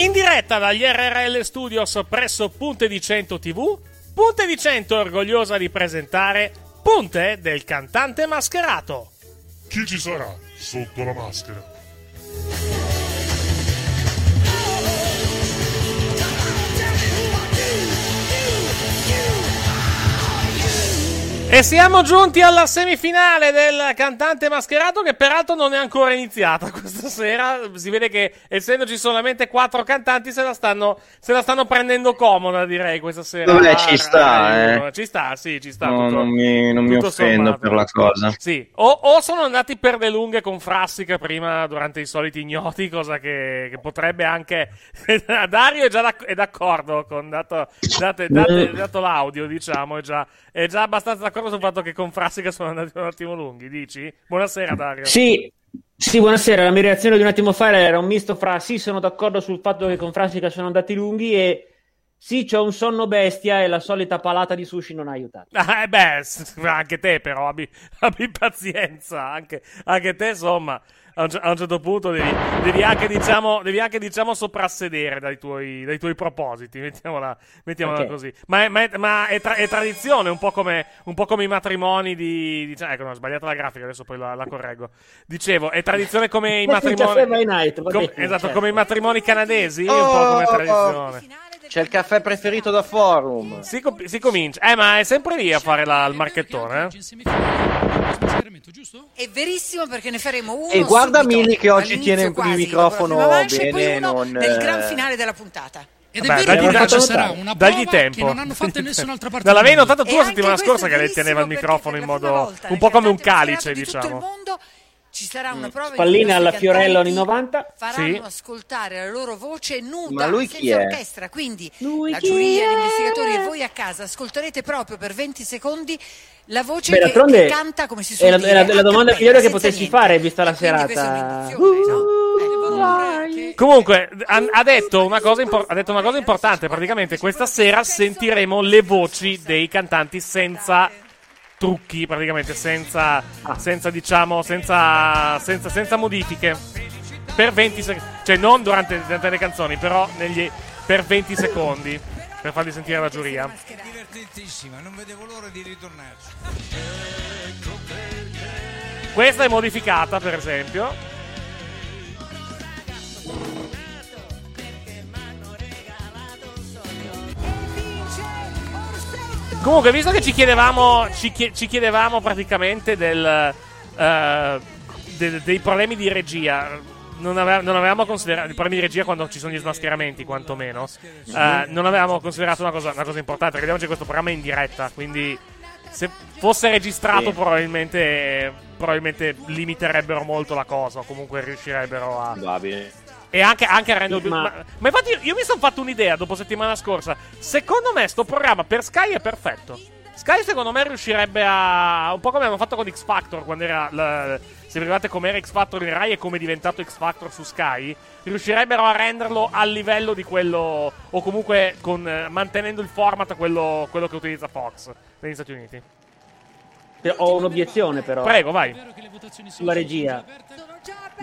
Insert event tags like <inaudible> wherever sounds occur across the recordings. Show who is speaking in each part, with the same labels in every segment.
Speaker 1: In diretta dagli RRL Studios presso Punte di 100 TV, Punte di 100 è orgogliosa di presentare Punte del cantante mascherato.
Speaker 2: Chi ci sarà sotto la maschera?
Speaker 1: E siamo giunti alla semifinale del cantante mascherato che peraltro non è ancora iniziata questa sera. Si vede che essendoci solamente quattro cantanti se la stanno, se la stanno prendendo comoda direi questa sera.
Speaker 3: Vabbè, ci
Speaker 1: Ah,
Speaker 3: sta,
Speaker 1: eh.
Speaker 3: eh.
Speaker 1: Ci sta, sì, ci sta.
Speaker 3: No,
Speaker 1: tutto-
Speaker 3: non mi, non mi offendo
Speaker 1: sommato.
Speaker 3: per la cosa.
Speaker 1: Sì, o, o sono andati per le lunghe con Frassica prima durante i soliti ignoti, cosa che, che potrebbe anche. <laughs> Dario è già d'ac- è d'accordo con dato, date- date- dato l'audio, diciamo, è già, è già abbastanza d'accordo sul fatto che con Frassica sono andati un attimo lunghi, dici? Buonasera, Dario.
Speaker 4: Sì, sì, buonasera. La mia reazione di un attimo fa era un misto fra sì, sono d'accordo sul fatto che con Frassica sono andati lunghi e sì, c'ho un sonno bestia e la solita palata di sushi non ha aiutato.
Speaker 1: Ah, <laughs> eh beh, anche te, però, abbi, abbi pazienza. Anche, anche te, insomma, a un, a un certo punto devi, devi anche, diciamo, devi anche, diciamo, soprassedere dai tuoi, dai tuoi propositi. Mettiamola, mettiamola
Speaker 4: Ok.
Speaker 1: così. Ma, è, ma è- ma è tra- è tradizione, un po' come, un po' come i matrimoni di. di- ecco, no, ho sbagliato la grafica, adesso poi la, la correggo. Dicevo, è tradizione come i matrimoni.
Speaker 4: night,
Speaker 1: com- esatto,
Speaker 4: certo.
Speaker 1: come i matrimoni canadesi, un po'
Speaker 3: Oh,
Speaker 1: come
Speaker 3: oh,
Speaker 1: tradizione.
Speaker 3: C'è il caffè preferito da forum.
Speaker 1: Si, com- si comincia. Eh, ma è sempre lì a fare la- il marchettone, eh?
Speaker 5: È verissimo perché ne faremo uno
Speaker 3: E guarda Mili che oggi tiene il microfono
Speaker 5: e
Speaker 3: bene, non,
Speaker 5: nel gran
Speaker 3: eh,
Speaker 5: finale della puntata.
Speaker 6: Ed è
Speaker 1: Vabbè,
Speaker 6: vero
Speaker 1: dagli-
Speaker 6: che
Speaker 1: dagli-
Speaker 6: ci sarà una
Speaker 1: dagli
Speaker 6: prova
Speaker 1: tempo.
Speaker 6: che non hanno fatto <laughs> in nessun'altra parte mondo.
Speaker 1: notato tu la settimana scorsa
Speaker 5: è
Speaker 1: che lei teneva il microfono in modo un po' come un calice,
Speaker 5: mascherato di tutto il
Speaker 1: diciamo.
Speaker 5: mondo ci sarà una prova in cui
Speaker 4: Spallina alla Fiorello anni 90.
Speaker 5: faranno
Speaker 1: Sì.
Speaker 5: ascoltare la loro voce nuda
Speaker 3: Ma lui
Speaker 5: senza
Speaker 3: chi è?
Speaker 5: orchestra quindi
Speaker 4: Lui
Speaker 5: la giuria,
Speaker 4: è?
Speaker 5: gli investigatori e voi a casa ascolterete proprio per 20 secondi la voce
Speaker 4: Beh,
Speaker 5: che,
Speaker 4: d'altronde
Speaker 5: che canta come si
Speaker 4: è
Speaker 5: suol
Speaker 4: la-
Speaker 5: dire
Speaker 4: è la- è la domanda
Speaker 5: cappella,
Speaker 4: migliore che potessi
Speaker 5: niente.
Speaker 4: fare, vista la
Speaker 5: è
Speaker 4: serata.
Speaker 5: un'induzione, no? Eh,
Speaker 1: Comunque, ha, ha detto una cosa impor- ha detto una cosa importante. Praticamente, questa sera sentiremo le voci dei cantanti senza trucchi, praticamente, senza, senza diciamo, senza, senza, senza modifiche. Per 20 secondi, cioè non durante, durante le canzoni, però negli- per 20 secondi. Per farli sentire la giuria.
Speaker 7: Divertentissima, non vedevo l'ora di ritornarci.
Speaker 1: Questa è modificata, per esempio. Comunque, visto che ci chiedevamo, ci, chie- ci chiedevamo praticamente del, eh, de- dei problemi di regia, non, ave- non avevamo considerato i problemi di regia quando ci sono gli smascheramenti, quantomeno. Eh, non avevamo considerato una cosa, una cosa importante. Ricordiamoci che questo programma è in diretta, quindi se fosse registrato,
Speaker 3: Sì.
Speaker 1: probabilmente, probabilmente limiterebbero molto la cosa. O comunque riuscirebbero a.
Speaker 3: Probabile.
Speaker 1: E anche, anche a rendere più.
Speaker 4: Ma-
Speaker 1: Ma, ma infatti, io, io mi sono fatto un'idea dopo settimana scorsa. Secondo me, sto programma per Sky è perfetto. Sky, secondo me, riuscirebbe a. Un po' come hanno fatto con X Factor quando era. la- se ricordate com'era X Factor in Rai e come è diventato X Factor su Sky, riuscirebbero a renderlo al livello di quello. O comunque con, eh, mantenendo il format quello, quello che utilizza Fox negli Stati Uniti.
Speaker 4: Ho un'obiezione però.
Speaker 1: Prego, vai.
Speaker 4: Sulla regia.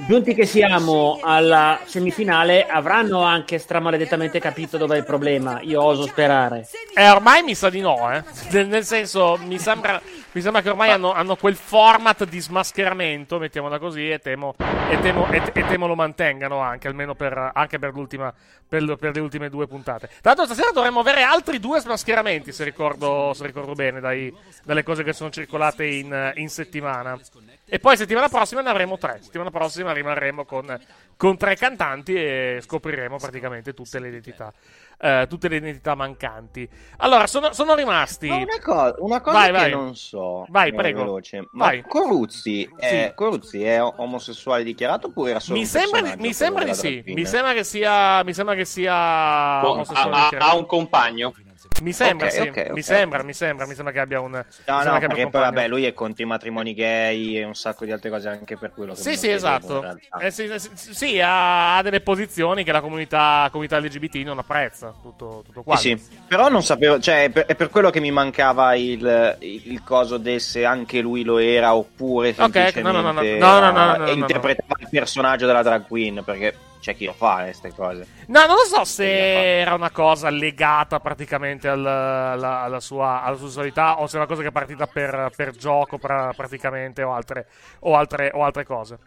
Speaker 4: Giunti che siamo alla semifinale, avranno anche stramaledettamente capito dov'è il problema. Io oso sperare.
Speaker 1: Eh, ormai mi sa di no, eh. Nel, senso, mi sembra, mi sembra che ormai hanno, hanno quel format di smascheramento, mettiamola così, e temo, e temo, e, e temo lo mantengano anche, almeno per, anche per, per, per le ultime due puntate. Tra l'altro, stasera dovremmo avere altri due smascheramenti, se ricordo, se ricordo bene, dai- dalle cose che sono circolate in, in settimana. E poi settimana prossima ne avremo tre. Settimana prossima rimarremo con, con tre cantanti e scopriremo praticamente tutte le identità. Eh, tutte le identità mancanti. Allora, sono, sono rimasti.
Speaker 3: Ma una, co- una cosa
Speaker 1: Vai,
Speaker 3: che
Speaker 1: vai.
Speaker 3: non so,
Speaker 1: Vai,
Speaker 3: eh,
Speaker 1: prego.
Speaker 3: veloce, ma
Speaker 1: Vai.
Speaker 3: Coruzzi, è,
Speaker 1: Sì.
Speaker 3: Coruzzi è omosessuale dichiarato oppure era solo
Speaker 1: Mi sembra, di, mi sembra di sì. Mi sembra che sia. Mi sembra che sia.
Speaker 8: Ha,
Speaker 1: dichiarato.
Speaker 8: ha un compagno.
Speaker 1: Mi sembra,
Speaker 3: Ok,
Speaker 1: sì.
Speaker 3: ok, ok.
Speaker 1: Mi sembra, mi sembra, mi sembra che abbia un.
Speaker 3: No, no,
Speaker 1: un
Speaker 3: perché poi vabbè, lui è contro i matrimoni gay e un sacco di altre cose anche per quello che
Speaker 1: Sì, sì, esatto.
Speaker 3: realtà.
Speaker 1: Eh, sì, sì, sì, ha, ha delle posizioni che la comunità, comunità LGBT non apprezza. Tutto, tutto qua.
Speaker 3: Sì, sì. Però non sapevo, cioè, è per, è per quello che mi mancava il, il, coso del se anche lui lo era oppure semplicemente
Speaker 1: no, no, no, no, no, no, no, no, no, no.
Speaker 3: interpretava il personaggio della drag queen, perché c'è chi lo fa, queste cose.
Speaker 1: No, non lo so se era una cosa legata praticamente al- alla, alla sua, alla sua sessualità o se è una cosa che è partita per, per gioco pra- praticamente o altre, o altre, o altre cose.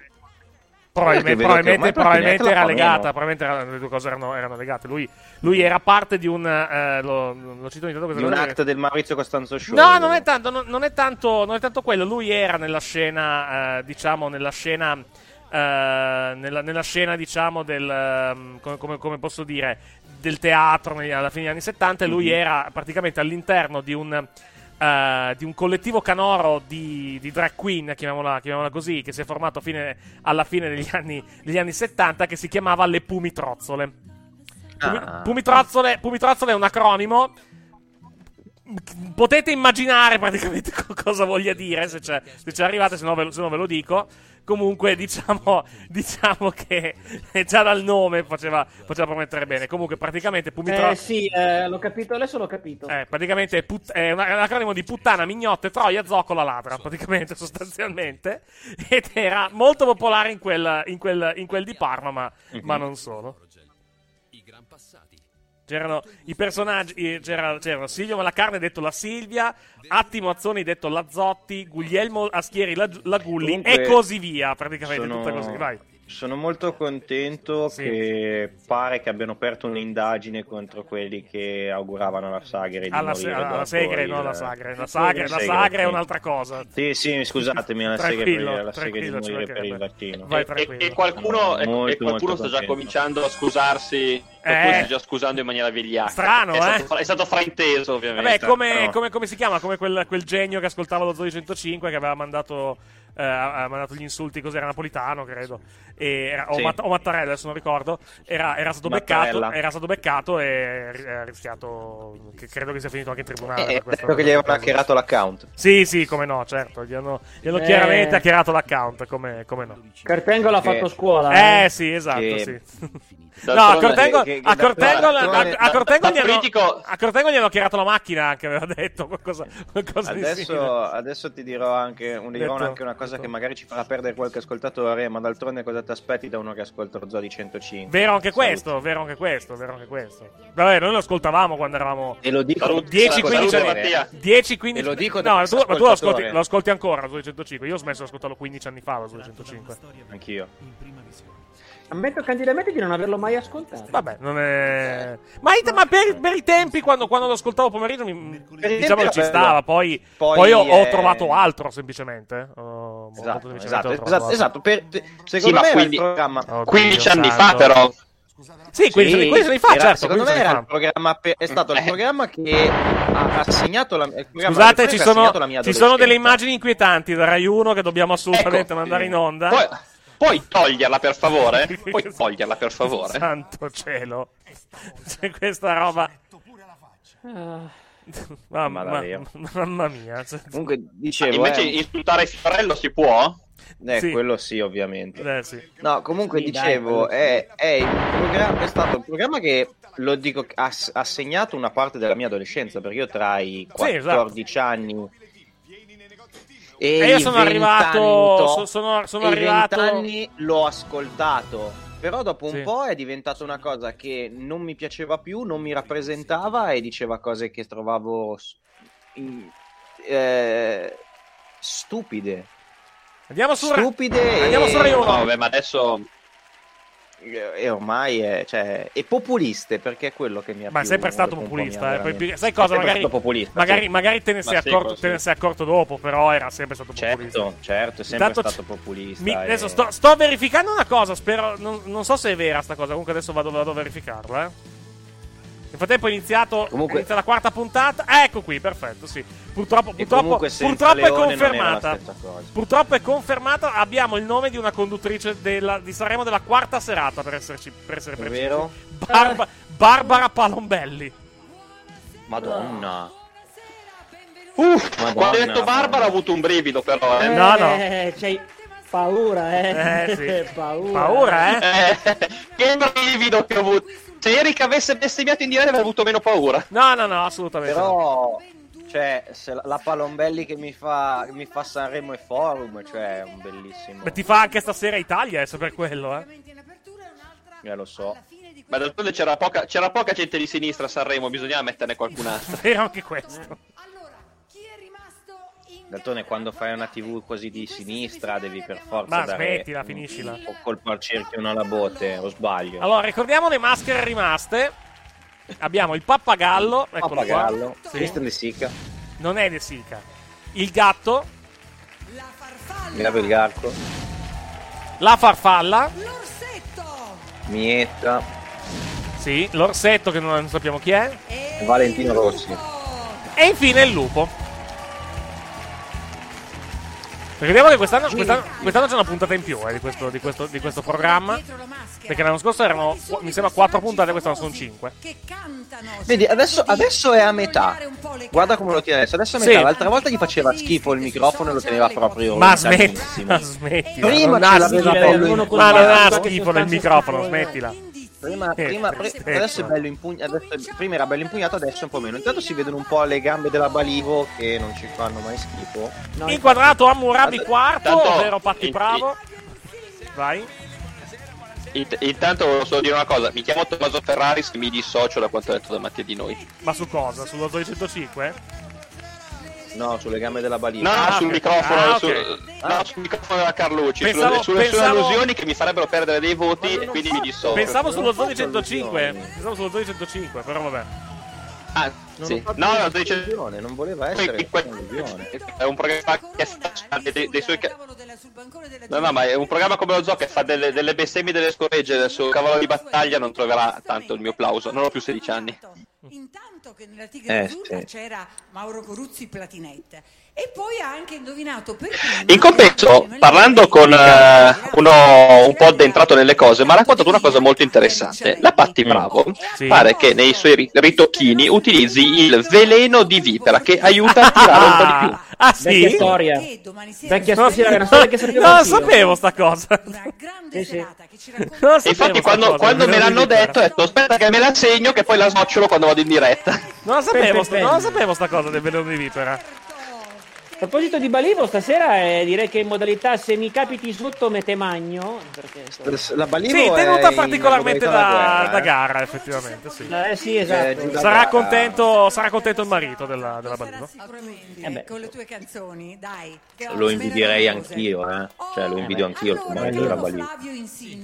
Speaker 1: Probabilmente, probabilmente, probabilmente era legata, probabilmente era- le due cose erano, erano legate. Lui, lui era parte di un. eh, lo, lo cito ogni tanto
Speaker 3: Di un act del Maurizio Costanzo Show.
Speaker 1: No, non è, tanto, non, non è tanto, non è tanto quello. Lui era nella scena, eh, diciamo, nella scena. Eh, nella, nella scena, diciamo, del. ehm, come, come- come posso dire. Del teatro negli- alla fine degli anni 70. E lui
Speaker 3: Mhm.
Speaker 1: era praticamente all'interno di un. eh, di un collettivo canoro di, di drag queen, chiamiamola, chiamiamola così, che si è formato fine- alla fine degli <laughs> anni, degli anni 70, che si chiamava Le Pumitrozzole. Pumi-
Speaker 3: Ah.
Speaker 1: Pumitrozzole, Pumitrozzole è un acronimo potete immaginare praticamente co- cosa voglia dire se c'è, se ci arrivate, se no, ve lo, se no ve lo dico. Comunque, diciamo, <laughs> diciamo che già dal nome faceva, faceva promettere bene. Comunque, praticamente, Pumitro-
Speaker 4: Eh sì, eh, l'ho capito, adesso l'ho capito.
Speaker 1: eh, praticamente è, put- è una- è un acronimo di puttana, mignotte, troia, zoccola, ladra, praticamente, <laughs> sostanzialmente. Ed era molto popolare in quel, in quel, in quel di Parma, ma, ma non solo. C'erano i personaggi, i- c'era, c'erano Silvio Malacarne detto la Silvia, Attimo Azzoni detto la Zotti, Guglielmo Aschieri la, la Gulli
Speaker 3: Comunque,
Speaker 1: e così via, praticamente,
Speaker 3: sono-
Speaker 1: tutte così, vai.
Speaker 3: Sono molto contento
Speaker 1: Sì.
Speaker 3: che pare che abbiano aperto un'indagine contro quelli che auguravano alla Sagre di
Speaker 1: Alla,
Speaker 3: morire
Speaker 1: se- alla Segre, no, la Sagre. La Sagre, la Sagre è un'altra cosa.
Speaker 3: Sì, sì, scusatemi, alla Segre, per, di morire per il vaccino.
Speaker 1: Vai
Speaker 8: E, e qualcuno, e-
Speaker 3: Molto,
Speaker 8: e qualcuno sta già
Speaker 3: contento.
Speaker 8: cominciando a scusarsi.
Speaker 1: Eh.
Speaker 8: Qualcuno sta già scusando in maniera vigliacca.
Speaker 1: Strano,
Speaker 8: è
Speaker 1: eh?
Speaker 8: Stato, è stato frainteso, ovviamente.
Speaker 1: Vabbè, come,
Speaker 8: Però-
Speaker 1: come- come si chiama? Come quel, quel genio che ascoltava lo Zoo 105 che aveva mandato, eh, ha mandato gli insulti, cos'era Napolitano, credo. E era- o,
Speaker 3: Sì.
Speaker 1: Matt- o Mattarella, adesso non ricordo. Era, era stato beccato, era stato beccato e ha rischiato. Che credo che sia finito anche in tribunale.
Speaker 3: Eh,
Speaker 1: per
Speaker 3: ha detto che gli avevano hackerato l'account.
Speaker 1: Sì, sì, come no, certo. Gli hanno, gli hanno
Speaker 4: Eh.
Speaker 1: chiaramente hackerato l'account, come, come no.
Speaker 4: Cartengo l'ha
Speaker 3: Che-
Speaker 4: fatto scuola.
Speaker 1: Eh, sì, esatto,
Speaker 3: Che-
Speaker 1: sì. No, Cortengo,
Speaker 3: che- che
Speaker 1: a
Speaker 3: da-
Speaker 1: Cortengo,
Speaker 3: da-
Speaker 1: a- a Cortengo
Speaker 8: da
Speaker 1: gli hanno,
Speaker 8: politico-
Speaker 1: a Cortengo gli hanno chiarato la macchina anche, aveva detto qualcosa, qualcosa di simile.
Speaker 3: Adesso, adesso ti dirò anche, un- dirò
Speaker 1: Detto-
Speaker 3: anche una cosa
Speaker 1: detto.
Speaker 3: che magari ci farà perdere qualche ascoltatore, ma d'altronde cosa ti aspetti da uno che ascolta lo Zoo di 105?
Speaker 1: Vero anche
Speaker 3: Saluti.
Speaker 1: questo, vero anche questo, vero anche questo. Vabbè, noi lo ascoltavamo quando eravamo
Speaker 3: E lo dico
Speaker 8: Saluti,
Speaker 1: 10-15
Speaker 8: saluti,
Speaker 1: anni
Speaker 8: Mattia.
Speaker 1: 10-15
Speaker 3: E lo dico da
Speaker 1: No, ma tu, ma tu lo, ascolti, lo ascolti ancora, lo 205. Io ho smesso di ascoltarlo 15 anni fa, lo 205.
Speaker 3: Anch'io.
Speaker 4: Ammetto candidamente di non averlo mai ascoltato.
Speaker 1: Vabbè, non è. Ma, i- ma per, per i tempi, quando, quando lo ascoltavo pomeriggio, mi, diciamo che ci stava. Poi,
Speaker 3: Poi,
Speaker 1: poi ho, ho
Speaker 3: eh,
Speaker 1: trovato altro, semplicemente. Ho- molto
Speaker 3: Esatto,
Speaker 1: semplicemente
Speaker 3: esatto,
Speaker 1: ho
Speaker 3: esatto,
Speaker 1: altro.
Speaker 3: esatto. Per- secondo
Speaker 8: ma
Speaker 3: me era
Speaker 8: quindi-
Speaker 3: il programma.
Speaker 1: Oddio
Speaker 8: 15 anni
Speaker 1: santo.
Speaker 8: fa, però.
Speaker 1: Sì, 15 anni- 15 anni fa,
Speaker 3: era-
Speaker 1: certo.
Speaker 3: Secondo
Speaker 1: 15
Speaker 3: me
Speaker 1: anni
Speaker 3: era il programma per- è stato il programma che ha assegnato la, il programma
Speaker 1: Scusate, ci
Speaker 3: ha
Speaker 1: sono,
Speaker 3: la
Speaker 1: ci sono delle immagini inquietanti da Rai 1 che dobbiamo assolutamente
Speaker 8: Ecco.
Speaker 1: mandare in onda.
Speaker 8: Puoi, puoi toglierla per favore? <laughs> Puoi toglierla per favore?
Speaker 1: Santo cielo. C'è questa roba. Mamma,
Speaker 3: Ma
Speaker 1: mamma mia. cioè-
Speaker 3: Comunque dicevo,
Speaker 8: Invece
Speaker 3: eh,
Speaker 8: insultare Fiorello si può?
Speaker 3: eh,
Speaker 1: sì.
Speaker 3: quello sì, ovviamente.
Speaker 1: Eh, sì.
Speaker 3: No, comunque
Speaker 4: Sì, dai,
Speaker 3: dicevo,
Speaker 4: quello
Speaker 3: è, è è stato il programma che lo dico ha, ha segnato una parte della mia adolescenza, perché io tra i
Speaker 1: Sì, esatto.
Speaker 3: 14 anni e,
Speaker 1: E io
Speaker 3: i
Speaker 1: sono
Speaker 3: 20
Speaker 1: arrivato.
Speaker 3: anni, to-
Speaker 1: so- sono sono
Speaker 3: e
Speaker 1: arrivato.
Speaker 3: 20 anni l'ho ascoltato. Però dopo un
Speaker 1: Sì.
Speaker 3: po' è diventata una cosa che non mi piaceva più, non mi rappresentava e diceva cose che trovavo eh, stupide.
Speaker 1: Andiamo su
Speaker 3: Stupide
Speaker 1: Andiamo
Speaker 3: e-
Speaker 1: su Rai 1.
Speaker 8: No, vabbè, ma adesso...
Speaker 3: e ormai è, cioè, è populiste perché è quello che mi ha
Speaker 1: Ma è sempre stato populista. eh, poi-
Speaker 3: veramente-
Speaker 1: sai cosa? Magari,
Speaker 3: populista,
Speaker 1: magari,
Speaker 3: sì.
Speaker 1: magari te, ne sei
Speaker 8: Ma sì,
Speaker 1: accorto,
Speaker 8: quello
Speaker 1: te ne
Speaker 8: sì.
Speaker 1: sei accorto dopo, però era sempre stato populista.
Speaker 3: certo certo è sempre
Speaker 1: Intanto
Speaker 3: stato populista
Speaker 1: Mi-
Speaker 3: e-
Speaker 1: adesso sto, sto verificando una cosa, spero. Non, non so se è vera sta cosa. Comunque adesso vado, vado a verificarla. Eh. Nel frattempo è iniziato
Speaker 3: Comunque-
Speaker 1: inizia la quarta puntata. Ah, ecco qui, perfetto. Sì. Purtroppo, purtroppo, purtroppo è confermata. Purtroppo è confermata. Abbiamo il nome di una conduttrice della- di Sanremo della quarta serata, per, esserci, per essere
Speaker 3: È
Speaker 1: precisi.
Speaker 3: vero?
Speaker 1: Barba- Barbara Palombelli.
Speaker 3: Madonna
Speaker 8: Uff,
Speaker 3: Madonna,
Speaker 8: quando hai detto. Barbara ho avuto un brivido però, eh.
Speaker 1: No, no.
Speaker 4: C'hai paura, eh.
Speaker 1: Eh, sì. <laughs>
Speaker 4: paura.
Speaker 1: Paura, eh?
Speaker 8: Eh, <laughs> che brivido che ho avuto. Se Erika avesse bestemmiato in diretta avrei avuto meno paura.
Speaker 1: No, no, no, assolutamente. no.
Speaker 3: però cioè se la, la Palombelli che mi fa che mi fa Sanremo e Forum cioè è un bellissimo
Speaker 1: Beh, ti fa anche stasera Italia, adesso per quello, eh.
Speaker 3: eh, lo so
Speaker 8: Ma d'altronde c'era poca, c'era poca gente di sinistra a Sanremo, bisognava metterne qualcun altro. <laughs>
Speaker 1: Vero anche questo.
Speaker 3: D'altronde quando fai una tv così di sinistra devi per forza
Speaker 1: Ma
Speaker 3: dare
Speaker 1: smettila, finiscila.
Speaker 3: o colpo al cerchio non alla botte o sbaglio
Speaker 1: Allora, ricordiamo le maschere rimaste. Abbiamo il pappagallo, eccolo
Speaker 3: Pappagallo
Speaker 1: qua. Sì.
Speaker 3: Christian De Sica
Speaker 1: Non è De Sica. Il gatto,
Speaker 3: Gabriel Garco
Speaker 1: la farfalla,
Speaker 3: Mietta
Speaker 1: sì, l'orsetto che non, non sappiamo chi è,
Speaker 3: Valentino Rossi
Speaker 1: e infine il lupo. Ricordiamo che quest'anno, quest'anno, quest'anno c'è una puntata in più eh, di, questo, di, questo, di questo programma. Perché l'anno scorso erano, mi sembra, 4 puntate, quest'anno sono 5.
Speaker 3: Vedi, adesso, adesso è a metà. Guarda come lo tiene adesso. Adesso è a
Speaker 1: Sì.
Speaker 3: metà. L'altra volta gli faceva schifo il microfono e lo teneva proprio.
Speaker 1: Ma smetti,
Speaker 3: lontanissimo.
Speaker 1: ma smetti.
Speaker 3: Prima
Speaker 1: non ha schifo, ma non ha schifo del microfono, smettila.
Speaker 3: Prima, prima- pre- adesso è bello impugnato. Prima era bello impugnato, adesso è un po' meno. Intanto si vedono un po' le gambe della Balivo che non ci fanno mai schifo.
Speaker 1: Inquadrato Hammurabi quarto,
Speaker 8: Tanto-
Speaker 1: ovvero Patti
Speaker 8: in-
Speaker 1: Bravo. Vai.
Speaker 8: Int- intanto volevo solo dire una cosa, mi chiamo Tommaso Ferraris e mi dissocio da quanto detto davanti di noi.
Speaker 1: Ma su cosa? Sullo 205?
Speaker 3: No, sulle gambe della Balivo.
Speaker 8: No, no,
Speaker 1: Ah,
Speaker 8: sul microfono,
Speaker 1: Ah, ok.
Speaker 8: sul, no, sul microfono della Carlucci,
Speaker 1: Pensavo-
Speaker 8: sulle, sulle sue
Speaker 1: pensavo-
Speaker 8: allusioni che mi farebbero perdere dei voti e quindi mi dissocio.
Speaker 1: Pensavo sullo 205.
Speaker 3: allusioni.
Speaker 1: Pensavo sullo 205, però vabbè.
Speaker 8: Ah, sì. No, no,
Speaker 3: allusione, non voleva essere.
Speaker 8: È un programma che fa dei, dei- suoi... No, no, ma è un programma come lo zoo che fa delle, delle bestemmie delle scoregge del suo cavallo di battaglia non troverà tanto il mio plauso. Non ho più 16 anni.
Speaker 5: Intanto che nella Tigre
Speaker 3: Eh,
Speaker 5: Azzurra
Speaker 3: sì.
Speaker 5: c'era Mauro Coruzzi Platinette e poi ha anche indovinato per
Speaker 8: In compenso, parlando con eh, uno un po' addentrato nelle cose, mi ha raccontato una cosa molto interessante. La Patti Bravo
Speaker 1: Sì.
Speaker 8: pare che nei suoi ri- ritocchini utilizzi il veleno di vipera che aiuta a tirare un po' di più.
Speaker 1: Ah,
Speaker 4: Vecchia
Speaker 1: sì?
Speaker 4: storia.
Speaker 5: Domani sera
Speaker 4: Vecchia storia, era una storia che sapevo
Speaker 1: Non
Speaker 4: anch'io.
Speaker 1: sapevo sta cosa.
Speaker 5: una grande
Speaker 4: Sì, sì.
Speaker 5: serata che ci racconta
Speaker 1: Non
Speaker 8: E infatti, quando,
Speaker 1: cosa,
Speaker 8: quando me l'hanno detto, ho detto aspetta che me la segno, che poi la snocciolo quando vado in diretta.
Speaker 1: Non la sapevo,
Speaker 4: Pe-
Speaker 1: sta- non la sapevo sta cosa del veleno di vipera.
Speaker 4: A proposito di Balivo, stasera eh, direi che in modalità se mi capiti sotto me te magno. Perché...
Speaker 3: La Balivo
Speaker 1: Sì,
Speaker 3: è
Speaker 1: tenuta particolarmente da,
Speaker 3: guerra,
Speaker 1: da
Speaker 3: eh.
Speaker 1: gara, effettivamente. Sì.
Speaker 4: Eh sì, esatto.
Speaker 1: Sarà contento, sarà contento il marito della, della Balivo.
Speaker 5: Sicuramente, con le tue canzoni, dai.
Speaker 3: Lo invidierei anch'io, eh. Cioè, lo invidio anch'io il marito della Balivo.
Speaker 5: Sei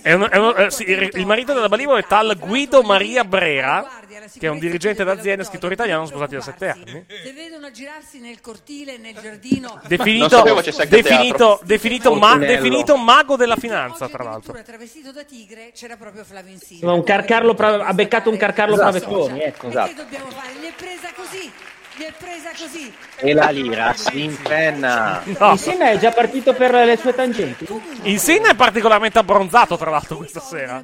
Speaker 1: È uno- è uno- eh, sì, il, marito della Balivo è tal Guido Maria Brera, che è un dirigente d'azienda e scrittore italiano sposati da sette anni.
Speaker 5: Se vedono girarsi nel cortile, nel giardino, <laughs>
Speaker 1: Definito, definito, definito, ma- definito mago della finanza, tra l'altro.
Speaker 5: travestito da tigre, c'era proprio Flavio
Speaker 4: pra- ha beccato un carcarlo
Speaker 3: Esatto.
Speaker 4: Pravettoni, ecco.
Speaker 5: E
Speaker 3: Esatto.
Speaker 5: che dobbiamo fare? Gli è presa così, gli è presa così.
Speaker 3: E la lira si impenna.
Speaker 1: No,
Speaker 4: Insieme è già partito per le sue tangenti.
Speaker 1: Insigne è particolarmente abbronzato, tra l'altro, questa sera.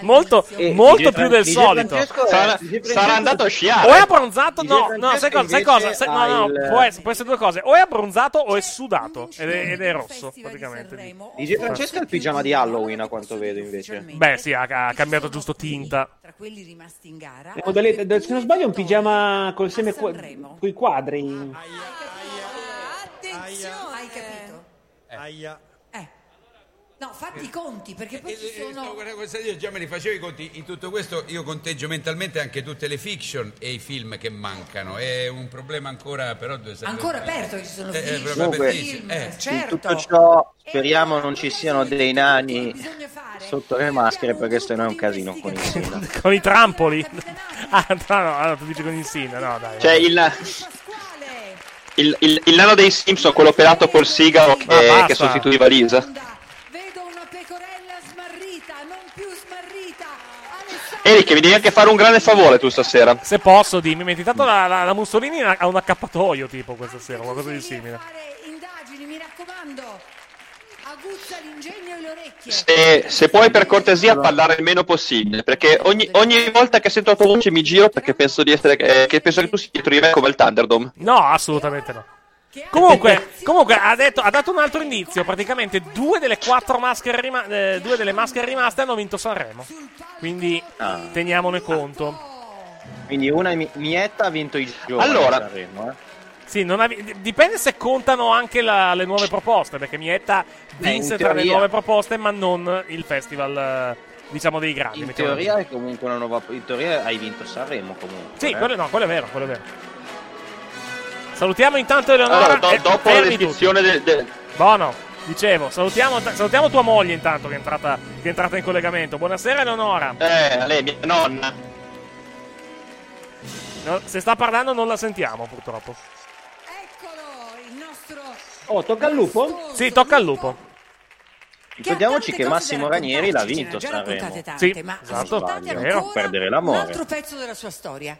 Speaker 1: Molto, molto più del solito.
Speaker 3: È-
Speaker 8: Sarà, sarà andato a
Speaker 1: O
Speaker 8: sciare.
Speaker 1: è abbronzato, no, no, sai cosa? Sai cosa? Sai- no, no,
Speaker 3: ha
Speaker 1: può
Speaker 3: il-
Speaker 1: essere, può essere due cose. O è abbronzato o è sudato. Ed è, ed è rosso, praticamente.
Speaker 3: DJ Francesco ha il pigiama di Halloween, a quanto vedo, invece.
Speaker 1: Beh, sì, ha, ha cambiato giusto tinta.
Speaker 5: Tra quelli rimasti in gara,
Speaker 4: se non sbaglio è un pigiama col seme con i quadri.
Speaker 5: attenzione, hai capito?
Speaker 9: Aia.
Speaker 5: Eh. No, fatti i conti, perché poi ci
Speaker 9: Eh, no,
Speaker 5: sono...
Speaker 9: io già me li facevo i conti. In tutto questo io conteggio mentalmente anche tutte le fiction e i film che mancano. È un problema ancora, però
Speaker 5: Ancora aperto, ci sono
Speaker 9: Eh, eh,
Speaker 5: film,
Speaker 9: proprio
Speaker 3: Comunque,
Speaker 9: apertissimo. Eh.
Speaker 3: In
Speaker 5: certo.
Speaker 3: tutto ciò speriamo non ci siano dei nani sotto le maschere perché sennò è un casino con i Sina.
Speaker 1: Con i trampoli. Ah, no, no, no, tu dici con Insigne, no, dai.
Speaker 8: Cioè, il, il, il, il nano dei Simpson, quello pelato col sigaro che,
Speaker 1: Ma basta.
Speaker 8: che sostituiva Lisa.
Speaker 5: Vedo una pecorella smarrita, non più smarrita.
Speaker 8: Eric, mi devi anche fare un grande favore tu stasera.
Speaker 1: Se posso, dimmi, mi intanto la, la, la Mussolini ha un accappatoio tipo questa sera, qualcosa di simile.
Speaker 5: Indagini, mi raccomando. Aguzza l'ingegno e le orecchie.
Speaker 8: Se, se puoi per cortesia parlare il meno possibile, perché ogni, ogni volta che sento la tua voce mi giro perché penso di essere eh, che penso che tu sia dietro di me come il Thunderdome.
Speaker 1: No, assolutamente no. Comunque, comunque ha, detto- ha dato un altro indizio. Praticamente due delle quattro maschere, rima- eh, due delle maschere rimaste hanno vinto Sanremo. Quindi teniamone conto.
Speaker 3: Quindi una mi- Mietta ha vinto i giovani
Speaker 8: Allora.
Speaker 3: Sanremo, eh.
Speaker 1: Sì, non ha vi- di- dipende se contano anche la- le nuove proposte. Perché Mietta vinse
Speaker 3: in
Speaker 1: tra le nuove proposte, ma non il festival, eh, diciamo, dei grandi.
Speaker 3: In teoria è comunque una nuova. In teoria hai vinto Sanremo comunque.
Speaker 1: Sì,
Speaker 3: eh.
Speaker 1: quello, no, quello è vero, quello è vero. Salutiamo intanto Eleonora.
Speaker 8: Allora, do- dopo la descrizione del, del-.
Speaker 1: Bono, dicevo, salutiamo, salutiamo tua moglie intanto che è, entrata, che è entrata in collegamento. Buonasera Eleonora.
Speaker 8: Eh, lei, mia nonna.
Speaker 1: No, se sta parlando non la sentiamo purtroppo.
Speaker 4: Oh, tocca al lupo?
Speaker 1: Sì, tocca al lupo.
Speaker 3: Ricordiamoci che Massimo Ranieri l'ha vinto Sanremo.
Speaker 5: tante,
Speaker 1: Sì,
Speaker 5: ma
Speaker 1: esatto.
Speaker 5: ancora
Speaker 3: perdere
Speaker 5: un
Speaker 3: l'amore.
Speaker 5: altro pezzo della sua storia.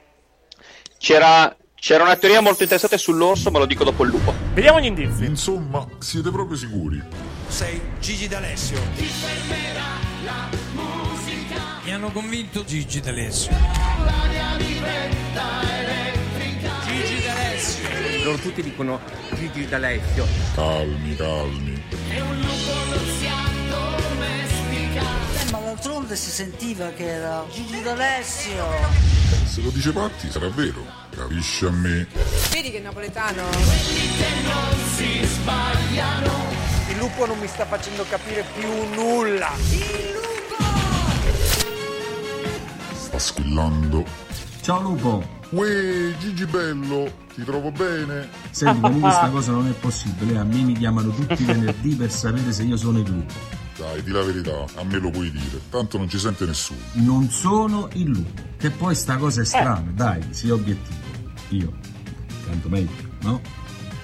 Speaker 8: C'era, c'era una teoria molto interessante sull'orso, ma lo dico dopo il lupo.
Speaker 1: Vediamo gli indizi.
Speaker 10: Insomma, siete proprio sicuri?
Speaker 9: Sei Gigi D'Alessio. Mi hanno convinto Gigi D'Alessio. Gigi D'Alessio.
Speaker 11: Loro tutti dicono Gigi D'Alessio.
Speaker 10: Calmi, calmi.
Speaker 12: Eh, ma d'altronde si sentiva che era Gigi D'Alessio.
Speaker 10: Se lo dice Patti sarà vero. Capisci a me?
Speaker 13: Vedi che è napoletano?
Speaker 7: Il lupo non mi sta facendo capire più nulla.
Speaker 10: Sta squillando.
Speaker 14: Ciao Lupo.
Speaker 10: Uè, Gigi Bello, ti trovo bene?
Speaker 14: Senti, comunque <laughs> questa cosa non è possibile. A me mi chiamano tutti i <laughs> venerdì per sapere se io sono il lupo.
Speaker 10: Dai, di la verità, a me lo puoi dire. Tanto non ci sente nessuno.
Speaker 14: Non sono il lupo. Che poi sta cosa è strana, dai, sia obiettivo. Io, tanto meglio, no?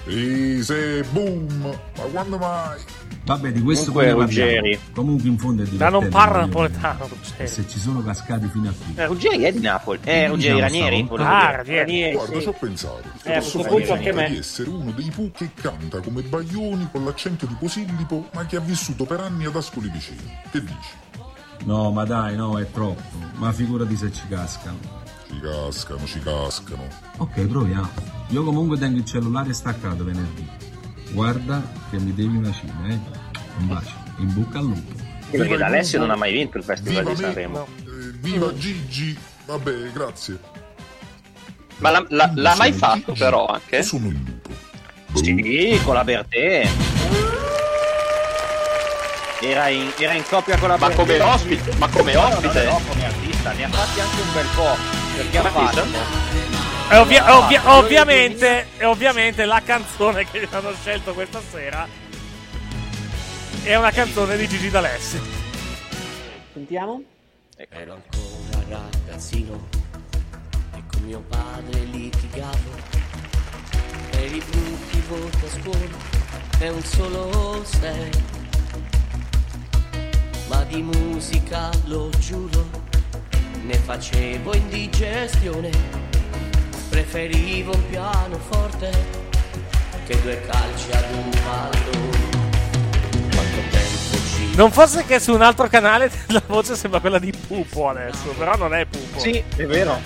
Speaker 10: Ehi, se boom! Ma quando mai?
Speaker 14: Vabbè, di questo
Speaker 3: Comunque,
Speaker 14: poi.
Speaker 3: Ruggeri.
Speaker 14: Comunque in fondo è
Speaker 1: Da
Speaker 14: divertente.
Speaker 1: non parla napoletano. Ruggeri.
Speaker 14: Se ci sono cascati fino a qui.
Speaker 3: Eh, Ruggeri è di Napoli. Eh, Ruggeri Ranieri.
Speaker 1: Ah. Ranieri.
Speaker 10: Guarda, ci ho pensato.
Speaker 4: Eh, a questo punto anche me.
Speaker 10: di essere uno dei Pooh che canta come Baglioni con l'accento di Posillipo, ma che ha vissuto per anni ad Ascoli vicino. Che dici?
Speaker 14: No, ma dai, no, è troppo. Ma figurati se ci cascano.
Speaker 10: Ci cascano, ci cascano.
Speaker 14: Ok, proviamo. Io comunque tengo il cellulare staccato venerdì. Guarda che mi devi una cina, eh. Un bacio. In bocca al lupo.
Speaker 3: Sì, perché D'Alessio non ha mai vinto il Festival
Speaker 10: Viva
Speaker 3: di
Speaker 10: me,
Speaker 3: Sanremo.
Speaker 10: eh, viva Gigi! Vabbè, grazie.
Speaker 8: Ma l'ha, l'ha- l'ha mai fatto però anche?
Speaker 10: Sono il lupo.
Speaker 3: Sì, con la Bertè. Era in, era in coppia con la
Speaker 8: Ma
Speaker 3: Bertè.
Speaker 8: come ospite, ma come
Speaker 3: No, no,
Speaker 8: ospite.
Speaker 3: no, come artista, ne ha fatti anche un bel po'. Perché ha
Speaker 8: Artista?
Speaker 3: fatto.
Speaker 1: E ovvia- ovvia- ovviamente, e ovviamente la canzone che hanno scelto questa sera è una canzone di Gigi D'Alessio.
Speaker 4: Sentiamo?
Speaker 15: Ero ancora ragazzino e con mio padre litigavo per i brutti voti a scuola è un solo sei. Ma di musica, lo giuro, ne facevo indigestione. Preferivo un pianoforte che due calci ad un pallone. Quanto tempo ci
Speaker 1: Non fosse che su un altro canale <laughs> la voce sembra quella di Pupo adesso, però non è Pupo.
Speaker 3: Sì, è vero.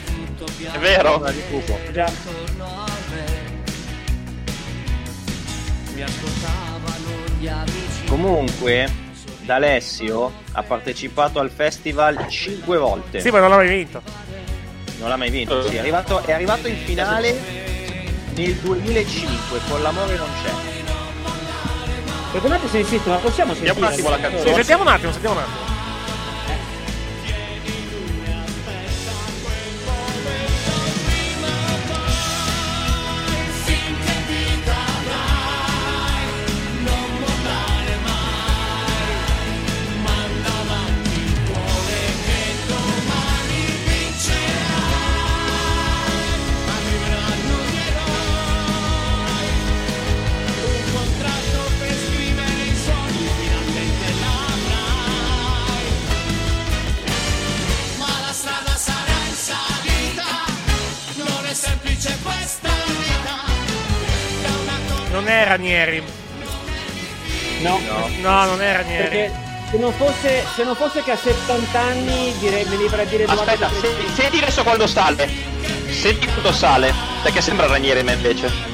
Speaker 8: È vero.
Speaker 3: Quella di Pupo.
Speaker 4: Già.
Speaker 15: attorno a me. Mi ascoltavano gli amici.
Speaker 3: Comunque, D'Alessio ha partecipato al festival 5 volte.
Speaker 1: Sì, ma non l'ha mai vinto.
Speaker 3: Non l'ha mai vinto, sì. È arrivato, è arrivato in finale nel 2005, con l'amore non c'è.
Speaker 4: Perdonate se insisto, ma possiamo sentire
Speaker 8: un attimo la canzone.
Speaker 1: Sì, sentiamo un attimo, sentiamo un attimo.
Speaker 15: Non è
Speaker 1: Ranieri.
Speaker 4: No.
Speaker 1: No, non è Ranieri.
Speaker 4: Perché se non fosse, se non fosse che a 70 anni direi, mi libera a dire
Speaker 8: Aspetta, senti, senti adesso quando sale. Senti quando sale. Perché sembra Ranieri me invece.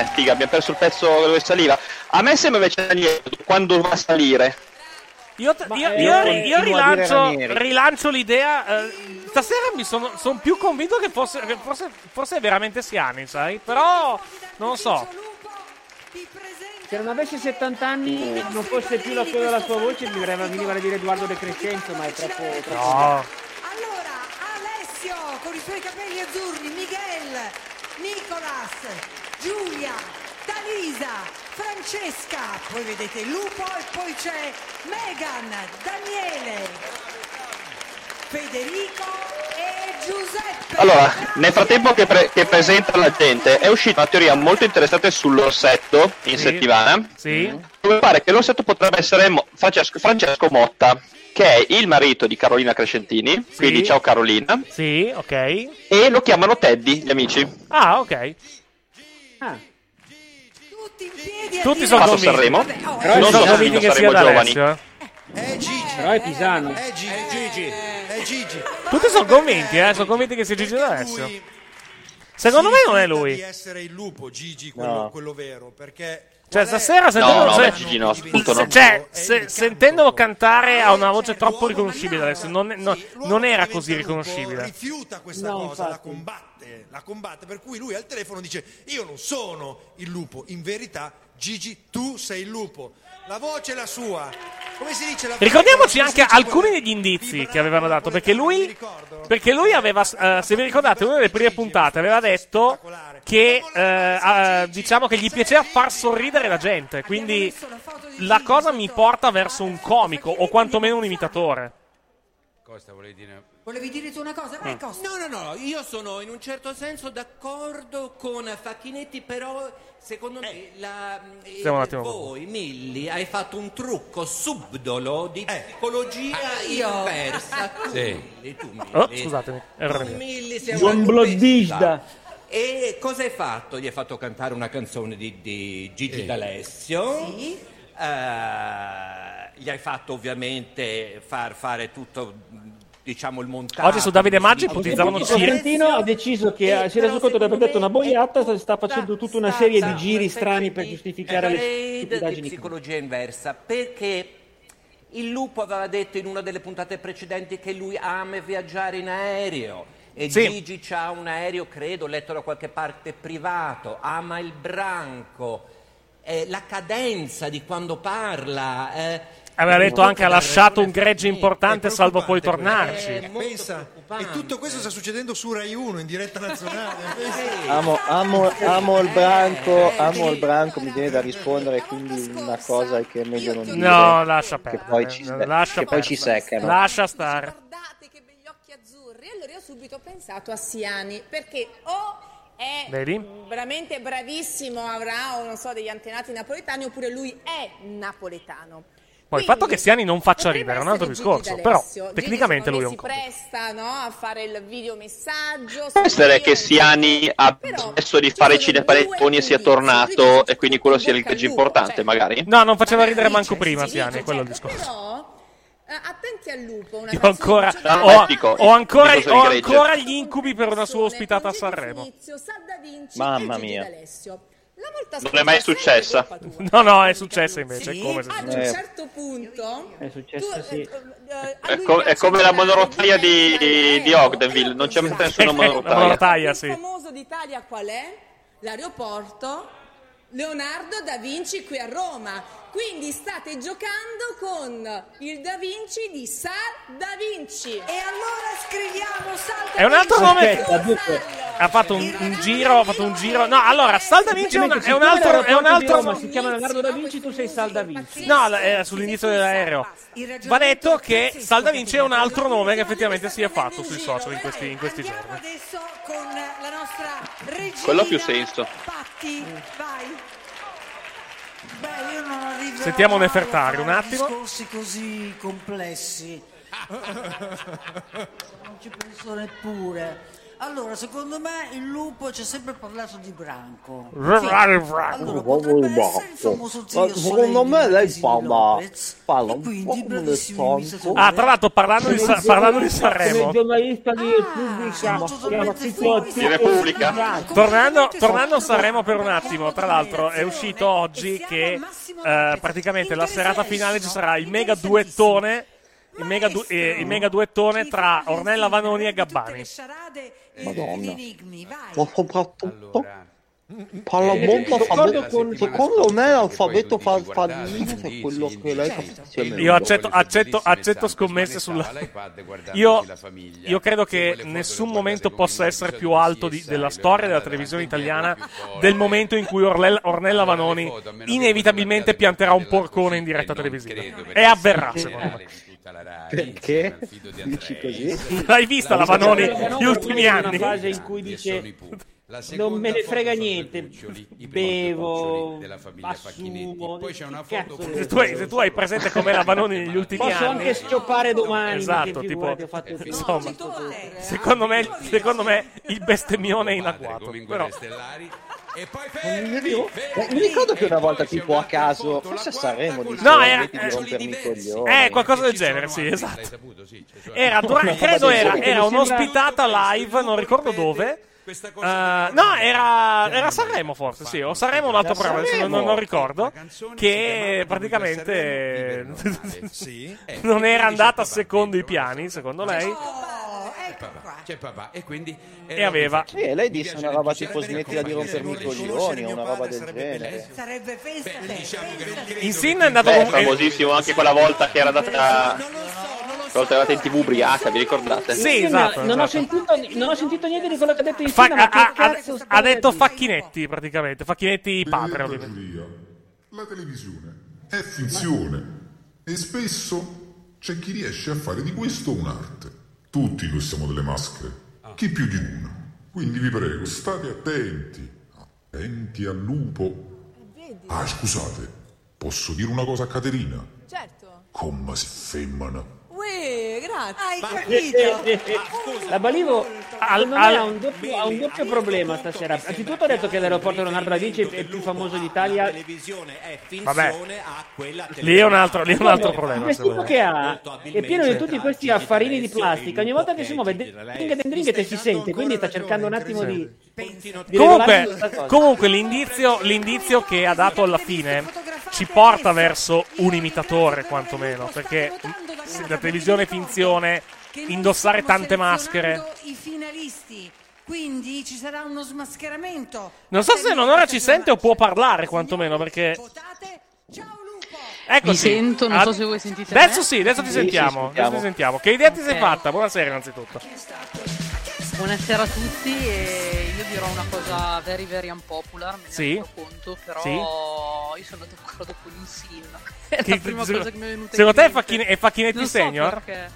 Speaker 8: Eh, figa, abbiamo perso il pezzo dove saliva. A me sembra invece Ranieri quando va a salire.
Speaker 1: Io, io-
Speaker 3: eh,
Speaker 1: io-
Speaker 3: io
Speaker 1: io rilancio, rilancio l'idea. eh, stasera mi sono son più convinto che fosse, che forse, forse è veramente Siani, sai? Però non lo so.
Speaker 4: Se non avesse 70 anni non fosse più la sua, della sua voce mi verrebbe mi veniva a dire Edoardo De Crescenzo, ma è troppo... troppo
Speaker 1: No.
Speaker 5: Allora, Alessio con i suoi capelli azzurri, Miguel, Nicolas, Giulia, Talisa, Francesca, poi vedete lupo e poi c'è Megan, Daniele, Federico e Giuseppe.
Speaker 8: Allora, nel frattempo che, pre- che presenta la gente, è uscita una teoria molto interessante sull'orsetto in
Speaker 1: Sì.
Speaker 8: settimana.
Speaker 1: Sì?
Speaker 8: Dove pare che l'orsetto potrebbe essere Mo- Francesco, Francesco Motta, che è il marito di Carolina Crescentini. Quindi ciao Carolina.
Speaker 1: Sì, ok.
Speaker 8: E lo chiamano Teddy, gli amici.
Speaker 1: Ah, ok. Tutti sono
Speaker 8: Fatto
Speaker 1: convinti.
Speaker 8: Sanremo.
Speaker 1: Però
Speaker 8: non
Speaker 1: sono
Speaker 8: so
Speaker 1: convinti che sia
Speaker 8: saremo giovani.
Speaker 16: È Gigi.
Speaker 4: Però è Pisano.
Speaker 16: È Gigi. È Gigi. È Gigi.
Speaker 1: Tutti sono convinti, eh? Sono convinti che sia Gigi D'Alessio. Secondo me non è lui.
Speaker 16: Di essere il lupo, Gigi, quello,
Speaker 1: No.
Speaker 16: quello vero, perché
Speaker 1: Cioè, stasera sentendolo,
Speaker 8: no, beh, Gigi no, no.
Speaker 1: cioè, se- sentendolo cantare ha una voce troppo riconoscibile adesso. Non, no- non era così riconoscibile.
Speaker 16: rifiuta questa
Speaker 4: No,
Speaker 16: cosa, la combatte, la combatte, per cui lui al telefono dice io non sono il lupo, in verità Gigi tu sei il lupo, la voce è la sua, come si dice? La
Speaker 1: Ricordiamoci anche
Speaker 16: dice
Speaker 1: alcuni degli indizi che avevano dato. Perché lui, perché lui aveva, eh, se vi ricordate, una delle prime puntate aveva detto che, eh, eh, diciamo che gli piaceva far sorridere la gente. Quindi la cosa mi porta verso un comico o quantomeno un imitatore.
Speaker 9: Costa, volevi dire...
Speaker 5: Volevi dire tu una cosa? Vai, Costa.
Speaker 11: No, no, no, io sono in un certo senso d'accordo con Facchinetti, però secondo me la, eh,
Speaker 1: Stiamo un attimo.
Speaker 11: voi, Milli, hai fatto un trucco subdolo di psicologia
Speaker 5: io-
Speaker 11: inversa. <laughs> Tu,
Speaker 9: Sì.
Speaker 11: Milli, tu, Milli.
Speaker 1: Oh, scusatemi, errore mio.
Speaker 11: Milli, sei
Speaker 4: Buon bloddista.
Speaker 11: E cosa hai fatto? Gli hai fatto cantare una canzone di, di Gigi D'Alessio. Eh, gli hai fatto ovviamente far fare tutto diciamo il montaggio.
Speaker 1: Oggi su Davide Maggi ipotizzavano Ciri.
Speaker 4: Costantino ha deciso che si è reso conto di aver detto una boiata sta- facendo tutta una serie di giri strani per giustificare le stupidaggini
Speaker 11: psicologia inversa perché il lupo aveva detto in una delle puntate precedenti che lui ama viaggiare in aereo e
Speaker 1: Sì.
Speaker 11: Gigi ha un aereo, credo, letto da qualche parte privato, ama il branco, eh, la cadenza di quando parla. eh.
Speaker 1: Aveva detto anche ha lasciato un gregge importante salvo poi
Speaker 16: Eh,
Speaker 1: tornarci.
Speaker 16: pensa, e tutto questo sta succedendo su Rai 1 in diretta nazionale. <laughs>
Speaker 3: Amo, amo, amo il branco, amo il branco, mi viene da rispondere, quindi una cosa che è meglio non dire.
Speaker 1: No, lascia
Speaker 3: Che
Speaker 1: perdere.
Speaker 3: poi ci,
Speaker 1: lascia
Speaker 3: che poi ci seccano.
Speaker 1: Lascia stare.
Speaker 13: E allora io ho subito pensato a Siani, perché o è
Speaker 1: Vedi?
Speaker 13: veramente bravissimo, avrà, o non so, degli antenati napoletani, oppure lui è napoletano.
Speaker 1: Poi il fatto che Siani non faccia ridere è un altro discorso.
Speaker 13: D'Alessio.
Speaker 1: Però
Speaker 13: Gigi,
Speaker 1: tecnicamente lui è un
Speaker 13: si presta no, a fare il videomessaggio.
Speaker 8: Può essere che Siani abbia smesso di fare cinepanettoni e sia tornato e quindi quello sia il gregge importante, magari?
Speaker 1: No, non faceva ridere manco prima Siani, è quello il discorso.
Speaker 13: Però eh, attenti al lupo, una
Speaker 1: Io ancora,
Speaker 8: No,
Speaker 1: ho,
Speaker 8: dico-
Speaker 1: ho ancora, ho ancora gli incubi per una sua ospitata a Sanremo.
Speaker 13: inizio, Sad da Vinci
Speaker 8: Mamma mia.
Speaker 13: D'Alessio. La volta
Speaker 8: Non è mai successa. <laughs>
Speaker 1: No, no, è successo invece.
Speaker 13: Sì?
Speaker 1: è come se
Speaker 13: Ad un
Speaker 8: Eh.
Speaker 13: certo punto
Speaker 4: È successo, sì.
Speaker 8: È, co- è come la monorotaia di, di Ogdenville, non c'è mai nessuna <laughs> monorotaia.
Speaker 1: monorotaia, sì.
Speaker 13: il famoso d'Italia qual è? L'aeroporto Leonardo da Vinci qui a Roma. Quindi state giocando con il Da Vinci di Sal da Vinci. E allora scriviamo Sal
Speaker 1: È un altro nome. Ha fatto un, un giro, ha fatto un giro. No, allora, Sal da Vinci è, una- è un altro. È un altro
Speaker 4: si chiama Leonardo da Vinci, tu sei Sal da Vinci.
Speaker 1: No, la- è sull'inizio dell'aereo. Va detto che Sal da Vinci è un altro nome che effettivamente si è fatto sui social in questi, in questi giorni.
Speaker 5: Adesso con la nostra regina
Speaker 8: Quello ha più senso.
Speaker 5: Patti, vai. Beh, io non arrivo
Speaker 1: Sentiamo Nefertari un attimo.
Speaker 12: discorsi così complessi. <laughs> non ci penso neppure. Allora, secondo me il lupo ci ha sempre parlato di branco.
Speaker 9: Allora,
Speaker 12: potrebbe essere il famoso zio
Speaker 9: Ma secondo me lei parla, parla
Speaker 12: e
Speaker 9: un
Speaker 12: quindi
Speaker 9: po' come
Speaker 12: imitatori.
Speaker 1: Ah, tra l'altro, parlando di, Sa- parlando di Sanremo.
Speaker 4: Come giornalista di Repubblica, che era scritto
Speaker 8: Di Repubblica?
Speaker 1: Tornando, tornando a Sanremo per un attimo, tra l'altro è uscito oggi che eh, praticamente la serata finale ci sarà il mega duettone. Il mega, du- eh, il mega duettone tra Ornella Vanoni e Gabbani.
Speaker 9: Madonna. Ma soprattutto parla
Speaker 4: Eh,
Speaker 9: molto
Speaker 4: d'accordo
Speaker 9: alfabeto.
Speaker 4: con-
Speaker 9: Secondo me l'alfabeto farfallino è quello che lei meglio.
Speaker 1: Io accetto, accetto, accetto scommesse sulla. Io, io credo che nessun momento possa essere più alto di- della storia della televisione italiana del momento in cui Ornella, Ornella Vanoni inevitabilmente pianterà un porcone in diretta televisiva. E avverrà, secondo me.
Speaker 3: Perché? Dici così? <laughs>
Speaker 1: L'hai vista la Vanoni gli ultimi
Speaker 4: Una
Speaker 1: anni?
Speaker 4: fase in cui dice non me ne frega niente, bevo, assumo,
Speaker 17: Poi c'è una foto
Speaker 1: Se tu, hai, se tu hai presente com'è la Vanoni <laughs> negli ultimi
Speaker 4: Posso
Speaker 1: anni,
Speaker 4: anche scioppare domani,
Speaker 1: Esatto,
Speaker 4: che
Speaker 1: tipo, insomma, secondo me, secondo me il bestemmione è in agguato. Però,
Speaker 3: Mi ricordo- mi ricordo che una volta tipo a caso, forse a Sanremo, disse
Speaker 1: No, era-
Speaker 3: di rompermi i coglioni.
Speaker 1: eh, qualcosa del genere, sì, esatto. Era, dura- credo era, era un'ospitata live, non ricordo dove. Eh, no, era, era Sanremo forse, sì, o Sanremo o un altro programma, adesso non, non- <laughs> non ricordo, che praticamente non era andata secondo i piani, secondo lei,
Speaker 17: C'è papà. E quindi
Speaker 1: e aveva...
Speaker 3: Sì, e lei disse una roba tipo smettila di rompermi i coglioni o una roba del genere.
Speaker 5: Sarebbe festa
Speaker 1: In Sin è andato
Speaker 8: Beh,
Speaker 1: eh,
Speaker 8: famosissimo anche quella volta che era andata. Quella volta che era in tv ubriaca, vi ricordate?
Speaker 1: Sì, esatto.
Speaker 4: Non ho,
Speaker 1: esatto.
Speaker 4: sentito, non ho sentito niente di quello che ha detto in
Speaker 1: Fa-
Speaker 4: fila, ma
Speaker 1: ha, ha- ha detto? Facchinetti praticamente, Facchinetti padre. ovviamente.
Speaker 10: La televisione è finzione e spesso c'è chi riesce a fare di questo un'arte. Tutti indossiamo delle maschere, chi più di una. Quindi vi prego, state attenti, attenti al lupo. Ah, scusate, posso dire una cosa a Caterina?
Speaker 13: Certo.
Speaker 10: Come si femmina.
Speaker 13: Uè,
Speaker 5: Hai
Speaker 4: capito? La Balivo secondo me ha un, doppio, ha un doppio problema stasera. Anzitutto ha detto che l'aeroporto Leonardo da Vinci è il più famoso d'Italia.
Speaker 1: Vabbè, lì è un altro, lì è un altro
Speaker 4: Il
Speaker 1: problema. se
Speaker 4: vestito che ha è pieno di tutti questi affarini di plastica. Ogni volta che si muove, dringa e si sente. Quindi sta cercando un attimo di. di
Speaker 1: Comunque, comunque l'indizio, l'indizio che ha dato alla fine ci porta verso un imitatore, quantomeno. Perché la televisione finzione, indossare tante maschere.
Speaker 5: I finalisti. Quindi ci sarà uno smascheramento.
Speaker 1: Non so se non ora ci sente o può parlare, quantomeno, perché. Eccoci.
Speaker 18: Mi sento, non so se voi sentite
Speaker 1: Adesso
Speaker 18: me.
Speaker 1: sì, adesso ti
Speaker 18: Sì,
Speaker 1: sentiamo. adesso ti sentiamo. Che idea ti sei fatta? Buonasera, innanzitutto.
Speaker 18: Buonasera a tutti e io dirò una cosa very very unpopular, me ne
Speaker 1: Sì.
Speaker 18: rendo conto, però
Speaker 1: Sì.
Speaker 18: io sono d'accordo con il Sin. È
Speaker 1: Che-
Speaker 18: la prima
Speaker 1: secondo-
Speaker 18: cosa che mi è venuta
Speaker 1: secondo
Speaker 18: in
Speaker 1: te è
Speaker 18: mente.
Speaker 1: Facchine- è Facchinetti
Speaker 18: Non so
Speaker 1: segno?
Speaker 18: perché.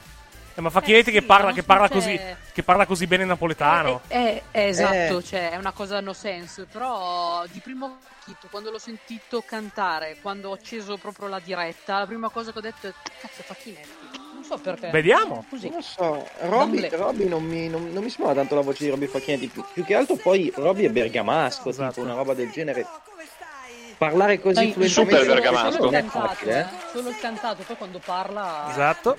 Speaker 1: Eh, ma Facchinetti che parla, che parla
Speaker 18: cioè-
Speaker 1: così, che parla così bene napoletano.
Speaker 18: Eh, eh, esatto,
Speaker 1: Eh.
Speaker 18: cioè è una cosa no sense, però di primo acchito, quando l'ho sentito cantare, quando ho acceso proprio la diretta, la prima cosa che ho detto è cazzo Facchinetti. Non so perché.
Speaker 1: Vediamo.
Speaker 18: Così.
Speaker 3: Non so, Robby. Robby non, mi, non, non mi sembra tanto la voce di Robby Facchinetti, più, più che altro poi Robby è bergamasco,
Speaker 1: Esatto.
Speaker 3: tipo una roba del genere. Parlare così
Speaker 18: Dai,
Speaker 3: fluentemente
Speaker 18: solo-
Speaker 3: non
Speaker 18: Solo
Speaker 3: è
Speaker 18: il cantato,
Speaker 3: facile, eh.
Speaker 18: eh. Solo il cantato, poi quando parla.
Speaker 1: Esatto.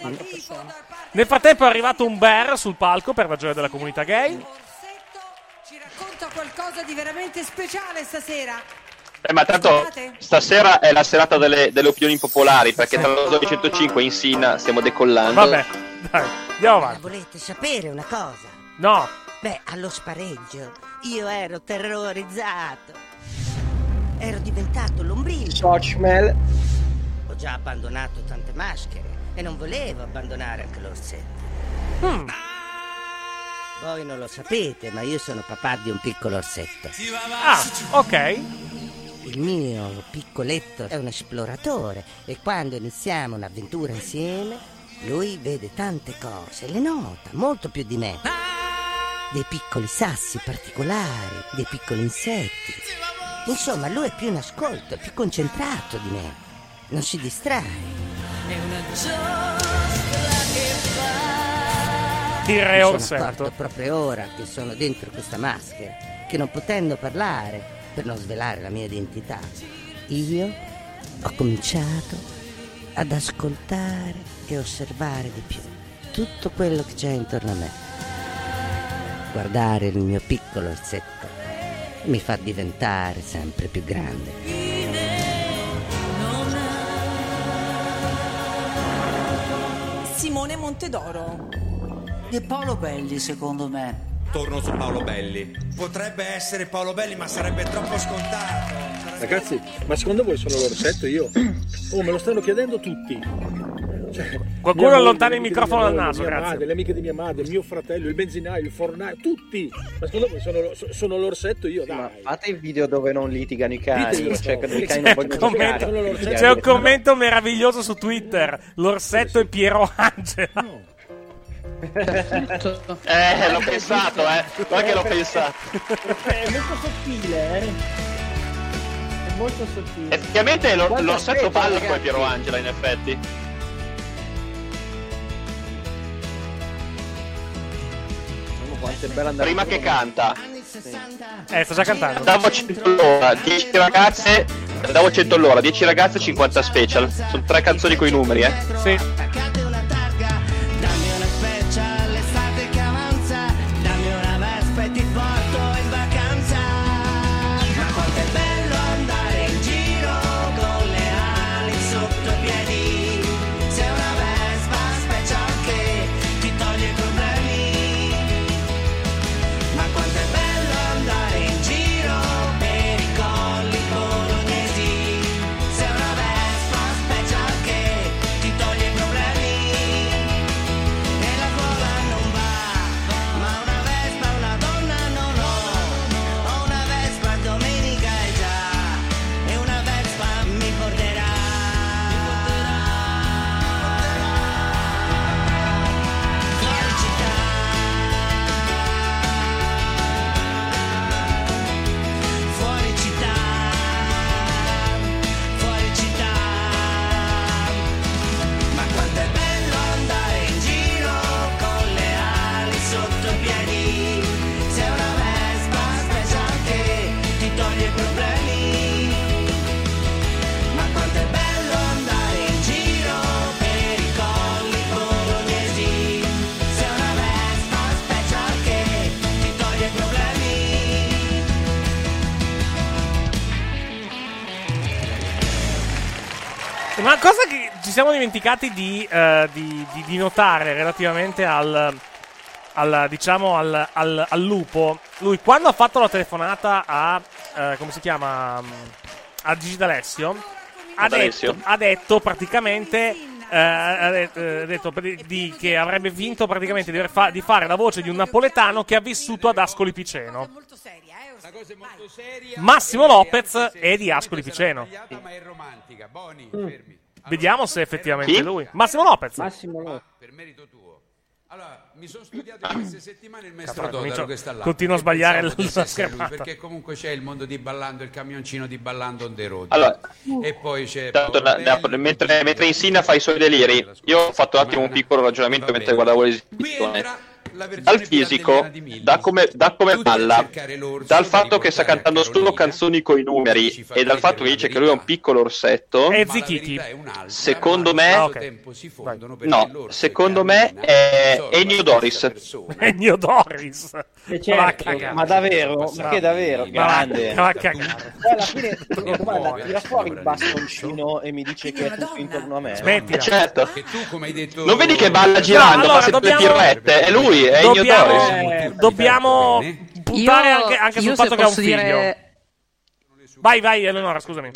Speaker 1: Nel frattempo è arrivato un bear sul palco per la gioia della comunità gay.
Speaker 5: Racconta qualcosa di veramente speciale stasera.
Speaker 8: Eh, ma tanto stasera è la serata delle, delle opinioni popolari perché tra lo 205 in Sina stiamo decollando.
Speaker 1: Vabbè, dai, andiamo avanti.
Speaker 19: Volete sapere una cosa?
Speaker 1: No.
Speaker 19: Beh, allo spareggio io ero terrorizzato. Ero diventato l'ombrico.
Speaker 3: Sochmel.
Speaker 19: Ho già abbandonato tante maschere e non volevo abbandonare anche l'orsetto.
Speaker 1: Hmm.
Speaker 19: Voi non lo sapete, ma io sono papà di un piccolo orsetto.
Speaker 1: Ah, ok.
Speaker 19: Il mio piccoletto è un esploratore e quando iniziamo un'avventura insieme, lui vede tante cose, le nota, molto più di me. Dei piccoli sassi particolari, dei piccoli insetti. Insomma, lui è più in ascolto, è più concentrato di me. Non si distrae.
Speaker 1: Re
Speaker 19: Mi sono accorto proprio ora che sono dentro questa maschera, che non potendo parlare per non svelare la mia identità, io ho cominciato ad ascoltare e osservare di più tutto quello che c'è intorno a me. Guardare il mio piccolo orsetto mi fa diventare sempre più grande.
Speaker 12: Simone Montedoro. Di Paolo Belli, secondo me.
Speaker 16: Torno su Paolo Belli. Potrebbe essere Paolo Belli, ma sarebbe troppo scontato.
Speaker 20: Ragazzi, ma secondo voi sono l'orsetto io? Oh, me lo stanno chiedendo tutti. Cioè,
Speaker 1: Qualcuno
Speaker 20: le
Speaker 1: il microfono dal naso,
Speaker 20: mia
Speaker 1: grazie.
Speaker 20: Madre, le amiche di mia madre, il mio fratello, il benzinaio, il fornaio, tutti. Ma secondo voi sono, so- sono l'orsetto io? Dai.
Speaker 3: Fate il video dove non litigano i cani,
Speaker 20: Ditelo.
Speaker 3: i cani
Speaker 1: C'è
Speaker 3: non
Speaker 1: un, commento, c'è un commento meraviglioso su Twitter. L'orsetto e Piero Angela.
Speaker 8: Eh, l'ho pensato, eh. Guarda che l'ho pensato.
Speaker 4: È molto sottile, eh. È molto sottile.
Speaker 8: Effettivamente
Speaker 4: Quanto
Speaker 8: l'orsetto
Speaker 4: ragazzi?
Speaker 8: come Piero Angela, in effetti. Prima che canta.
Speaker 1: Eh, sta già cantando.
Speaker 8: Davo 100 all'ora, 10 ragazze. Davo 100 all'ora, 10 ragazze, 50 special. Sono tre canzoni con i numeri, eh.
Speaker 1: Sì. Siamo dimenticati di, eh, di- di- di notare relativamente al, al, diciamo, al, al- al lupo, lui quando ha fatto la telefonata a, eh, come si chiama, Mm, a Gigi D'Alessio, ha detto, ha detto praticamente, eh, ha detto, eh, ha detto per- di- che avrebbe vinto praticamente di, fa- di fare la voce di un napoletano che ha vissuto ad Ascoli Piceno. Massimo Lopez è di Ascoli Piceno.
Speaker 9: Ma è romantica. Boni,
Speaker 1: Mm. Vediamo se effettivamente
Speaker 9: Chi?
Speaker 1: è lui. Massimo Lopez.
Speaker 6: Massimo Lopez.
Speaker 9: Per merito tuo. Allora, mi sono studiato in queste settimane il maestro Totaro che sta là.
Speaker 1: continuo a sbagliare la-
Speaker 9: essere lui,
Speaker 1: schermata.
Speaker 9: Perché comunque c'è il mondo di Ballando, il camioncino di Ballando on the road.
Speaker 8: Allora,
Speaker 9: e poi c'è
Speaker 8: Tanto,
Speaker 9: Paolo
Speaker 8: na- na- mentre, mentre insina fa i suoi deliri, io ho fatto un attimo un piccolo ragionamento mentre guardavo l'esibizione. Dal fisico, da come, da come balla, dal fatto che sta cantando solo canzoni coi numeri e dal fatto che dice che lui è un piccolo orsetto,
Speaker 1: È Zichiti.
Speaker 8: secondo me,
Speaker 1: Ah,
Speaker 8: no, secondo me è Ennio Doris.
Speaker 1: Ennio Doris.
Speaker 6: certo.
Speaker 1: Cagare.
Speaker 21: Ma davvero? Ma che davvero?
Speaker 1: Ma
Speaker 21: Grande.
Speaker 1: va a cagare.
Speaker 21: Poi alla <laughs> fine, tira fuori il bastoncino e mi dice che è tutto intorno a me.
Speaker 8: Eh, certo.
Speaker 9: Che tu, come hai detto...
Speaker 8: Non vedi che balla girando,
Speaker 1: No,
Speaker 8: fa
Speaker 1: allora,
Speaker 8: sempre
Speaker 1: dobbiamo-
Speaker 8: pirouette? È lui, è
Speaker 1: Dobbiamo,
Speaker 8: Doris.
Speaker 1: dobbiamo puntare
Speaker 18: Io-
Speaker 1: anche, anche sul fatto che ha un figlio.
Speaker 18: dire-
Speaker 1: Vai, vai, Eleonora, scusami.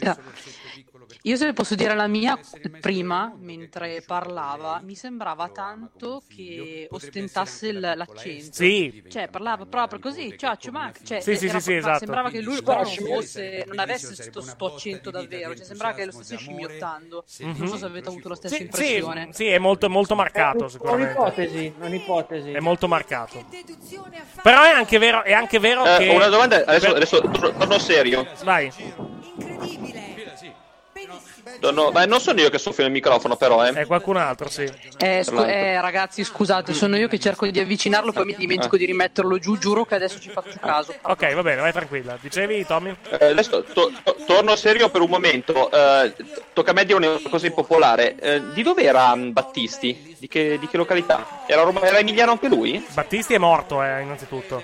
Speaker 18: Io se posso dire la mia, prima, mentre parlava, mi sembrava tanto che ostentasse l- l'accento.
Speaker 1: Sì.
Speaker 18: Cioè, parlava proprio così, ciao, ciao, cioè,
Speaker 1: Sì, sì,
Speaker 18: era-
Speaker 1: sì, sì, esatto.
Speaker 18: Sembrava che lui però non fosse, non avesse sto, sto accento davvero, cioè sembrava che lo stesse scimmiottando. Non so se avete avuto la stessa
Speaker 1: Sì, sì,
Speaker 18: impressione.
Speaker 1: sì, è molto, molto marcato,
Speaker 6: È
Speaker 1: sicuramente.
Speaker 6: un'ipotesi, un'ipotesi.
Speaker 1: È molto marcato. Però è anche vero, è anche vero
Speaker 8: Eh,
Speaker 1: che...
Speaker 8: una domanda, adesso, adesso tor- torno serio.
Speaker 1: Vai.
Speaker 8: No, ma non sono io che soffio nel microfono, però, eh.
Speaker 1: È qualcun altro, sì.
Speaker 18: Eh, scu- eh, ragazzi, scusate, sono io che cerco di avvicinarlo, poi mi dimentico di rimetterlo giù. Giuro che adesso ci faccio caso.
Speaker 1: Ok, va bene, vai tranquilla. Dicevi, Tommy?
Speaker 8: Eh, adesso to- to- torno serio per un momento. Eh, tocca a me dire una cosa impopolare. Eh, di dove era mm, Battisti? Di che, di che località? Era, Roma- era emiliano anche lui?
Speaker 1: Battisti è morto, eh, innanzitutto.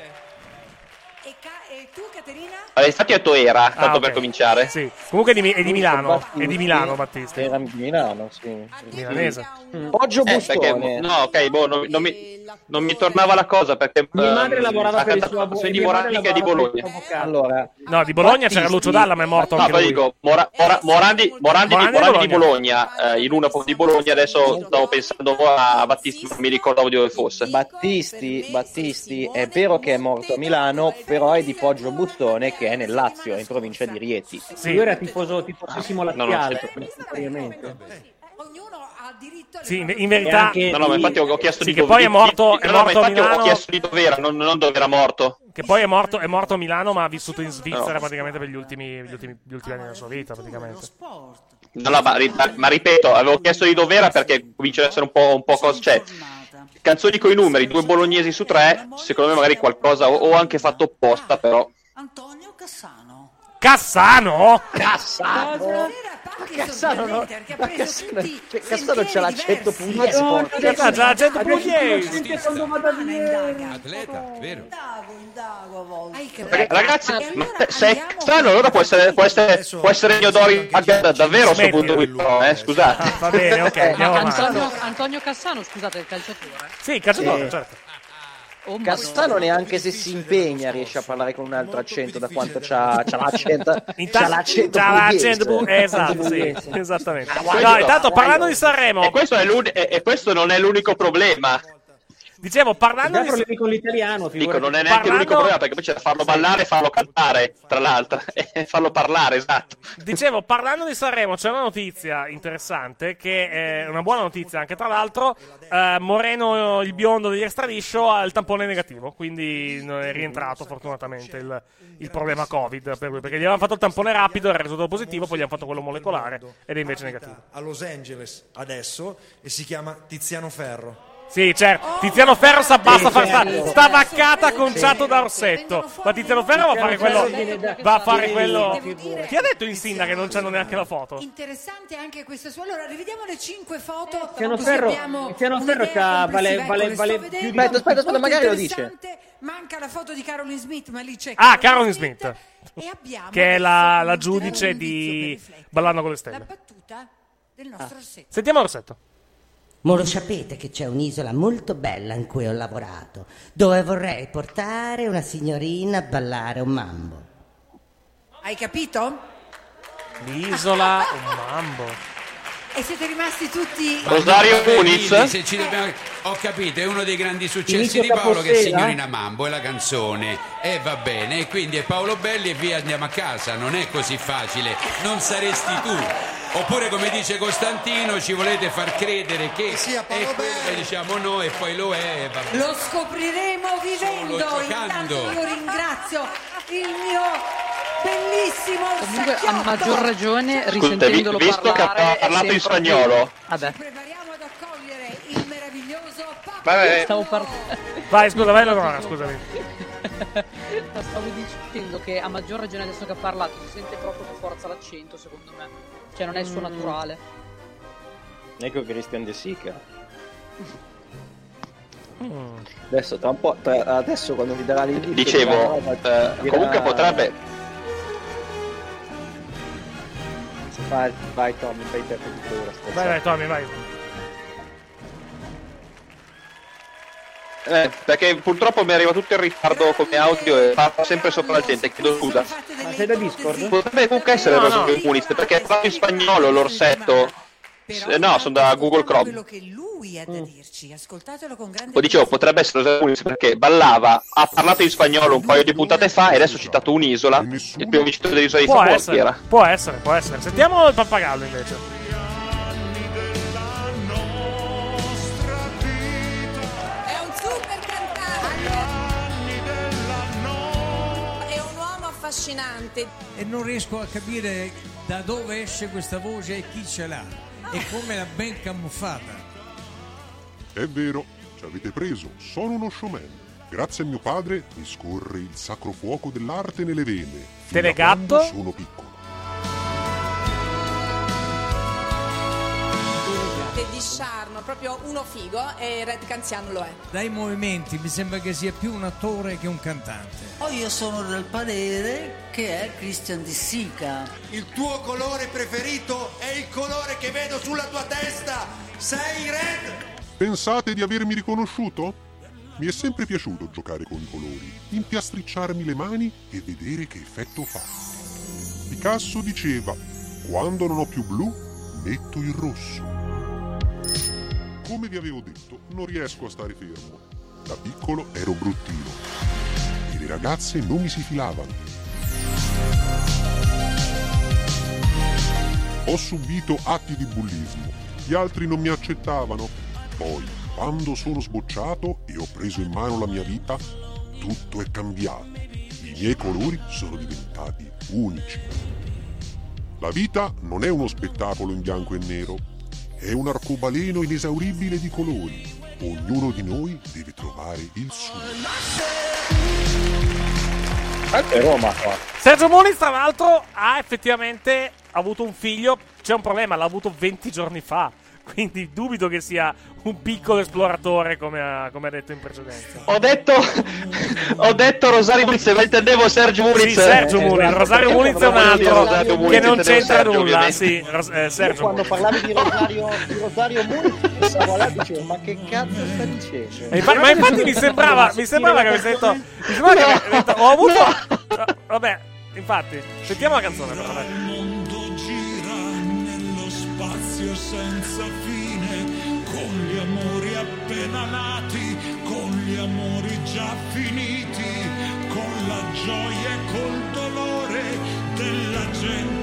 Speaker 8: Eh, infatti ho detto era, tanto
Speaker 1: Ah, ok.
Speaker 8: per cominciare.
Speaker 1: Sì. Comunque è di, è di Milano.
Speaker 21: Battisti.
Speaker 1: È di Milano, Battisti.
Speaker 21: Era di Milano, sì.
Speaker 1: Milanese.
Speaker 21: Poggio
Speaker 8: Eh, perché,
Speaker 21: Bustone.
Speaker 8: no, ok, boh, non, non mi, non mi tornava la cosa perché
Speaker 6: Mia madre
Speaker 8: ehm,
Speaker 6: lavorava
Speaker 8: ha
Speaker 6: per il suo avvocato.
Speaker 8: canzoni di Morandi e di Bologna.
Speaker 21: Allora,
Speaker 1: No, di Bologna c'era Lucio Dalla, ma è morto
Speaker 8: No,
Speaker 1: anche lui.
Speaker 8: dico, Mora- Mora- Morandi, Morandi, di,
Speaker 1: Morandi di
Speaker 8: Morandi di Bologna, eh, in una di Bologna, adesso stavo pensando a Battisti, non mi ricordavo di dove fosse.
Speaker 21: Battisti, Battisti è vero che è morto a Milano, però è di Poggio Bustone che è nel Lazio, in provincia di Rieti.
Speaker 6: Lui era tifoso, tifosissimo
Speaker 8: No, no,
Speaker 6: laziale.
Speaker 8: sì.
Speaker 6: ovviamente.
Speaker 1: Sì, in, verità...
Speaker 8: No, no, ma infatti ho, ho chiesto
Speaker 1: Sì,
Speaker 8: di
Speaker 1: che
Speaker 8: dove
Speaker 1: poi è morto,
Speaker 8: di-
Speaker 1: è
Speaker 8: no, no, ma
Speaker 1: morto a
Speaker 8: infatti ho
Speaker 1: Milano.
Speaker 8: chiesto di dove era, non, non dove era morto.
Speaker 1: Che poi è morto, è morto a Milano, ma ha vissuto in Svizzera
Speaker 8: No.
Speaker 1: praticamente per gli ultimi, gli ultimi, gli ultimi anni della sua vita, praticamente.
Speaker 8: No, no, ma, ri- ma- ripeto, avevo chiesto di dove era perché comincia ad essere un po', un po' cosa. Cioè, canzoni con i numeri, due bolognesi su tre, secondo me magari qualcosa ho, ho anche fatto apposta, però.
Speaker 22: Antonio Cassano.
Speaker 1: Cassano?
Speaker 21: Cassano? Cassano, no, ma Cassano, cioè, Cassano c'ha l'accento pugliese.
Speaker 1: C'ha l'accento pugliese.
Speaker 6: a
Speaker 9: Atleta, vero?
Speaker 8: Perché, ragazzi, ma se è strano, allora può essere, può essere, può essere Ennio Dori anche da- davvero a sto punto qui, eh, scusate.
Speaker 1: Va bene, ok.
Speaker 18: Antonio, Cassano, scusate, il calciatore.
Speaker 1: Sì, il calciatore,
Speaker 21: Eh.
Speaker 1: certo.
Speaker 18: Oh,
Speaker 21: Cassano neanche se si impegna riesce a parlare con un altro accento da quanto c'ha, c'ha l'accento <laughs>
Speaker 1: Intanto-
Speaker 21: c'ha l'accento
Speaker 1: c'ha
Speaker 21: pugliese.
Speaker 1: l'accento pu- esatto, sì,
Speaker 21: Pugliese.
Speaker 1: esattamente.
Speaker 8: guarda,
Speaker 1: No, intanto parlando di Sanremo,
Speaker 8: E questo, è e questo non è l'unico problema.
Speaker 1: Dicevo, parlando di
Speaker 6: problemi con l'italiano,
Speaker 8: Dico, non è neanche
Speaker 1: Parlando-
Speaker 8: l'unico problema perché poi c'è da farlo ballare e farlo cantare, tra l'altro. <laughs> E farlo parlare, esatto.
Speaker 1: Dicevo, parlando di Sanremo, c'è una notizia interessante, che è una buona notizia anche tra l'altro. eh, Moreno, il biondo degli Extraliscio, ha il tampone negativo, quindi non è rientrato fortunatamente il, il problema Covid per lui, perché gli avevano fatto il tampone rapido, era risultato positivo, poi gli hanno fatto quello molecolare ed è invece negativo.
Speaker 16: a Los Angeles adesso e si chiama Tiziano Ferro.
Speaker 1: Sì, certo. Tiziano Ferro sta, basta fare sta, sta vaccata conciato da Orsetto. Ma Tiziano Ferro va a fare quello. Va a fare quello. Chi ha detto in Sinda che non c'hanno neanche la foto?
Speaker 5: Interessante anche questo suo. Allora, rivediamo le cinque foto.
Speaker 6: Tiziano Ferro, Tiziano Ferro c'ha- vale, vale,
Speaker 5: Ecco, le
Speaker 6: vale più di...
Speaker 21: Aspetta, aspetta, aspetta, magari lo dice.
Speaker 5: Manca la foto di Caroline Smith, ma lì c'è
Speaker 1: Ah, Caroline Smith.
Speaker 5: E abbiamo
Speaker 1: Che è la, la giudice di. Ballando con le
Speaker 5: La
Speaker 1: Stelle.
Speaker 5: battuta del nostro orsetto.
Speaker 1: Sentiamo Orsetto.
Speaker 19: Ma lo sapete che c'è un'isola molto bella in cui ho lavorato, dove vorrei portare una signorina a ballare un mambo.
Speaker 5: Hai capito?
Speaker 1: L'isola, un mambo.
Speaker 5: E siete rimasti tutti...
Speaker 8: Rosario Muniz?
Speaker 9: Dobbiamo- Ho capito, è uno dei grandi successi
Speaker 5: Inizio
Speaker 9: di Paolo che è? Signorina Mambo, è la canzone. E va bene, e quindi è Paolo Belli e via andiamo a casa. Non è così facile, non saresti tu. Oppure come dice Costantino, ci volete far credere che è quello che diciamo noi e poi lo è. e va bene.
Speaker 5: Lo scopriremo vivendo. Intanto io ringrazio il mio bellissimo
Speaker 18: Comunque, a maggior ragione, risentendolo
Speaker 8: vi- visto che ha
Speaker 18: parlare,
Speaker 8: parlato in spagnolo.
Speaker 18: Vabbè.
Speaker 5: il meraviglioso Papa
Speaker 18: Stavo par-
Speaker 1: Vai, scusa, vai Eleonora, scusami. <laughs>
Speaker 18: No, Stavo dicendo che a maggior ragione adesso che ha parlato si sente proprio con forza l'accento, secondo me. Cioè, non è il suo
Speaker 3: Mm.
Speaker 18: naturale.
Speaker 3: Ecco Christian De Sica. Adesso, tra un po', tra- adesso quando ti darà l'indirizzo
Speaker 8: Dicevo,
Speaker 3: dirà-
Speaker 8: eh,
Speaker 3: dirà-
Speaker 8: comunque potrebbe.
Speaker 3: Vai, vai Tommy, fai te tutto ora.
Speaker 1: Vai, vai, Tommy, vai.
Speaker 8: Eh, perché purtroppo mi arriva tutto in ritardo come audio e fa sempre sopra la gente, chiedo scusa.
Speaker 3: Ma sei da Discord?
Speaker 8: Potrebbe comunque essere
Speaker 3: No,
Speaker 8: Rosario
Speaker 3: no.
Speaker 8: Muniz, perché parla in spagnolo l'orsetto. Eh, no, sono da Google Chrome.
Speaker 5: quello che lui ha da dirci. Ascoltatelo con grande
Speaker 8: Poi dicevo, potrebbe essere Rosario Muniz perché ballava, ha parlato in spagnolo un paio di puntate fa e adesso ha citato un'isola. Il primo vincitore dell'isola di
Speaker 1: Può essere,
Speaker 8: era?
Speaker 1: può essere, può essere. Sentiamo il pappagallo invece.
Speaker 13: Affascinante.
Speaker 7: e non riesco a capire da dove esce questa voce e chi ce l'ha e come l'ha ben camuffata.
Speaker 23: È vero, ci avete preso, sono uno showman. Grazie a mio padre mi scorre il sacro fuoco dell'arte nelle vene.
Speaker 1: Telegatto?
Speaker 23: Sono piccolo.
Speaker 13: Che di charme, proprio uno figo e Red Canziano lo è.
Speaker 7: Dai movimenti mi sembra che sia più un attore che un cantante.
Speaker 12: Oh, io sono del parere che è Christian Di Sica.
Speaker 16: Il tuo colore preferito è il colore che vedo sulla tua testa. Sei red.
Speaker 23: Pensate di avermi riconosciuto? Mi è sempre piaciuto giocare con i colori, impiastricciarmi le mani e vedere che effetto fa. Picasso diceva, quando non ho più blu, metto il rosso. Come vi avevo detto, non riesco a stare fermo. Da piccolo ero bruttino e le ragazze non mi si filavano. Ho subito atti di bullismo, gli altri non mi accettavano. Poi, quando sono sbocciato e ho preso in mano la mia vita, tutto è cambiato. I miei colori sono diventati unici. La vita non è uno spettacolo in bianco e nero, è un arcobaleno inesauribile di colori. Ognuno di noi deve trovare il suo.
Speaker 3: Anche Roma qua.
Speaker 1: Sergio Muniz, tra l'altro, ha effettivamente avuto un figlio. C'è un problema, l'ha avuto 20 giorni fa. Quindi dubito che sia un piccolo esploratore, come ha, come ha detto in precedenza.
Speaker 8: Ho detto, <laughs> ho detto Rosario Muniz, ma intendevo Sergio Muniz.
Speaker 1: Sì, Sergio Muniz.
Speaker 8: eh,
Speaker 1: Rosario Muniz è un altro che non c'entra
Speaker 8: Sergio,
Speaker 1: nulla. Sì, Ros- eh, Sergio
Speaker 3: Quando
Speaker 1: Muniz.
Speaker 3: parlavi di Rosario, di Rosario Muniz, <laughs> pensavo là dicevo, ma che cazzo sta dicendo?
Speaker 1: E ma infatti mi sembrava, mi sembrava che avesse detto. Mi sembrava che avesse detto. Ho avuto. eh, Vabbè, infatti, sentiamo la canzone però. dai.
Speaker 2: Senza fine, con gli amori appena nati, con gli amori già finiti, con la gioia e col dolore della gente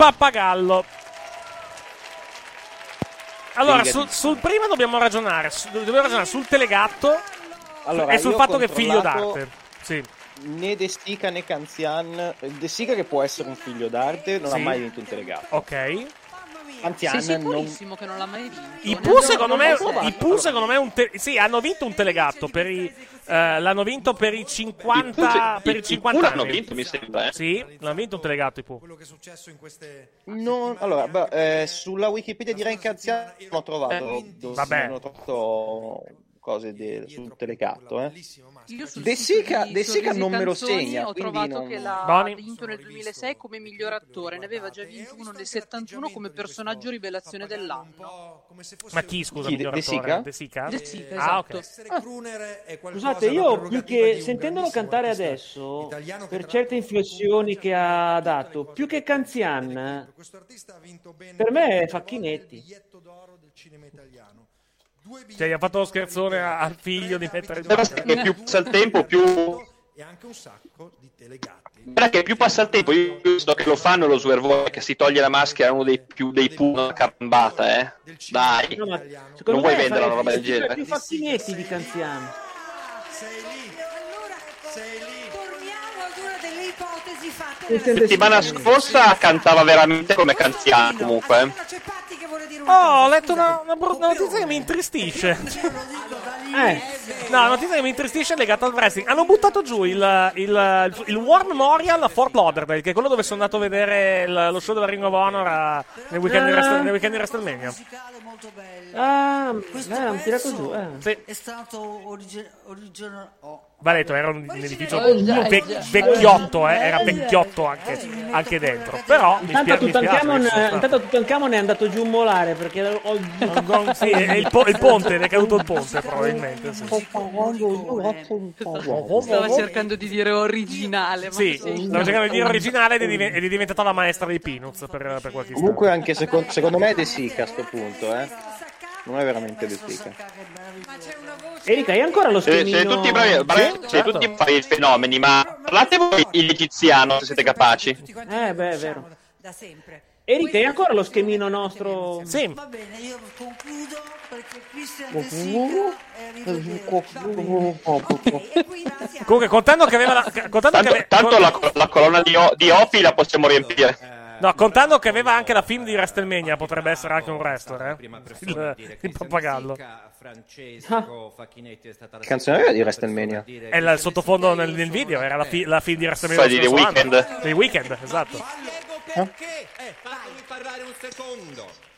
Speaker 1: pappagallo. Allora, sul, sul primo dobbiamo ragionare. su- dobbiamo ragionare sul telegatto
Speaker 3: Allora,
Speaker 1: e sul fatto che è figlio d'arte. Sì.
Speaker 3: Né De Sica né Canzian. De Sica che può essere un figlio d'arte, non
Speaker 1: Sì.
Speaker 3: ha mai vinto un telegatto.
Speaker 1: Ok.
Speaker 3: Canzian
Speaker 18: Sei
Speaker 3: non...
Speaker 18: sicurissimo che non l'ha mai vinto?
Speaker 1: I Pooh secondo me, i Pooh, secondo me è un te- sì, hanno vinto un telegatto per i, eh, l'hanno vinto per i 50
Speaker 8: I-
Speaker 1: per i
Speaker 8: i
Speaker 1: 50
Speaker 8: Pooh l'hanno vinto, mi sembra, eh.
Speaker 1: Sì, l'hanno vinto un telegatto i Pooh.
Speaker 3: Non- allora, beh, eh, sulla Wikipedia di Ren Canzian non ho trovato,
Speaker 1: Eh, vabbè.
Speaker 3: non ho trovato cose de- sul telecatto. Eh.
Speaker 18: Io sul
Speaker 3: De Sica,
Speaker 18: di
Speaker 3: De Sica non me lo segna,
Speaker 18: Ho trovato
Speaker 3: non...
Speaker 18: che l'ha vinto nel 2006 come miglior attore, ne aveva già vinto uno nel 71 come personaggio rivelazione dell'anno.
Speaker 1: Ma chi, scusa,
Speaker 3: Chi,
Speaker 1: miglior
Speaker 3: De
Speaker 1: attore?
Speaker 3: Sica?
Speaker 1: De Sica?
Speaker 18: De Sica,
Speaker 1: Ah,
Speaker 18: esatto.
Speaker 1: ok.
Speaker 4: Scusate, io più che sentendolo cantare adesso, per certe inflessioni che ha dato, più che Canzian, per me è Facchinetti.
Speaker 1: Cioè, gli ha fatto lo scherzone al figlio di mettere
Speaker 8: che più passa il tempo, più.
Speaker 16: E anche un sacco di telegatti.
Speaker 8: Guarda che più passa il tempo, io visto che lo fanno lo Swervoy che si toglie la maschera, è uno dei più dei Pooh una carambata, eh. Dai. Non vuoi vendere una roba del
Speaker 4: è
Speaker 8: genere?
Speaker 4: più Facchinetti di Canzian.
Speaker 5: Torniamo ad una delle ipotesi fatte
Speaker 4: è
Speaker 8: Settimana scorsa cantava veramente come Canziano comunque. eh.
Speaker 1: Oh, ho letto una, una brutta notizia che mi intristisce.
Speaker 4: Eh.
Speaker 1: No, la notizia che mi intristisce è legata al wrestling. Hanno buttato giù il, il, il War Memorial a Fort Lauderdale, che è quello dove sono andato a vedere il- lo show della Ring of Honor a- nel, weekend di
Speaker 4: Ah.
Speaker 1: Wrestle- nel weekend di WrestleMania.
Speaker 4: Ah,
Speaker 12: Questo
Speaker 4: eh, hanno tirato giù. Eh.
Speaker 12: è stato origi- original- oh,
Speaker 1: Va detto, era un, un edificio
Speaker 12: Oh, già,
Speaker 1: ve-
Speaker 12: già.
Speaker 1: vecchiotto, eh, era vecchiotto anche, anche dentro. Però mi,
Speaker 4: Intanto
Speaker 1: spia- mi spiace.
Speaker 4: Tutankhamon, intanto è andato giù un molare perché ho
Speaker 1: sì, è il, po- il ponte, è caduto il ponte probabilmente. Sì.
Speaker 18: Stava cercando di dire originale. Ma
Speaker 1: Sì,
Speaker 18: sei-
Speaker 1: stavo cercando di dire originale ed è, diven- ed è diventata la maestra dei Peanuts per, per qualche istante.
Speaker 3: Comunque anche seco- secondo me è De Sica a sto punto, eh. Non è veramente De Sica.
Speaker 4: Erika, hai ancora lo
Speaker 8: Se,
Speaker 4: schemino?
Speaker 8: siete tutti bravi, bravi-
Speaker 4: Sì,
Speaker 8: siete
Speaker 4: certo.
Speaker 8: tutti bravi fenomeni, ma parlate voi in egiziano se siete capaci.
Speaker 4: Eh, beh, è vero.
Speaker 5: da sempre.
Speaker 4: Erika, hai ancora lo schemino nostro?
Speaker 1: Sì.
Speaker 12: Va bene, io concludo perché Christian De Sica è
Speaker 1: Comunque, contando che aveva la, contando che
Speaker 8: Tanto,
Speaker 1: ave-
Speaker 8: tanto la, la colonna di, O- di Opi la possiamo riempire.
Speaker 1: No, contando che aveva anche la film di WrestleMania, potrebbe essere anche un wrestler, eh? Il, il pappagallo.
Speaker 11: Francesco Facchinetti è stata la
Speaker 3: Che canzone aveva di WrestleMania?
Speaker 1: È il sottofondo nel, nel video, era la, fi- la film di WrestleMania. Scorso anno.
Speaker 8: Weeknd.
Speaker 1: Dei Weekend, esatto.
Speaker 11: Perché? Eh, fatemi parlare un secondo.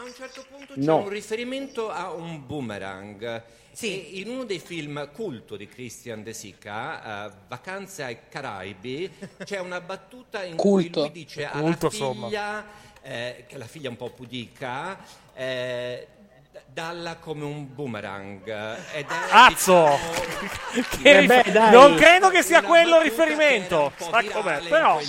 Speaker 11: A un certo punto c'è
Speaker 4: No.
Speaker 11: un riferimento a un boomerang. E in uno dei film culto di Christian De Sica, eh, Vacanze ai Caraibi, c'è una battuta in
Speaker 24: Culto.
Speaker 11: cui lui dice alla
Speaker 1: Culto,
Speaker 11: figlia, eh, che è la figlia un po' pudica, eh, dalla come un boomerang. Ed è,
Speaker 1: Azzo! <laughs> Che
Speaker 4: Eh
Speaker 1: rif-
Speaker 4: beh,
Speaker 1: non credo che sia quello il riferimento. Sa com'è, però. <laughs>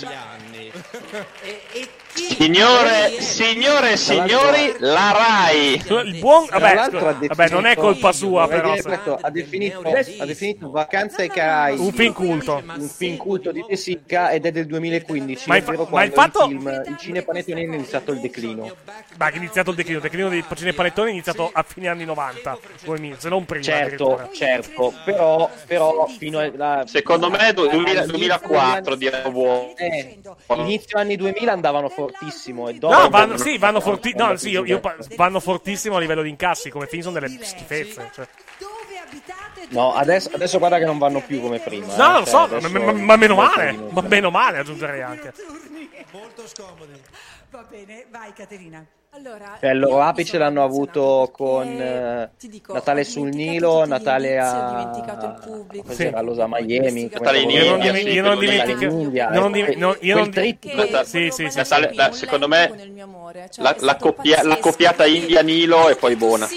Speaker 8: Signore, signore e signori, la Rai.
Speaker 1: Il buon. Vabbè, vabbè, non è colpa sua, però.
Speaker 3: questo, ha, definito, ha definito Vacanze ai Caraibi
Speaker 1: Un film culto.
Speaker 3: un film culto di De Sica ed è del 2015
Speaker 1: Ma il fa- ma il fatto-
Speaker 3: film, il cinepanettone è iniziato il declino
Speaker 1: Ma è iniziato il declino. Il declino dei Pacini Panettoni è iniziato a fine anni 90, 2000, se non prima.
Speaker 3: certo certo però, però fino a
Speaker 8: Secondo me du- 2000 2004 direi buono.
Speaker 3: eh, inizio anni 2000 andavano fortissimo e dopo
Speaker 1: No, vanno, sì, vanno,
Speaker 3: fortissimo
Speaker 1: forti- no, sì, io- io pa- vanno fortissimo a livello di incassi. Come film sono delle schifezze. Cioè.
Speaker 3: no adesso, adesso guarda che non vanno più come prima
Speaker 1: No,
Speaker 3: eh,
Speaker 1: lo
Speaker 3: cioè,
Speaker 1: so, ma,
Speaker 3: adesso-
Speaker 1: ma- ma meno male. Ma meno male aggiungerei anche.
Speaker 16: Molto scomodi.
Speaker 5: Va bene, vai Caterina.
Speaker 13: Allora,
Speaker 3: Cioè, loro apice l'hanno avuto con eh,
Speaker 13: ti dico,
Speaker 3: Natale sul Nilo, Natale a
Speaker 13: dimenticato il pubblico.
Speaker 3: cos'era, Losa Miami,
Speaker 8: Natale in India, sì,
Speaker 1: io non dimentico-
Speaker 3: India,
Speaker 1: non
Speaker 3: eh,
Speaker 1: dim-
Speaker 3: quel-
Speaker 1: no, io
Speaker 3: quel
Speaker 1: non-
Speaker 3: trip
Speaker 1: Sì, sì, sì.
Speaker 8: Natale- beh, secondo me.
Speaker 13: Cioè,
Speaker 8: la,
Speaker 13: è
Speaker 8: la, coppia- la coppiata India-Nilo e poi buona.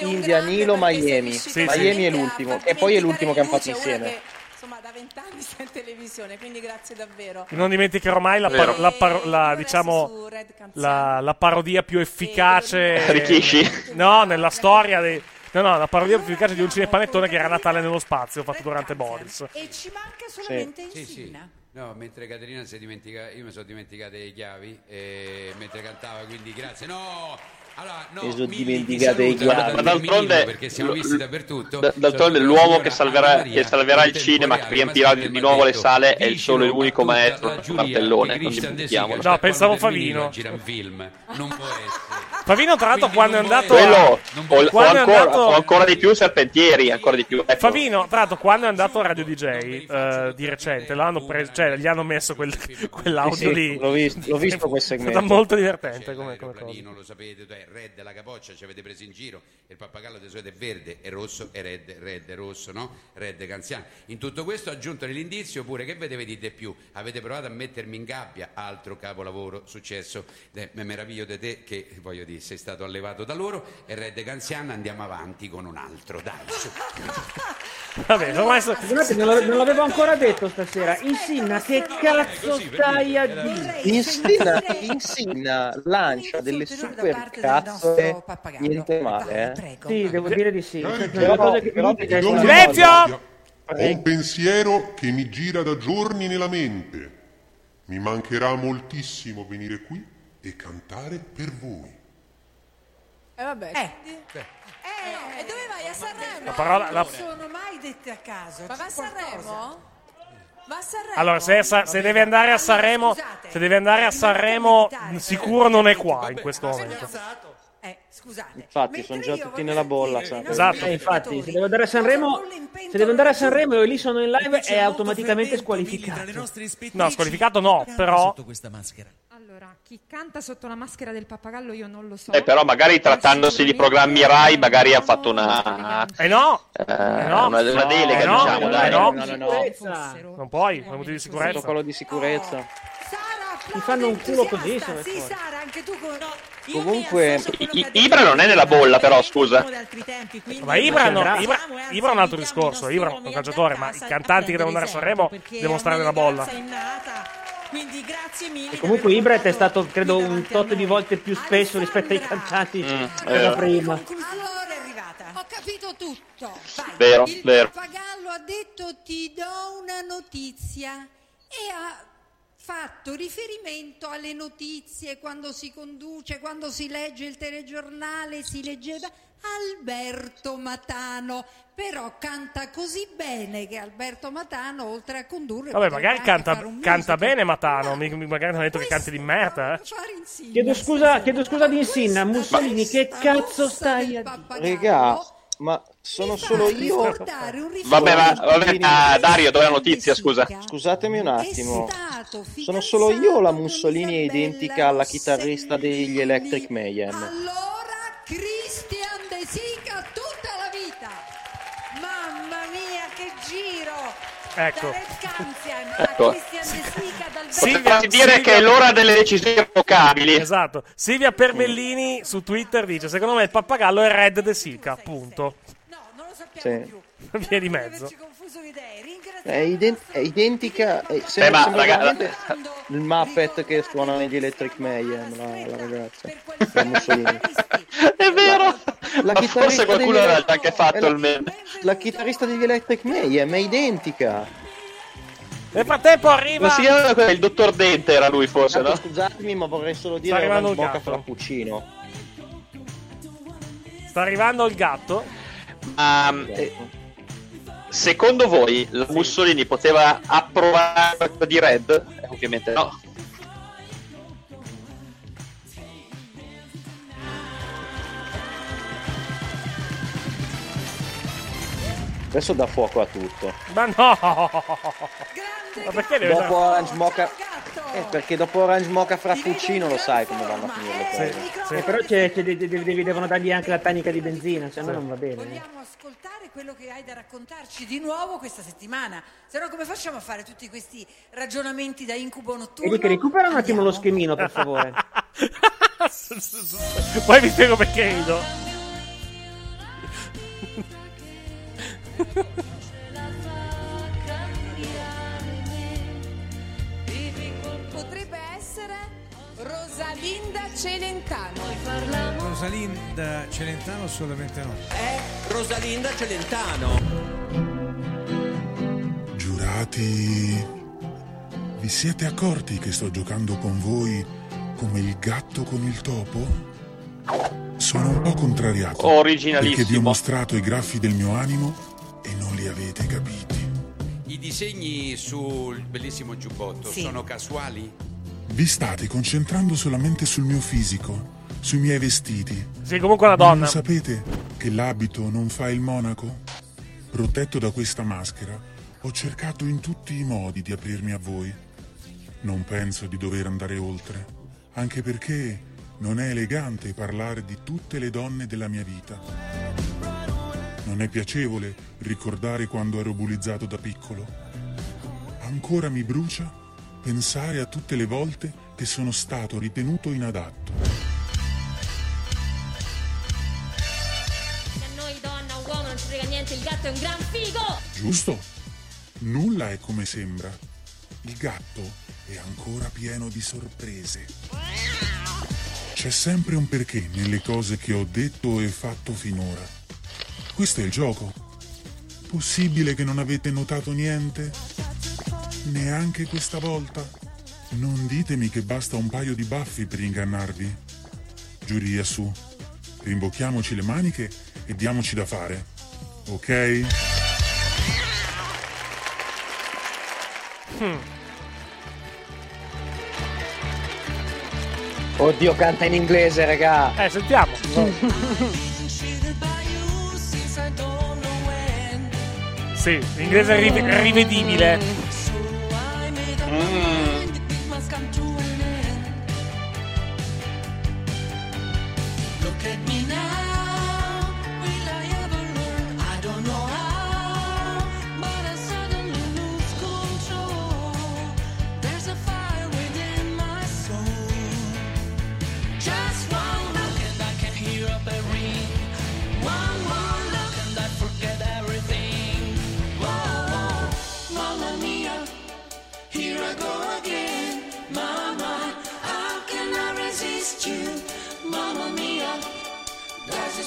Speaker 3: India, Nilo, Miami.
Speaker 1: Sì, sì.
Speaker 3: Miami è
Speaker 13: a
Speaker 3: l'ultimo. E poi è l'ultimo che hanno fatto insieme.
Speaker 13: Insomma, da vent'anni sta in televisione, quindi grazie davvero.
Speaker 1: Non dimenticherò mai la, paro- la, paro- la, diciamo, la, la parodia più efficace.
Speaker 8: Rikishi?
Speaker 1: No, nella storia dei. No, no, la parodia più efficace di un cinepanettone che era Natale nello spazio, fatto durante Boris.
Speaker 5: E ci manca solamente Insina.
Speaker 9: No, mentre Caterina si dimentica, io mi sono dimenticate le chiavi e mentre cantava, quindi grazie. No! Allora, no,
Speaker 3: Mi dimenticate i
Speaker 9: saluta, guarda,
Speaker 8: Ma d'altronde-
Speaker 9: perché siamo visti dappertutto.
Speaker 8: D'altronde l'uomo che salverà, che salverà il cinema, che riempirà di nuovo le sale, è il solo e l'unico maestro Martellone, non dimentichiamolo.
Speaker 1: No, pensavo Favino.
Speaker 9: film. Non può essere.
Speaker 1: Favino, tra l'altro, quando è andato.
Speaker 8: Quello, o,
Speaker 1: quando è
Speaker 8: ancora,
Speaker 1: andato-
Speaker 8: o ancora di più Serpentieri, ancora di più. Ecco.
Speaker 1: Favino, tra l'altro, quando è andato a Radio DJ eh, di recente, l'hanno preso, cioè gli hanno messo quel- quell'audio
Speaker 3: Sì, sì,
Speaker 1: lì.
Speaker 3: l'ho visto- l'ho visto quel <laughs>
Speaker 1: È
Speaker 3: segmento.
Speaker 1: stata molto divertente come, come cosa.
Speaker 9: non lo sapete, cioè, Red la capoccia ci avete preso in giro, il pappagallo di solito è verde, è rosso, è red, red è rosso, no? Red canziano. In tutto questo ho aggiunto nell'indizio pure che vedete di più, avete provato a mettermi in gabbia, altro capolavoro successo, Eh, mi meraviglio di te che voglio dire, sei stato allevato da loro e Red Canziana andiamo avanti con un altro, dai, su. <laughs>
Speaker 1: Vabbè, sono messo-
Speaker 4: Scusate, non, l'avevo- non l'avevo ancora detto stasera. Insinna, che cazzo stai a dire?
Speaker 3: Insinna, Insinna lancia delle super cazzole, niente male, eh.
Speaker 4: Sì, devo dire di sì. Cioè,
Speaker 3: Però- però-
Speaker 4: mi interessa-
Speaker 25: Silenzio! Ho un pensiero che mi gira da giorni nella mente. Mi mancherà moltissimo venire qui e cantare per voi.
Speaker 13: E vabbè.
Speaker 5: Eh,
Speaker 13: e dove vai? A Sanremo?
Speaker 1: La parola- la-
Speaker 5: Non sono mai dette a caso.
Speaker 13: Ma va a. Sanremo? Va a Sanremo?
Speaker 1: Allora, se, Sa- se deve andare a Sanremo, se deve andare a Sanremo, sicuro non è qua in questo momento.
Speaker 5: Eh, scusate.
Speaker 3: Infatti, sono già tutti nella bolla, sai.
Speaker 1: Esatto.
Speaker 4: Eh, infatti, se devo andare a Sanremo, se devo andare a Sanremo e lì sono in live è automaticamente squalificato.
Speaker 1: No, squalificato no, però.
Speaker 26: Allora, chi canta sotto la maschera del pappagallo io non lo so.
Speaker 8: Eh, però magari trattandosi di programmi Rai, magari ha fatto una...
Speaker 1: Eh no!
Speaker 8: eh,
Speaker 1: no.
Speaker 8: una, una delega,
Speaker 1: Eh no,
Speaker 8: diciamo,
Speaker 1: eh
Speaker 8: dai.
Speaker 1: no.
Speaker 3: No, no, no.
Speaker 1: Non puoi, per motivi di sicurezza.
Speaker 3: Protocollo di sicurezza.
Speaker 4: Mi fanno un culo così,
Speaker 5: Sì. Sara, anche tu con...
Speaker 3: Comunque,
Speaker 8: I- Ibra non è nella bolla, però, scusa.
Speaker 1: Ma Ibra, no. Ibra, Ibra è un altro discorso. Ibra è un calciatore, ma i cantanti che devono andare a Sanremo devono stare nella bolla.
Speaker 5: Quindi grazie mille.
Speaker 4: E comunque Ibret è stato, credo, un tot di volte più spesso rispetto ai cantanti
Speaker 8: Mm,
Speaker 4: della
Speaker 8: eh.
Speaker 4: prima.
Speaker 5: Allora è arrivata.
Speaker 22: Ho capito tutto.
Speaker 8: Vero,
Speaker 22: Il
Speaker 8: vero.
Speaker 22: pappagallo ha detto ti do una notizia e ha fatto riferimento alle notizie quando si conduce, quando si legge il telegiornale, si leggeva Alberto Matano, però canta così bene che Alberto Matano oltre a condurre
Speaker 1: Vabbè, magari canta, canta bene Matano. mi- mi- Magari non ha detto che canti di merda. Eh.
Speaker 4: Chiedo scusa, chiedo scusa di Insinna, Mussolini, che cazzo stai a dire?
Speaker 3: Regà, ma sono solo io.
Speaker 8: Vabbè, ma, vabbè, ma Dario, dov'è la notizia, scusa?
Speaker 3: Scusatemi un attimo. Sono solo io o la Mussolini è identica alla chitarrista degli Electric Mayhem?
Speaker 22: Christian De Sica
Speaker 5: giro!
Speaker 1: Ecco.
Speaker 8: Ecco.
Speaker 5: a Christian De Sica dal
Speaker 8: Potresti dire che è l'ora delle decisioni irrevocabili.
Speaker 1: Esatto. Silvia Perbellini su Twitter dice: Secondo me il pappagallo è Red De Sica. Punto.
Speaker 3: Sì.
Speaker 1: Via di mezzo.
Speaker 3: È, iden- è identica. È, sembra,
Speaker 8: ma,
Speaker 3: sembra
Speaker 8: raga-
Speaker 3: veramente il Muppet che suona negli Electric Mayhem, la, la ragazza. La.
Speaker 8: È vero!
Speaker 3: La
Speaker 8: Ma
Speaker 3: chitarrista
Speaker 8: forse qualcuno
Speaker 3: degli-
Speaker 8: aveva anche fatto
Speaker 3: la-
Speaker 8: il meme.
Speaker 3: La chitarrista degli Electric Mayhem è identica.
Speaker 1: Nel frattempo arriva.
Speaker 8: Ma si chiama il dottor Dente era lui forse,
Speaker 3: Tanto
Speaker 8: no?
Speaker 3: Scusatemi, ma vorrei solo
Speaker 1: Sta
Speaker 3: dire
Speaker 1: arrivando
Speaker 3: una
Speaker 1: gatto.
Speaker 3: frappuccino.
Speaker 1: Sta arrivando il gatto.
Speaker 8: Ma, eh, secondo voi la Mussolini poteva approvare questa di Red? Eh, ovviamente no.
Speaker 3: Adesso dà fuoco a tutto.
Speaker 1: Ma no! Ma perché deve
Speaker 3: Dopo Orange Mocha. Eh, perché dopo Orange Mocha Frappuccino lo sai come vanno a finire le cose.
Speaker 4: Eh, però c'è, c'è- de- de- devi- devono dargli anche la tanica di benzina, se no non va bene. eh.
Speaker 5: Vogliamo ascoltare quello che hai da raccontarci di nuovo questa settimana. Se no come facciamo a fare tutti questi ragionamenti da incubo notturno?
Speaker 4: Vedi che recupera un attimo lo schemino, per favore. <laughs>
Speaker 1: Poi vi spiego perché rido. <laughs>
Speaker 13: essere Rosalinda Celentano.
Speaker 7: Rosalinda Celentano assolutamente no.
Speaker 27: È Rosalinda Celentano.
Speaker 25: Giurati Vi siete accorti che sto giocando con voi come il gatto con il topo? Sono un po' contrariato
Speaker 8: Originalissimo.
Speaker 25: perché vi ho mostrato i graffi del mio animo e non li avete capiti.
Speaker 9: I disegni sul bellissimo giubbotto
Speaker 25: Sì.
Speaker 9: sono casuali?
Speaker 25: Vi state concentrando solamente sul mio fisico, sui miei vestiti.
Speaker 1: Sì, comunque una
Speaker 25: Ma
Speaker 1: donna.
Speaker 25: Non sapete che l'abito non fa il monaco? Protetto da questa maschera, ho cercato in tutti i modi di aprirmi a voi. Non penso di dover andare oltre, anche perché non è elegante parlare di tutte le donne della mia vita. Non è piacevole ricordare quando ero bullizzato da piccolo. Ancora mi brucia pensare a tutte le volte che sono stato ritenuto inadatto.
Speaker 27: A noi donna, un uomo non ci frega niente, il gatto è un gran figo!
Speaker 25: Giusto? Nulla è come sembra. Il gatto è ancora pieno di sorprese. C'è sempre un perché nelle cose che ho detto e fatto finora. Questo è il gioco. Possibile che non avete notato niente? Neanche questa volta? Non ditemi che basta un paio di baffi per ingannarvi. Giuria su. Rimbocchiamoci le maniche e diamoci da fare. Ok?
Speaker 1: Hmm.
Speaker 3: Oddio, canta in inglese, raga.
Speaker 1: Eh, sentiamo. <laughs> Sì, l'inglese è rive- rivedibile.
Speaker 2: Mm.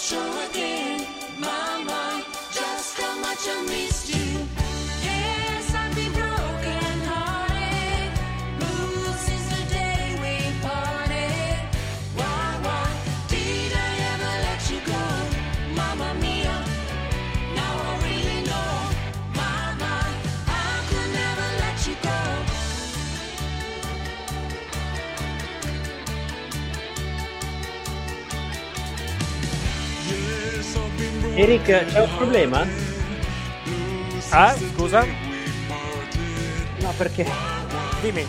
Speaker 2: Show again? Mama, just how much I missed you.
Speaker 4: Eric, c'è un problema?
Speaker 1: Ah, scusa?
Speaker 4: No, perché?
Speaker 1: Dimmi.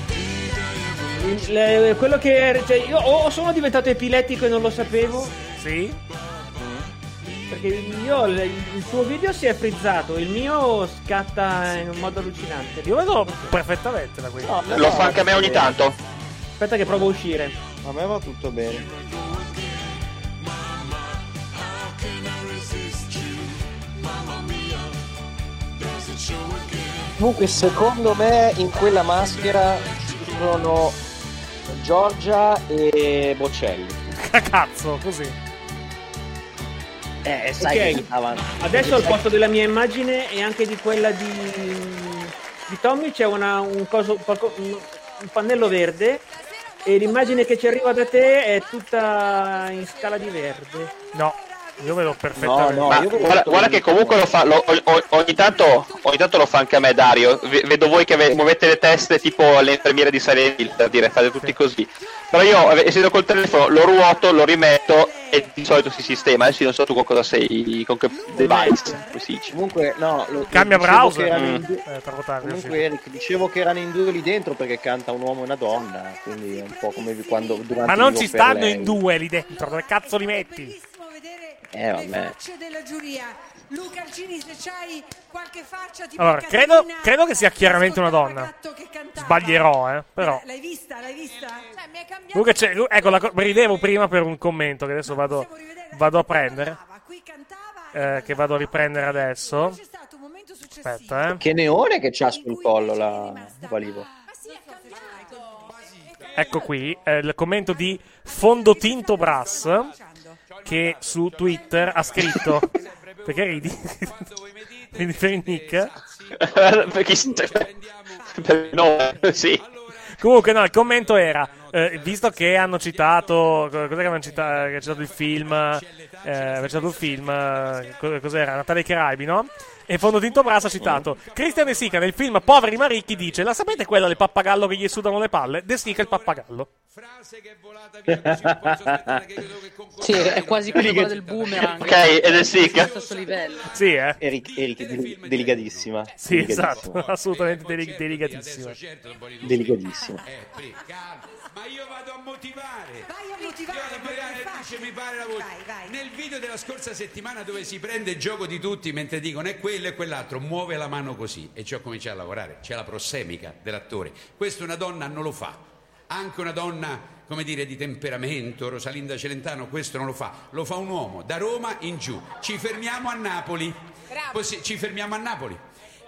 Speaker 4: Il- le- quello che era- cioè, io o sono diventato epilettico e non lo sapevo.
Speaker 1: Sì.
Speaker 4: Perché io il, il tuo video si è frizzato, il mio scatta in un modo allucinante.
Speaker 1: Io vedo perfettamente da qui.
Speaker 8: Lo fa anche a me ogni tanto.
Speaker 4: Aspetta che provo a uscire.
Speaker 3: A me va tutto bene. Comunque, secondo me, in quella maschera ci sono Giorgia e Bocelli. <laughs>
Speaker 1: Cazzo, così.
Speaker 3: Eh, sai
Speaker 4: Ok,
Speaker 3: che avanti.
Speaker 4: Adesso al posto della mia immagine e anche di quella di, di Tommy c'è una- un, coso, un pannello verde e l'immagine che ci arriva da te è tutta in scala di verde.
Speaker 1: No, io vedo perfettamente.
Speaker 8: Ma guarda, guarda che comunque lo fa, lo- o- o- ogni, tanto, ogni tanto lo fa anche a me Dario. V- vedo voi che ve- muovete le teste tipo le infermiere di Silent Hill, per dire, fate tutti così. Però io, essendo col telefono, lo ruoto, lo rimetto e di solito si sistema. Adesso non so tu con cosa sei, con che device, dice.
Speaker 3: Comunque, no, lo,
Speaker 1: Cambia browser. Mm.
Speaker 3: in due-
Speaker 1: Eh, tardi,
Speaker 3: Comunque,
Speaker 1: sì.
Speaker 3: Eric, dicevo che erano in due lì dentro perché canta un uomo e una donna. Quindi è un po' come quando durante
Speaker 1: Ma non ci stanno
Speaker 3: lei.
Speaker 1: in due lì dentro, dove cazzo li metti?
Speaker 3: Eh, vabbè.
Speaker 5: Facce della giuria. Luca Arcini, se c'hai qualche faccia tipo
Speaker 1: Allora, credo, credo che sia chiaramente una donna. Sbaglierò, eh, però.
Speaker 5: L'hai vista? L'hai vista? Cioè, mi è cambiato.
Speaker 1: Comunque c'è, ecco, la, ridevo prima per un commento che adesso vado, vado a prendere. Eh, che vado a riprendere adesso. Aspetta, eh.
Speaker 3: Che neone che c'ha sul collo la Valivo.
Speaker 1: Ecco qui eh, il commento di Fondotinto Brass che su Twitter ha scritto perché ridi? ridi per il nick? <laughs>
Speaker 8: per chi per- no, sì.
Speaker 1: Comunque, no, il commento era: eh, visto che hanno citato, cos'è che citato, che ha citato il film? Eh, citato il film, eh, co- cos'era? Natale ai Caraibi, no? E Fondotinto Brass ha citato Christian De Sica nel film Poveri ma ricchi dice: La sapete quella del pappagallo che gli sudano le palle? De Sica il pappagallo.
Speaker 18: Sì, è quasi come quella del boomerang.
Speaker 8: Ok, è che-
Speaker 18: stesso livello.
Speaker 1: Sì, eh.
Speaker 3: Eric, Eric, <laughs> deli- delicatissima.
Speaker 1: Sì,
Speaker 3: Delicatissima.
Speaker 1: esatto, assolutamente deli- delicatissimo.
Speaker 3: Delicatissima.
Speaker 9: Ma io vado a motivare.
Speaker 5: Vai a motivare,
Speaker 9: Io
Speaker 5: perché
Speaker 9: motivare,
Speaker 5: è facile.
Speaker 9: dice, mi pare la voce.
Speaker 5: Vai, vai.
Speaker 9: Nel video della scorsa settimana dove si prende il gioco di tutti mentre dicono è quello e quell'altro, muove la mano così e ci ho cominciato a lavorare. C'è la prossemica dell'attore. Questo una donna non lo fa. Anche una donna, come dire, di temperamento, Rosalinda Celentano, questo non lo fa. Lo fa un uomo, da Roma in giù. Ci fermiamo a Napoli. Possi- ci fermiamo a Napoli.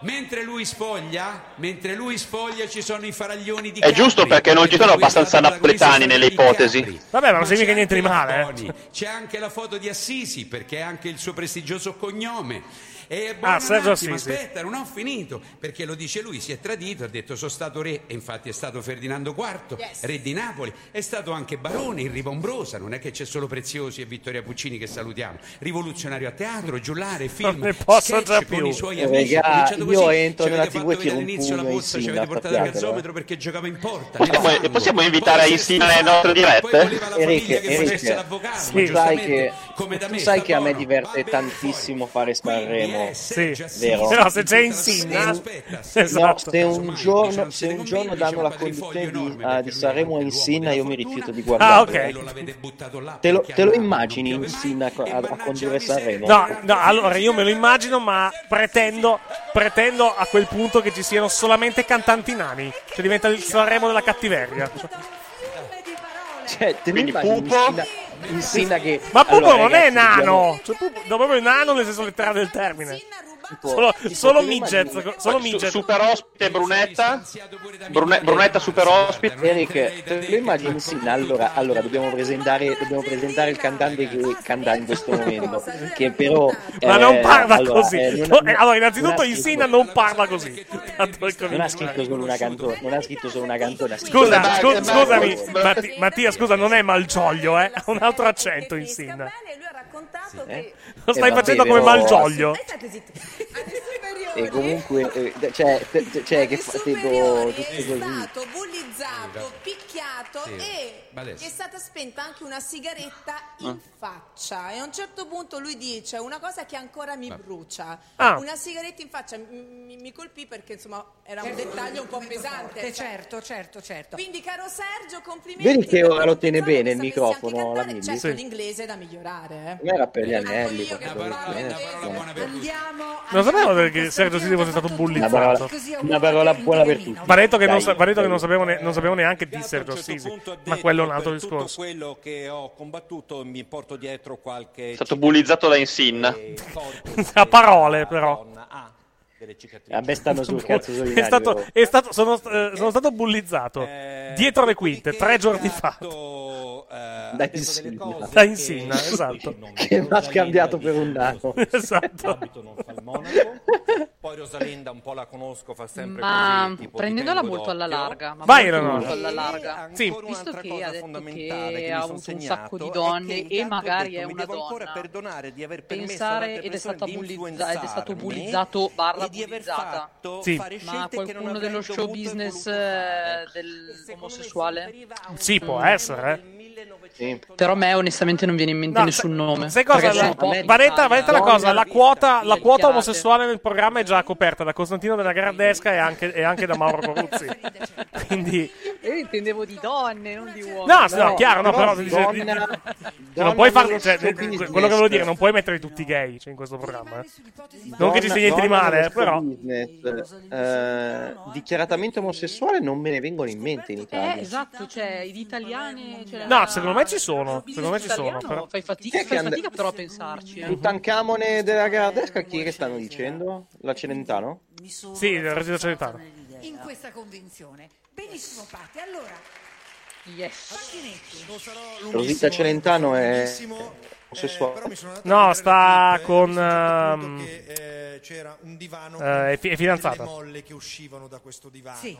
Speaker 9: Mentre lui sfoglia, mentre lui sfoglia ci sono i faraglioni di
Speaker 8: È giusto
Speaker 9: Capri.
Speaker 8: perché non ci sono abbastanza napoletani nelle ipotesi.
Speaker 1: Vabbè, ma non
Speaker 9: c'è
Speaker 1: niente di male, eh.
Speaker 9: C'è anche la foto di Assisi perché è anche il suo prestigioso cognome. E
Speaker 1: Ah, Sergio Assisi.
Speaker 9: aspetta, non ho finito perché lo dice lui, si è tradito, ha detto sono stato re e infatti è stato Ferdinando IV, re di Napoli, è stato anche barone in Rivombrosa, non è che c'è solo Preziosi e Vittoria Puccini che salutiamo, rivoluzionario a teatro, giullare, film,
Speaker 1: ne posso
Speaker 9: sketch con i suoi
Speaker 3: Eh,
Speaker 9: amici, cominciato
Speaker 3: io
Speaker 9: così,
Speaker 3: entro
Speaker 9: ci
Speaker 3: nella
Speaker 9: avete
Speaker 3: TV
Speaker 9: fatto
Speaker 3: e tiro
Speaker 9: vedere
Speaker 3: un
Speaker 9: all'inizio la borsa, ci avete portato il calzometro perché giocava in porta.
Speaker 8: Possiamo, possiamo invitare
Speaker 9: Poi
Speaker 8: in
Speaker 9: si
Speaker 8: Sina
Speaker 9: è
Speaker 8: nelle nostre dirette?
Speaker 9: voleva la
Speaker 3: Eric,
Speaker 9: famiglia che facesse
Speaker 3: Eric,
Speaker 9: l'avvocato,
Speaker 3: tu
Speaker 9: ma
Speaker 3: sai che,
Speaker 9: come da me,
Speaker 3: sai che a me diverte tantissimo fare Sanremo,
Speaker 1: Sì.
Speaker 3: vero?
Speaker 1: No, se c'è in Sinna.
Speaker 3: No,
Speaker 1: Esatto.
Speaker 3: se un giorno, se un giorno danno la condizione di, ah, di Sanremo in Sinna, io mi rifiuto di
Speaker 1: Ah,
Speaker 3: guardarlo.
Speaker 1: ok.
Speaker 3: Te lo, te lo immagini in Sinna a, a condurre Sanremo?
Speaker 1: No, no, allora io me lo immagino, ma pretendo, pretendo a quel punto che ci siano solamente cantanti nani. Cioè diventa il Sanremo della cattiveria.
Speaker 3: Cioè, te lo immagini in Sinna, in Sinna che...
Speaker 1: Ma Pupo
Speaker 3: allora,
Speaker 1: non è
Speaker 3: ragazzi, dobbiamo-
Speaker 1: nano! Cioè, Pupo, no, proprio nano nel senso letterale del termine. Solo,
Speaker 3: tipo,
Speaker 1: solo
Speaker 3: te lo
Speaker 1: midget,
Speaker 3: immagini-
Speaker 1: solo midget.
Speaker 8: super ospite Brunetta. Brune- Brunetta super ospite.
Speaker 3: Eric, te lo immagini in Sinna? Allora, allora dobbiamo, presentare, dobbiamo presentare il cantante che canta in questo momento, che però...
Speaker 1: Ma
Speaker 3: eh,
Speaker 1: non parla
Speaker 3: allora,
Speaker 1: così.
Speaker 3: eh, non-
Speaker 1: No,
Speaker 3: non-
Speaker 1: allora, innanzitutto in Sinna non parla così.
Speaker 3: Non ha scritto solo una canzone, non ha scritto solo una canzone.
Speaker 1: Scusa, scu- scusami, Matti- Mattia, scusa, non è Malgioglio, eh? Ha un altro accento in Sinna.
Speaker 3: Eh?
Speaker 1: Lo stai
Speaker 3: Eh,
Speaker 1: facendo
Speaker 3: vabbè,
Speaker 1: come
Speaker 3: però-
Speaker 1: Malgioglio.
Speaker 3: E comunque, eh, cioè, cioè, che fa tipo tutto così.
Speaker 13: stato bullizzato, picchiato
Speaker 9: Sì.
Speaker 13: e
Speaker 9: adesso-
Speaker 13: gli è stata spenta anche una sigaretta in faccia e a un certo punto lui dice una cosa che ancora mi brucia
Speaker 5: Ah.
Speaker 13: una sigaretta in faccia mi, mi- colpì perché insomma era un dettaglio un po' pesante
Speaker 5: Certo, certo, certo.
Speaker 13: quindi caro Sergio complimenti
Speaker 3: Vedi che ora lo tiene bene il microfono,
Speaker 13: cantare, certo l'inglese è da migliorare eh.
Speaker 3: Era per gli anelli.
Speaker 13: io che
Speaker 3: questa cosa, eh.
Speaker 1: Non sapevo che Sergio Sisi fosse stato
Speaker 3: Una
Speaker 1: bullizzato.
Speaker 3: parola, una parola buona per tutti.
Speaker 1: Va detto che, non, sapevo, ne- non sapevo neanche di Sergio Sisi. Ma quello è un altro
Speaker 28: per tutto
Speaker 1: discorso.
Speaker 28: quello che ho combattuto mi porto dietro qualche
Speaker 8: È stato bullizzato da Insinna. <laughs>
Speaker 1: A parole, però.
Speaker 28: delle cicatrici.
Speaker 3: A me stanno sul <laughs> cazzo
Speaker 1: È stato, è stato- sono, eh, sono stato bullizzato dietro le quinte tre giorni fa.
Speaker 3: Da Insinna.
Speaker 1: Da Insinna, esatto.
Speaker 3: Che mi ha scambiato per un nano. <laughs>
Speaker 1: Esatto.
Speaker 28: Poi Rosalinda un po' la conosco, fa sempre
Speaker 18: Ma
Speaker 28: così. tipo,
Speaker 18: prendendola molto alla larga. Ma
Speaker 1: Vai,
Speaker 18: molto,
Speaker 1: Eleonora.
Speaker 18: molto alla larga.
Speaker 1: Sì.
Speaker 18: Visto
Speaker 28: un'altra
Speaker 18: che
Speaker 28: cosa
Speaker 18: ha detto
Speaker 28: fondamentale
Speaker 18: che ha avuto un sacco di donne
Speaker 28: che
Speaker 18: e magari
Speaker 28: detto,
Speaker 18: è
Speaker 28: mi
Speaker 18: una
Speaker 28: devo ancora
Speaker 18: donna.
Speaker 28: perdonare di aver permesso
Speaker 18: Pensare ed è bullizza- ed è stato bullizzato barra bullizzata.
Speaker 1: Sì.
Speaker 18: Ma
Speaker 28: che
Speaker 18: qualcuno dello show business eh, dell'omosessuale?
Speaker 1: Sì, può essere, eh.
Speaker 18: Però a me onestamente non viene in mente
Speaker 1: No,
Speaker 18: nessun nome.
Speaker 1: Sai cosa? La-
Speaker 18: sono pochi
Speaker 1: va
Speaker 18: in
Speaker 1: detta, va detta la cosa: la quota, la quota omosessuale nel programma è già coperta da Costantino della Gardesca e anche, e anche da Mauro Coruzzi. <laughs> Quindi,
Speaker 18: Io intendevo di donne, non di uomini.
Speaker 1: no, sì, no, chiaro, no, però.
Speaker 3: donna-
Speaker 1: dice-
Speaker 3: donna
Speaker 1: non puoi far,
Speaker 3: nello
Speaker 1: cioè, quello che volevo dire, non puoi mettere tutti gay cioè, in questo programma. eh. Non che ci sia niente di male, eh, però.
Speaker 3: business, eh, dichiaratamente omosessuale non me ne vengono in mente in
Speaker 18: Eh,
Speaker 3: Italia.
Speaker 18: esatto, cioè, di italiane... Cioè,
Speaker 1: No, secondo me ci sono. Secondo me ci sono. Però.
Speaker 18: Fai fatica,
Speaker 3: che
Speaker 18: fai
Speaker 3: and-
Speaker 18: fatica però a pensarci. Eh.
Speaker 3: Tutankhamone della Gardesca, chi è che stanno dicendo? La Celentano?
Speaker 1: Sì, il Resida Celentano.
Speaker 5: in questa convinzione. Benissimo, Patti. Allora,
Speaker 18: Yes.
Speaker 3: Rosita Celentano è
Speaker 16: eh,
Speaker 3: omosessuale.
Speaker 1: No, sta con. ehm,
Speaker 16: eh, c'era un divano
Speaker 1: eh, è, fi- è fidanzata.
Speaker 16: molle che uscivano da questo divano
Speaker 5: Sì.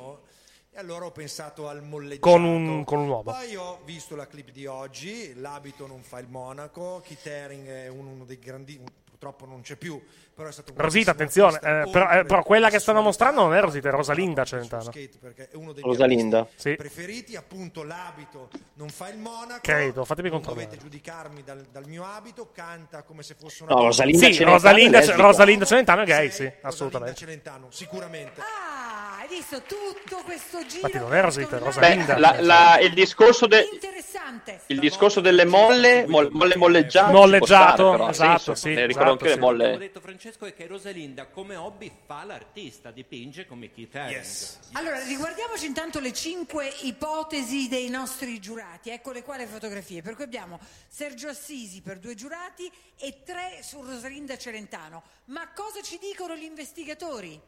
Speaker 16: E allora ho pensato al molleggiato.
Speaker 1: Con un- con un uomo.
Speaker 16: Poi ho visto la clip di oggi, l'abito non fa il monaco, Kit Haring è uno, uno dei grandi, purtroppo non c'è più, però è stato un
Speaker 1: Rosita, attenzione, eh, però, eh, però quella che stanno mostrando non è Rosita, è Rosalinda Celentano.
Speaker 16: perché è uno dei
Speaker 3: Rosalinda.
Speaker 1: Sì,
Speaker 16: preferiti, appunto l'abito non fa il monaco.
Speaker 1: credo, fatemi
Speaker 16: non
Speaker 1: controllare.
Speaker 16: dovete giudicarmi dal, dal mio abito, canta come se fosse una
Speaker 3: No. Rosalinda
Speaker 1: Sì,
Speaker 3: Celentano
Speaker 1: Rosalinda,
Speaker 3: è.
Speaker 1: Rosalinda Celentano è gay, sì,
Speaker 16: Rosalinda
Speaker 1: assolutamente.
Speaker 16: Celentano, sicuramente.
Speaker 5: Ah, hai visto tutto questo giro?
Speaker 1: Infatti non è Rosita, è
Speaker 8: Beh,
Speaker 1: Rosalinda.
Speaker 8: la- la- il discorso de-
Speaker 5: Interessante.
Speaker 8: il discorso delle molle, mol- molle molleggiate.
Speaker 1: Molleggiato,
Speaker 8: stare, però,
Speaker 1: esatto,
Speaker 8: senso.
Speaker 1: sì,
Speaker 8: ricordo
Speaker 1: esatto,
Speaker 8: anche le
Speaker 1: sì.
Speaker 11: Come ho
Speaker 8: molle.
Speaker 11: Francesco è che Rosalinda come hobby fa l'artista, dipinge come Keith Haring.
Speaker 5: Allora, riguardiamoci intanto le cinque ipotesi dei nostri giurati. Ecco le quali fotografie. Per cui abbiamo Sergio Assisi per due giurati e tre su Rosalinda Celentano. Ma cosa ci dicono gli investigatori?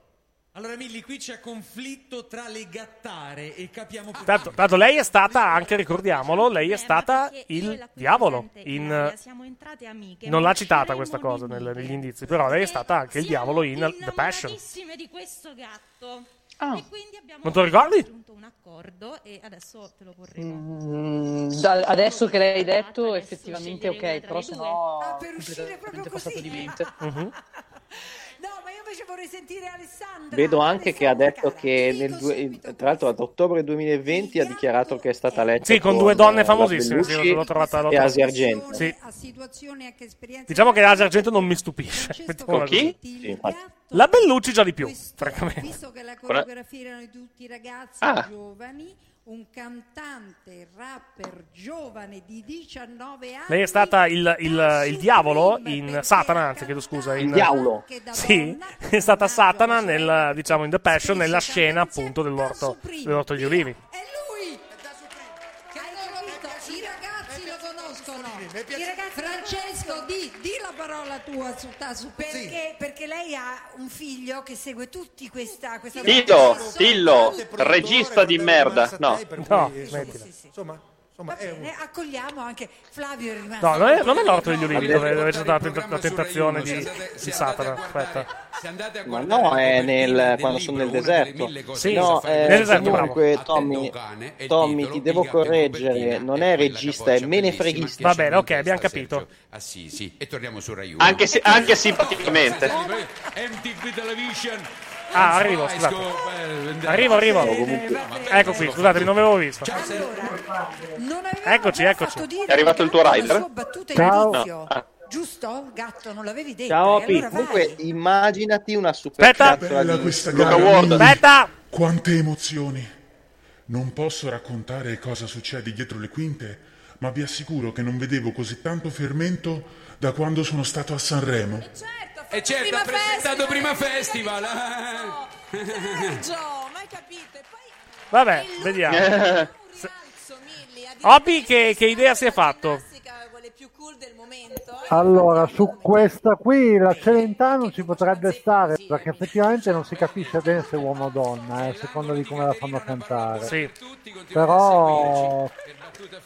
Speaker 7: Allora, Milli, qui c'è conflitto tra le gattare e capiamo più.
Speaker 1: Tanto, tanto lei è stata, anche ricordiamolo, lei è stata il diavolo. In,
Speaker 27: Siamo entrate amiche.
Speaker 1: non l'ha citata questa cosa
Speaker 27: nel-
Speaker 1: negli indizi, però lei è stata anche il diavolo in The Passion.
Speaker 27: di questo gatto.
Speaker 18: Ah.
Speaker 27: E quindi abbiamo
Speaker 1: Non te lo ricordi?
Speaker 27: raggiunto un accordo e adesso te lo porremo.
Speaker 18: Mm, da- adesso che l'hai detto, effettivamente ok, però se no
Speaker 5: Ah, per uscire proprio
Speaker 18: completamente passato
Speaker 5: così.
Speaker 18: di mente. <laughs>
Speaker 1: Mhm.
Speaker 5: Invece vorrei sentire Alessandra.
Speaker 3: Vedo anche che ha detto che nel due- tra l'altro ad ottobre 2020 ha dichiarato che è stata letta
Speaker 1: Sì, con due donne
Speaker 3: eh,
Speaker 1: famosissime, sì, l'ho trovata- l'ho
Speaker 3: e. Asia Argento.
Speaker 1: Sì.
Speaker 22: a situazioni che esperienze
Speaker 1: Diciamo che Asia Argento non mi stupisce. mettiamola così.
Speaker 3: Sì.
Speaker 1: La Bellucci già di più, francamente.
Speaker 22: visto che la coreografia erano di tutti ragazzi
Speaker 1: Ah.
Speaker 22: giovani un cantante rapper giovane di 19 anni
Speaker 1: Lei è stata il, il- il diavolo in Satana, anzi, chiedo scusa. In,
Speaker 3: Il diavolo. <laughs>
Speaker 1: Sì, è stata Satana nel, diciamo, in The Passion, nella scena appunto dell'orto, dell'orto degli ulivi.
Speaker 22: Hai capito? I ragazzi lo conoscono. I ragazzi Francesco, di, di parola tua su Tasu
Speaker 5: Perché, perché lei ha un figlio che segue tutti questa, questa
Speaker 8: Dillo, dillo, regista di merda. No.
Speaker 1: No,
Speaker 16: Insomma, insomma,
Speaker 5: Va bene, accogliamo anche Flavio è rimasto.
Speaker 1: No, non è, non è l'orto degli ulivi dove, dove c'è stata la, tenta- tentazione di,
Speaker 9: andate-
Speaker 1: di Satana.
Speaker 9: guardare-
Speaker 1: Aspetta.
Speaker 3: Ma no, è nel, quando sono nel deserto.
Speaker 1: Sì,
Speaker 3: no, eh,
Speaker 1: nel deserto,
Speaker 3: comunque,
Speaker 9: bravo.
Speaker 3: Tommy, Tommy, ti devo correggere, non
Speaker 9: è
Speaker 3: regista, è menefreghista.
Speaker 1: Va bene, ok, abbiamo capito.
Speaker 9: Assisi. E torniamo su Rai 1.
Speaker 8: Anche, se- anche simpaticamente.
Speaker 9: MTV Television.
Speaker 1: Ah, arrivo, scusate.
Speaker 9: eh,
Speaker 1: Arrivo, arrivo.
Speaker 9: Comunque-
Speaker 1: Ecco qui, scusatemi, non avevo visto.
Speaker 5: Aveva
Speaker 1: Eccoci, eccoci.
Speaker 8: È arrivato il tuo
Speaker 5: la
Speaker 8: rider?
Speaker 5: sua battuta
Speaker 3: Ciao.
Speaker 8: No. Ah.
Speaker 5: Giusto? Gatto, non l'avevi detto.
Speaker 3: Ciao Pi,
Speaker 5: allora
Speaker 3: comunque immaginati una super
Speaker 1: Aspetta.
Speaker 25: Bella
Speaker 3: di
Speaker 25: questa gara.
Speaker 1: Aspetta!
Speaker 25: Quante emozioni! Non posso raccontare cosa succede dietro le quinte, ma vi assicuro che non vedevo così tanto fermento da quando sono stato a Sanremo.
Speaker 9: E certo,
Speaker 13: Prima
Speaker 9: ha presentato
Speaker 13: festival.
Speaker 9: prima festival.
Speaker 13: Sergio, mai capito? E poi
Speaker 1: Vabbè, vediamo.
Speaker 13: dire
Speaker 1: Obi, che, che idea si è fatto?
Speaker 13: classica, quelle più cool del momento. eh.
Speaker 29: Allora, su questa qui la Celentano ci potrebbe stare, perché effettivamente non si capisce bene se è uomo o donna, eh, a seconda di come la fanno cantare.
Speaker 1: Sì.
Speaker 29: Però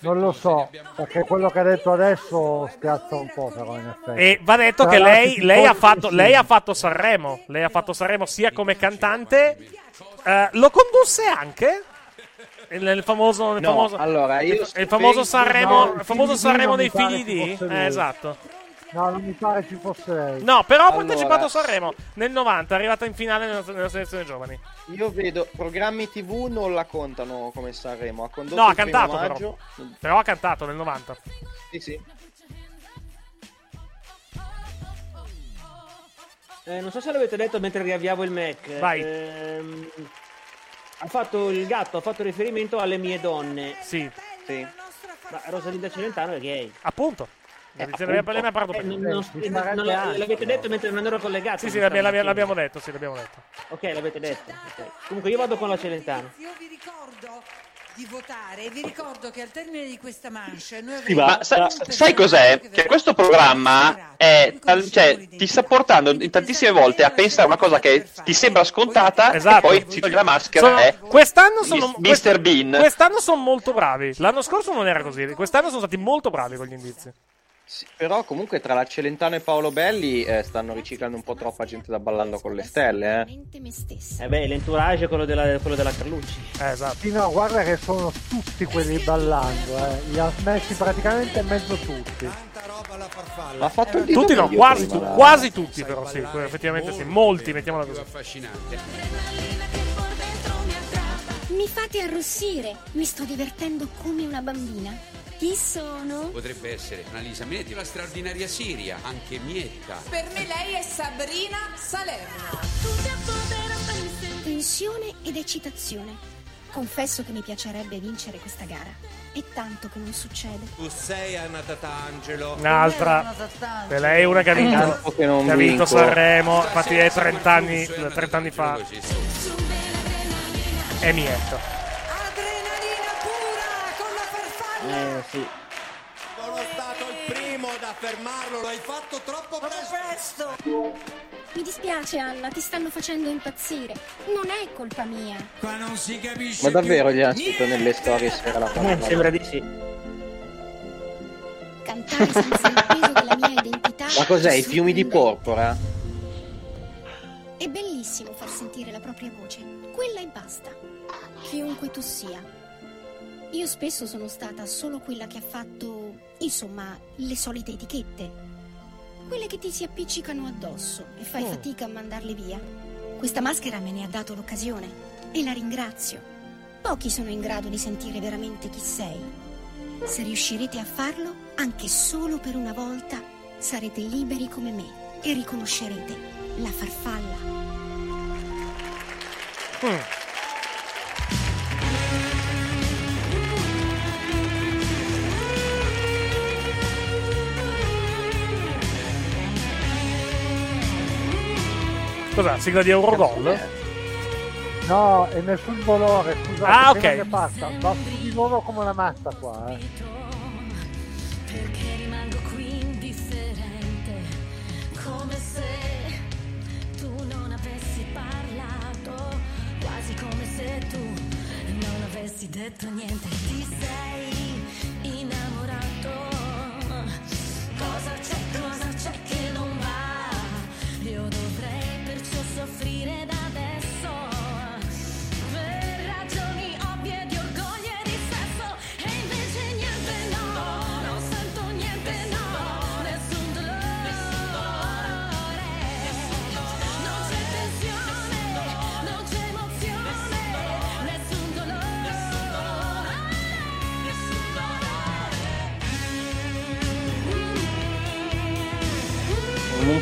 Speaker 29: non lo so, perché quello che ha detto adesso spiazza un po', però in effetti.
Speaker 1: E va detto
Speaker 29: Tra
Speaker 1: che lei, lei, ha fatto,
Speaker 29: sì.
Speaker 1: lei ha fatto Sanremo. Lei ha fatto Sanremo sia come cantante. eh, lo condusse anche. Nel famoso. Nel
Speaker 3: No,
Speaker 1: famoso,
Speaker 3: allora, io
Speaker 1: il famoso Sanremo,
Speaker 29: no,
Speaker 1: il famoso
Speaker 29: il
Speaker 1: Sanremo dei figli di. Eh, esatto.
Speaker 29: No, non mi pare ci fosse lei.
Speaker 1: No, però ha
Speaker 3: Allora-
Speaker 1: partecipato a Sanremo nel 90, è arrivata in finale nella, nella selezione giovani.
Speaker 3: Io vedo programmi TV non la contano come Sanremo. Ha condotto
Speaker 1: No, ha cantato però. Però ha cantato nel 90.
Speaker 3: Sì, sì.
Speaker 6: Eh, non so se l'avete detto mentre riavviavo il Mac.
Speaker 1: Vai.
Speaker 6: Ehm, ha fatto il gatto, ha fatto riferimento alle mie donne.
Speaker 1: Sì.
Speaker 3: Sì.
Speaker 6: Ma Rosalinda Celentano è gay.
Speaker 1: Appunto.
Speaker 3: Eh,
Speaker 1: ha parlato
Speaker 6: Eh, non- non-
Speaker 29: ci
Speaker 6: non- l'avete detto mentre non ero collegato.
Speaker 1: Sì, sì, l'abbiamo, l'abbiamo- l'abbiamo detto, sì, l'abbiamo detto.
Speaker 6: Ok, l'avete detto. ok. Comunque io vado con la Celentano.
Speaker 5: Io vi ricordo di votare e vi ricordo che al termine di questa manche noi
Speaker 3: Sì, ma-
Speaker 8: sa- sai cos'è? Che questo programma è, tal- cioè, ti sta portando in tantissime volte a pensare a una cosa che ti sembra scontata
Speaker 1: Esatto.
Speaker 8: e poi si toglie la maschera
Speaker 1: Sono- quest'anno sono
Speaker 8: Mr. Bean.
Speaker 1: Quest'anno sono molto bravi. L'anno scorso non era così. Quest'anno sono stati molto bravi con gli indizi.
Speaker 21: Sì, però comunque tra la Celentano e Paolo Belli eh, stanno riciclando un po' troppa gente da ballando con le stelle, eh.
Speaker 4: Eh beh, l'entourage è quello della, quello della Carlucci.
Speaker 1: Eh, esatto.
Speaker 29: Sì, no, guarda che sono tutti quelli ballando, eh. Li ha messi praticamente in mezzo tutti.
Speaker 21: Ha fatto il dito
Speaker 1: Tutti no, quasi, tu- quasi tutti però sì, effettivamente sì, molti, mettiamola così.
Speaker 9: affascinante.
Speaker 27: Mi fate arrossire. Mi sto divertendo come una bambina. Chi sono?
Speaker 9: Potrebbe essere Annalisa Minetti, la straordinaria Siria, anche Mietta.
Speaker 13: Per me lei è Sabrina Salerno.
Speaker 27: Tensione ed eccitazione. Confesso che mi piacerebbe vincere questa gara. È tanto che non succede.
Speaker 11: Tu sei Anna Tatangelo.
Speaker 1: Un'altra. Per lei è una che ha vinto,
Speaker 21: che non
Speaker 1: che ha vinto. Sanremo, infatti è 30 anni, 30 anni fa. E Mietto.
Speaker 4: Eh, sì.
Speaker 16: Sono stato il primo ad affermarlo, lo hai fatto troppo presto.
Speaker 27: Mi dispiace, Anna, ti stanno facendo impazzire. Non è colpa mia.
Speaker 7: Qua non si capisce
Speaker 21: Ma davvero gli ha scritto nelle storie sera la
Speaker 4: Eh,
Speaker 21: farfalla?
Speaker 4: sembra di sì.
Speaker 27: Cantare senza il peso della mia identità.
Speaker 21: Ma cos'è, i fiumi di porpora?
Speaker 27: È bellissimo far sentire la propria voce, quella e basta, chiunque tu sia. Io spesso sono stata solo quella che ha fatto, insomma, le solite etichette. Quelle che ti si appiccicano addosso e fai
Speaker 30: Oh.
Speaker 27: fatica a mandarle via. Questa maschera me ne ha dato l'occasione e la ringrazio. Pochi sono in grado di sentire veramente chi sei. Se riuscirete a farlo, anche solo per una volta, sarete liberi come me e riconoscerete la farfalla.
Speaker 1: Mm. Cos'è? Sigla di Eurogol?
Speaker 29: No, e nessun dolore, scusate,
Speaker 1: Ah, ok.
Speaker 29: che passa. Va su di loro come una massa qua, eh.
Speaker 30: Perché rimango qui indifferente, come se tu non avessi parlato, quasi come se tu non avessi detto niente. Ti sei innamorato. Cosa c'è,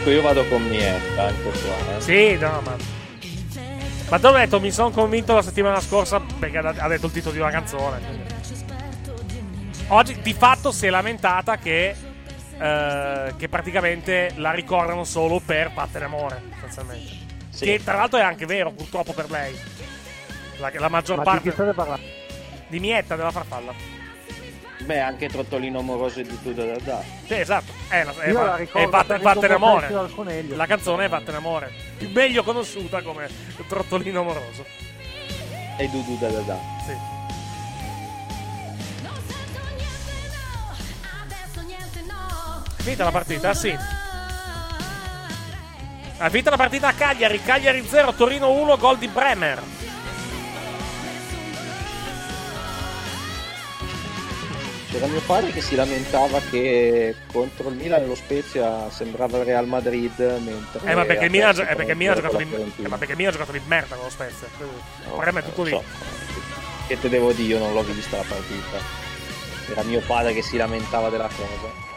Speaker 21: Comunque io vado con Mietta anche qua, eh.
Speaker 1: Sì, no, ma. Ma te l'ho detto, mi sono convinto la settimana scorsa perché ha detto il titolo di una canzone. Oggi di fatto si è lamentata che, eh, che praticamente la ricordano solo per Patte Amore, sostanzialmente. Che tra l'altro è anche vero, purtroppo per lei. La, la maggior
Speaker 29: Ma di
Speaker 1: parte
Speaker 29: chi state parlando?
Speaker 1: di Mietta della farfalla.
Speaker 21: Beh, anche Trottolino amoroso e di tu da da da.
Speaker 1: Sì, esatto. È, la- è,
Speaker 29: Io
Speaker 1: va-
Speaker 29: la ricordo
Speaker 1: è Vatte-
Speaker 29: per
Speaker 1: Vattene Amore. La canzone è Vattene Amore. Più meglio conosciuta come Trottolino amoroso.
Speaker 21: E Dudu da da da.
Speaker 1: Sì. Finita la partita? Sì. Ha vinto la partita a Cagliari. Cagliari 0, Torino 1, gol di Bremer.
Speaker 21: C'era mio padre che si lamentava che contro il Milan lo Spezia sembrava il Real Madrid mentre
Speaker 1: Eh, ma perché il
Speaker 21: ha
Speaker 1: Milan, eh, perché il Milan ha giocato di, eh, ma perché il Milan ha giocato di merda con lo Spezia. Il problema è tutto lì.
Speaker 21: so. Che te devo dire, io non l'ho vista la partita. Era mio padre che si lamentava della cosa.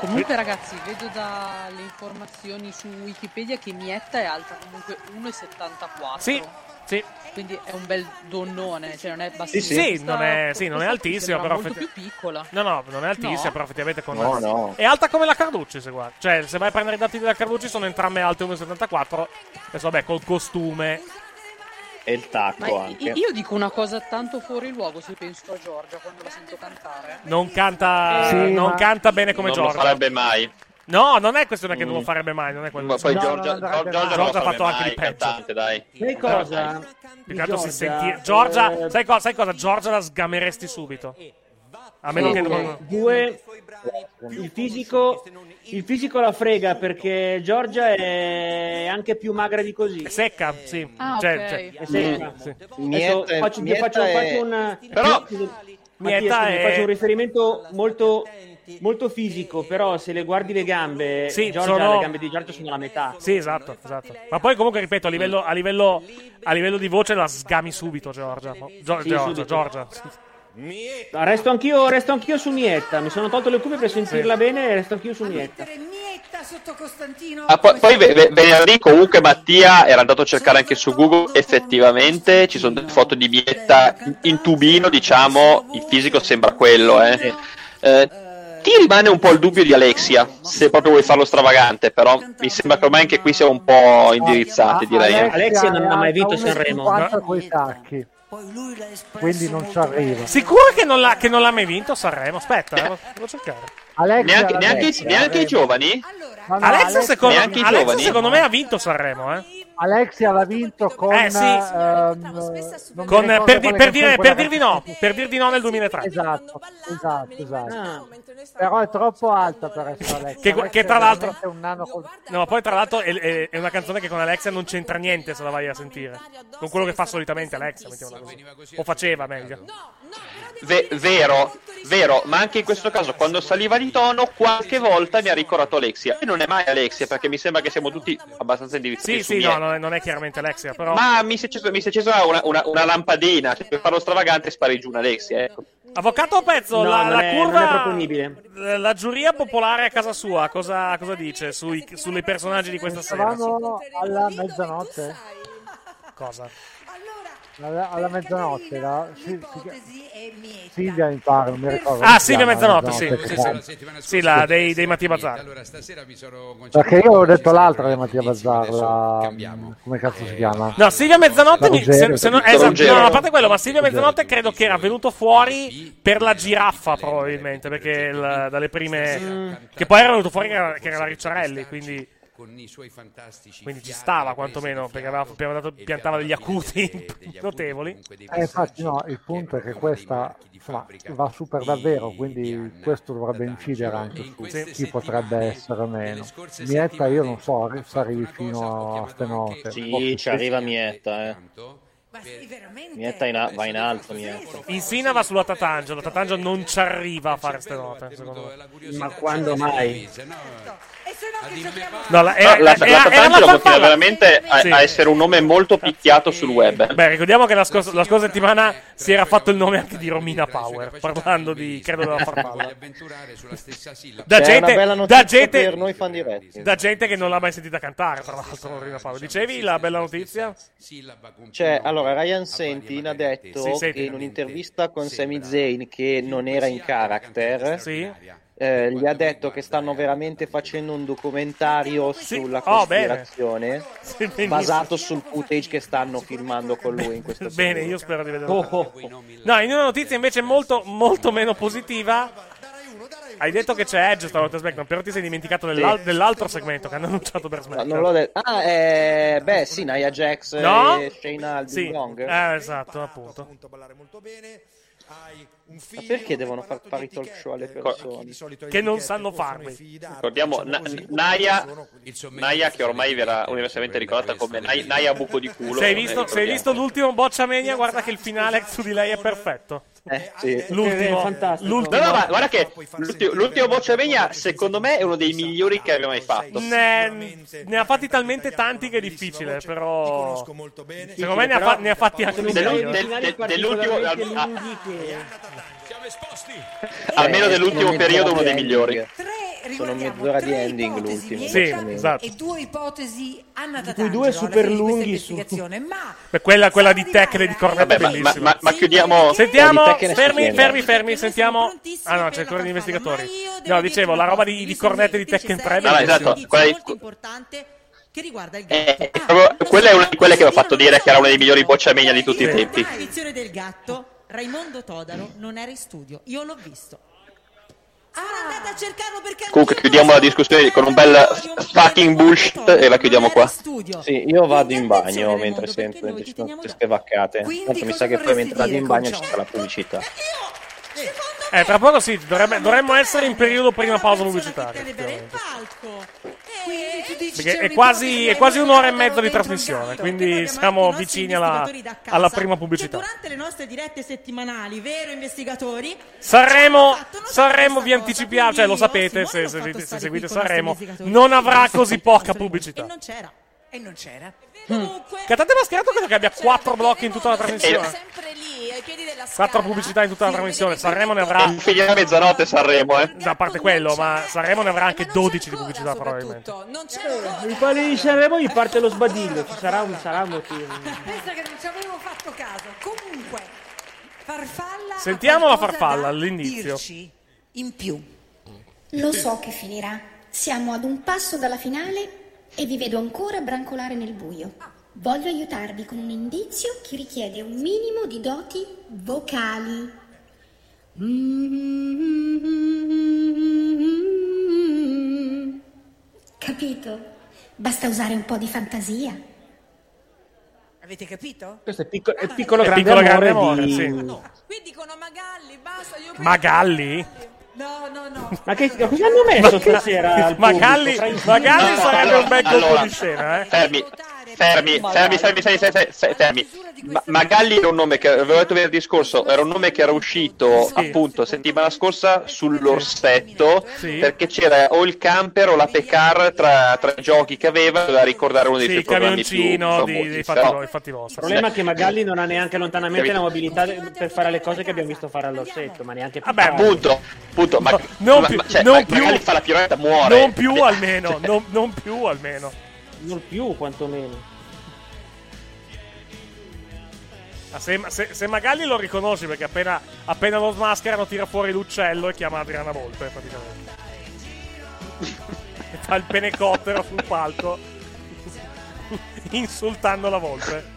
Speaker 18: Comunque ragazzi, vedo dalle informazioni su Wikipedia che Mietta è alta comunque 1,74.
Speaker 1: Sì, sì.
Speaker 18: Quindi è un bel donnone, cioè non è
Speaker 1: Sì,
Speaker 18: bassissima.
Speaker 1: sì, non è, sì, non è
Speaker 18: sembra
Speaker 1: però
Speaker 18: molto
Speaker 1: effetti-
Speaker 18: più piccola.
Speaker 1: No, no, non è altissima,
Speaker 18: No.
Speaker 1: però effettivamente con
Speaker 21: No, no.
Speaker 1: È alta come la Carducci, se guarda. Cioè, se vai a prendere i dati della Carducci sono entrambe alte 1,74. Adesso vabbè, col costume.
Speaker 21: E il tacco
Speaker 18: Ma
Speaker 21: anche.
Speaker 18: io dico una cosa tanto fuori luogo se penso a Giorgia quando la sento cantare.
Speaker 1: Non canta,
Speaker 18: Sì,
Speaker 1: non
Speaker 18: ma-
Speaker 1: canta bene come
Speaker 8: non
Speaker 1: Giorgia.
Speaker 8: lo farebbe mai.
Speaker 1: No, non è questione che non lo
Speaker 8: Mm.
Speaker 1: farebbe mai, non è quello.
Speaker 8: Ma poi
Speaker 1: No,
Speaker 8: Giorgia,
Speaker 1: non andrebbe
Speaker 8: Giorgia
Speaker 1: Giorgia ha fatto anche
Speaker 8: mai
Speaker 1: il peggio.
Speaker 8: cantante, dai.
Speaker 4: Sai cosa?
Speaker 1: Più che altro si
Speaker 4: Giorgia,
Speaker 1: senti- Giorgia,
Speaker 4: eh,
Speaker 1: sai, cosa, sai cosa? Giorgia la sgameresti subito. A meno
Speaker 6: Sì,
Speaker 1: che
Speaker 6: eh,
Speaker 1: non...
Speaker 6: Due, il fisico, il fisico la frega perché Giorgia è anche più magra di così. È
Speaker 1: secca, sì.
Speaker 18: Ah,
Speaker 1: Cioè,
Speaker 18: ok.
Speaker 1: cioè-
Speaker 6: È secca.
Speaker 1: Sì.
Speaker 6: Adesso faccio, faccio,
Speaker 3: è-
Speaker 6: faccio un,
Speaker 3: Però-
Speaker 6: Mattia, scusi,
Speaker 1: è-
Speaker 6: faccio un riferimento molto, molto fisico, però se le guardi le gambe,
Speaker 1: Sì,
Speaker 6: Giorgia,
Speaker 1: sono-
Speaker 6: le gambe di Giorgia sono la metà.
Speaker 1: Sì, esatto, esatto. Ma poi comunque, ripeto, a livello, a livello, a livello di voce la sgami subito, Giorgia. Gio-
Speaker 6: Sì,
Speaker 1: Giorgia,
Speaker 6: subito.
Speaker 1: Giorgia.
Speaker 6: No, Resto anch'io, resto anch'io su Mietta. Mi sono tolto le cuffie per sentirla bene e resto anch'io su Mietta.
Speaker 5: Mietta sotto Costantino.
Speaker 8: Ah, poi poi ve- venerdì comunque Mattia era andato a cercare anche su Google, effettivamente ci sono delle foto di Bietta in- in tubino, diciamo, il fisico sembra quello, eh. Eh, ti rimane un po' il dubbio di Alexia, se proprio vuoi farlo stravagante, però mi sembra che ormai anche qui siamo un po' indirizzati, direi. eh.
Speaker 6: Alexia non ha mai vinto Sanremo.
Speaker 29: 1,50 coi tacchi. Quindi non ci arriva.
Speaker 1: Sicuro che non l'ha, che non l'ha mai vinto Sanremo? Aspetta, eh, lo cercare.
Speaker 29: Alexia
Speaker 8: Neanche, neanche neanche i giovani?
Speaker 1: Alexa,
Speaker 29: Alexia-
Speaker 1: secondo,
Speaker 8: giovani?
Speaker 1: secondo me ha vinto Sanremo, eh.
Speaker 29: Alexia l'ha vinto con
Speaker 1: Eh, sì.
Speaker 29: ehm, mi
Speaker 1: Con- per, di- per dire, per dirvi no, per dirvi no nel 2003.
Speaker 29: Esatto, esatto, esatto.
Speaker 6: Ah.
Speaker 29: Però è troppo alta per essere Alexia.
Speaker 1: Che,
Speaker 29: Alexia
Speaker 1: che tra l'altro,
Speaker 29: veramente un nano col-
Speaker 1: no, ma poi tra l'altro è, è- è una canzone che con Alexia non c'entra niente se la vai a sentire. Con quello che fa solitamente Alexia. O faceva meglio.
Speaker 8: Ve- vero, vero, ma anche in questo caso quando saliva di tono qualche volta mi ha ricordato Alexia. E non è mai Alexia perché mi sembra che siamo tutti abbastanza indirizzati
Speaker 1: Sì, sì,
Speaker 8: Mietta.
Speaker 1: no, non è, non è chiaramente Alexia, però.
Speaker 8: Ma mi si è accesa, mi si è accesa una, una- una lampadina, cioè, per farlo stravagante spari giù un Alexia, ecco.
Speaker 1: Avvocato a pezzo,
Speaker 6: No,
Speaker 1: la,
Speaker 6: non
Speaker 1: la
Speaker 6: è-
Speaker 1: curva.
Speaker 6: non è proponibile.
Speaker 1: La giuria popolare a casa sua, cosa, cosa dice sui, sui personaggi di questa sera?
Speaker 29: Eravamo alla mezzanotte.
Speaker 1: Cosa?
Speaker 29: Alla, alla mezzanotte, la, sì, sì, Silvia mi pare, non mi ricordo.
Speaker 1: Ah,
Speaker 29: si
Speaker 1: Silvia
Speaker 29: chiama,
Speaker 1: Mezzanotte, sì.
Speaker 29: mezzanotte,
Speaker 1: Sì,
Speaker 29: che fa.
Speaker 1: Sì, la dei, dei Mattia Bazzar.
Speaker 9: Allora stasera mi sono
Speaker 29: Perché io ho detto l'altra di Mattia Bazzar, la... come cazzo si chiama?
Speaker 1: No, Silvia Mezzanotte, mi- se, se non, esatto, no, a parte quello, ma Silvia Mezzanotte credo che era venuto fuori per la giraffa, probabilmente, perché il- dalle prime... Che poi era venuto fuori che era, che era la Ricciarelli, quindi...
Speaker 9: con i suoi fantastici
Speaker 1: Quindi ci stava quantomeno, perché aveva,
Speaker 9: fiato
Speaker 1: aveva dato-
Speaker 9: e
Speaker 1: piantava degli acuti
Speaker 9: degli acuti
Speaker 1: notevoli.
Speaker 29: Eh, infatti no, il punto è che questa insomma, va su per davvero, quindi questo dovrebbe incidere anche su chi potrebbe essere meno. Mietta io non so se arrivi fino a ste note.
Speaker 3: Sì, ci arriva Mietta, eh. Mietta in a- va in alto, Mietta.
Speaker 1: Insina va sulla Tatangelo, la Tatangelo non ci arriva a fare ste note.
Speaker 6: Ma quando mai?
Speaker 1: No, la,
Speaker 8: No,
Speaker 1: era,
Speaker 8: la,
Speaker 1: era-
Speaker 8: la
Speaker 1: era la
Speaker 8: continua
Speaker 1: farfalla.
Speaker 8: veramente a,
Speaker 1: Sì.
Speaker 8: a essere un nome molto picchiato sul web.
Speaker 1: Beh, ricordiamo che la scorsa, la scorsa settimana si era fatto il nome anche di Romina Power, parlando di, credo, della farfalla. Da gente, da, gente,
Speaker 3: per noi fan diretti.
Speaker 1: da gente che non l'ha mai sentita cantare, tra l'altro, Romina Power. Dicevi la bella notizia?
Speaker 3: Cioè, allora, Ryan Sentin ha detto
Speaker 1: Sì,
Speaker 3: in un'intervista con Sami Zayn, che non era in character, eh, gli ha detto che stanno veramente facendo un documentario sulla
Speaker 1: Oh, bene.
Speaker 3: cospirazione
Speaker 1: benissimo.
Speaker 3: basato sul footage che stanno filmando con lui in questo
Speaker 1: Bene, io spero di vederlo.
Speaker 3: Oh, oh,
Speaker 1: No, in una notizia invece molto, molto meno positiva. Hai detto che c'è Edge stavolta a SmackDown, però ti sei dimenticato dell'al- dell'altro segmento che hanno annunciato per
Speaker 3: No,
Speaker 1: SmackDown.
Speaker 3: non l'ho detto. Ah, eh, beh, sì, Nia Jax
Speaker 1: No?
Speaker 3: e Shayna al
Speaker 1: Sì.
Speaker 3: Bang.
Speaker 1: Eh, esatto, appunto.
Speaker 3: Ma perché devono far fare i talk show alle persone?
Speaker 1: Che non sanno farli.
Speaker 8: Ricordiamo Na- Naya, Naya che ormai verrà universalmente ricordata come Naya, Naya buco di culo.
Speaker 1: Se hai visto, se hai visto l'ultimo Boccia Mania, guarda che il finale su di lei è perfetto.
Speaker 3: Eh, sì.
Speaker 1: L'ultimo,
Speaker 6: È fantastico.
Speaker 1: l'ultimo.
Speaker 8: No, no, ma guarda che l'ultimo, l'ultimo Bocciavegna secondo me è uno dei migliori che abbia mai fatto.
Speaker 1: Ne, ne ha fatti talmente tanti che è difficile, però. Secondo me ne ha, fa- ne ha fatti anche
Speaker 8: del- dell'ultimo- ah,
Speaker 6: che...
Speaker 8: Almeno
Speaker 3: Eh,
Speaker 8: dell'ultimo periodo uno dei migliori.
Speaker 3: Sono mezz'ora di ending l'ultimo.
Speaker 1: Sì, esatto.
Speaker 5: E due ipotesi Anna
Speaker 6: due super lunghi su-.
Speaker 5: Ma
Speaker 1: Beh, quella, quella di Tech e di Cornetto
Speaker 8: Vabbè,
Speaker 1: è
Speaker 8: ma, ma-
Speaker 1: bellissima.
Speaker 8: ma- ma chiudiamo.
Speaker 1: Sentiamo, fermi, fermi, fermi, sentiamo. Ah no, c'è ancora gli investigatori. No, dicevo, la roba di, di Cornetto e di Tekken 3 è
Speaker 8: No, no,
Speaker 1: bellissima.
Speaker 8: esatto, quella
Speaker 5: molto importante che riguarda il
Speaker 8: Eh,
Speaker 5: gatto.
Speaker 8: eh, proprio- quella è una di quelle che mi ha fatto dire che era uno dei migliori bocciamegna di tutti i tempi.
Speaker 5: Edizione del gatto, Raimondo Todaro non era in studio. Io l'ho visto. Sono andata a cercarlo perché
Speaker 8: Comunque chiudiamo la discussione con un bel fucking bullshit e la chiudiamo qua.
Speaker 3: Sì, io vado in bagno mentre sento queste vaccate. Tanto mi sa che poi mentre vado in bagno ci sarà la pubblicità.
Speaker 5: Secondo
Speaker 1: Eh, tra poco sì, dovrebbe- dovremmo essere in periodo prima pausa pubblicitaria.
Speaker 5: dici
Speaker 1: Perché
Speaker 5: c'è
Speaker 1: è quasi, è quasi un'ora e mezza di trasmissione, quindi siamo vicini alla, alla prima pubblicità.
Speaker 31: Durante le nostre dirette settimanali, vero investigatori?
Speaker 1: Sanremo, Sanremo vi anticipiamo, cioè lo sapete se, se- se- se seguite Sanremo, non avrà così poca pubblicità.
Speaker 5: non c'era. E non c'era.
Speaker 1: Cantate mascherato credo che abbia quattro blocchi in tutta la trasmissione.
Speaker 13: Sempre lì, ai piedi della
Speaker 1: Quattro pubblicità in tutta la trasmissione. Sanremo ne avrà.
Speaker 8: A mezzanotte Sanremo, eh.
Speaker 1: A parte quello, ma Sanremo ne avrà anche 12 di pubblicità probabilmente.
Speaker 4: I quali di Sanremo gli parte lo sbadiglio, ci sarà un, sarà un motivo.
Speaker 5: Pensa che non ci avevo fatto caso. Comunque, farfalla.
Speaker 1: Sentiamo la farfalla all'inizio.
Speaker 5: in più.
Speaker 27: Lo so che finirà. Siamo ad un passo dalla finale e vi vedo ancora brancolare nel buio. Voglio aiutarvi con un indizio che richiede un minimo di doti vocali. Capito? Basta usare un po' di fantasia.
Speaker 5: Avete capito?
Speaker 4: Questo è, picco- è piccolo,
Speaker 1: È
Speaker 4: grande,
Speaker 1: piccolo grande
Speaker 4: amore,
Speaker 1: amore,
Speaker 4: di...
Speaker 1: sì.
Speaker 13: Qui dicono Magalli, basta, io
Speaker 1: Magalli?
Speaker 5: No, no, no.
Speaker 4: Ma che cosa hanno messo stasera?
Speaker 1: Magalli, Magalli sarebbe un bel colpo
Speaker 8: Allora,
Speaker 1: di scena, eh.
Speaker 8: Fermi, fermi, fermi, fermi, fermi, fermi, fermi, fermi. Ma- Magalli era un nome che avevo detto venerdì scorso, era un nome che era uscito appunto settimana scorsa sull'orsetto perché c'era o il camper o la Pecar tra, tra i giochi che aveva da ricordare uno dei
Speaker 1: Sì,
Speaker 8: suoi programmi più
Speaker 1: camioncino di-
Speaker 8: famosi,
Speaker 1: dei fatti,
Speaker 8: però-
Speaker 1: vo- i fatti vostri.
Speaker 4: Il problema è che Magalli non ha neanche lontanamente
Speaker 8: Capito?
Speaker 4: la mobilità per fare le cose che abbiamo visto fare all'orsetto, ma neanche più
Speaker 8: Vabbè, appunto, appunto, ma,
Speaker 1: non
Speaker 8: ma-
Speaker 1: più-
Speaker 8: ma- cioè,
Speaker 1: non
Speaker 8: ma-
Speaker 1: più-
Speaker 8: Magalli fa la piroetta muore.
Speaker 1: Non più almeno, non, non più almeno.
Speaker 4: Non più, quantomeno.
Speaker 1: Se, se- se Magalli lo riconosci perché appena, appena lo smascherano tira fuori l'uccello e chiama Adriana Volpe praticamente. e fa il penecottero sul palco <laughs> insultando la Volpe.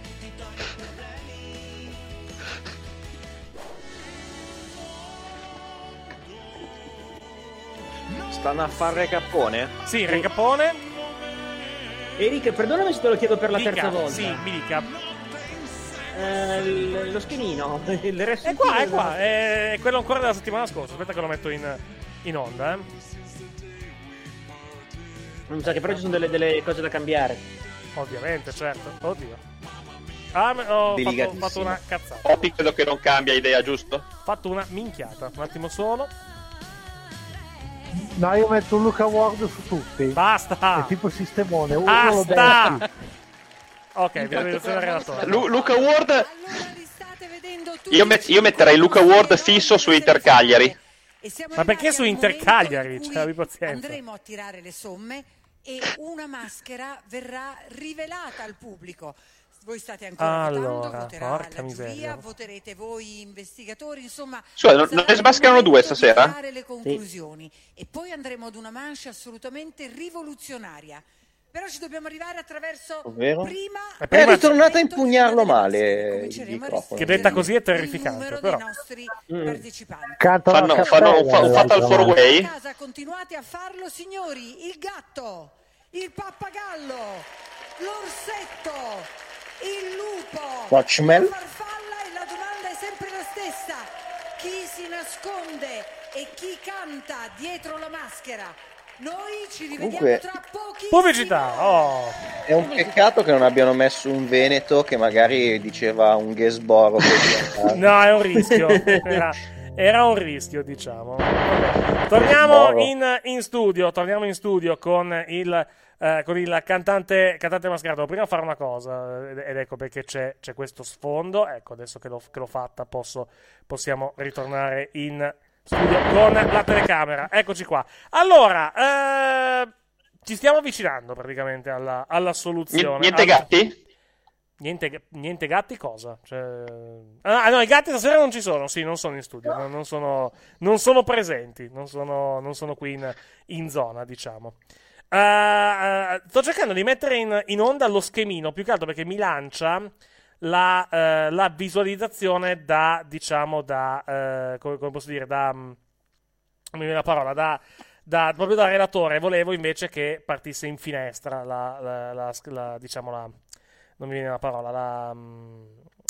Speaker 21: Stanno a fare cappone?
Speaker 1: Sì, Recapone.
Speaker 4: Eric, perdonami se te lo chiedo per la
Speaker 1: Dica,
Speaker 4: terza volta.
Speaker 1: Sì, mi dica.
Speaker 4: Eh, lo schienino, <laughs> il resto
Speaker 1: È qua, è qua, è quello ancora della settimana scorsa. Aspetta che lo metto in, in onda, eh.
Speaker 4: Non sa che però ci sono delle, delle cose da cambiare.
Speaker 1: Ovviamente, certo. Oddio. Ah, ho fatto, fatto una cazzata.
Speaker 8: Poppy credo che non cambia idea, giusto?
Speaker 1: Ho fatto una minchiata. Un attimo solo.
Speaker 29: No, io metto Luca Ward su tutti.
Speaker 1: Basta!
Speaker 29: È tipo sistemone. Uno lo
Speaker 1: Basta! Ok, visualizzazione del relatore.
Speaker 8: Lu- Luca Ward. Io, met- io metterei Luca Ward fisso su Inter Cagliari.
Speaker 1: Ma perché su Inter Cagliari? Cioè.
Speaker 5: Andremo a tirare le somme e una maschera verrà rivelata al pubblico. Voi state ancora
Speaker 1: Allora,
Speaker 5: votando, voterà la
Speaker 1: miseria.
Speaker 5: giuria, voterete voi investigatori, insomma...
Speaker 8: Scusa, non- non ne
Speaker 5: il
Speaker 8: smascherano due stasera?
Speaker 5: conclusioni e poi andremo ad una manche assolutamente rivoluzionaria. Però ci dobbiamo arrivare attraverso
Speaker 21: Ovvero?
Speaker 5: prima
Speaker 1: Eh,
Speaker 21: È
Speaker 1: prima-
Speaker 21: ritornato a impugnarlo male il microfono.
Speaker 1: Che detta così è terrificante, però.
Speaker 5: nostri
Speaker 1: Mm.
Speaker 29: Cantano
Speaker 8: Fanno, fanno un, fa- un fatal four
Speaker 29: l'altra
Speaker 8: way.
Speaker 5: Casa continuate a farlo, signori. Il gatto, il pappagallo, l'orsetto, il lupo,
Speaker 21: Watchman.
Speaker 5: la farfalla e la domanda è sempre la stessa. Chi si nasconde e chi canta dietro la maschera? Noi ci rivediamo
Speaker 21: Comunque-
Speaker 5: tra pochi
Speaker 1: Pubblicità! Oh!
Speaker 21: È un peccato che non abbiano messo un Veneto che magari diceva un Gesboro. <laughs>
Speaker 1: No, è un rischio. Era, era un rischio, diciamo. Vabbè. Torniamo in, in studio. Torniamo in studio con il, eh, con il cantante, cantante mascherato. Prima fare una cosa, ed, ed ecco perché c'è, c'è questo sfondo. Ecco, adesso che l'ho, che l'ho fatta, posso, possiamo ritornare in studio con la telecamera. Eccoci qua. Allora, eh, ci stiamo avvicinando praticamente alla, alla soluzione.
Speaker 8: Niente
Speaker 1: Alla-
Speaker 8: gatti?
Speaker 1: Niente, niente gatti cosa? Cioè... Ah no, i gatti stasera non ci sono, sì, non sono in studio, non, non sono, non sono presenti, non sono, non sono qui in, in zona, diciamo. Eh, sto cercando di mettere in, in onda lo schemino, più che altro perché mi lancia la, eh, la visualizzazione da, diciamo, da, eh, come, come posso dire, da... mm, non mi viene la parola, da, da- proprio da relatore, volevo invece che partisse in finestra la, la- la- diciamo la, non mi viene la parola, la, mm,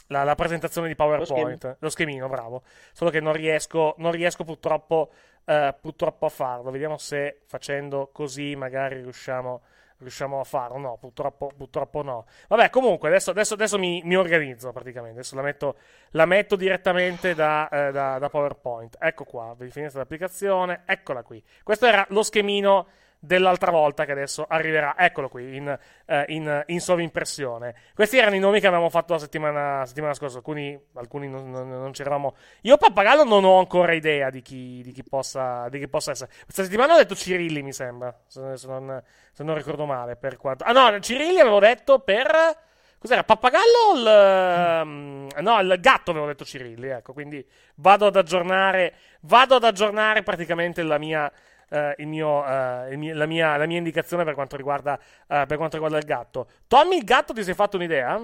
Speaker 1: la, la presentazione di PowerPoint, lo, schemino, bravo. Solo che non riesco, non riesco purtroppo, eh, purtroppo a farlo. Vediamo se facendo così magari riusciamo, riusciamo a farlo. No, purtroppo, purtroppo no. Vabbè, comunque, adesso, adesso, adesso mi, mi organizzo praticamente. Adesso la metto, la metto direttamente da, eh, da, da PowerPoint. Ecco qua, vi finite l'applicazione, eccola qui. Questo era lo schemino dell'altra volta che adesso arriverà. Eccolo qui, in, eh, in, in sovrimpressione. Questi erano i nomi che avevamo fatto la settimana, settimana scorsa. Alcuni, alcuni non, non, non, c'eravamo. Io, Pappagallo, non ho ancora idea di chi, di chi, possa, di chi possa essere. Questa settimana ho detto Cirilli, mi sembra. Se, se, non, se non ricordo male. Per quanto... Ah, no, Cirilli avevo detto per. Cos'era? Pappagallo o il. Um, no, il gatto avevo detto Cirilli. Ecco, quindi vado ad aggiornare. Vado ad aggiornare praticamente la mia eh, il mio, eh, mio, la, mia, la, mia, indicazione per quanto, riguarda, eh, per quanto riguarda il gatto. Tommy, il gatto, ti sei fatto un'idea?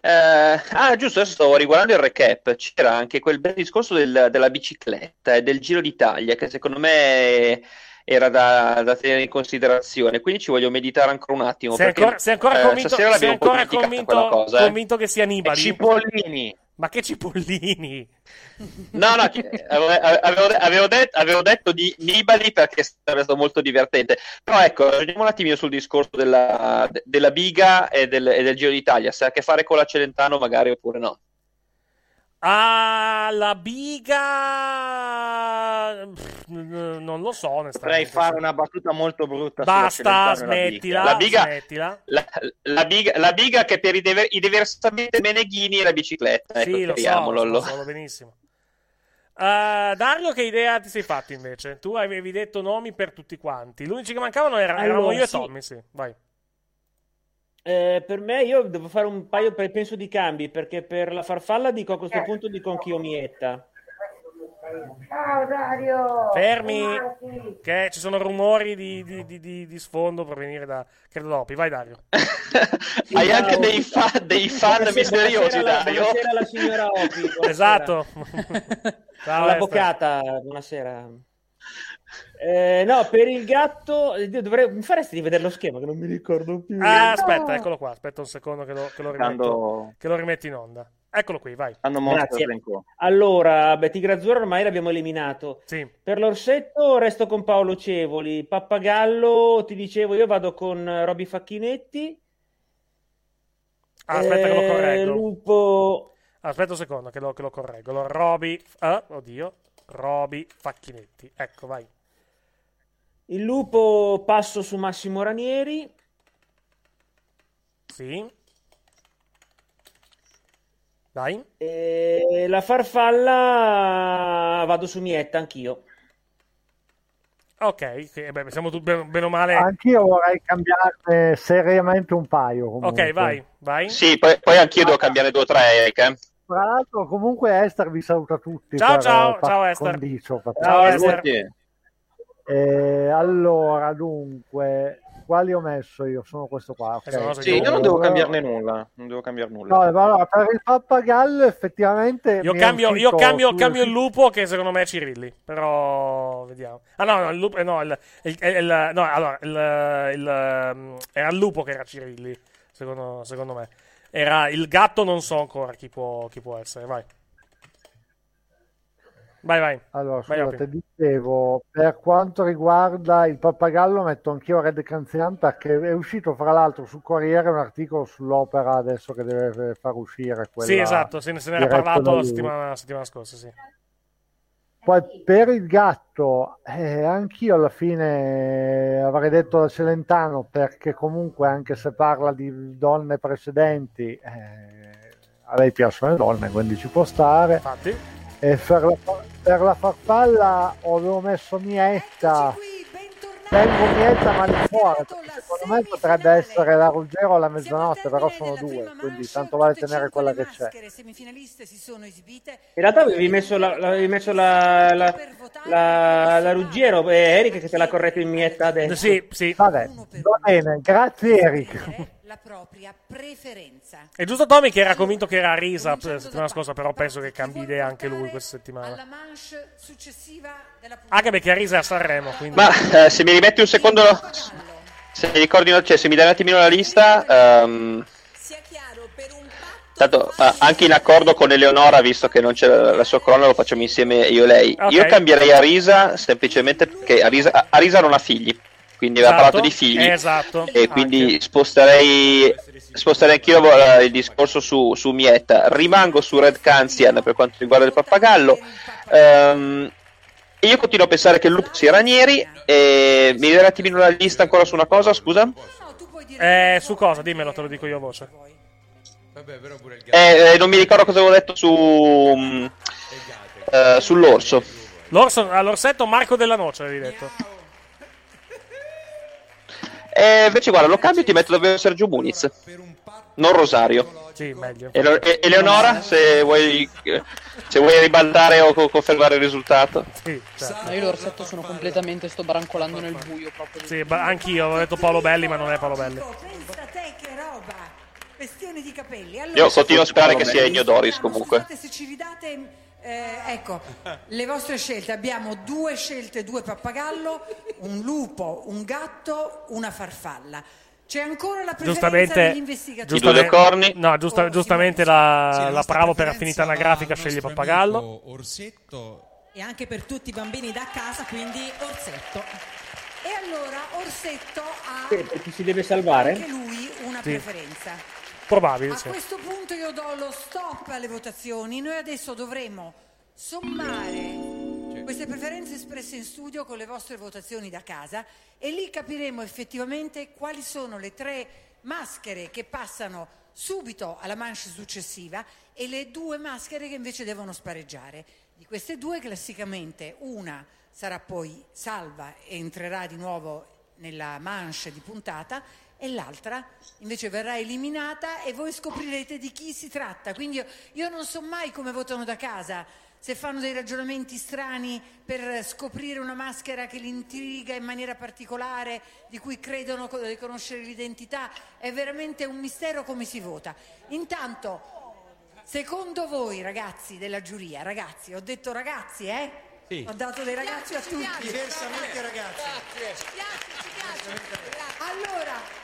Speaker 8: Eh, ah, giusto, adesso stavo riguardando il recap. C'era anche quel bel discorso del, della bicicletta e del Giro d'Italia, che secondo me era da, da, tenere in considerazione. Quindi ci voglio meditare ancora un attimo.
Speaker 1: Sei
Speaker 8: perché,
Speaker 1: ancora, sei ancora
Speaker 8: eh,
Speaker 1: convinto, sei ancora convinto,
Speaker 8: cosa,
Speaker 1: convinto che sia Nibali?
Speaker 8: E Cipollini.
Speaker 1: Ma che cipollini?
Speaker 8: No, no, avevo, avevo, detto, avevo, detto, di Nibali perché sarebbe stato molto divertente. Però ecco, ragioniamo un attimino sul discorso della, della biga e del, e del Giro d'Italia. Se ha a che fare con la Celentano, magari oppure no.
Speaker 1: Ah, la biga. non lo so.
Speaker 21: Potrei fare una battuta molto brutta.
Speaker 1: Basta, smettila.
Speaker 8: La biga,
Speaker 1: smettila.
Speaker 8: La, la, biga, la biga che per i, dever, i diversamente meneghini è la bicicletta.
Speaker 1: Sì,
Speaker 8: ecco,
Speaker 1: lo so, lo so, lo benissimo. Uh, Dario, che idea ti sei fatto invece? Tu avevi detto nomi per tutti quanti. Gli unici che mancavano erano, allora, erano io sì. e Tommy, sì. Vai.
Speaker 4: Eh, per me io devo fare un paio penso di cambi perché per la farfalla dico a questo punto dico anch'io Mietta
Speaker 32: Ciao Dario!
Speaker 1: Fermi! Che ci sono rumori di, di, di, di sfondo per venire da credo Lopi. Vai Dario. <laughs>
Speaker 8: Hai anche dei, fa- dei fan buonasera, misteriosi,
Speaker 4: buonasera
Speaker 8: Dario.
Speaker 4: La, buonasera la signora Opi. <laughs> Buonasera.
Speaker 1: Esatto.
Speaker 4: Ciao, L'avvocata, buonasera. Eh, no, per il gatto dovrei... mi faresti rivedere lo schema che non mi ricordo più.
Speaker 1: Ah, aspetta, eccolo qua. Aspetta un secondo che lo, che lo, rimetto, che lo rimetti in onda. Eccolo qui, vai.
Speaker 4: Grazie. Allora, Betty Grazzura ormai l'abbiamo eliminato.
Speaker 1: Sì.
Speaker 4: Per l'orsetto resto con Paolo Cevoli. Pappagallo, ti dicevo, io vado con Roby Facchinetti.
Speaker 1: Ah, aspetta che lo
Speaker 4: Eh,
Speaker 1: correggo.
Speaker 4: Lupo...
Speaker 1: Aspetta un secondo che lo, che lo correggo. Allora, Roby... Ah, oddio. Roby Facchinetti. Ecco, vai.
Speaker 4: Il lupo passo su Massimo Ranieri.
Speaker 1: Sì. Dai.
Speaker 4: E la farfalla vado su Mietta anch'io.
Speaker 1: Ok, sì, beh, siamo tutti bene, o male.
Speaker 29: Anch'io vorrei cambiarne seriamente un paio. Comunque.
Speaker 1: Ok, vai, vai.
Speaker 8: Sì, poi, poi anch'io devo cambiare due o tre, Eric. eh.
Speaker 29: Tra l'altro, comunque, Esther vi saluta tutti.
Speaker 1: Ciao,
Speaker 29: per-
Speaker 1: ciao,
Speaker 29: per
Speaker 1: ciao, Esther.
Speaker 29: condicio,
Speaker 1: Ciao, Esther.
Speaker 29: Eh, allora, dunque, quali ho messo io? Sono questo qua. ok.
Speaker 21: Sì, io non devo cambiarne nulla. Non devo cambiare nulla.
Speaker 29: No, allora, per il pappagallo effettivamente...
Speaker 1: Io cambio, io cambio, cambio il lupo che secondo me è Cirilli. Però vediamo. Ah no, no, il lupo, eh, no, il, il- il- no, allora, il, il, ehm, era il lupo che era Cirilli, secondo, secondo me. Era il gatto, non so ancora chi può, chi può essere. Vai. Vai, vai.
Speaker 29: Allora, scusate, dicevo, per quanto riguarda il pappagallo metto anch'io Red Canzian perché è uscito fra l'altro sul Corriere un articolo sull'opera adesso che deve far uscire quella
Speaker 1: Sì, esatto, se ne, se ne era parlato la settimana, settimana scorsa, sì.
Speaker 29: Poi per il gatto, eh, anch'io alla fine avrei detto da Celentano perché comunque anche se parla di donne precedenti, eh, a lei piacciono le donne, quindi ci può stare.
Speaker 1: Infatti.
Speaker 29: E per la, per la farfalla avevo messo Mietta. Tengo Mietta ma di fuori, perché secondo me potrebbe essere la Ruggero alla mezzanotte, però sono due, quindi tanto vale tenere quella che c'è.
Speaker 5: Le semifinaliste si sono esibite.
Speaker 4: In realtà avevi messo la, l'avevi messo la, la, la, la Ruggiero e Eric che te l'ha corretto in Mietta adesso.
Speaker 1: Sì, sì.
Speaker 29: Vabbè, va bene, grazie Eric.
Speaker 5: La propria preferenza.
Speaker 1: È giusto Tommy che era convinto che era Risa la settimana scorsa, però penso che cambi idea anche lui questa settimana.
Speaker 5: La manche successiva della
Speaker 1: Anche perché Risa è a Sanremo, quindi...
Speaker 8: Ma eh, se mi rimetti un secondo. Se mi ricordi, cioè, se mi dai un attimino la lista. ehm, Tanto, ah, anche in accordo con Eleonora, visto che non c'è la, la sua colonna, lo facciamo insieme io e lei.
Speaker 1: Ok.
Speaker 8: Io cambierei Arisa semplicemente perché Arisa, Arisa non ha figli. Quindi aveva
Speaker 1: Esatto,
Speaker 8: parlato di figli.
Speaker 1: esatto.
Speaker 8: E quindi sposterei, sposterei anch'io eh, il discorso su, su Mietta. Rimango su Red Canzian per quanto riguarda il pappagallo. E io continuo a pensare che il lupo sia Ranieri. E mi dai un attimino la lista ancora su una cosa, scusa?
Speaker 1: Eh, su cosa? Dimmelo, te lo dico io a voce.
Speaker 8: Eh, eh, non mi ricordo cosa avevo detto su. eh, sull'orso.
Speaker 1: L'orso, all'orsetto Marco della Noce, avevi detto.
Speaker 8: E invece, guarda, lo cambio e ti metto davvero Sergio Muniz. Non Rosario.
Speaker 1: Sì, meglio.
Speaker 8: E- Eleonora, se vuoi, se vuoi ribaltare o co- confermare il risultato.
Speaker 1: Sì,
Speaker 18: Ma io l'orsetto sono completamente, sto barancolando nel buio proprio.
Speaker 1: Sì, ma anch'io avevo detto Paolo Belli, ma non è Paolo Belli.
Speaker 5: Pensa te che roba! Questione di capelli. Allora,
Speaker 8: Io continuo a sperare che sia Ennio Doris comunque.
Speaker 5: Scusate se ci ridate, eh, ecco, le vostre scelte. Abbiamo due scelte, due pappagallo, un lupo, un gatto, una farfalla. C'è ancora la preferenza degli
Speaker 1: Giustamente,
Speaker 5: investigatori.
Speaker 1: giustamente, no, giusta- giustamente la, la Bravo per affinità anagrafica sceglie Pappagallo.
Speaker 31: E anche per tutti i bambini da casa, quindi Orsetto.
Speaker 5: E allora Orsetto ha
Speaker 4: Sì, perché si deve salvare?
Speaker 5: anche lui una
Speaker 1: Sì.
Speaker 5: preferenza.
Speaker 1: Probabile,
Speaker 5: A
Speaker 1: sì.
Speaker 5: questo punto io do lo stop alle votazioni. Noi adesso dovremo sommare queste preferenze espresse in studio con le vostre votazioni da casa e lì capiremo effettivamente quali sono le tre maschere che passano subito alla manche successiva e le due maschere che invece devono spareggiare. Di queste due classicamente una sarà poi salva e entrerà di nuovo nella manche di puntata e l'altra invece verrà eliminata e voi scoprirete di chi si tratta. Quindi io, io non so mai come votano da casa, se fanno dei ragionamenti strani per scoprire una maschera che li intriga in maniera particolare, di cui credono di conoscere l'identità, è veramente un mistero come si vota. Intanto, secondo voi ragazzi della giuria, ragazzi, ho detto ragazzi, eh?
Speaker 16: Sì.
Speaker 5: Ho dato dei ragazzi a tutti.
Speaker 16: Diversamente ragazzi.
Speaker 5: Allora,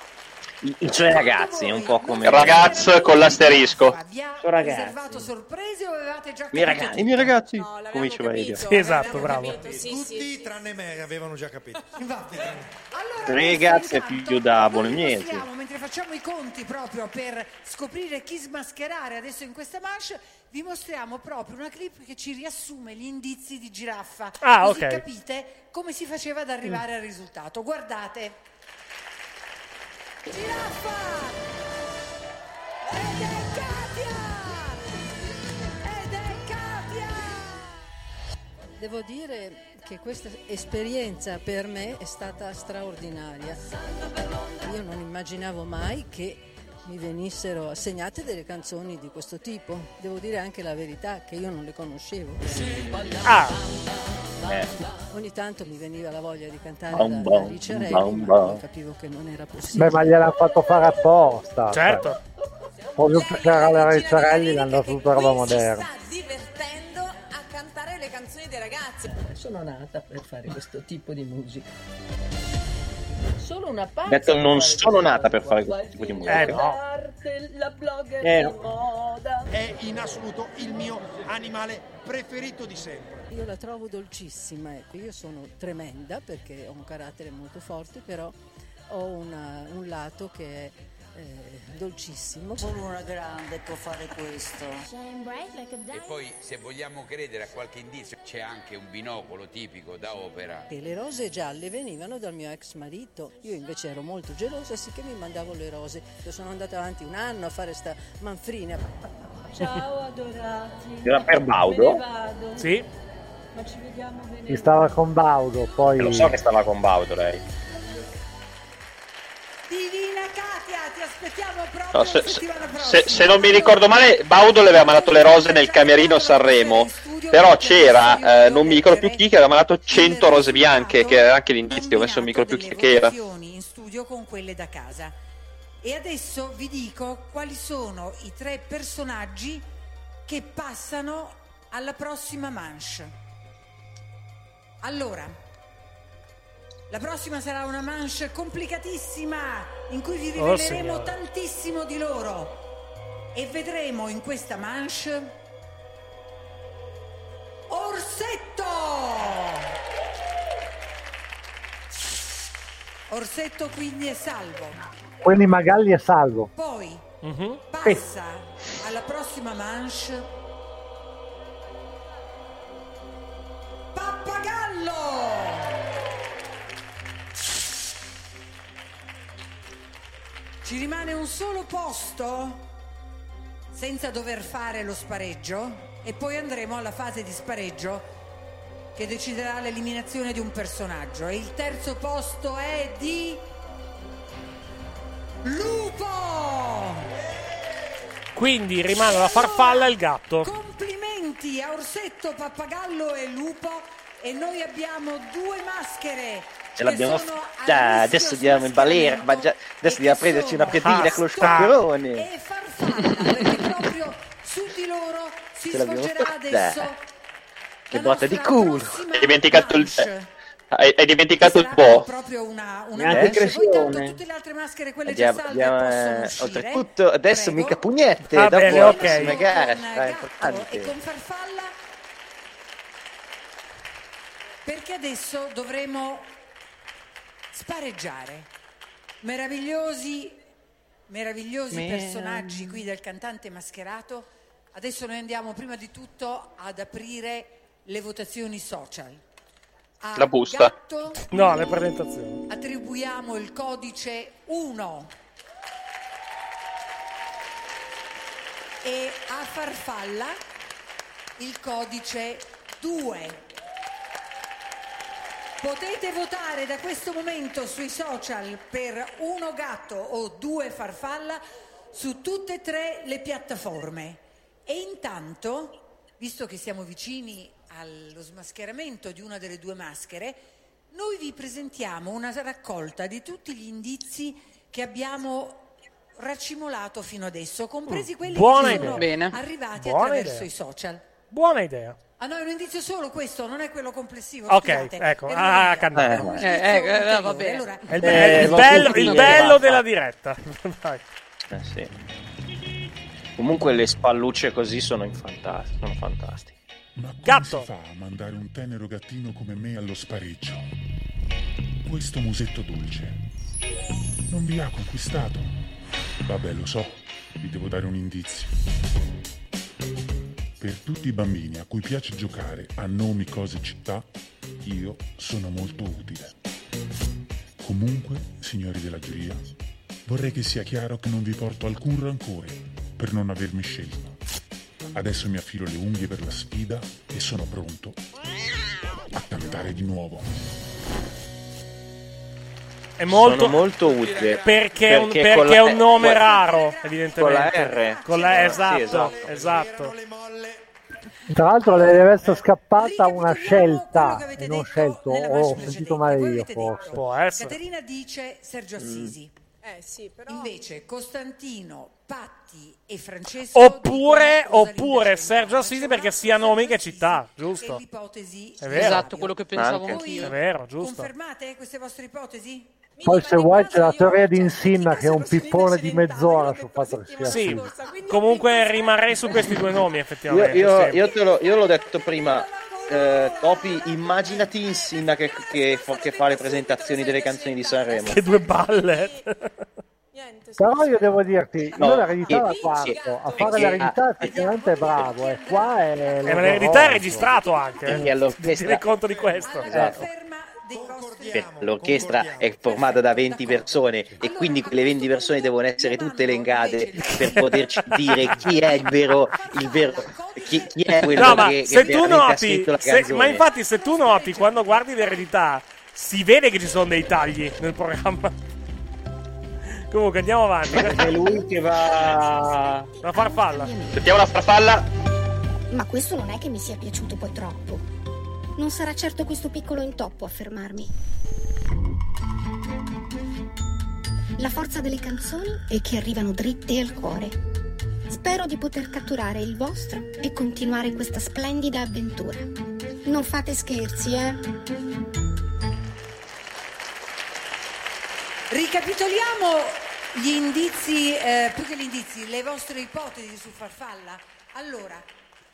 Speaker 3: I suoi ragazzi, un po' come.
Speaker 8: Ragazzo con l'asterisco.
Speaker 3: Sono ragazzi.
Speaker 5: riservato sorprese o avevate già
Speaker 8: I miei ragazzi, i miei ragazzi. come diceva Elio.
Speaker 1: Sì, esatto, bravo.
Speaker 16: Tutti tranne me avevano già capito. <laughs>
Speaker 3: Ragazzi è più da bolognese.
Speaker 5: Mentre facciamo i conti proprio per scoprire chi smascherare adesso in questa manche, vi mostriamo proprio una clip che ci riassume gli indizi di giraffa.
Speaker 1: Ah,
Speaker 5: Così
Speaker 1: ok.
Speaker 5: capite come si faceva ad arrivare al risultato. Guardate. Giraffa! Ed è Katia! Ed è Katia!
Speaker 33: Devo dire che questa esperienza per me è stata straordinaria. Io non immaginavo mai che mi venissero assegnate delle canzoni di questo tipo. Devo dire anche la verità che io non le conoscevo.
Speaker 1: Ah.
Speaker 33: Ogni tanto mi veniva la voglia di cantare
Speaker 29: Bam,
Speaker 33: da, Ricciarelli,
Speaker 29: bam,
Speaker 33: ma capivo che non era possibile.
Speaker 29: Beh, ma gliel'hanno fatto fare apposta.
Speaker 1: Certo.
Speaker 29: cioè. Proprio perché era la Ricciarelli l'hanno dato tutta roba moderna.
Speaker 13: divertendo a cantare le canzoni dei ragazzi.
Speaker 33: Sono nata per fare questo tipo di musica. Solo una parte.
Speaker 3: Detto, non sono nata per fare questo tipo di musica.
Speaker 1: Eh, no.
Speaker 33: La blogger
Speaker 3: Eh, no.
Speaker 33: moda.
Speaker 16: È in assoluto il mio animale preferito di sempre.
Speaker 33: Io la trovo dolcissima, ecco, io sono tremenda perché ho un carattere molto forte, però ho una- un lato che è eh, dolcissimo.
Speaker 12: Solo una grande può fare questo.
Speaker 9: E poi, se vogliamo credere a qualche indizio, c'è anche un binocolo tipico da opera.
Speaker 33: E le rose gialle venivano dal mio ex marito, io invece ero molto gelosa, sì che mi mandavo le rose. Io sono andata avanti un anno a fare sta manfrina. Ciao adorati.
Speaker 3: Era per Baudo?
Speaker 1: Sì.
Speaker 33: Ma ci vediamo venerdì.
Speaker 29: Chi stava con Baudo, poi...
Speaker 3: Lo so che stava con Baudo lei.
Speaker 5: Divina Katia, ti aspettiamo proprio
Speaker 8: No, se, se- se- non mi ricordo male, Baudo le aveva mandato le rose nel camerino Sanremo. Però c'era, eh, non mi ricordo più chi, che aveva mandato 100 rose bianche, che era anche l'inizio, adesso non mi ricordo più chi che era.
Speaker 5: in studio con quelle da casa. E adesso vi dico quali sono i tre personaggi che passano alla prossima manche. Allora, La prossima sarà una manche complicatissima in cui vi
Speaker 1: Oh,
Speaker 5: riveleremo
Speaker 1: signora.
Speaker 5: tantissimo di loro e vedremo in questa manche Orsetto! Orsetto quindi è salvo.
Speaker 29: Quindi Magalli è salvo.
Speaker 5: Poi
Speaker 1: Mhm.
Speaker 5: passa alla prossima manche Pappagallo! Ci rimane un solo posto senza dover fare lo spareggio e poi andremo alla fase di spareggio che deciderà l'eliminazione di un personaggio e il terzo posto è di Lupo!
Speaker 1: Quindi rimane la farfalla e il gatto.
Speaker 5: Complimenti a Orsetto, Pappagallo e Lupo e noi abbiamo due maschere.
Speaker 3: Ce l'abbiamo fatta, adesso andiamo in balera, mangia- adesso andiamo a prenderci una piadina con lo scoppione.
Speaker 5: e farfalla perché proprio su di loro si
Speaker 3: Ce l'abbiamo
Speaker 5: svolgerà
Speaker 3: fatta.
Speaker 5: adesso
Speaker 3: Che botta di culo.
Speaker 8: Hai dimenticato il, hai, hai dimenticato il po'.
Speaker 5: proprio una, una. Poi
Speaker 3: Cressione.
Speaker 5: tutte le altre maschere quelle già salve possono
Speaker 3: eh,
Speaker 5: uscire
Speaker 3: oltretutto adesso mica pugnette,
Speaker 1: Va
Speaker 3: dopo
Speaker 1: bene,
Speaker 3: la
Speaker 1: ok.
Speaker 3: prossima gara
Speaker 5: con
Speaker 3: sarà
Speaker 5: Gatto
Speaker 3: importante.
Speaker 5: e con farfalla perché adesso dovremo spareggiare meravigliosi meravigliosi
Speaker 3: Me-
Speaker 5: personaggi qui del cantante mascherato adesso noi andiamo prima di tutto ad aprire le votazioni social
Speaker 8: La busta.
Speaker 5: Gatto
Speaker 1: No, le presentazioni.
Speaker 5: attribuiamo il codice 1 e a Farfalla il codice 2. Potete votare da questo momento sui social per uno gatto o due farfalla su tutte e tre le piattaforme. E intanto, visto che siamo vicini allo smascheramento di una delle due maschere, noi vi presentiamo una raccolta di tutti gli indizi che abbiamo raccimolato fino adesso, compresi quelli
Speaker 1: Buona
Speaker 5: che
Speaker 1: idea.
Speaker 5: sono
Speaker 1: Bene.
Speaker 5: arrivati
Speaker 1: Buona
Speaker 5: attraverso
Speaker 1: idea.
Speaker 5: i social.
Speaker 1: Buona idea.
Speaker 5: Ah no, è un indizio solo questo, non è quello complessivo.
Speaker 1: Ok,
Speaker 5: scusate.
Speaker 1: ecco. Ah, cantato.
Speaker 5: Un
Speaker 18: Eh,
Speaker 5: indizio
Speaker 18: eh, eh,
Speaker 5: ulteriore.
Speaker 18: va bene.
Speaker 5: Allora,
Speaker 1: È il,
Speaker 3: Eh,
Speaker 1: il bello, il bello della diretta. <laughs> Vai.
Speaker 3: Eh, sì. Comunque le spallucce così sono, sono fantastiche.
Speaker 10: Ma come
Speaker 1: Gatto.
Speaker 10: si fa a mandare un tenero gattino come me allo spareggio? Questo musetto dolce non vi ha conquistato? Vabbè, lo so, vi devo dare un indizio. Per tutti i bambini a cui piace giocare a nomi, cose città, io sono molto utile. Comunque, signori della giuria, vorrei che sia chiaro che non vi porto alcun rancore per non avermi scelto. Adesso mi affilo le unghie per la sfida e sono pronto a cantare di nuovo.
Speaker 1: È molto,
Speaker 3: Sono molto utile.
Speaker 1: Perché, è un,
Speaker 3: Perché con
Speaker 1: è un nome
Speaker 3: eh,
Speaker 1: raro, evidentemente.
Speaker 3: con la R.
Speaker 1: Con la
Speaker 3: Sì,
Speaker 1: esatto,
Speaker 3: esatto.
Speaker 1: esatto.
Speaker 29: Tra l'altro le deve essere scappata una scelta e non scelto, ho sentito male io forse.
Speaker 1: Può essere.
Speaker 5: Caterina dice Sergio
Speaker 3: Mm.
Speaker 5: Assisi.
Speaker 13: Eh sì, però...
Speaker 5: Invece Costantino, Patti e Francesco
Speaker 1: Oppure, oppure. Sergio Assisi perché sia nomi che città, giusto?
Speaker 5: L'ipotesi
Speaker 1: È vero.
Speaker 18: Esatto, quello che pensavo
Speaker 3: Anche.
Speaker 18: anch'io.
Speaker 1: È vero, giusto.
Speaker 5: Confermate queste vostre ipotesi?
Speaker 29: Poi se vuoi c'è la teoria di Insinna che è un pippone di mezz'ora sul fatto che sia
Speaker 1: Sì, comunque rimarrei su <laughs> questi due nomi,
Speaker 3: Io,
Speaker 1: effettivamente.
Speaker 3: io, io te lo- io l'ho detto prima, eh, Topi, immaginati Insinna che, che che fa le presentazioni delle canzoni di Sanremo.
Speaker 1: Che due balle.
Speaker 29: Però io devo dirti,
Speaker 3: No,
Speaker 29: io l'eredità
Speaker 3: che-
Speaker 29: la guardo, a fare
Speaker 3: che-
Speaker 29: l'eredità effettivamente è bravo, e qua è...
Speaker 1: Eh, ma l'eredità è registrato anche. Eh.
Speaker 3: all'orchestra-
Speaker 1: Tieni conto di questo.
Speaker 3: Esatto. Che L'orchestra è formata da 20 persone e quindi quelle 20 persone devono essere tutte elencate per poterci <laughs> dire chi è il vero, il vero chi, chi è quello
Speaker 1: No, ma
Speaker 3: che,
Speaker 1: se
Speaker 3: che
Speaker 1: tu noti, se- ma infatti se tu noti quando guardi l'eredità, si vede che ci sono dei tagli nel programma. Comunque andiamo avanti.
Speaker 6: È lui che va...
Speaker 1: La farfalla.
Speaker 8: Sentiamo la farfalla.
Speaker 27: Ma questo non è che mi sia piaciuto poi troppo. Non sarà certo questo piccolo intoppo a fermarmi. La forza delle canzoni è che arrivano dritte al cuore. Spero di poter catturare il vostro e continuare questa splendida avventura. Non fate scherzi, eh?
Speaker 5: Ricapitoliamo gli indizi, eh, più che gli indizi, le vostre ipotesi su Farfalla. Allora,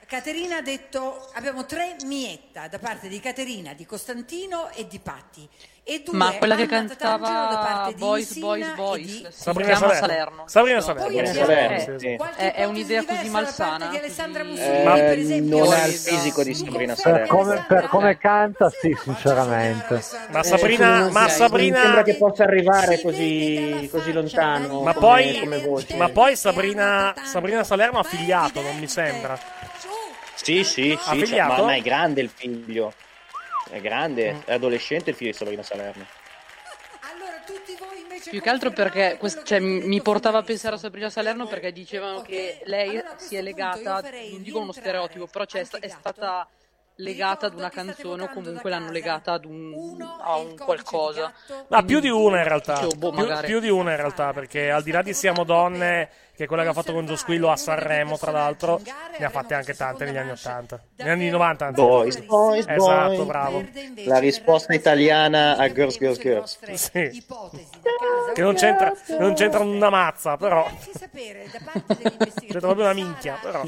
Speaker 5: Caterina ha detto, abbiamo tre mietta da parte di Caterina, di Costantino e di Patti. E due
Speaker 18: Ma quella che cantava
Speaker 5: parte di
Speaker 18: Boys,
Speaker 5: Insina
Speaker 18: Boys, Boys,
Speaker 5: di-
Speaker 1: Sabrina Salerno. Sabrina
Speaker 18: No,
Speaker 1: Salerno.
Speaker 5: Poi
Speaker 1: Salerno, sì.
Speaker 18: È, è un'idea così malsana.
Speaker 5: di Alessandra
Speaker 3: Eh,
Speaker 5: Mussini, per esempio.
Speaker 3: non ha il fisico di Sabrina
Speaker 29: Per
Speaker 3: Salerno.
Speaker 29: come, per come canta, sì, sinceramente.
Speaker 1: Ma
Speaker 4: Eh,
Speaker 1: Sabrina,
Speaker 4: sì,
Speaker 1: ma
Speaker 4: non
Speaker 1: Sabrina,
Speaker 4: sembra che possa arrivare così, così lontano
Speaker 1: ma
Speaker 4: come-
Speaker 1: poi,
Speaker 4: come voce.
Speaker 1: ma poi Sabrina, Sabrina Salerno ha figliato, non mi sembra.
Speaker 3: Sì, sì, sì, cioè, ma, ma è grande il figlio. È grande, è adolescente il figlio di Sabrina Salerno.
Speaker 18: Più che altro perché quest- cioè, mi portava a pensare a Sabrina Salerno perché dicevano che lei si è legata, non dico uno stereotipo, però cioè, è, sta- è stata legata ad una canzone o comunque l'hanno legata ad un, a un qualcosa.
Speaker 1: Ma più di una in realtà.
Speaker 18: Dicevo, boh,
Speaker 1: Più, più di una in realtà, perché al di là di Siamo Donne, che è quella che ha fatto con Gio Squillo a Sanremo, tra l'altro, ne ha fatte anche tante negli anni 80. Negli anni 90, anzi.
Speaker 3: Boys, boys,
Speaker 1: Esatto,
Speaker 3: boys.
Speaker 1: bravo.
Speaker 3: La risposta italiana a Girls, Girls, Girls.
Speaker 1: Sì. Che non c'entra, non c'entra una mazza, però. C'entra proprio una minchia, però.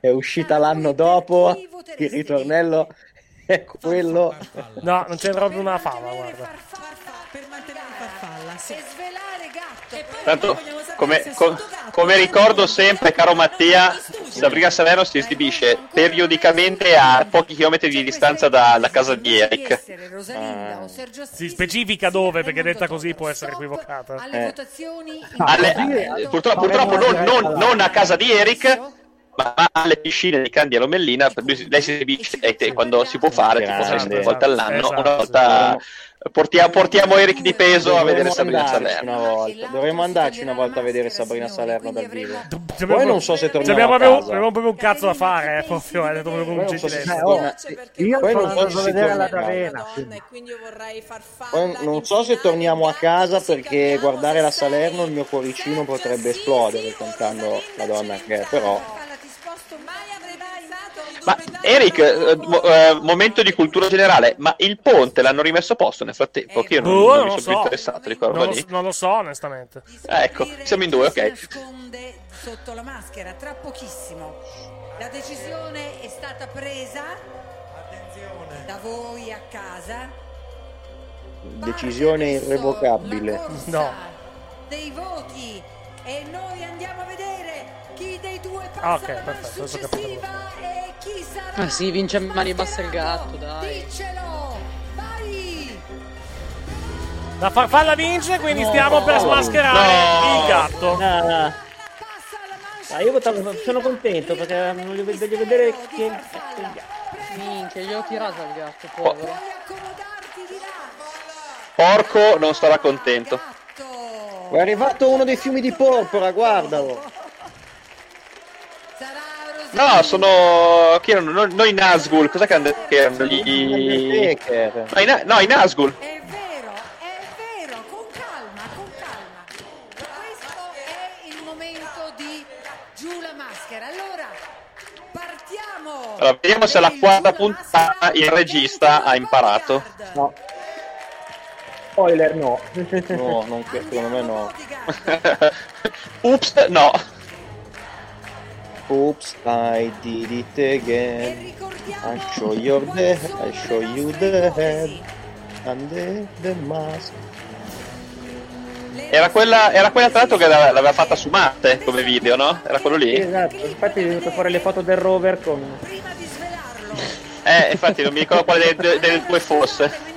Speaker 3: È uscita l'anno dopo, il ritornello è quello.
Speaker 1: No, non c'entra proprio una fava, guarda.
Speaker 5: Farfalla, sì. E svelare.
Speaker 8: Tanto, come, co- come ricordo sempre, caro Mattia, Sabrina Salerno si esibisce periodicamente a pochi chilometri di distanza da- dalla casa di Eric.
Speaker 1: Si specifica dove, perché detta così può essere equivocata.
Speaker 5: Alle votazioni
Speaker 8: Alle- eh, purtroppo, purtroppo non, non- non a casa di Eric, ma alle piscine di Candia Lomellina. lui- Lei si esibisce quando si può fare, tipo tre volte all'anno.
Speaker 3: Esatto,
Speaker 8: una volta portia- portiamo Eric di peso a vedere Sabrina Salerno.
Speaker 3: una volta. Dovremmo andarci una volta a vedere Sabrina Salerno dal vivo. Poi non so se torniamo
Speaker 1: abbiamo
Speaker 3: a
Speaker 1: proprio,
Speaker 3: casa.
Speaker 1: abbiamo proprio un cazzo da fare, eh, proprio, eh, proprio un
Speaker 3: Poi non so se
Speaker 1: gentilezza.
Speaker 3: si torna-
Speaker 29: Io
Speaker 3: Poi
Speaker 29: sono
Speaker 3: non so se
Speaker 29: vedere la.
Speaker 3: Poi non so torniamo a casa perché guardare la Salerno il mio cuoricino potrebbe esplodere cantando la donna che è, però
Speaker 8: Ma Eric, eh, eh, momento di cultura generale, ma il ponte l'hanno rimesso a posto nel frattempo? Che io non,
Speaker 1: Boh,
Speaker 8: non
Speaker 1: non
Speaker 8: mi sono più
Speaker 1: so.
Speaker 8: interessato di quella
Speaker 1: Non lo,
Speaker 8: lì.
Speaker 1: non lo so, onestamente.
Speaker 8: Ah, ecco, siamo in due, ok.
Speaker 5: nasconde sotto la maschera tra pochissimo. La decisione è stata presa da voi a casa
Speaker 3: decisione irrevocabile.
Speaker 1: No.
Speaker 5: dei voti e noi andiamo a vedere chi dei due passa
Speaker 1: Ah, ok,
Speaker 5: alla
Speaker 1: perfetto, adesso ho capito.
Speaker 5: successiva e chi sarà
Speaker 18: Ah sì, vince a mani basse il gatto, dai.
Speaker 5: Dicelo! Vai!
Speaker 1: La farfalla vince, quindi stiamo per
Speaker 4: No.
Speaker 1: smascherare il gatto.
Speaker 4: Ah. Ah, io votavo, sono contento perché voglio, voglio vedere chi
Speaker 18: Minchia, glielo tirato al gatto, povero.
Speaker 8: Porco non sarà contento.
Speaker 3: È arrivato uno dei fiumi di porpora, guardalo.
Speaker 8: No, sono. Chi erano? No, i Nazgul. Cos'è che hanno detto che erano gli. No, i, Na- no, i Nazgul.
Speaker 5: È vero, è vero, con calma, con calma. Questo è il momento di giù la maschera. Allora, partiamo.
Speaker 8: Allora, vediamo se alla quarta puntata il regista ha imparato.
Speaker 4: No. Spoiler no. <laughs> <laughs>
Speaker 3: No, non che- secondo me no.
Speaker 8: Ups, no.
Speaker 3: Oops, I did it again. I show you the I show you the head and the, mask.
Speaker 8: Era quella, era quella tra l'altro che l'aveva l'aveva fatta su Marte come video, no? Era quello lì?
Speaker 4: Esatto, infatti ho venuto fuori le foto del rover con...
Speaker 8: Eh, infatti non mi ricordo quale delle, delle due fosse.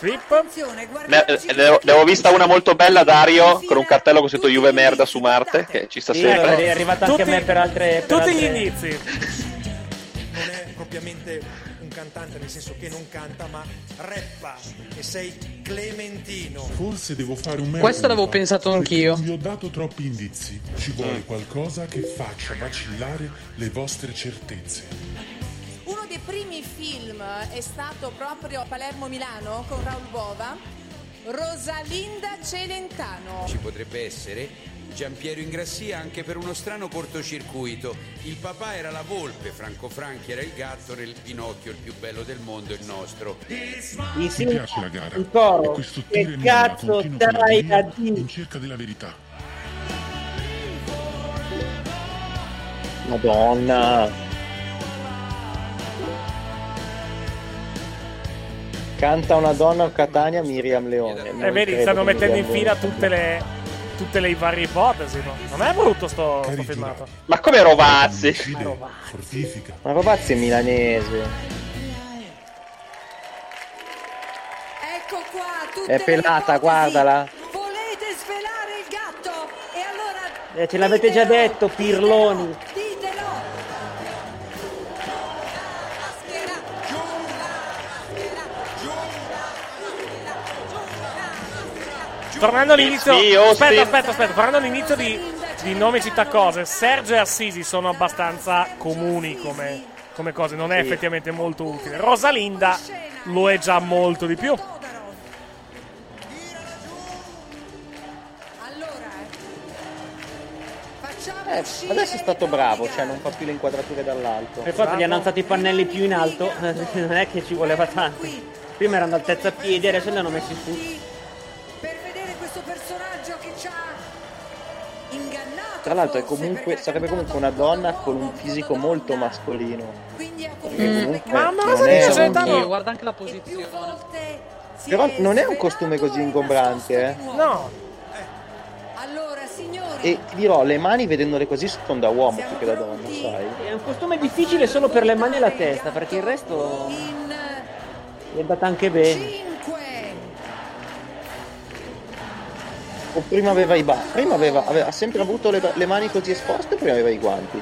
Speaker 5: Attenzione,
Speaker 8: Ne, avevo- avevo vista una molto bella, Dario, con un cartello con scritto Juve merda su Marte, che ci sta sempre.
Speaker 4: è arrivata anche a me per altre... per
Speaker 1: Tutti gli
Speaker 4: altre-
Speaker 1: indizi.
Speaker 16: non è propriamente un cantante nel senso che non canta ma rappa e sei Clementino
Speaker 10: Forse devo fare un mea
Speaker 18: Questo l'avevo pensato anch'io.
Speaker 10: Vi ho dato troppi indizi. Ci vuole qualcosa che faccia vacillare le vostre certezze.
Speaker 13: Dei primi film è stato proprio Palermo-Milano con Raul Bova, Rosalinda Celentano.
Speaker 9: Ci potrebbe essere Giampiero Ingrassia anche per uno strano cortocircuito. Il papà era la volpe, Franco Franchi era il gatto, nel Pinocchio il più bello del mondo, il nostro.
Speaker 4: Mi
Speaker 10: piace la gara
Speaker 4: Il coro.
Speaker 10: e questo
Speaker 4: Che
Speaker 10: tiro e molla
Speaker 4: cazzo dai
Speaker 10: giuria
Speaker 4: a dire?
Speaker 10: in cerca della verità.
Speaker 3: Madonna. Canta una donna a Catania Miriam Leone.
Speaker 1: E Eh, vedi, stanno mettendo in
Speaker 3: Miriam
Speaker 1: fila
Speaker 3: Leone-
Speaker 1: tutte le, tutte le varie ipotesi. no? Non è brutto sto, sto filmato.
Speaker 8: Ma come Rovazzi?
Speaker 10: Fortifica.
Speaker 3: Ma Rovazzi è milanese.
Speaker 5: Ecco qua, tutte
Speaker 3: È pelata, guardala.
Speaker 5: volete svelare il gatto? E allora
Speaker 4: Eh, ce l'avete già detto, Pirloni.
Speaker 1: Tornando all'inizio,
Speaker 8: Austin.
Speaker 1: aspetta, aspetta, aspetta. Tornando all'inizio di, di nome, città, cose. Sergio e Assisi sono abbastanza comuni come, come cose, non è
Speaker 3: Sì.
Speaker 1: effettivamente molto utile. Rosalinda lo è già molto di più.
Speaker 3: Eh, adesso è stato bravo, cioè non fa più le inquadrature dall'alto.
Speaker 4: Per forza gli hanno alzato i pannelli più in alto, <laughs> non è che ci voleva tanto. Prima erano altezza piedi, adesso li hanno messi su.
Speaker 3: Tra l'altro è comunque, sarebbe comunque una donna con un fisico molto mascolino. Perché comunque
Speaker 18: Ma ma
Speaker 3: non
Speaker 18: cosa
Speaker 3: è un-
Speaker 18: Tanto guarda anche la posizione.
Speaker 3: Però non è un costume così ingombrante, eh.
Speaker 1: No.
Speaker 5: allora signori
Speaker 3: E ti dirò, le mani vedendole così sono da uomo più che da donna, sai?
Speaker 4: È un costume difficile solo per le mani e la testa, perché il resto è andata anche bene.
Speaker 3: O prima aveva i baffi, prima aveva, aveva- ha sempre avuto le, le mani così esposte, prima aveva i guanti.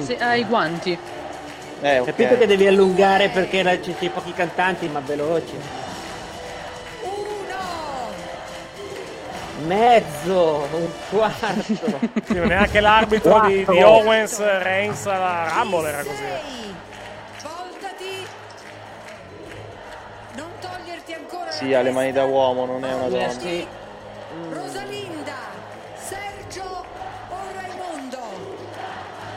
Speaker 18: Se hai i guanti.
Speaker 3: Eh, ok.
Speaker 4: Capito che devi allungare perché la- ci sono pochi cantanti, ma veloci. Mezzo, un quarto.
Speaker 1: Sì, neanche l'arbitro di, di. Owens Reigns alla Rumble era così.
Speaker 3: Sì, ha le mani da uomo, non è una donna.
Speaker 5: Rosalinda Sergio o Raimondo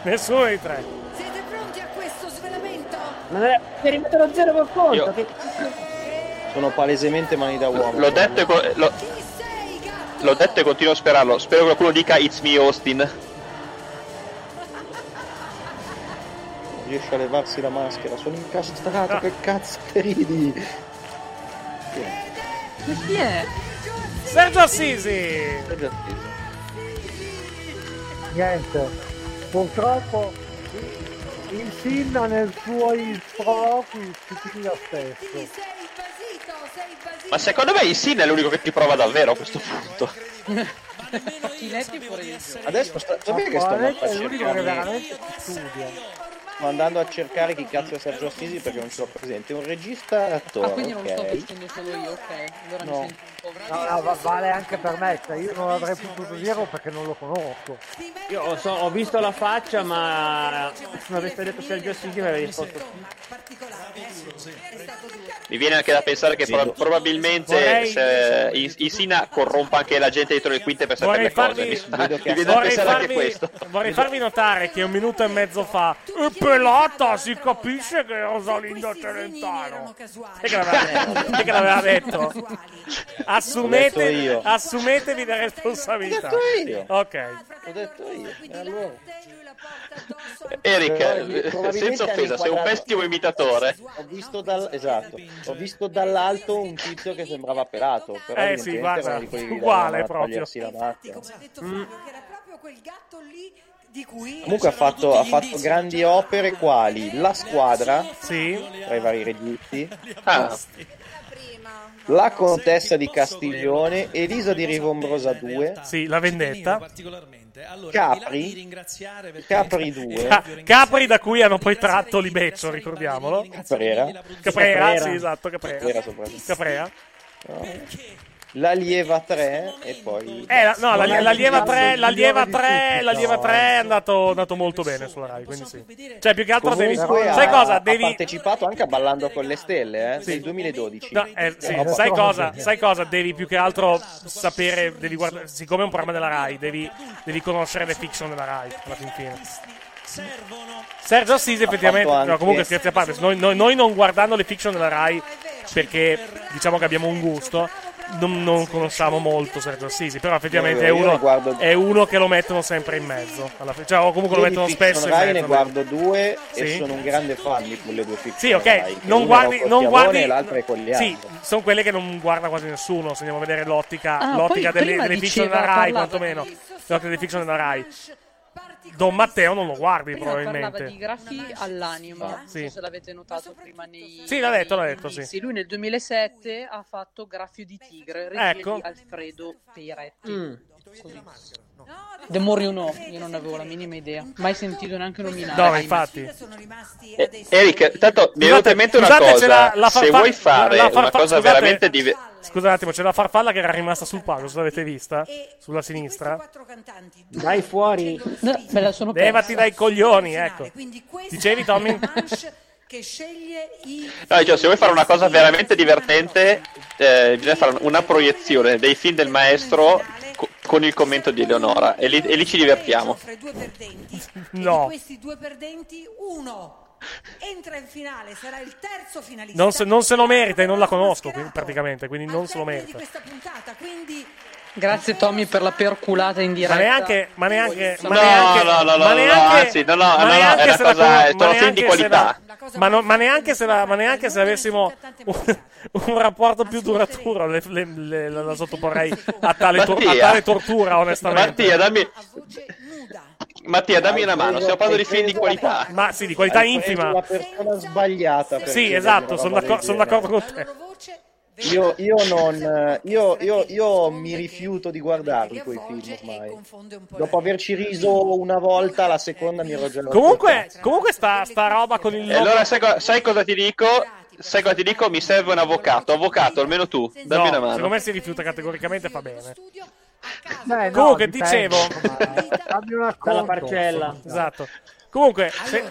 Speaker 1: Nessuno dei tre.
Speaker 5: siete pronti a questo svelamento?
Speaker 4: Ma non è- lo zero col conto.
Speaker 8: Io-
Speaker 4: Che...
Speaker 3: Sono palesemente mani da uomo.
Speaker 8: L'ho detto, e co- l'ho, l'ho detto e continuo a sperarlo. Spero che qualcuno dica It's me Austin.
Speaker 3: Riesce a levarsi la maschera, sono incastrato, che cazzo te ridi?
Speaker 18: Chi è?
Speaker 1: Sergio Assisi.
Speaker 29: Niente, purtroppo il Sinna nel suo sproqui si tira stesso.
Speaker 8: Ma secondo me il Sin è l'unico che ti prova davvero a questo punto.
Speaker 18: Facchinetti gioco.
Speaker 3: Adesso sta, sapete che sto andando
Speaker 29: è
Speaker 3: a
Speaker 29: l'unico che veramente studia.
Speaker 3: Sto andando a cercare chi cazzo è Sergio Assisi perché non ce l'ho presente. Un regista e attore,
Speaker 18: Ah, quindi non lo sto
Speaker 3: ok.
Speaker 18: dicendo solo io, ok. Allora
Speaker 3: No.
Speaker 18: mi sento un po'
Speaker 29: No, no, va- vale anche per me, cioè io non avrei potuto dirlo perché non lo conosco.
Speaker 4: Io ho, so- ho visto la faccia, ma se non aveste detto Sergio Assisi mi avrei risposto.
Speaker 8: Mi viene anche da pensare che pro- probabilmente
Speaker 1: Vorrei-
Speaker 8: se i, i Sina corrompa anche la gente dietro le quinte per sapere
Speaker 1: Vorrei
Speaker 8: le cose.
Speaker 1: farvi,
Speaker 8: Mi, mi viene da
Speaker 1: vorrei
Speaker 8: pensare anche
Speaker 1: farvi-
Speaker 8: questo.
Speaker 1: vorrei farvi notare che un minuto e mezzo fa è pelata, si capisce che Rosalinda Celentano. Che l'aveva che l'aveva detto? Assumete, assumetevi le responsabilità.
Speaker 3: L'ho detto io.
Speaker 1: Ok.
Speaker 3: L'ho detto io. E allora?
Speaker 8: Eh, senza offesa, sei un pessimo imitatore.
Speaker 3: Ho visto dal esatto, ho visto dall'alto un tizio che sembrava pelato, però
Speaker 1: Eh sì, guarda, uguale proprio.
Speaker 5: Mm. era proprio quel gatto lì
Speaker 3: Comunque ha fatto, ha fatto grandi opere quali La Squadra,
Speaker 1: Sì.
Speaker 3: tra i vari registi,
Speaker 8: Ah,
Speaker 3: La Contessa di Castiglione, Elisa di Rivombrosa 2,
Speaker 1: Sì, la vendetta.
Speaker 3: Capri, Capri 2,
Speaker 1: Ca- Capri da cui hanno poi tratto Libeccio, ricordiamolo.
Speaker 3: Caprera,
Speaker 1: Caprera,
Speaker 3: Caprera.
Speaker 1: sì, esatto, Caprera.
Speaker 3: Caprera soprattutto.
Speaker 1: Caprera.
Speaker 3: L'allieva 3 e poi...
Speaker 1: Eh, la- no, la, la lieva
Speaker 3: il
Speaker 1: 3, la lieva
Speaker 3: migliore
Speaker 1: 3,
Speaker 3: di
Speaker 1: la lieva
Speaker 3: no,
Speaker 1: 3
Speaker 3: eh.
Speaker 1: è andato, andato molto bene sulla Rai, quindi sì. Cioè, più che altro devi...
Speaker 3: Comunque
Speaker 1: Sai
Speaker 3: ha-
Speaker 1: cosa?
Speaker 3: Ha
Speaker 1: Devi...
Speaker 3: partecipato anche a Ballando con le Stelle, eh, del 2012.
Speaker 1: No, eh, sì,
Speaker 3: Eh,
Speaker 1: sai cosa? Sai cosa? Devi più che altro sapere, devi guardare, siccome è un programma della Rai, devi, devi conoscere le fiction della Rai, alla fin fine. Sergio Assisi effettivamente,
Speaker 3: fatto anche-
Speaker 1: no, comunque scherzi a parte, noi, noi- noi non guardando le fiction della Rai, perché diciamo che abbiamo un gusto, non, non conosciamo molto Sergio Assisi, però effettivamente è
Speaker 3: Io- io
Speaker 1: uno,
Speaker 3: ne guardo-
Speaker 1: è uno che lo mettono sempre in mezzo, alla fine. cioè, o comunque lo
Speaker 3: Io
Speaker 1: mettono spesso in mezzo.
Speaker 3: ne guardo due e
Speaker 1: Sì.
Speaker 3: sono un grande fan di quelle due fiction
Speaker 1: Sì, ok,
Speaker 3: Rai,
Speaker 1: non
Speaker 3: è
Speaker 1: guardi, non guardi,
Speaker 3: e l'altra è Cogliando.
Speaker 1: sì, sono quelle che non guarda quasi nessuno. Se andiamo a vedere l'ottica,
Speaker 18: Ah,
Speaker 1: l'ottica
Speaker 18: poi
Speaker 1: delle, delle fiction della Rai, quantomeno. L'ottica delle fiction della Rai. Don Matteo non lo guardi,
Speaker 18: Prima parlava
Speaker 1: probabilmente.
Speaker 18: di grafi all'anima,
Speaker 1: Sì.
Speaker 18: non so se l'avete notato prima nei
Speaker 1: Sì, l'ha detto, l'ha detto, sì.
Speaker 18: Lui nel 2007 ha fatto Graffio di Tigre, regia
Speaker 1: Ecco.
Speaker 18: di Alfredo Peiretti.
Speaker 1: Mm.
Speaker 18: Così. The More You Know, io non avevo la minima idea, mai sentito neanche nominare.
Speaker 8: No, ma
Speaker 1: infatti.
Speaker 8: Eh, Eric, tanto mi è venuta in mente una
Speaker 1: scusate,
Speaker 8: cosa.
Speaker 1: la- la
Speaker 8: Se vuoi fare
Speaker 1: la- la
Speaker 8: una cosa
Speaker 1: scusate,
Speaker 8: veramente diversa.
Speaker 1: Scusa un attimo, c'è la farfalla che era rimasta sul palco, se l'avete vista? Sulla sinistra.
Speaker 4: Vai fuori.
Speaker 18: Me la sono
Speaker 1: Levati dai coglioni, ecco. Dicevi, Tommy?
Speaker 5: che sceglie i
Speaker 8: No, cioè, se vuoi fare una cosa veramente divertente, eh, bisogna fare una proiezione dei film del maestro co- con il commento di Eleonora e lì, e lì ci divertiamo.
Speaker 5: fra i due perdenti. E di
Speaker 1: No,
Speaker 5: questi due perdenti, uno entra in finale, sarà il terzo finalista.
Speaker 1: non se, non se lo merita e non la conosco, quindi, praticamente, quindi non se lo
Speaker 5: di
Speaker 1: merita.
Speaker 5: questa puntata, quindi
Speaker 18: Grazie Tommy per la perculata in
Speaker 1: Ma
Speaker 18: diretta.
Speaker 1: neanche, ma neanche, ma
Speaker 8: No,
Speaker 1: neanche,
Speaker 8: no, no, no,
Speaker 1: ma
Speaker 8: no,
Speaker 1: neanche,
Speaker 8: anzi, no, no,
Speaker 1: ma
Speaker 8: no, no,
Speaker 1: neanche
Speaker 8: è una
Speaker 1: se la
Speaker 8: sono
Speaker 1: ma
Speaker 8: di
Speaker 1: neanche se
Speaker 8: qualità.
Speaker 1: la- ma, no- ma neanche se la, ma neanche se avessimo un, <laughs> un rapporto più duraturo, le- le- le- la, la sottoporrei a tale, tor- a tale tortura, onestamente.
Speaker 8: Mattia, dammi. Mattia, dammi una mano. Stiamo parlando di film di qualità.
Speaker 1: Ma sì, di qualità infima.
Speaker 3: la persona sbagliata.
Speaker 1: Sì, esatto, sono d'accordo, sono d'accordo con te.
Speaker 3: Io, io non. Io, io, io mi rifiuto di guardarli quei film ormai. Dopo averci riso una volta, la seconda mi ero già.
Speaker 1: Comunque, comunque sta, sta roba con il
Speaker 8: E allora sai, sai cosa ti dico? Sai cosa ti dico? Mi serve un avvocato. Avvocato, almeno tu. Dammi
Speaker 1: No,
Speaker 8: una mano.
Speaker 1: secondo me si rifiuta categoricamente, fa bene.
Speaker 29: Beh, no,
Speaker 1: Comunque, dicevo,
Speaker 29: insomma, dammi un
Speaker 4: Dalla parcella.
Speaker 1: Esatto. Comunque, se-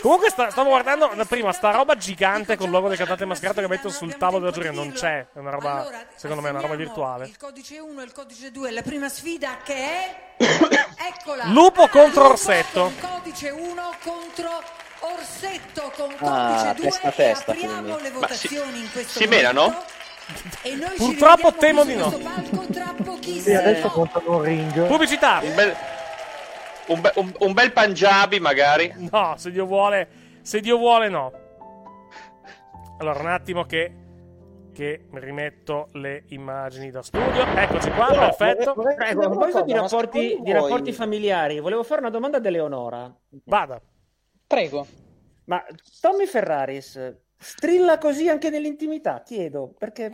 Speaker 1: comunque sta- stavo guardando da prima sta roba gigante con il logo del cantante mascherato che mettono sul tavolo della giuria. Non c'è, è una roba, secondo me, è una roba virtuale.
Speaker 5: il codice 1 e il codice 2, la prima sfida che è <coughs> eccola.
Speaker 1: Lupo contro Orsetto.
Speaker 5: Codice 1 contro Orsetto con
Speaker 3: Ah,
Speaker 5: codice 2
Speaker 3: testa a testa,
Speaker 5: apriamo
Speaker 3: quindi.
Speaker 5: le
Speaker 8: Ma si,
Speaker 5: votazioni in questo
Speaker 8: si menano?
Speaker 5: momento. E noi ci
Speaker 1: Purtroppo temo di no.
Speaker 5: questo palco tra
Speaker 29: Sì,
Speaker 5: pochissimo.
Speaker 29: adesso contano un ring.
Speaker 1: Pubblicità.
Speaker 8: Un bel, un, be- un- un bel Punjabi, magari.
Speaker 1: No, se Dio vuole, se Dio vuole, no. Allora, un attimo che, che rimetto le immagini da studio. Eccoci qua,
Speaker 3: Però,
Speaker 1: perfetto.
Speaker 3: vorrei-
Speaker 4: Prego, a proposito di rapporti, di rapporti familiari, volevo fare una domanda ad Eleonora.
Speaker 1: Vada.
Speaker 18: Prego.
Speaker 4: Ma Tommy Ferraris strilla così anche nell'intimità? Chiedo, perché...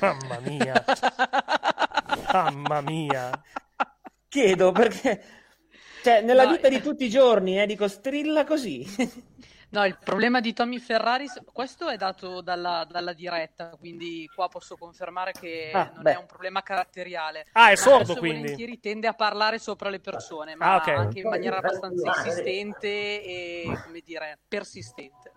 Speaker 1: Mamma mia. <laughs> Mamma mia.
Speaker 4: Chiedo, perché... Cioè, nella
Speaker 18: No,
Speaker 4: vita di tutti i giorni, eh, dico, strilla così.
Speaker 18: No, il problema di Tommy Ferraris, questo è dato dalla, dalla diretta, quindi qua posso confermare che
Speaker 4: Ah,
Speaker 18: non
Speaker 4: beh.
Speaker 18: è un problema caratteriale.
Speaker 1: Ah, è sordo,
Speaker 18: Spesso e
Speaker 1: quindi.
Speaker 18: volentieri tende a parlare sopra le persone, ma
Speaker 1: Ah, ok.
Speaker 18: anche in maniera abbastanza insistente e, come dire, persistente.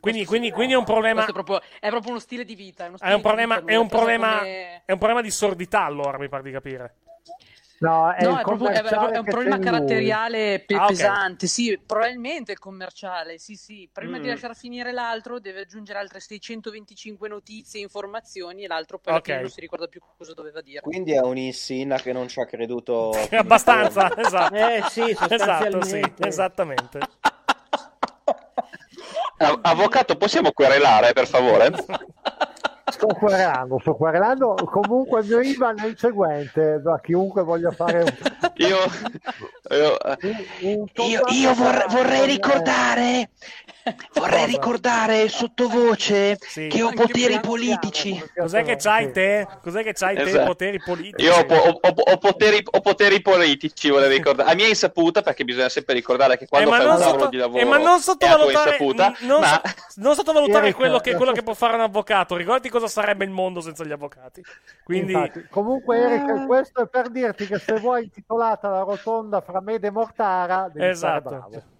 Speaker 1: Quindi, quindi, quindi è un problema.
Speaker 18: È proprio, è proprio uno stile di vita. È,
Speaker 1: un
Speaker 18: di
Speaker 1: problema,
Speaker 18: vita,
Speaker 1: è
Speaker 18: lui
Speaker 1: un
Speaker 18: l'ha preso
Speaker 1: problema,
Speaker 18: come-
Speaker 1: è un problema di sordità, allora, mi pare di capire.
Speaker 29: No, è
Speaker 18: No,
Speaker 29: il
Speaker 18: è, proprio, è- è- un problema caratteriale pe-
Speaker 1: Ah, ok.
Speaker 18: pesante, sì, probabilmente il commerciale, sì, sì, prima di
Speaker 1: Mm.
Speaker 18: lasciar finire l'altro deve aggiungere altre 625 notizie e informazioni e l'altro poi alla
Speaker 1: Ok.
Speaker 18: fine non si ricorda più cosa doveva dire.
Speaker 3: Quindi è un'insinna che non ci ha creduto. <laughs>
Speaker 1: Abbastanza, esatto.
Speaker 4: Eh sì, <laughs>
Speaker 1: Esatto, sì, esattamente.
Speaker 8: Av- avvocato, possiamo querelare, per favore? <laughs>
Speaker 29: Sto querelando, sto querelando. Comunque il mio IBAN è il seguente, da chiunque voglia fare
Speaker 8: Io, io,
Speaker 3: Io, io vorrei, vorrei ricordare, vorrei ricordare sottovoce che ho poteri politici.
Speaker 1: Cos'è che c'hai te? Cos'è che c'hai te?
Speaker 8: Esatto.
Speaker 1: Poteri politici.
Speaker 8: Io ho, ho- ho- ho poteri, ho poteri politici, vorrei ricordare. A mia insaputa, perché bisogna sempre ricordare che quando
Speaker 1: Eh,
Speaker 8: fai
Speaker 1: non
Speaker 8: un lavoro
Speaker 1: sotto-
Speaker 8: di lavoro
Speaker 1: eh, ma non sottovalutare,
Speaker 8: insaputa,
Speaker 1: non,
Speaker 8: ma
Speaker 1: so- non sottovalutare quello che, quello che può fare un avvocato. Ricordati cosa sarebbe il mondo senza gli avvocati. Quindi,
Speaker 29: Infatti, comunque Eric, questo è per dirti che se vuoi intitolata la rotonda fra Mede e Mortara, devi
Speaker 1: Esatto.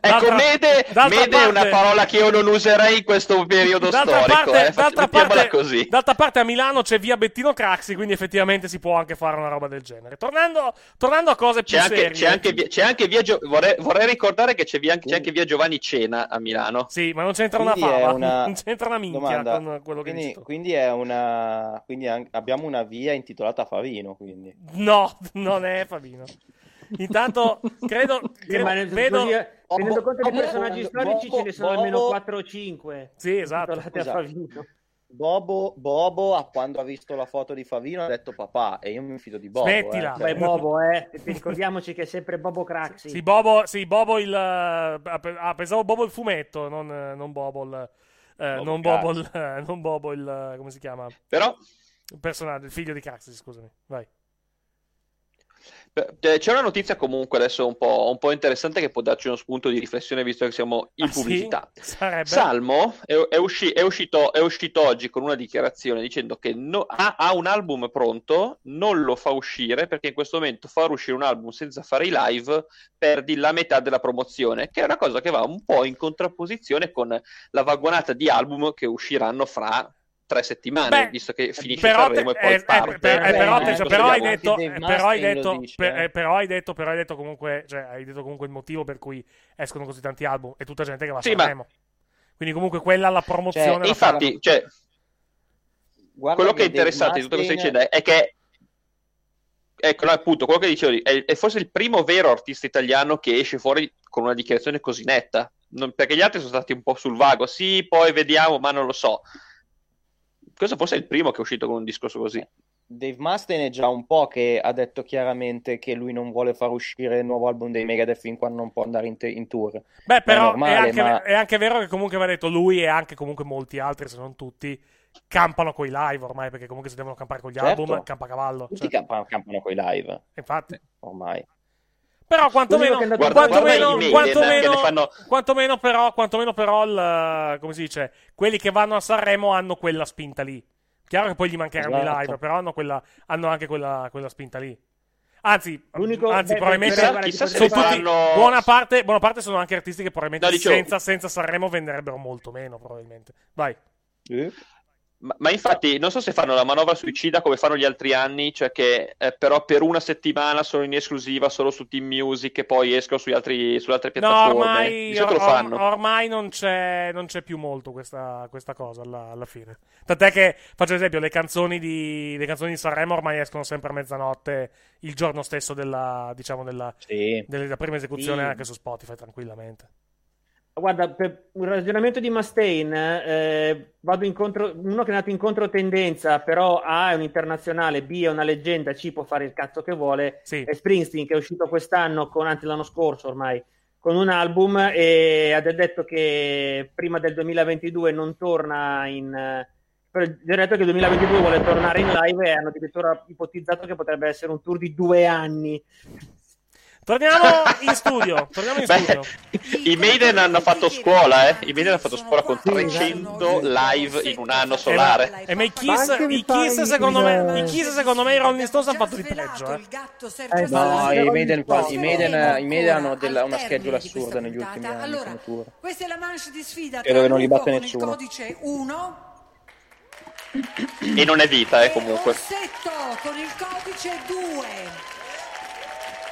Speaker 8: Ecco, mede, mede è una parola che io non userei in questo periodo
Speaker 1: d'altra
Speaker 8: storico.
Speaker 1: parte,
Speaker 8: eh.
Speaker 1: D'altra, parte,
Speaker 8: così.
Speaker 1: d'altra parte a Milano c'è via Bettino Craxi, quindi effettivamente si può anche fare una roba del genere. Tornando, tornando a cose più
Speaker 8: C'è anche,
Speaker 1: serie.
Speaker 8: c'è anche via, c'è anche via Gio- vorrei, vorrei ricordare che c'è, via, c'è anche via Giovanni Cena a Milano.
Speaker 1: Sì, ma non c'entra una
Speaker 3: Quindi è
Speaker 1: fava,
Speaker 3: una- <laughs>
Speaker 1: non c'entra una minchia
Speaker 3: domanda,
Speaker 1: con quello che
Speaker 3: quindi, quindi è una quindi abbiamo una via intitolata Favino quindi.
Speaker 1: No, non è Fabino. Intanto, credo, credo-
Speaker 4: ma nel-
Speaker 1: vedo...
Speaker 4: così, eh, tenendo conto dei personaggi storici ce ne sono almeno 4 o 5.
Speaker 1: Sì, esatto.
Speaker 3: Esatto. Bobo, Bobo a quando ha visto la foto di Favino ha detto papà e io mi fido di Bobo.
Speaker 1: Smettila.
Speaker 3: eh.
Speaker 4: Beh, Bobo, eh. e Ricordiamoci che è sempre Bobo Craxi.
Speaker 1: Sì, Bobo, sì, Bobo il... eh, Ah, pensavo Bobo il fumetto, non, eh, non Bobo il... eh,
Speaker 8: Bobo
Speaker 1: non, Bobo il, eh, non Bobo il... eh, come si chiama?
Speaker 8: Però
Speaker 1: Il personaggio, il figlio di Craxi, scusami. Vai.
Speaker 8: Eh, c'è una notizia comunque adesso un po', un po' interessante che può darci uno spunto di riflessione visto che siamo in
Speaker 1: Ah, sì?
Speaker 8: pubblicità.
Speaker 1: Sarebbe...
Speaker 8: Salmo è, è usci- è uscito, è uscito oggi con una dichiarazione dicendo che no- ha, ha un album pronto, non lo fa uscire perché in questo momento far uscire un album senza fare i live perdi la metà della promozione, che è una cosa che va un po' in contrapposizione con la vagonata di album che usciranno fra tre settimane,
Speaker 1: Beh,
Speaker 8: visto che finisce
Speaker 1: però,
Speaker 8: Sanremo
Speaker 1: te-
Speaker 8: e poi
Speaker 1: eh,
Speaker 8: parte.
Speaker 1: per- eh, però, te-
Speaker 8: Eh,
Speaker 1: però hai detto, però hai detto, per-
Speaker 3: eh.
Speaker 1: eh, però hai detto, però hai detto comunque, cioè, hai detto comunque il motivo per cui escono così tanti album e tutta gente che va a
Speaker 8: Sì, ma-
Speaker 1: Sanremo. Quindi comunque quella la promozione
Speaker 3: Cioè,
Speaker 1: la
Speaker 8: Infatti,
Speaker 1: fa-
Speaker 8: cioè, quello che è interessante di tutto questo dicendo è che ecco no, appunto quello che dicevo è, è forse il primo vero artista italiano che esce fuori con una dichiarazione così netta Non- perché gli altri sono stati un po' sul vago sì poi vediamo ma non lo so questo forse è il primo che è uscito con un discorso così
Speaker 3: Dave Mustaine è già un po' che ha detto chiaramente che lui non vuole far uscire il nuovo album dei Megadeth fin quando non può andare in, te- in tour.
Speaker 1: Beh,
Speaker 3: è
Speaker 1: però è,
Speaker 3: normale,
Speaker 1: anche,
Speaker 3: ma-
Speaker 1: è anche vero che comunque va detto lui e anche comunque molti altri, se non tutti, campano coi live ormai, perché comunque se devono campare con gli
Speaker 3: Certo.
Speaker 1: album, campa a cavallo.
Speaker 3: Tutti
Speaker 1: cioè.
Speaker 3: campano, campano con i live,
Speaker 1: Infatti.
Speaker 3: ormai.
Speaker 1: Però quantomeno, quantomeno,
Speaker 8: i
Speaker 1: quantomeno,
Speaker 8: fanno-
Speaker 1: quantomeno però, quantomeno però il, come si dice, quelli che vanno a Sanremo hanno quella spinta lì. Chiaro che poi gli mancheranno i
Speaker 3: Esatto.
Speaker 1: live, però hanno, quella, hanno anche quella, quella spinta lì. Anzi,
Speaker 4: L'unico-
Speaker 1: anzi
Speaker 4: beh,
Speaker 1: probabilmente
Speaker 4: però,
Speaker 8: chissà
Speaker 4: ti
Speaker 8: se
Speaker 1: tutti,
Speaker 8: faranno-
Speaker 1: buona, parte, buona parte sono anche artisti che probabilmente
Speaker 8: No,
Speaker 1: senza, senza Sanremo venderebbero molto meno, probabilmente. Vai.
Speaker 3: Eh?
Speaker 8: Ma, ma infatti non so se fanno la manovra suicida come fanno gli altri anni, cioè che eh, però per una settimana sono in esclusiva solo su Team Music e poi escono sugli altri, sulle altre
Speaker 1: No,
Speaker 8: piattaforme.
Speaker 1: ormai,
Speaker 8: solito lo
Speaker 1: or-
Speaker 8: fanno.
Speaker 1: ormai non, c'è, non c'è più molto questa, questa cosa alla, alla fine. Tant'è che, faccio esempio, le canzoni, di, le canzoni di Sanremo ormai escono sempre a mezzanotte il giorno stesso della, diciamo, della,
Speaker 3: Sì.
Speaker 1: della prima esecuzione
Speaker 3: Sì.
Speaker 1: anche su Spotify, tranquillamente.
Speaker 4: Guarda, per un ragionamento di Mustaine, eh, vado incontro, uno che è nato in controtendenza, però A è un internazionale, B è una leggenda, C può fare il cazzo che vuole,
Speaker 1: Sì.
Speaker 4: è Springsteen che è uscito quest'anno, con, anzi l'anno scorso ormai, con un album e ha detto che prima del 2022 non torna in... però ha detto che il 2022 vuole tornare in live e hanno addirittura ipotizzato che potrebbe essere un tour di due anni.
Speaker 1: Torniamo in studio. Torniamo in
Speaker 8: Beh,
Speaker 1: studio.
Speaker 8: I Maiden hanno fatto scuola, eh. I Maiden hanno fatto scuola con 300 live in un anno solare.
Speaker 1: E ma i Kiss, i Kiss, secondo me, i Kiss, secondo me, i Rolling Stones hanno fatto di peggio. Eh.
Speaker 29: Eh, no,
Speaker 3: i Maiden, i Maiden, i Maiden hanno della- una
Speaker 5: questa
Speaker 3: assurda negli ultimi anni
Speaker 5: Allora, questa è la manche di sfida
Speaker 3: Credo che non li batte nessuno.
Speaker 5: il codice 1
Speaker 8: E non è vita, eh, comunque.
Speaker 5: Con il codice 2.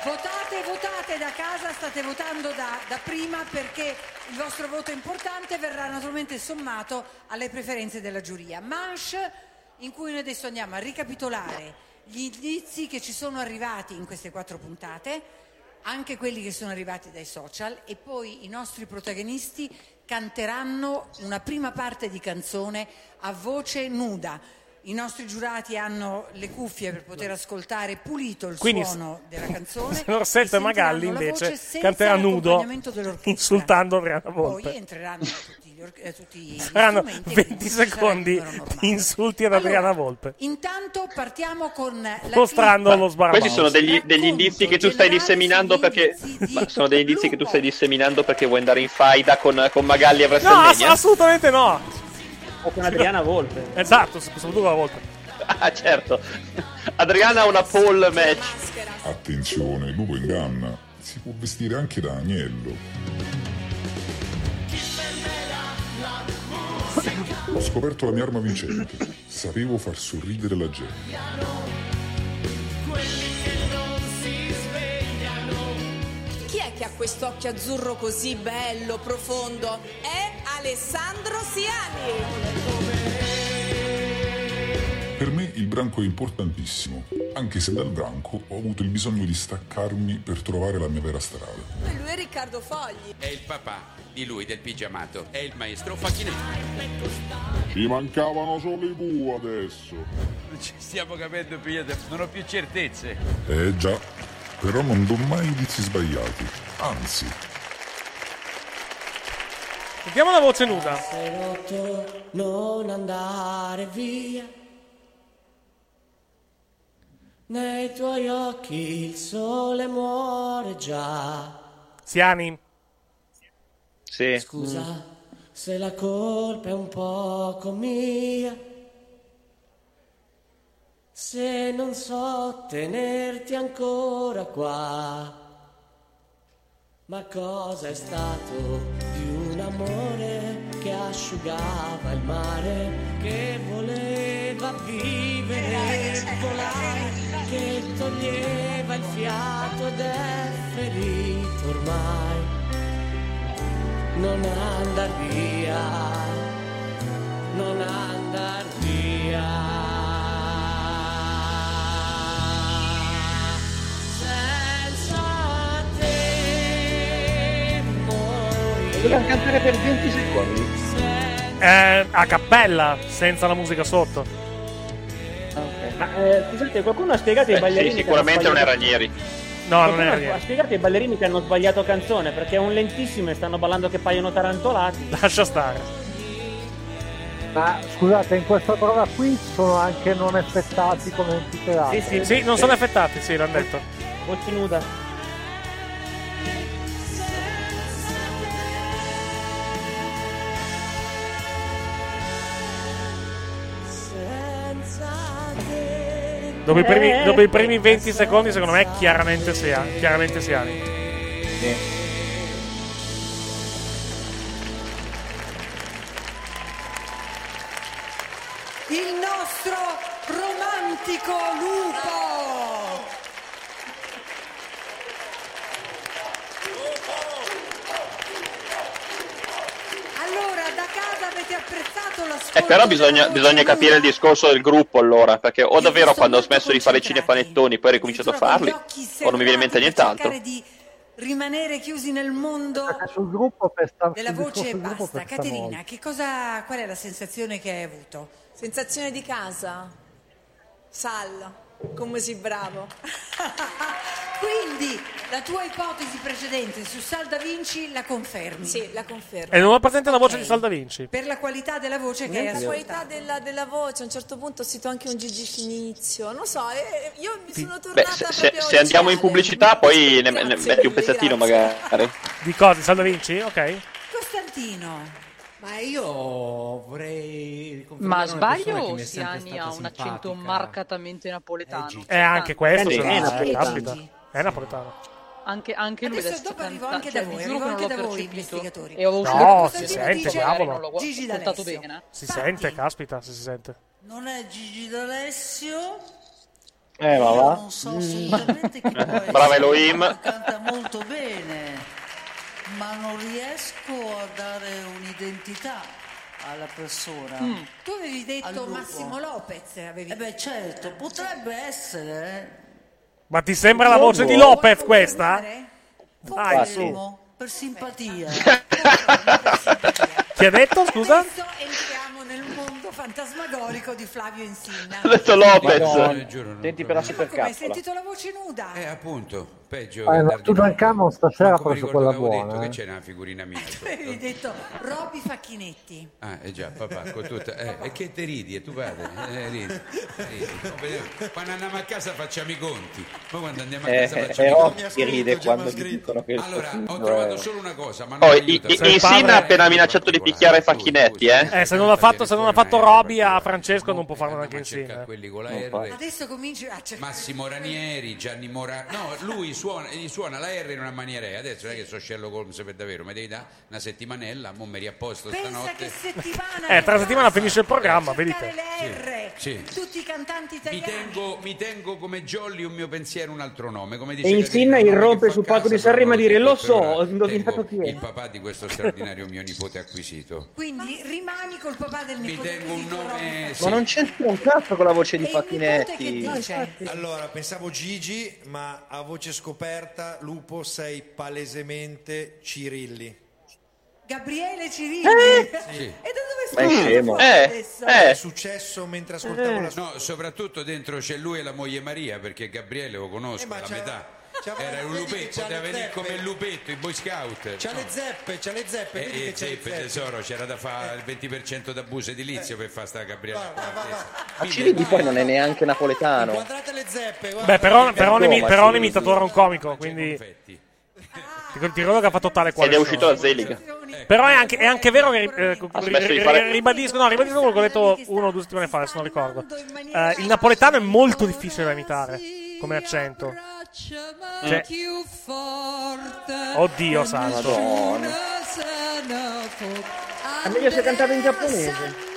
Speaker 5: Votate, votate da casa, state votando da, da prima perché il vostro voto importante verrà naturalmente sommato alle preferenze della giuria. Manche in cui noi adesso andiamo a ricapitolare gli indizi che ci sono arrivati in queste quattro puntate, anche quelli che sono arrivati dai social e poi i nostri protagonisti canteranno una prima parte di canzone a voce nuda. I nostri giurati hanno le cuffie per poter ascoltare pulito il
Speaker 1: Quindi
Speaker 5: suono della canzone. <laughs>
Speaker 1: Orsetto e Magalli invece canterà nudo insultando Adriana
Speaker 5: Poi
Speaker 1: Volpe.
Speaker 5: entreranno tutti gli, or- eh, tutti gli
Speaker 1: Saranno
Speaker 5: strumenti,
Speaker 1: 20
Speaker 5: quindi ci sarà il
Speaker 1: secondi di insulti ad Adriana Volpe.
Speaker 5: Intanto partiamo con la
Speaker 1: Mostrando lo sbarabaus.
Speaker 8: Questi sono degli, degli indizi che tu stai disseminando perché. Ma sono degli indizi che tu stai disseminando perché vuoi andare in faida con, con Magalli a
Speaker 1: No, ass-
Speaker 8: WrestleMania?
Speaker 1: assolutamente no.
Speaker 4: O con Adriana Volpe.
Speaker 1: Esatto, soprattutto la Volpe. <laughs>
Speaker 8: Ah, certo. Adriana ha una pole match.
Speaker 10: Attenzione, lupo inganna. Si può vestire anche da agnello. Ho scoperto la mia arma vincente. Sapevo far sorridere la gente.
Speaker 13: Che ha quest'occhio azzurro così bello, profondo? È Alessandro Siani.
Speaker 10: Per me il branco è importantissimo, anche se dal branco ho avuto il bisogno di staccarmi per trovare la mia vera strada.
Speaker 13: E lui è Riccardo Fogli.
Speaker 9: È il papà di lui, del pigiamato. È il maestro Facchinetti.
Speaker 10: Ci mancavano solo i bu adesso.
Speaker 9: Non ci stiamo capendo più, non ho più certezze.
Speaker 10: Eh già, però non do mai indizi sbagliati. Anzi,
Speaker 1: Sentiamo la voce nuda.
Speaker 15: Sei rotto, non andare via. Nei tuoi occhi il sole muore già.
Speaker 1: Siani.
Speaker 8: Sì.
Speaker 15: Scusa se la colpa è un poco mia. Se non so tenerti ancora qua. Ma cosa è stato di un amore che asciugava il mare, che voleva vivere e volare, che toglieva il fiato ed è ferito ormai. Non andar via, non andar via.
Speaker 21: Dobbiamo cantare per 20 secondi.
Speaker 1: Eh, a cappella, senza la musica sotto.
Speaker 4: Ma eh, scusate, qualcuno ha spiegato ai ballerini.
Speaker 8: sì, sicuramente non è
Speaker 4: sbagliato-
Speaker 8: Ranieri.
Speaker 1: No, non
Speaker 4: Qualcuno
Speaker 1: è
Speaker 4: ha- spiegato ai ballerini che hanno sbagliato canzone perché è un lentissimo e stanno ballando che paiono tarantolati.
Speaker 1: Lascia stare.
Speaker 29: Ma scusate, in questa prova qui sono anche non effettati come le altre.
Speaker 1: Sì, sì, non sono effettati, sì, l'hanno detto.
Speaker 4: Voce nuda.
Speaker 15: Te.
Speaker 1: Dopo i primi,
Speaker 4: Eh,
Speaker 1: dopo i primi 20 secondi, secondo me, chiaramente Siani. Chiaramente Siani.
Speaker 5: Il nostro romantico lupo. Allora, da casa avete apprezzato la
Speaker 8: Eh, però bisogna, bisogna capire il discorso del gruppo allora, perché o davvero quando ho smesso di fare cinepanettoni poi ho ricominciato a farli, o non mi viene in mente nient'altro.
Speaker 5: cercare di rimanere chiusi nel mondo
Speaker 29: Sul gruppo pesta,
Speaker 5: della
Speaker 29: sul
Speaker 5: voce e basta. Caterina, cosa, qual è la sensazione che hai avuto?
Speaker 13: Sensazione di casa. Sal, come sei bravo. <laughs>
Speaker 5: Quindi la tua ipotesi precedente su Sal da Vinci la confermi?
Speaker 13: Sì, la confermo.
Speaker 1: E non ho presente la voce di Sal da Vinci.
Speaker 5: Per la qualità della voce che hai
Speaker 13: la qualità della, della voce, a un certo punto ho sentito anche un Gigi Finizio, non so, eh, io mi sono
Speaker 8: Beh,
Speaker 13: tornata
Speaker 8: se, se-
Speaker 13: proprio
Speaker 8: se andiamo in pubblicità poi ne, ne metti un pezzettino magari.
Speaker 1: Di cosa? Di Sal da Vinci? Ok.
Speaker 5: Costantino.
Speaker 34: Ma io vorrei
Speaker 18: Ma sbaglio o
Speaker 34: è
Speaker 18: Siani ha un accento marcatamente napoletano?
Speaker 1: E anche questo,
Speaker 4: Sì, è
Speaker 1: eh,
Speaker 4: napoletano.
Speaker 1: È napoletano.
Speaker 18: Anche, anche lui
Speaker 5: Adesso dopo arrivo anche
Speaker 18: cioè,
Speaker 5: da voi, arrivo
Speaker 18: che
Speaker 5: anche da voi, investigatori.
Speaker 18: E ho avuto
Speaker 1: No, si sente, diavolo.
Speaker 5: Gigi D'Alessio.
Speaker 18: bene.
Speaker 1: Si sente, caspita, se si sente.
Speaker 34: Non è Gigi D'Alessio?
Speaker 21: Eh,
Speaker 34: Io
Speaker 21: va.
Speaker 34: non so assolutamente chi può essere.
Speaker 8: Brava Elohim.
Speaker 34: Canta molto bene, ma non riesco a dare un'identità alla persona.
Speaker 5: Mm. Tu avevi detto. Massimo Lopez. Avevi...
Speaker 34: Eh beh, certo, potrebbe essere.
Speaker 1: Ma ti sembra la voce di Lopez questa? Dai, su.
Speaker 34: Per simpatia. <laughs>
Speaker 1: Chi ha detto, scusa?
Speaker 5: Adesso entriamo nel mondo fantasmagorico di Flavio Insinna.
Speaker 8: Ha detto Lopez.
Speaker 3: Madonna.
Speaker 9: giuro, non
Speaker 3: Senti per la
Speaker 9: proprio.
Speaker 5: Come hai sentito la voce nuda?
Speaker 9: Eh, appunto, peggio.
Speaker 29: Eh, ma Tutankhamon stasera ha preso quella
Speaker 9: l'avevo detto
Speaker 29: buona.
Speaker 9: che
Speaker 29: eh.
Speaker 9: c'è una figurina mia. <laughs>
Speaker 5: Avevi detto Robby Facchinetti.
Speaker 9: Ah, eh già, papà, con tutta... eh, e che te ridi, e tu padre? Eh, ridi, ridi. Quando andiamo a casa facciamo i conti. Poi quando andiamo a
Speaker 3: Eh,
Speaker 9: casa
Speaker 3: eh,
Speaker 9: facciamo i
Speaker 3: però
Speaker 9: conti.
Speaker 3: si ride quando gli dicono che
Speaker 9: Allora, ho trovato
Speaker 3: è-
Speaker 9: solo una cosa, ma non
Speaker 8: Oh,
Speaker 9: aiuta.
Speaker 8: ha appena minacciato di picchiare Facchinetti, eh?
Speaker 1: Eh, se non l'ha fatto, se non ha fatto Roby a Francesco non può farlo neanche
Speaker 3: fa.
Speaker 5: Adesso cominci a cercare.
Speaker 9: Massimo Ranieri, Gianni Mora. No, lui suona, gli suona la R in una maniera. Adesso non è che so Sherlock Holmes per davvero, mi devi dare una settimanella, mo mi riapposto
Speaker 5: Pensa
Speaker 9: stanotte.
Speaker 5: che settimana <laughs>
Speaker 1: Eh, tra una settimana finisce il programma, vedete.
Speaker 5: le R.
Speaker 9: Sì.
Speaker 5: Tutti i cantanti
Speaker 9: Mi
Speaker 5: italiani.
Speaker 9: tengo, mi tengo come Jolly un mio pensiero, un altro nome. Come dice
Speaker 4: E Insinna
Speaker 9: Caterina,
Speaker 4: irrompe
Speaker 9: che
Speaker 4: sul
Speaker 9: fa
Speaker 4: palco di Sanremo a dire, "Lo so, ho indovinato
Speaker 9: tengo
Speaker 4: chi è."
Speaker 9: Il papà di questo straordinario mio nipote acquisito.
Speaker 5: Quindi rimani col papà del
Speaker 9: Mi
Speaker 5: nipote
Speaker 9: tengo un nome.
Speaker 3: Ma non c'entra un cazzo con la voce di
Speaker 5: E il nipote che
Speaker 3: Facchinetti.
Speaker 5: dice?
Speaker 16: Allora, pensavo Gigi, ma a voce scoperta, Lupo, sei palesemente Cirilli.
Speaker 5: Gabriele Cirilli. <laughs>
Speaker 9: Sì.
Speaker 5: E da dove stai
Speaker 3: scemo.
Speaker 8: Eh,
Speaker 5: adesso?
Speaker 16: È
Speaker 8: eh.
Speaker 16: successo mentre ascoltavo la sua...
Speaker 9: No, soprattutto dentro c'è lui e la moglie Maria, perché Gabriele lo conosco,
Speaker 16: Eh,
Speaker 9: la metà. Era un lupetto, poteva
Speaker 16: le
Speaker 9: venire come il lupetto, i Boy Scout.
Speaker 16: C'ha
Speaker 9: No.
Speaker 16: le zeppe, c'ha le zeppe, vedi
Speaker 9: E,
Speaker 16: che
Speaker 9: e
Speaker 16: c'ha le
Speaker 9: zeppe,
Speaker 16: zeppe.
Speaker 9: tesoro, c'era da fare il 20% d'abuso edilizio per fare sta Gabriele.
Speaker 16: Va, va, va, va.
Speaker 3: Ma Cirilli poi non è neanche napoletano.
Speaker 16: Guardate le zeppe, guarda.
Speaker 1: Beh, però, però,
Speaker 3: Roma,
Speaker 1: però un imitatore, un comico, quindi ti ti ricordo che ha fatto tale quale.
Speaker 8: Ed è uscito da Zeliga.
Speaker 1: Però è anche, è anche vero che eh,
Speaker 8: fare-
Speaker 1: ribadisco, no, ribadisco quello che ho detto uno o due settimane fa, adesso non ricordo. Eh, il napoletano è molto difficile da imitare come accento. Cioè, oddio santo.
Speaker 4: È meglio se cantava in giapponese.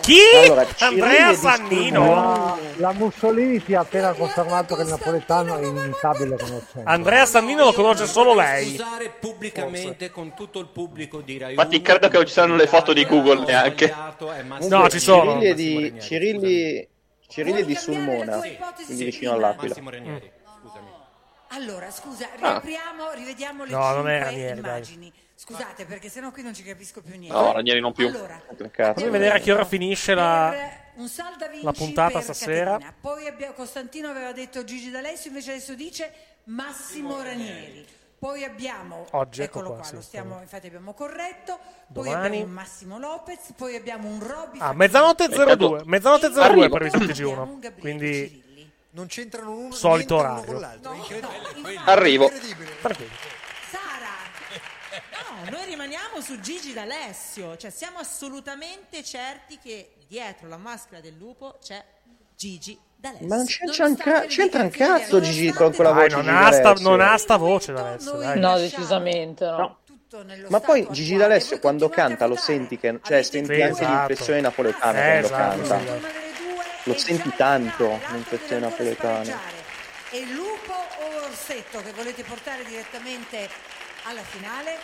Speaker 1: Chi?
Speaker 3: Allora,
Speaker 1: Andrea
Speaker 3: è
Speaker 1: Sannino.
Speaker 29: La, la Mussolini ti ha appena confermato che il napoletano è inimitabile accento.
Speaker 1: Andrea Sannino lo conosce solo lei.
Speaker 35: Scusare pubblicamente con tutto il pubblico di Rai
Speaker 8: Infatti
Speaker 35: 1,
Speaker 8: credo che non ci saranno le foto di Google neanche.
Speaker 35: è
Speaker 1: No, ci sono.
Speaker 3: Cirilli è di, Cirilli, Cirilli è di Sulmona, quindi vicino all'Aquila.
Speaker 35: Scusami.
Speaker 5: Allora, scusa,
Speaker 3: Ah.
Speaker 5: riapriamo, rivediamo le
Speaker 1: No, Ranieri, dai.
Speaker 5: immagini. Scusate, perché sennò qui non ci capisco più niente.
Speaker 8: No, Ranieri non più.
Speaker 5: Allora.
Speaker 1: Fammi vedere a che ora finisce la.
Speaker 5: per
Speaker 1: la puntata
Speaker 5: per
Speaker 1: stasera.
Speaker 5: Caterina. Poi abbiamo, Costantino aveva detto Gigi D'Alessio, invece adesso dice Massimo Ranieri. Poi abbiamo,
Speaker 1: Oggi, ecco
Speaker 5: eccolo
Speaker 1: qua,
Speaker 5: qua,
Speaker 1: sì,
Speaker 5: lo stiamo, infatti abbiamo corretto. Poi
Speaker 1: Domani.
Speaker 5: abbiamo un Massimo Lopez, poi abbiamo un Robby
Speaker 1: Ah, mezzanotte 02. Mezzanotte 02 è
Speaker 8: Arrivo.
Speaker 1: previsto il
Speaker 5: Abbiamo un
Speaker 1: TG1.
Speaker 5: Gabriele
Speaker 1: Quindi
Speaker 5: Cirilli.
Speaker 16: Non c'entrano uno,
Speaker 1: Solito orario.
Speaker 16: con l'altro. è incredibile.
Speaker 8: Arrivo.
Speaker 16: Incredibile.
Speaker 1: tranquillo.
Speaker 31: No, noi rimaniamo su Gigi D'Alessio, cioè siamo assolutamente certi che dietro la maschera del lupo c'è Gigi D'Alessio.
Speaker 3: Ma non c'entra un, ca- c'entra un cazzo Gigi con quella voce
Speaker 1: non ha, sta,
Speaker 3: D'Alessio.
Speaker 1: non ha sta voce da adesso.
Speaker 5: Noi
Speaker 1: Dai.
Speaker 18: No, decisamente no.
Speaker 5: nello
Speaker 3: Ma poi Gigi
Speaker 5: attuale.
Speaker 3: D'Alessio quando canta lo senti che cioè senti
Speaker 1: Sì,
Speaker 3: anche
Speaker 1: esatto.
Speaker 3: l'inflessione napoletana
Speaker 1: Eh,
Speaker 3: quando
Speaker 1: esatto,
Speaker 3: canta.
Speaker 1: sì,
Speaker 3: Lo senti tanto,
Speaker 5: ancora
Speaker 3: napoletana.
Speaker 5: spareggiare. E Lupo o Orsetto che volete portare direttamente alla finale?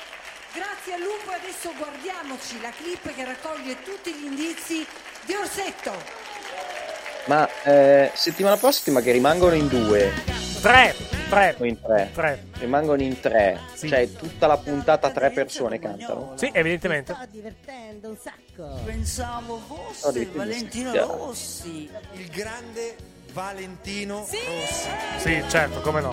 Speaker 5: Grazie a Lupo e adesso guardiamoci la clip che raccoglie tutti gli indizi di Orsetto.
Speaker 3: Ma eh, settimana prossima che rimangono in due
Speaker 1: Tre, tre,
Speaker 3: in tre?
Speaker 1: tre.
Speaker 3: Rimangono in tre,
Speaker 1: Sì.
Speaker 3: cioè tutta la puntata tre persone cantano.
Speaker 1: Sì, evidentemente.
Speaker 34: divertendo un sacco.
Speaker 12: Pensavo fosse
Speaker 3: più
Speaker 12: Valentino. Rossi.
Speaker 16: Il grande Valentino Rossi.
Speaker 1: Sì, certo, come no.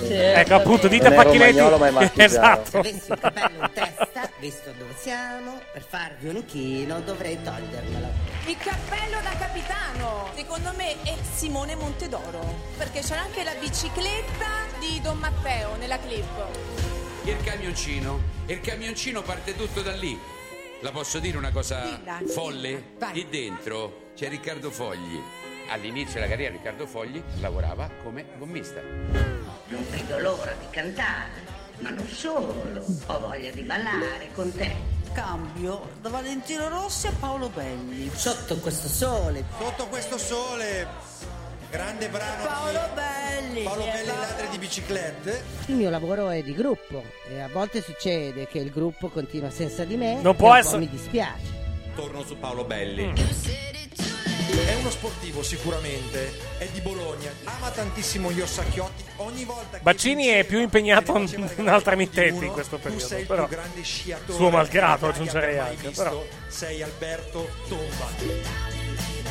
Speaker 18: Sì,
Speaker 1: Ecco, appunto, dite a <laughs>
Speaker 3: marchigiano.
Speaker 1: Esatto.
Speaker 15: avessi il capello in testa, visto dove siamo, per farvi un inchino dovrei togliermelo.
Speaker 13: Il cappello da capitano, secondo me è Simone Montedoro, perché c'è anche la bicicletta di Don Matteo nella clip.
Speaker 9: Il camioncino. E il camioncino parte tutto da lì. La posso dire una cosa
Speaker 5: Dilla,
Speaker 9: folle?
Speaker 5: vai.
Speaker 9: Lì dentro c'è Riccardo Fogli. All'inizio della carriera Riccardo Fogli lavorava come gommista.
Speaker 15: Non vedo l'ora di cantare, ma non solo, ho voglia di ballare con te.
Speaker 34: Cambio da Valentino Rossi a Paolo Belli.
Speaker 15: Sotto questo sole,
Speaker 16: Sotto questo sole, grande brano
Speaker 34: Paolo
Speaker 16: di
Speaker 34: Belli.
Speaker 16: Paolo
Speaker 34: eh,
Speaker 16: Belli
Speaker 34: va-
Speaker 16: Ladri di biciclette.
Speaker 36: Il mio lavoro è di gruppo e a volte succede che il gruppo continua senza di me.
Speaker 1: Non può essere-
Speaker 36: Mi dispiace.
Speaker 35: Torno su Paolo Belli.
Speaker 1: Mm.
Speaker 16: È uno sportivo sicuramente, è di Bologna, ama tantissimo gli orsacchiotti, ogni volta che
Speaker 1: Baccini è più impegnato in altre mittenti in questo
Speaker 16: tu
Speaker 1: periodo.
Speaker 16: sei il
Speaker 1: Però,
Speaker 16: più grande sciatore
Speaker 1: suo malgrado, aggiungerei anche. Però.
Speaker 16: sei Alberto Tomba.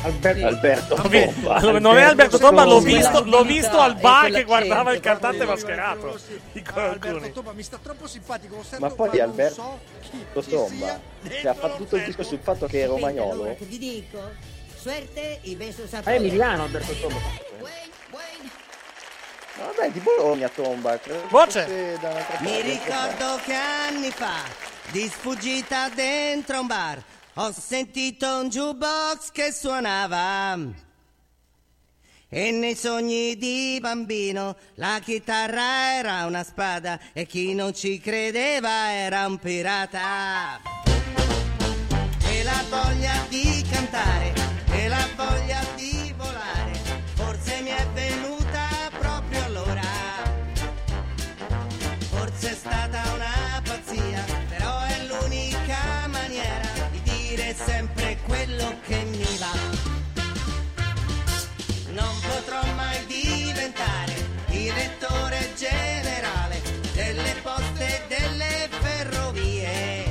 Speaker 6: Alberto,
Speaker 3: Alberto Tomba.
Speaker 1: allora, non è Alberto Tomba, l'ho visto, l'ho visto al bar che guardava il cantante mascherato. Dicono alcuni.
Speaker 16: Tomba mi sta troppo simpatico, lo sento,
Speaker 3: Ma poi Alberto
Speaker 16: so chi
Speaker 3: Tomba cioè, ha fatto tutto il disco sul fatto che è romagnolo.
Speaker 36: Allora, che vi dico? Suerte y besos a
Speaker 6: È Emiliano Alberto Tomba.
Speaker 3: Vabbè, di Bologna Tomba.
Speaker 1: Voce.
Speaker 19: Mi ricordo che anni fa, di sfuggita dentro un bar, ho sentito un jukebox che suonava. E nei sogni di bambino la chitarra era una spada e chi non ci credeva era un pirata. E la voglia di cantare generale delle poste e delle ferrovie.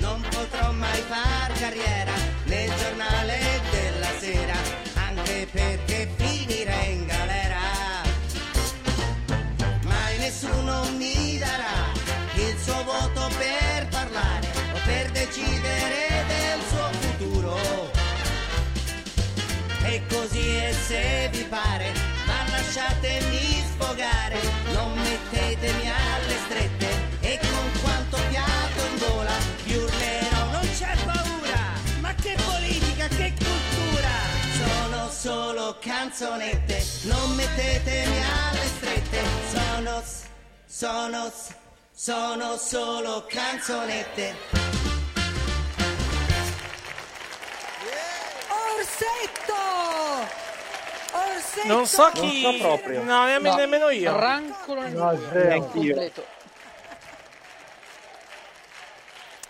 Speaker 19: Non potrò mai far carriera nel giornale della sera, anche perché finirei in galera mai nessuno mi darà il suo voto per parlare o per decidere del suo futuro. E così è se vi pare, ma lasciatemi sfogare, non mettetemi alle strette e con quanto piatto in gola vi urlerò, non c'è paura, ma che politica, che cultura! Sono solo canzonette, non mettetemi alle strette, sono, sono, sono solo canzonette.
Speaker 5: Orsetto!
Speaker 1: Non so chi.
Speaker 3: Non so proprio.
Speaker 1: No, nemm- nemmeno io.
Speaker 18: Rancolo nel
Speaker 29: No,
Speaker 18: completo.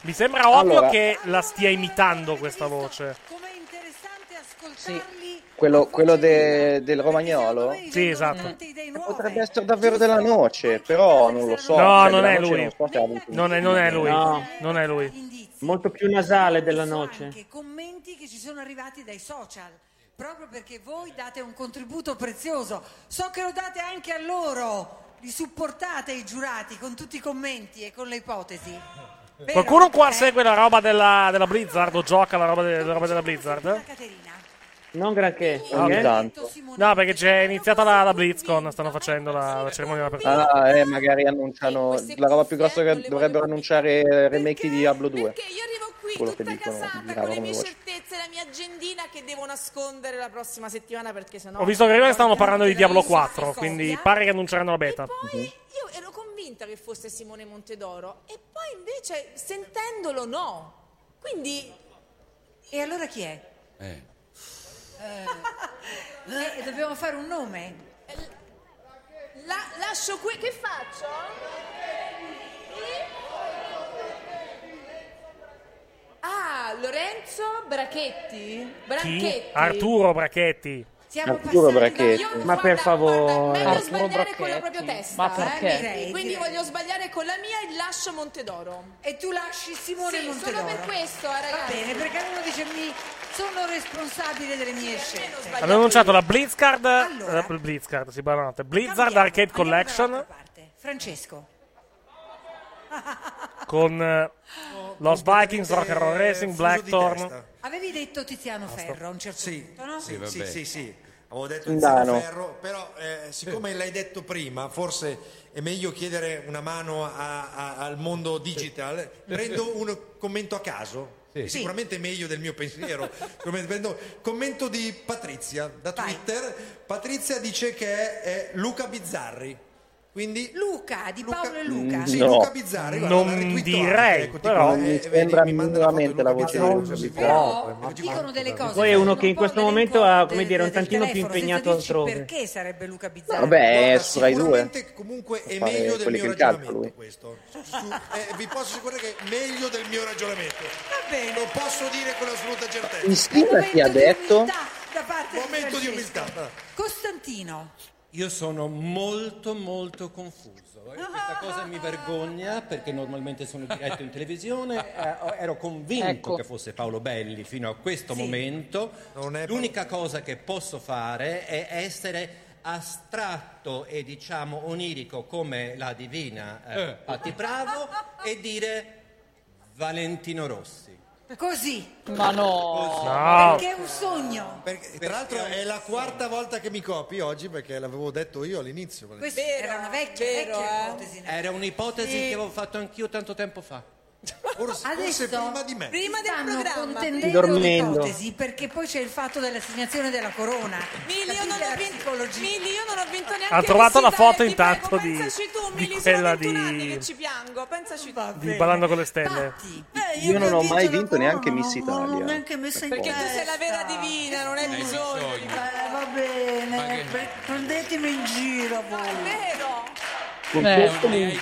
Speaker 1: Mi sembra ovvio
Speaker 3: Allora.
Speaker 1: che la stia imitando questa voce.
Speaker 5: Ascoltarli
Speaker 3: Quello, quello de- del romagnolo?
Speaker 1: Sì, esatto.
Speaker 3: Potrebbe essere davvero della noce, però non lo so.
Speaker 1: No,
Speaker 3: Cioè,
Speaker 1: non è
Speaker 3: non so
Speaker 1: Non è, non è lui.
Speaker 6: No.
Speaker 1: Non è lui.
Speaker 6: Molto più nasale della noce.
Speaker 5: anche commenti che ci sono arrivati dai social. Proprio perché voi date un contributo prezioso. So che lo date anche a loro. Li supportate i giurati con tutti i commenti e con le ipotesi. Vero?
Speaker 1: Qualcuno qua
Speaker 5: Eh?
Speaker 1: segue la roba della, della Blizzard o gioca la roba, de- la roba della Blizzard?
Speaker 6: Non granché.
Speaker 3: Ogni
Speaker 6: perché?
Speaker 3: tanto.
Speaker 1: No, perché c'è iniziata la, la BlizzCon, stanno facendo la, la cerimonia di apertura.
Speaker 3: Ah, eh, magari annunciano la roba più grossa che dovrebbero annunciare remake di Diablo 2.
Speaker 13: Perché io arrivo qui
Speaker 3: Quello che
Speaker 13: tutta
Speaker 3: dicono,
Speaker 13: casata con le mie
Speaker 3: voce.
Speaker 13: certezze, la mia agendina che devo nascondere la prossima settimana perché sennò
Speaker 1: Ho visto che prima stavano parlando di Diablo
Speaker 13: Bellissima
Speaker 1: 4,
Speaker 13: cosa.
Speaker 1: quindi pare che annunceranno la beta.
Speaker 13: Io ero convinta che fosse Simone Montedoro e poi invece sentendolo no. Quindi
Speaker 5: E allora chi è?
Speaker 9: Eh.
Speaker 5: Eh, dobbiamo fare un nome.
Speaker 13: la- lascio qui che faccio? Ah, Lorenzo Brachetti? Branchetti?
Speaker 1: Chi? Arturo Brachetti.
Speaker 13: Siamo
Speaker 3: Arturo Brachetti.
Speaker 6: Ma per favore.
Speaker 13: Meglio
Speaker 18: Arturo
Speaker 13: sbagliare con la
Speaker 18: Brachetti.
Speaker 13: propria testa,
Speaker 18: Ma perché?
Speaker 13: eh?
Speaker 5: Direi,
Speaker 13: Quindi voglio sbagliare con la mia e lascio Montedoro.
Speaker 5: E tu lasci Simone
Speaker 13: Sì,
Speaker 5: Montedoro.
Speaker 13: solo per questo, eh,
Speaker 5: Va
Speaker 13: ragazzi.
Speaker 5: bene, perché uno dice mi sono responsabile delle mie scelte.
Speaker 1: Hanno annunciato la Blizzcard.
Speaker 5: Allora.
Speaker 1: eh, Blizzcard, sì, buonanotte. Blizzard Arcade Collection
Speaker 5: Francesco.
Speaker 1: con <laughs> Lost Vikings, Rock and Roll Racing, Blackthorn.
Speaker 5: Avevi detto Tiziano Ferro a un certo
Speaker 16: Sì,
Speaker 5: punto, no?
Speaker 16: sì, sì, sì, sì. Avevo detto. Tiziano Ferro, però eh, siccome l'hai detto prima, forse è meglio chiedere una mano a- a- al mondo digital. Prendo un commento a caso.
Speaker 9: Sì.
Speaker 16: Sicuramente meglio del mio pensiero. <laughs> Prendo- commento di Patrizia da Twitter. Patrizia dice che è, è Luca Bizzarri. Quindi
Speaker 5: Luca, di Paolo e Luca.
Speaker 3: Sì, No. Luca
Speaker 16: Bizzarri, guarda,
Speaker 1: Non direi,
Speaker 16: ecco,
Speaker 1: però.
Speaker 3: Non mi sembra minimamente la voce di Luca Bizzarri.
Speaker 5: Però dicono delle cose.
Speaker 4: Poi è uno che in questo momento ha, come dire, un tantino più impegnato altrove.
Speaker 5: Perché sarebbe Luca Bizzarri?
Speaker 3: Vabbè, è Rai 2.
Speaker 16: Sicuramente comunque è meglio del mio ragionamento questo. Eh, vi posso assicurare che è meglio del mio ragionamento.
Speaker 5: Va bene.
Speaker 16: Lo posso dire con assoluta certezza.
Speaker 3: Cristina ti ha detto
Speaker 5: Da parte
Speaker 16: Momento di umiltà.
Speaker 5: Costantino.
Speaker 11: Io sono molto molto confuso. e Questa cosa mi vergogna perché normalmente sono diretto in televisione. eh, ero convinto
Speaker 18: Ecco.
Speaker 11: che fosse Paolo Belli fino a questo
Speaker 5: Sì.
Speaker 11: momento.
Speaker 16: Non è
Speaker 11: L'unica cosa che posso fare è essere astratto e diciamo onirico come la divina eh, Patti Bravo e dire Valentino Rossi.
Speaker 5: Così.
Speaker 18: Ma no.
Speaker 1: No.
Speaker 5: Perché è un sogno.
Speaker 16: Perché, tra l'altro è la quarta volta che mi copi oggi perché l'avevo detto io all'inizio.
Speaker 5: Questa era una vecchia,
Speaker 13: vero,
Speaker 5: vecchia
Speaker 13: eh.
Speaker 5: ipotesi.
Speaker 11: Era un'ipotesi
Speaker 5: Sì.
Speaker 11: che avevo fatto anch'io tanto tempo fa.
Speaker 16: Forse,
Speaker 5: Adesso
Speaker 16: forse prima di me.
Speaker 13: Prima del
Speaker 5: stanno
Speaker 13: programma.
Speaker 5: contendendo
Speaker 4: Dormendo.
Speaker 5: l'ipotesi perché poi c'è il fatto dell'assegnazione della corona.
Speaker 13: Mili, io non, ho vinto? Mili, io non ho vinto neanche
Speaker 1: Ha trovato la foto intanto di-
Speaker 13: pensaci tu,
Speaker 1: di
Speaker 13: Mili,
Speaker 1: quella
Speaker 13: sono 21
Speaker 1: di-
Speaker 13: ci piango, pensaci tu.
Speaker 1: Di Ballando con le stelle.
Speaker 5: Patti.
Speaker 12: Eh,
Speaker 3: Io non
Speaker 12: che
Speaker 3: ho mai vinto
Speaker 12: corona,
Speaker 3: neanche
Speaker 12: non-
Speaker 3: Miss
Speaker 12: Non l'ho
Speaker 3: Italia.
Speaker 12: neanche messa in
Speaker 13: Perché tu sei la vera divina, non hai bisogno.
Speaker 12: Eh, va bene, pre- prendetemi in giro
Speaker 13: No, è
Speaker 12: voi.
Speaker 13: vero.
Speaker 3: Con
Speaker 18: Eh.
Speaker 3: questo
Speaker 9: Non ne hai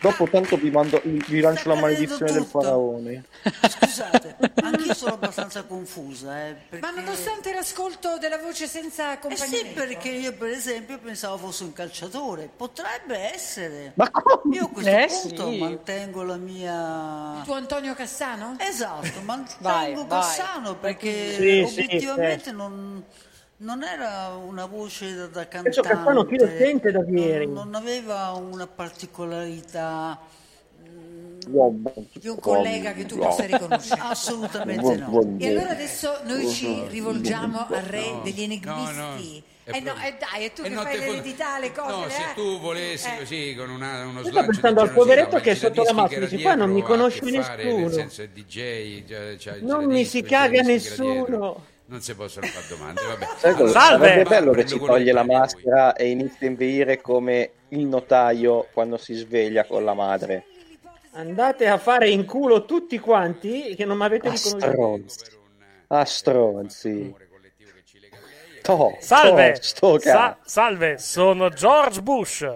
Speaker 3: dopo tanto vi, mando, vi lancio la maledizione del faraone.
Speaker 12: Scusate, <laughs> anch'io sono abbastanza confusa. Eh, perché...
Speaker 5: Ma nonostante l'ascolto della voce senza
Speaker 12: Eh sì, perché io per esempio pensavo fosse un calciatore. Potrebbe essere.
Speaker 3: Ma come?
Speaker 12: Io a questo
Speaker 18: Eh,
Speaker 12: punto
Speaker 18: sì.
Speaker 12: mantengo la mia...
Speaker 5: Tu Antonio Cassano?
Speaker 12: Esatto, <laughs> mantengo
Speaker 18: Vai, vai.
Speaker 12: Cassano perché
Speaker 4: Sì, sì,
Speaker 12: obiettivamente
Speaker 4: certo.
Speaker 12: Non, era una voce da, da
Speaker 4: Penso
Speaker 12: cantante.
Speaker 4: Cassano chi lo sente da ieri.
Speaker 12: Non, non aveva una particolarità
Speaker 5: Di un collega che tu possa riconoscere. <laughs>
Speaker 12: assolutamente no.
Speaker 5: E allora adesso noi ci rivolgiamo al re degli enigmisti.
Speaker 9: no, è
Speaker 5: eh no, eh dai, è tu
Speaker 9: Eh
Speaker 5: che
Speaker 9: no,
Speaker 5: fai l'eredità, le cose.
Speaker 9: No,
Speaker 5: le-
Speaker 9: se
Speaker 5: eh.
Speaker 9: tu volessi
Speaker 5: Eh.
Speaker 9: così con una, uno
Speaker 4: Io sto
Speaker 9: slancio
Speaker 4: pensando al poveretto che è sotto la maschera,
Speaker 9: che
Speaker 4: dice, qua non mi conosce
Speaker 9: che fare, Nel
Speaker 4: nessuno.
Speaker 9: senso è DJ, cioè, il
Speaker 4: Non mi
Speaker 9: giradischi,
Speaker 4: si caga nessuno.
Speaker 9: Non si possono fare domande, vabbè. <laughs>
Speaker 3: Sai cosa?
Speaker 1: Salve!
Speaker 3: Sarebbe bello che ci toglie la maschera e inizia a inveire come il notaio quando si sveglia con la madre.
Speaker 4: Andate a fare in culo tutti quanti che non mi avete riconosciuto.
Speaker 3: stronzi. A stronzi. Toh,
Speaker 1: Salve!
Speaker 3: sto
Speaker 1: Sa-
Speaker 3: cazzo.
Speaker 1: salve, sono George Bush.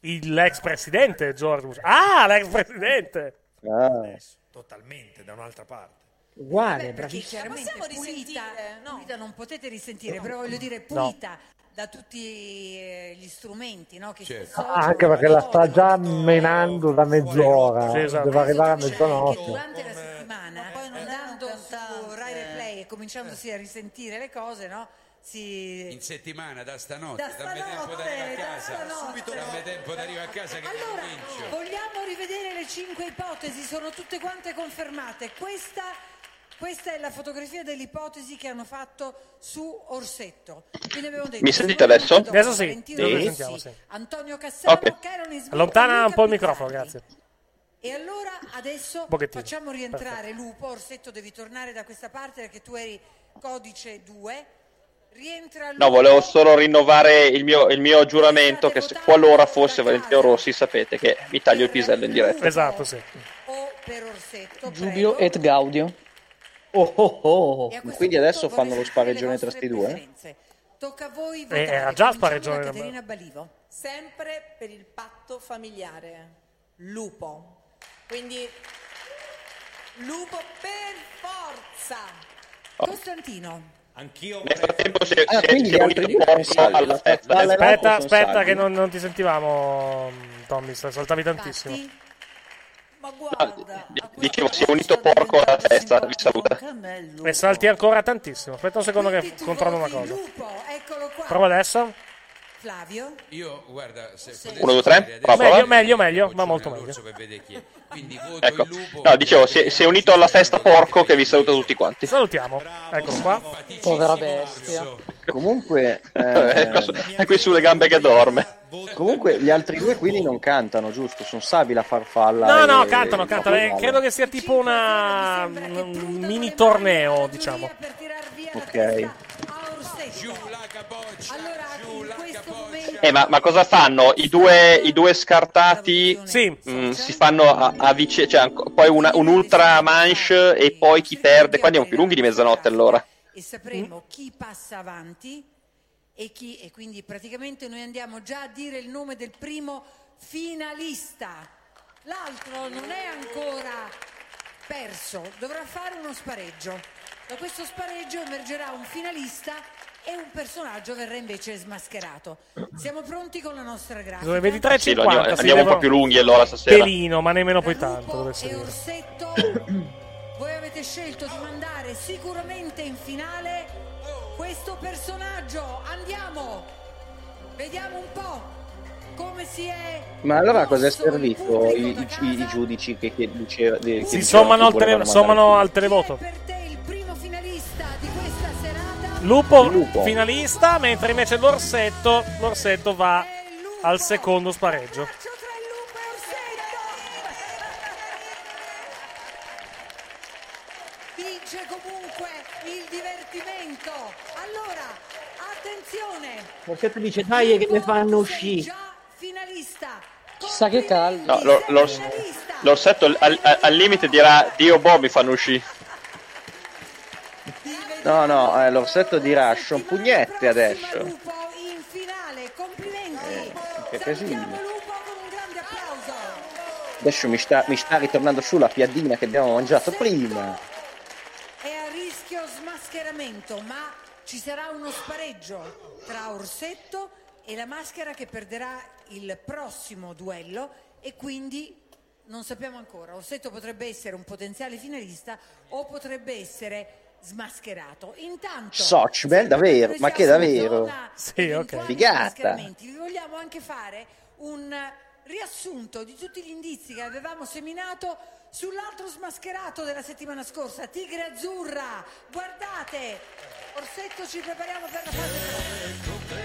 Speaker 1: Il- L'ex presidente George Bush. Ah, l'ex presidente.
Speaker 3: Ah.
Speaker 16: Totalmente da un'altra parte.
Speaker 4: Uguale,
Speaker 5: Perché
Speaker 4: bravissimo.
Speaker 5: chiaramente
Speaker 13: possiamo
Speaker 5: pulita,
Speaker 13: risentire? No.
Speaker 5: pulita non potete risentire, però voglio dire pulita da tutti eh, gli strumenti no, che
Speaker 9: Certo.
Speaker 29: Ah, Anche perché la sta già menando da mezz'ora.
Speaker 1: Sì, esatto.
Speaker 29: Deve arrivare a
Speaker 5: Che
Speaker 29: mezzanotte.
Speaker 5: durante la settimana,
Speaker 12: poi non era
Speaker 5: andando su. Rai Replay e cominciandosi a risentire le cose, no? Si...
Speaker 9: In settimana, da stanotte,
Speaker 5: Da
Speaker 9: dammi tempo di
Speaker 5: stanotte,
Speaker 9: arrivare a
Speaker 5: da
Speaker 9: casa.
Speaker 5: stanotte.
Speaker 9: Dammi tempo di arrivare a casa che
Speaker 5: Allora,
Speaker 9: comincio.
Speaker 5: vogliamo rivedere le cinque ipotesi, sono tutte quante confermate. Questa, questa è la fotografia dell'ipotesi che hanno fatto su Orsetto. Quindi abbiamo detto
Speaker 8: Mi sentite adesso?
Speaker 1: Adesso sì. Sentiamo, sì.
Speaker 5: Antonio Cassano,
Speaker 8: Ok.
Speaker 5: Caroline e
Speaker 1: Allontana un po' il microfono, grazie.
Speaker 5: E allora adesso
Speaker 1: pochettino.
Speaker 5: facciamo rientrare Lupo, Orsetto devi tornare da questa parte perché tu eri codice 2. Rientra Lupo.
Speaker 8: No, volevo solo rinnovare il mio, il mio giuramento che se qualora fosse Valentino Rossi sapete che mi taglio il pisello in diretta.
Speaker 1: Esatto, sì.
Speaker 5: o per Orsetto. Prego.
Speaker 18: et Gaudio.
Speaker 4: Oh, oh, oh.
Speaker 5: E
Speaker 3: Quindi adesso fanno lo spareggione tra sti due?
Speaker 5: Tocca a voi
Speaker 1: Eh,
Speaker 5: votare.
Speaker 1: era già
Speaker 5: Cominciamo
Speaker 1: spareggione
Speaker 5: Caterina Balivo.
Speaker 13: Sempre per il patto familiare. Lupo. Quindi lupo per forza.
Speaker 5: Costantino.
Speaker 11: Anch'io
Speaker 8: Nel frattempo si è,
Speaker 3: Ah, quindi gli altri due
Speaker 8: alla festa.
Speaker 1: Aspetta, aspetta, che non, non ti sentivamo, Tommy. Saltavi tantissimo.
Speaker 5: Patti.
Speaker 12: Ma guarda,
Speaker 8: di- dicevo, si è unito porco alla festa, vi saluta.
Speaker 1: E salti ancora tantissimo. Aspetta un secondo
Speaker 5: Quindi
Speaker 1: che controllo una cosa.
Speaker 5: Lupo, eccolo qua.
Speaker 1: Prova adesso.
Speaker 5: Flavio.
Speaker 9: Io, guarda, se potessi
Speaker 8: Uno, due, tre, prova.
Speaker 1: Meglio, meglio, meglio, va
Speaker 9: un
Speaker 1: molto meglio.
Speaker 9: Quindi voto
Speaker 8: Ecco.
Speaker 9: il lupo.
Speaker 8: No, dicevo, si è, si è unito alla festa porco che vi saluta tutti quanti.
Speaker 1: Salutiamo. Eccolo qua.
Speaker 18: Povera bestia.
Speaker 3: Comunque,
Speaker 8: È
Speaker 3: eh,
Speaker 8: qui- È qui sulle gambe che dorme.
Speaker 3: comunque gli altri due quindi non cantano, giusto? Sono Savi la farfalla.
Speaker 1: No,
Speaker 3: e-
Speaker 1: no, cantano, cantano. Eh,
Speaker 3: e-
Speaker 1: credo che sia tipo una un mini torneo, diciamo.
Speaker 3: Ok.
Speaker 5: Allora, in questo momento
Speaker 8: Eh, ma, ma cosa fanno? I due, i due scartati mm, si fanno a, a vice- cioè, poi una- un ultra manche e poi chi perde. Qua andiamo più lunghi di mezzanotte allora.
Speaker 5: e sapremo chi passa avanti e chi e quindi praticamente noi andiamo già a dire il nome del primo finalista. L'altro non è ancora perso, dovrà fare uno spareggio. Da questo spareggio emergerà un finalista e un personaggio verrà invece smascherato. Siamo pronti con la nostra grafica?
Speaker 1: Dove vedi 3,50.
Speaker 8: Sì, lo andiamo,
Speaker 1: si
Speaker 8: andiamo un po' più lunghi allora stasera.
Speaker 1: Pelino, ma nemmeno poi tanto. dire.
Speaker 5: Orsetto, <coughs> voi avete scelto di mandare sicuramente in finale questo personaggio. Andiamo, vediamo un po' come si è.
Speaker 3: Ma allora a cosa è servito i, i- i giudici che, che diceva, che
Speaker 1: Si
Speaker 3: dicevano
Speaker 1: sommano
Speaker 3: che
Speaker 1: al, tele- sommano al televoto. Lupo, finalista, mentre invece l'orsetto, l'orsetto va al secondo spareggio.
Speaker 5: Vince comunque il divertimento. Allora, attenzione,
Speaker 6: Orsetto dice dai che mi fanno uscire.
Speaker 5: finalista.
Speaker 18: Chissà che caldo.
Speaker 8: No, l'or- l'ors- l'orsetto al, al- al limite dirà Dio boh mi fanno uscire.
Speaker 3: No, no, eh, l'orsetto dirà sciompugnetti adesso.
Speaker 5: In finale, complimenti.
Speaker 3: Che casino. Adesso mi sta, mi sta ritornando su la piadina che abbiamo mangiato prima.
Speaker 5: È a rischio smascheramento, ma ci sarà uno spareggio tra Orsetto e la maschera che perderà il prossimo duello e quindi non sappiamo ancora. Orsetto potrebbe essere un potenziale finalista o potrebbe essere smascherato. Intanto
Speaker 3: Sochbel, davvero? Ma che davvero?
Speaker 1: Sì, ok.
Speaker 3: Figata.
Speaker 5: Vi vogliamo anche fare un riassunto di tutti gli indizi che avevamo seminato sull'altro smascherato della settimana scorsa, Tigre Azzurra. Guardate, Orsetto ci prepariamo per la fase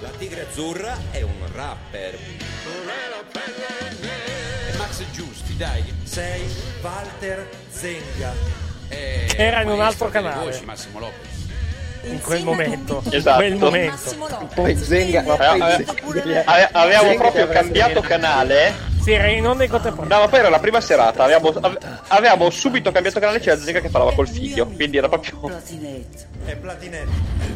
Speaker 35: La tigre azzurra è un rapper.
Speaker 9: Max Giusti, dai.
Speaker 16: Sei Walter Zenga.
Speaker 9: Eh,
Speaker 1: Che era in un altro canale.
Speaker 9: voci, Massimo Lopez.
Speaker 1: In quel momento.
Speaker 8: Esatto.
Speaker 1: Quel momento.
Speaker 3: Poi Zenga, ma
Speaker 8: Eh,
Speaker 3: poi
Speaker 8: eh,
Speaker 3: Zenga-
Speaker 8: ave- avevamo
Speaker 3: Zenga
Speaker 8: proprio cambiato canale.
Speaker 1: Sì, era in onda in contemporanea.
Speaker 8: No, ma poi era la prima serata. Avevamo, ave- avevamo subito cambiato canale. C'era Zenga che parlava col figlio. Quindi era proprio.
Speaker 16: È platinetto.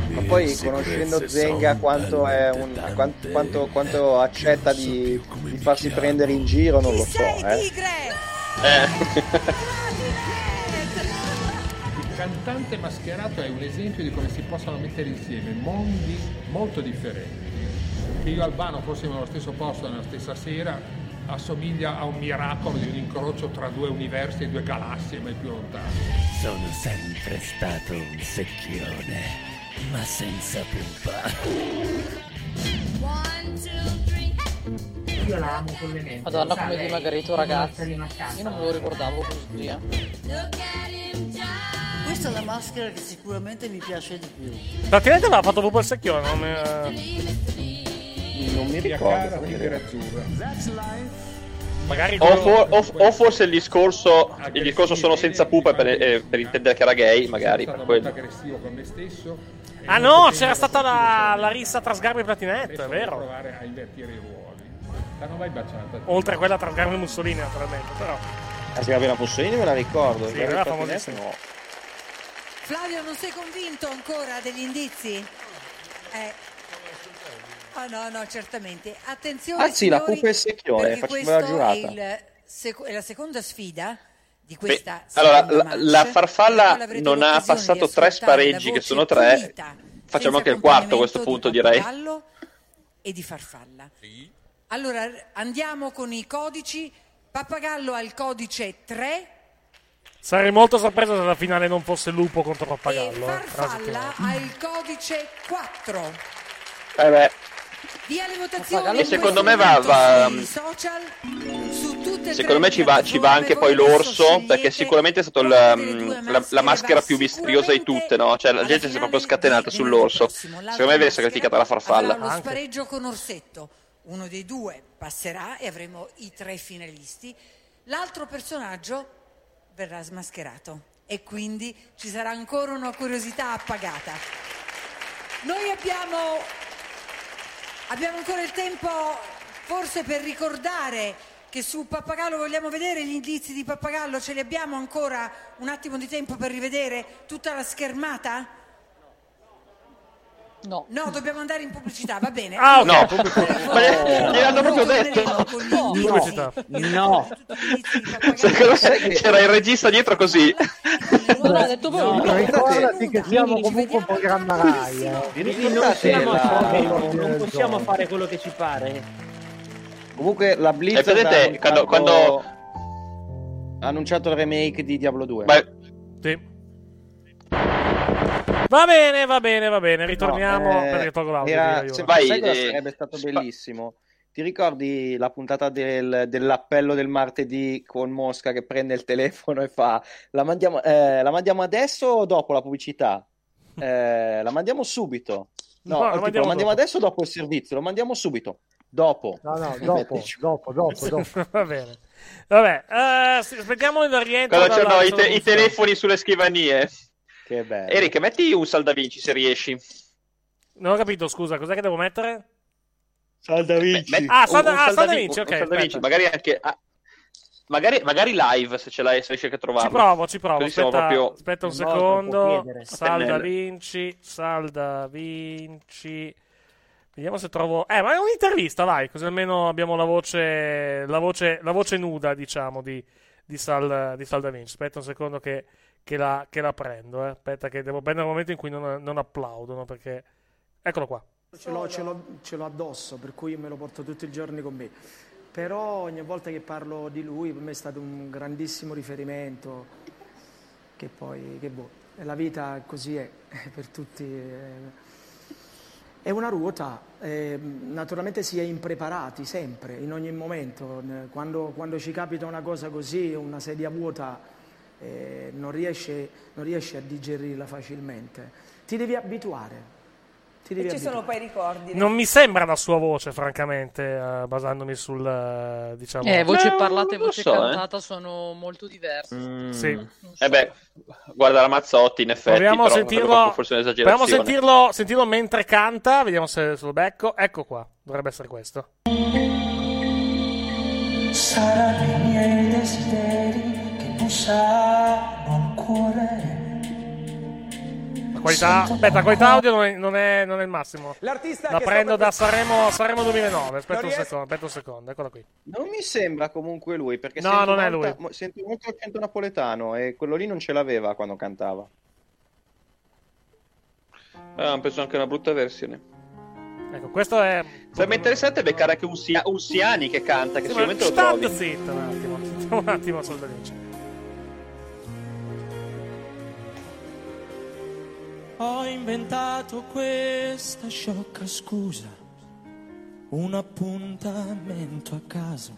Speaker 3: Ma poi conoscendo Zenga quanto, è un, quanto, quanto, quanto accetta di, di farsi prendere in giro non lo so, eh.
Speaker 37: Il cantante mascherato è un esempio di come si possono mettere insieme mondi molto differenti. Che io e Albano fossimo nello stesso posto nella stessa sera assomiglia a un miracolo di un incrocio tra due universi e due galassie mai più lontane.
Speaker 38: Sono sempre stato un secchione, ma senza pupa.
Speaker 39: Io la amo follemente.
Speaker 18: Madonna
Speaker 39: Sa
Speaker 18: come
Speaker 39: lei,
Speaker 18: dimagrito ragazzi. Io non me lo ricordavo così. eh.
Speaker 12: Questa è la maschera che sicuramente mi piace di più.
Speaker 1: Praticamente aveva fatto proprio il secchione. Non mi,
Speaker 3: Non mi ricordo.
Speaker 1: Magari
Speaker 8: O, for- o- o forse il discorso, il discorso sono senza pupa per, eh, per intendere che era gay, magari per quello.
Speaker 37: aggressivo con me stesso. e
Speaker 1: Ah no, c'era stata la, la rissa tra Sgarbi e Platinetto, è vero.
Speaker 37: provare a invertire i ruoli. La non vai baciata.
Speaker 1: Oltre a quella tra Sgarbi e Mussolini, naturalmente. Però.
Speaker 3: La Sgravina Mussolini me la ricordo.
Speaker 1: Sì, era famosissima.
Speaker 3: no.
Speaker 5: Flavio, non sei convinto ancora degli indizi? Eh. Oh no, no, certamente. Attenzione.
Speaker 3: Anzi, la
Speaker 5: signori,
Speaker 3: pupa e il secchione,
Speaker 5: perché
Speaker 3: facciamo
Speaker 5: questo
Speaker 3: la giurata.
Speaker 5: È, il seco- è la seconda sfida di
Speaker 8: Beh,
Speaker 5: questa
Speaker 8: allora,
Speaker 5: seconda
Speaker 8: la, la farfalla non ha passato
Speaker 5: di
Speaker 8: tre
Speaker 5: la
Speaker 8: spareggi, che sono tre. Facciamo anche il quarto a questo punto,
Speaker 5: di
Speaker 8: direi.
Speaker 5: pappagallo e di farfalla. Allora, r- andiamo con i codici. Pappagallo ha il codice 3,
Speaker 1: Sarei molto sorpreso se la finale non fosse Lupo contro
Speaker 5: e
Speaker 1: Pappagallo. eh,
Speaker 5: farfalla ha il codice 4.
Speaker 8: Eh beh,
Speaker 5: Via le votazioni
Speaker 8: E secondo me va- va-
Speaker 5: sui social, su tutte e
Speaker 8: secondo me ci va, ci va anche poi l'orso, perché sicuramente è stato il, mm, la, la maschera più misteriosa di tutte, no? Cioè la gente si è proprio scatenata sull'orso. Secondo me viene sacrificata la farfalla.
Speaker 5: lo spareggio con Orsetto. Uno dei due passerà e avremo i tre finalisti. L'altro personaggio verrà smascherato. e quindi ci sarà ancora una curiosità appagata. Noi abbiamo, abbiamo ancora il tempo forse per ricordare che su Pappagallo vogliamo vedere gli indizi di Pappagallo, ce li abbiamo ancora un attimo di tempo per rivedere tutta la schermata?
Speaker 18: No.
Speaker 5: No, dobbiamo andare in pubblicità, va bene.
Speaker 1: Ah, ok.
Speaker 8: No,
Speaker 1: pubblicità.
Speaker 8: Ma gliel'hanno proprio detto.
Speaker 5: No.
Speaker 1: Pubblicità.
Speaker 4: No.
Speaker 8: Secondo me c'era il regista dietro così.
Speaker 18: No, no, ha detto voi.
Speaker 29: No, ricordati che siamo comunque un programma Rai. eh.
Speaker 4: Non non possiamo fare quello che ci pare.
Speaker 21: Comunque la Blitz
Speaker 8: E vedete,
Speaker 21: ha annunciato-
Speaker 8: quando-
Speaker 21: ha annunciato il remake di Diablo 2.
Speaker 1: Sì. Va bene, va bene, va bene. Ritorniamo.
Speaker 21: No, eh,
Speaker 1: perché tolgo l'audio.
Speaker 21: era- se-
Speaker 1: Iona.
Speaker 21: sai cosa sarebbe stato bellissimo? Ti ricordi la puntata del- dell'appello del martedì con Mosca che prende il telefono e fa la mandiamo, eh, la mandiamo adesso o dopo la pubblicità? <laughs> Eh, la mandiamo subito. No,
Speaker 1: No, la
Speaker 21: tipo,
Speaker 1: mandiamo
Speaker 21: lo mandiamo
Speaker 1: dopo.
Speaker 21: adesso o dopo il servizio? Lo mandiamo subito. Dopo.
Speaker 29: No, no, dopo, <laughs> dopo, dopo, <laughs> dopo.
Speaker 1: va bene. Vabbè, eh, sì, aspettiamo il rientro.
Speaker 8: Quando c'erano i, te- i telefoni sulle scrivanie.
Speaker 21: Che bello.
Speaker 8: Eric, metti un Sal da Vinci se riesci.
Speaker 1: Non ho capito, scusa, cos'è che devo mettere?
Speaker 8: Sal da Vinci.
Speaker 1: Ah, Sal da- ah, Sal da Vinci, ok,
Speaker 8: Sal da Vinci,
Speaker 1: aspetta.
Speaker 8: magari anche... ah, magari, magari live se ce l'hai, se riesci a trovarlo.
Speaker 1: Ci provo, ci provo. Aspetta,
Speaker 8: proprio...
Speaker 1: aspetta un
Speaker 8: No,
Speaker 1: secondo.
Speaker 8: chiedere.
Speaker 1: Sal da
Speaker 8: Pennella.
Speaker 1: Vinci, Sal da Vinci. Vediamo se trovo. Eh, ma è un'intervista, vai, così almeno abbiamo la voce, la voce, la voce nuda, diciamo, di, di, Sal, di Sal da Vinci. Aspetta un secondo che, che la, che la prendo. Eh. Aspetta, che devo prendere il momento in cui non, non applaudono. Perché. Eccolo qua.
Speaker 20: Ce l'ho, ce l'ho- ce l'ho addosso, per cui me lo porto tutti i giorni con me. Però ogni volta che parlo di lui per me è stato un grandissimo riferimento, che poi, che boh, la vita così è, <laughs> per tutti. eh, È una ruota, eh, naturalmente si è impreparati sempre, in ogni momento. Quando, quando ci capita una cosa così, una sedia vuota, eh, non, riesce, non riesci a digerirla facilmente. Ti devi abituare. Ti devi
Speaker 13: E ci sono poi i ricordi. no?
Speaker 1: Non mi sembra la sua voce, francamente, eh, basandomi sul. eh, diciamo.
Speaker 18: Eh, voce
Speaker 8: Eh,
Speaker 18: parlata e voce
Speaker 8: so, eh.
Speaker 18: cantata sono molto diverse.
Speaker 8: Mm.
Speaker 1: Sì.
Speaker 8: Eh beh, guarda la Mazzotti, in effetti,
Speaker 1: Proviamo a sentirlo. Proviamo a sentirlo, sentirlo mentre canta. Vediamo se, se lo becco. Ecco qua. Dovrebbe essere questo.
Speaker 40: Saranno i miei desideri che bussano al cuore.
Speaker 1: La qualità. Aspetta, la qualità audio non è, non è- non è il massimo.
Speaker 40: L'artista
Speaker 1: La
Speaker 40: che
Speaker 1: prendo da Sanremo, Sanremo 2009. Aspetta un secondo. Aspetta un secondo. Eccola qui.
Speaker 21: Non mi sembra comunque lui, perché
Speaker 1: No,
Speaker 21: sento
Speaker 1: non è
Speaker 21: molta-
Speaker 1: lui.
Speaker 21: mo- sento molto accento napoletano e quello lì non ce l'aveva quando cantava.
Speaker 8: Eh, hanno preso anche una brutta versione.
Speaker 1: Ecco, questo è.
Speaker 8: Sarebbe interessante beccare anche un, Sia- un Siani che canta, che
Speaker 1: Sì,
Speaker 8: sicuramente lo trovi.
Speaker 1: zitto un attimo. <laughs> Un attimo, Soldanici.
Speaker 40: Ho inventato questa sciocca scusa, un appuntamento a caso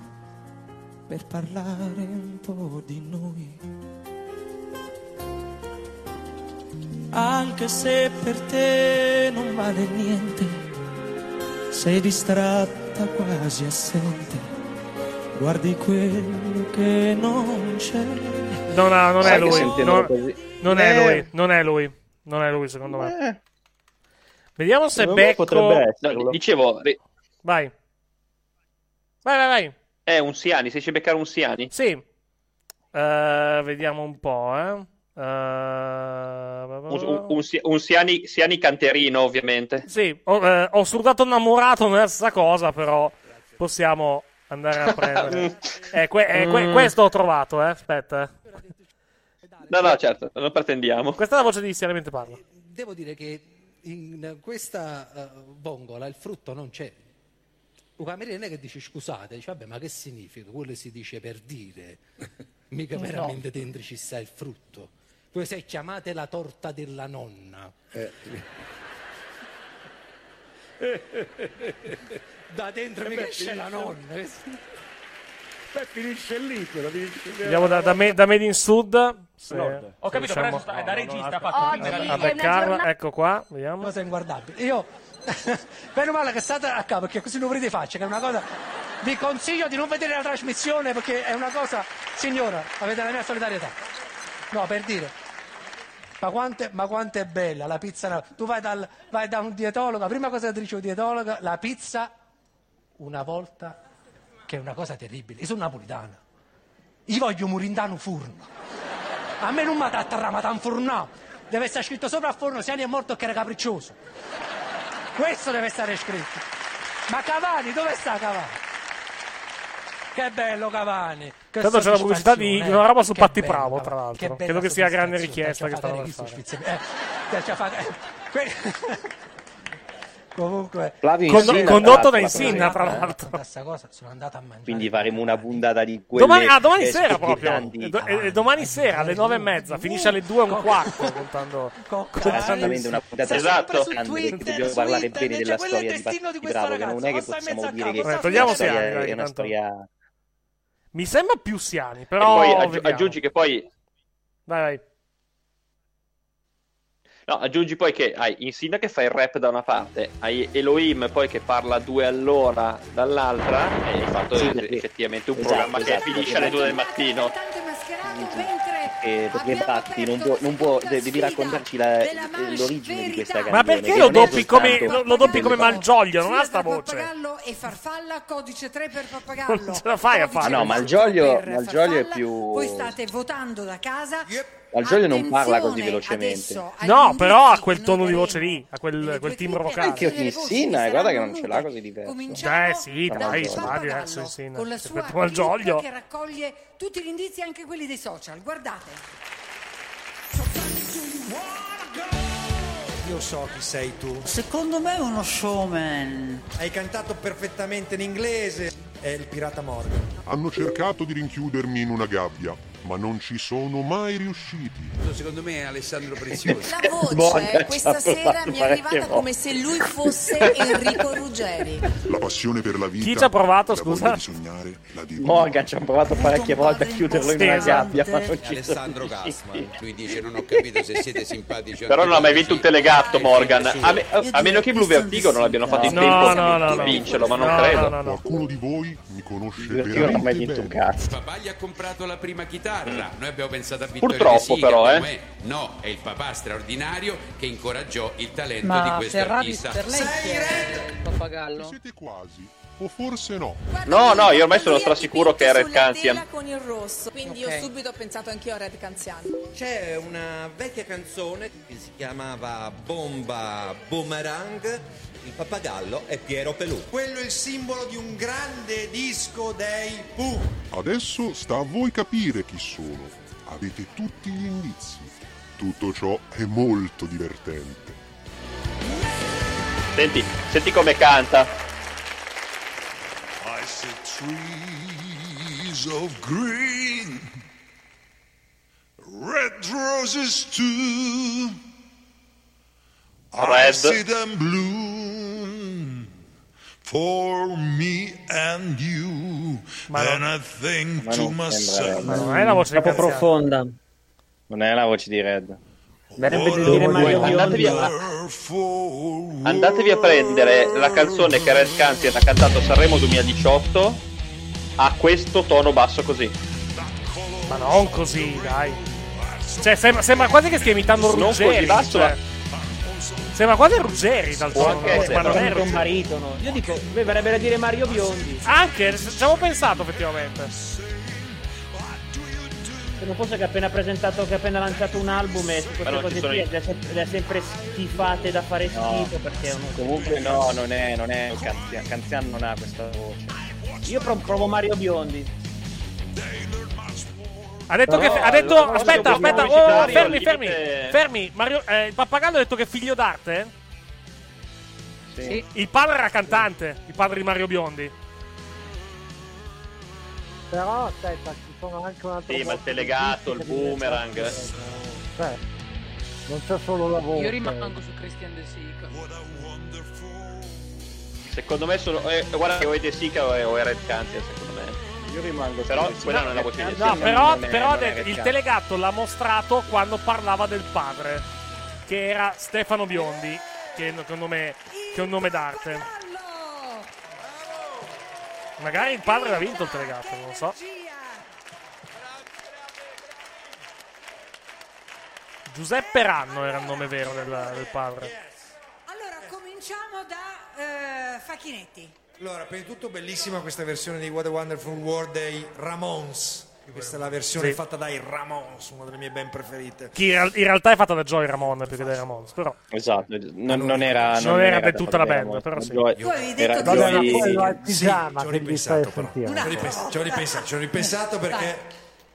Speaker 40: per parlare un po' di noi. Anche se per te non vale niente, sei distratta quasi assente, guardi quello che non c'è.
Speaker 1: Non, ha- non è lui. Non, non è
Speaker 21: Eh.
Speaker 1: lui. Non è lui. Non è lui, secondo me.
Speaker 21: Eh,
Speaker 1: Vediamo se
Speaker 8: Secondo
Speaker 1: becco.
Speaker 8: potrebbe. No, dicevo, ri-
Speaker 1: Vai. Vai, vai, vai.
Speaker 8: è un Siani, se riesci a beccare un Siani.
Speaker 1: Sì. Eh, vediamo un po', eh. Eh,
Speaker 8: Un, un- un Si- un Siani, Siani canterino, ovviamente.
Speaker 1: Sì, ho, eh, ho surdato innamorato, non è la stessa cosa, però possiamo andare a prendere. <laughs> Eh, que- eh, que-
Speaker 8: Mm.
Speaker 1: questo ho trovato, eh. Aspetta. Eh.
Speaker 8: No, no, certo, non pretendiamo.
Speaker 1: Questa è la voce di Seriamente Parla.
Speaker 41: Devo dire che in questa eh, bongola il frutto non c'è. Un cameriere che dice scusate, dice vabbè ma che significa? Quello si dice per dire, <laughs> mica
Speaker 40: No.
Speaker 41: veramente dentro ci sta il frutto. Voi se chiamate la torta della nonna. da dentro mica c'è la nonna.
Speaker 20: Beh, finisce lì, quello finisce lì.
Speaker 1: Andiamo da, da, me- da Made in Sud. Se,
Speaker 20: Nord.
Speaker 41: Ho capito,
Speaker 1: riusciamo
Speaker 41: però sta- è da regista, ha fatto
Speaker 1: a,
Speaker 41: finta
Speaker 1: a beccarla. Ecco qua, vediamo.
Speaker 41: Cosa inguardabile. Io, <laughs> meno male che state a capo, perché così non vedete faccia, che è una cosa... Vi consiglio di non vedere la trasmissione perché è una cosa... Signora, avete la mia solidarietà. No, per dire. Ma quanto, è, ma quanto è bella la pizza. Tu vai, dal- vai da un dietologo, la prima cosa che ti dice un dietologo, la pizza una volta, che è una cosa terribile. Io sono napolitano. Io voglio murindano furno. A me non mi attarra, ma t'anfurnato. Deve essere scritto sopra al forno se è morto che era capriccioso. Questo deve stare scritto. Ma Cavani, dove sta Cavani? Che bello Cavani. Che
Speaker 1: Tanto c'è la pubblicità di di una roba su Patti Bravo, tra l'altro.
Speaker 41: Che
Speaker 1: Credo che sia grande richiesta che fare.
Speaker 41: fare- eh, <laughs> Comunque,
Speaker 3: Flavio
Speaker 1: Condo-
Speaker 3: Insinna,
Speaker 1: condotto da Insinna, tra l'altro.
Speaker 41: questa cosa sono andato a mangiare.
Speaker 3: Quindi faremo una puntata di quelle
Speaker 1: Domani, ah, domani
Speaker 3: eh,
Speaker 1: sera proprio. E do- e- e domani sera alle nove e mezza. Finisce alle due e un quarto. Contando. <laughs>
Speaker 3: Esattamente una puntata
Speaker 8: Esatto.
Speaker 3: perché dobbiamo parlare bene della storia di Patti Bravo, che non è che possiamo dire che
Speaker 1: Vabbè, togliamo Siani,
Speaker 3: è una storia
Speaker 1: Mi sembra più Siani, però.
Speaker 8: aggiungi che poi
Speaker 1: Vai, vai.
Speaker 8: No, aggiungi poi che hai Insinna che fa il rap da una parte, hai Elohim poi che parla due all'ora dall'altra e hai fatto
Speaker 3: Sì,
Speaker 8: eh,
Speaker 3: perché-
Speaker 8: effettivamente un
Speaker 3: esatto,
Speaker 8: programma che
Speaker 3: esatto,
Speaker 8: finisce
Speaker 3: perché-
Speaker 8: alle due del mattino.
Speaker 3: eh, perché infatti non può, non può de- devi raccontarci la- l'origine di questa canzone
Speaker 1: Ma perché
Speaker 3: che
Speaker 1: lo
Speaker 3: non
Speaker 1: doppi come, lo, lo doppi come Malgioglio? Non ha sta voce.
Speaker 5: E farfalla, codice 3 per
Speaker 1: Non
Speaker 5: pappagallo.
Speaker 1: ce la fai a fare.
Speaker 3: no, Malgioglio, Malgioglio è più
Speaker 5: Voi state votando da casa.
Speaker 3: Malgioglio non parla così velocemente
Speaker 5: adesso
Speaker 1: No, però ha quel tono di voce lì, ha quel, quel timbro vocale.
Speaker 3: anche Insinna eh, guarda che non ce l'ha così diverso
Speaker 1: Eh sì, dai, ma diverso Insinna.
Speaker 5: con la sua
Speaker 1: Malgioglio.
Speaker 5: che raccoglie tutti gli indizi, anche quelli dei social. Guardate.
Speaker 16: Io so chi sei tu.
Speaker 12: Secondo me è uno showman.
Speaker 16: Hai cantato perfettamente in inglese. È il pirata Morgan.
Speaker 10: Hanno cercato di rinchiudermi in una gabbia, ma non ci sono mai riusciti.
Speaker 9: Secondo me è Alessandro Preziosi.
Speaker 13: La voce questa sera mi è arrivata come se lui fosse Enrico Ruggeri.
Speaker 10: La passione per la vita.
Speaker 1: Chi ci ha provato, scusa?
Speaker 10: di sognare.
Speaker 3: Morgan ci ha provato parecchie volte a chiuderlo in una gabbia ma non ci
Speaker 9: Alessandro Gassman. Lui dice: Non ho capito se siete simpatici o
Speaker 8: Però non ha mai vinto un telegatto Morgan,
Speaker 9: Sì.
Speaker 8: a, me- a meno che Blue Vertigo non abbiano fatto in
Speaker 1: No,
Speaker 8: tempo
Speaker 1: no, no, no.
Speaker 8: di vincerlo, ma non
Speaker 1: No,
Speaker 8: credo.
Speaker 1: no, no, no.
Speaker 10: Qualcuno di voi mi conosce
Speaker 3: Vertigo non ha mai
Speaker 10: veramente
Speaker 3: vinto un
Speaker 10: bene.
Speaker 3: cazzo
Speaker 9: Papà gli ha comprato la prima chitarra. Noi abbiamo pensato a Vittorio
Speaker 8: Purtroppo,
Speaker 9: De Sica,
Speaker 8: però, eh.
Speaker 9: come No, è il papà straordinario che incoraggiò il talento di
Speaker 18: Ma
Speaker 9: questo
Speaker 18: Ferrari
Speaker 9: artista.
Speaker 18: per lei chi è il pappagallo?
Speaker 10: Siete quasi, o forse no.
Speaker 8: No, no, io ormai sono strasicuro che è Red
Speaker 13: tela con il rosso, quindi
Speaker 5: Ok.
Speaker 13: io subito ho pensato anch'io a Red Canziano.
Speaker 11: C'è una vecchia canzone che si chiamava Bomba Boomerang. Il pappagallo è Piero Pelù.
Speaker 16: Quello è il simbolo di un grande disco dei Pooh.
Speaker 10: Adesso sta a voi capire chi sono. Avete tutti gli indizi. Tutto ciò è molto divertente.
Speaker 8: Senti, senti come canta.
Speaker 10: I trees of green, red roses too. I
Speaker 8: Red.
Speaker 10: see them bloom for me and you. and I think
Speaker 3: Ma
Speaker 10: to
Speaker 3: non
Speaker 10: myself.
Speaker 1: Ma non è la voce
Speaker 4: Troppo profonda.
Speaker 3: non è la voce di Red
Speaker 4: Verrebbe di dire Mario
Speaker 8: Andatevi a, andatevi a prendere la canzone che Red Cantian ha cantato a Sanremo 2018 a questo tono basso così.
Speaker 1: Ma non così, dai. Cioè, sembra, sembra quasi che stia imitando
Speaker 8: Non
Speaker 1: Ruggeri.
Speaker 8: così basso,
Speaker 1: cioè. Sembra quasi Ruggeri dal tono,
Speaker 8: anche
Speaker 1: ma non è
Speaker 4: un baritono. Io dico, beh, verrebbe da dire Mario Biondi.
Speaker 1: Anche, ci avevo pensato effettivamente.
Speaker 4: Se non fosse che ha appena presentato, che ha appena lanciato un album e queste
Speaker 8: non
Speaker 4: cose qui le ha, sempre, sempre schifate da fare
Speaker 3: No.
Speaker 4: schifo perché è uno...
Speaker 3: comunque no non è, non è Canziano Canziano non ha questa voce
Speaker 4: Io pro- provo Mario Biondi.
Speaker 1: Ha detto
Speaker 8: Però,
Speaker 1: che. Ha detto. Aspetta, aspetta. Oh, fermi, fermi. Fermi. Mario, eh, il pappagallo ha detto che è figlio d'arte?
Speaker 3: sì.
Speaker 1: Il padre era cantante. Il padre di Mario Biondi.
Speaker 29: Però aspetta, ci sono anche un altro
Speaker 8: Sì, ma il
Speaker 29: di
Speaker 8: il boomerang.
Speaker 29: Cioè, non c'è solo la voce.
Speaker 18: Io rimango su Christian De Sica.
Speaker 8: Secondo me sono. Eh, guarda che o è De Sica o è, o è Red Cantian, secondo me.
Speaker 3: io rimango
Speaker 8: Però quella non è la voce di De
Speaker 1: No,
Speaker 8: Sica.
Speaker 1: però,
Speaker 3: non è-
Speaker 1: però
Speaker 3: non è
Speaker 1: il telegatto l'ha mostrato quando parlava del padre, che era Stefano Biondi, che è un nome, che è un nome d'arte. Magari il padre l'ha vinto il telegatto, non lo so. Giuseppe Ranno era il nome vero del, del padre.
Speaker 5: Cominciamo da eh, Facchinetti.
Speaker 16: Allora, prima di tutto bellissima questa versione di What a Wonderful World dei Ramones. Questa è la versione
Speaker 1: Sì.
Speaker 16: fatta dai Ramones, una delle mie ben preferite.
Speaker 1: Che in, real- in realtà è fatta da Joy Ramone più che dai Ramones, però.
Speaker 3: Esatto, non, non era...
Speaker 1: Non era
Speaker 3: da
Speaker 1: tutta la band, però sì.
Speaker 3: Joy-
Speaker 5: Tu avevi detto che-
Speaker 3: Joy-
Speaker 29: Vabbè, ma quello è il
Speaker 16: Sì,
Speaker 29: pigiama
Speaker 16: ci ho
Speaker 29: che gli stai a
Speaker 16: ripensato però.
Speaker 29: sentire.
Speaker 16: Ci ho ripensato, ci ho ripensato, ci ho ripensato perché,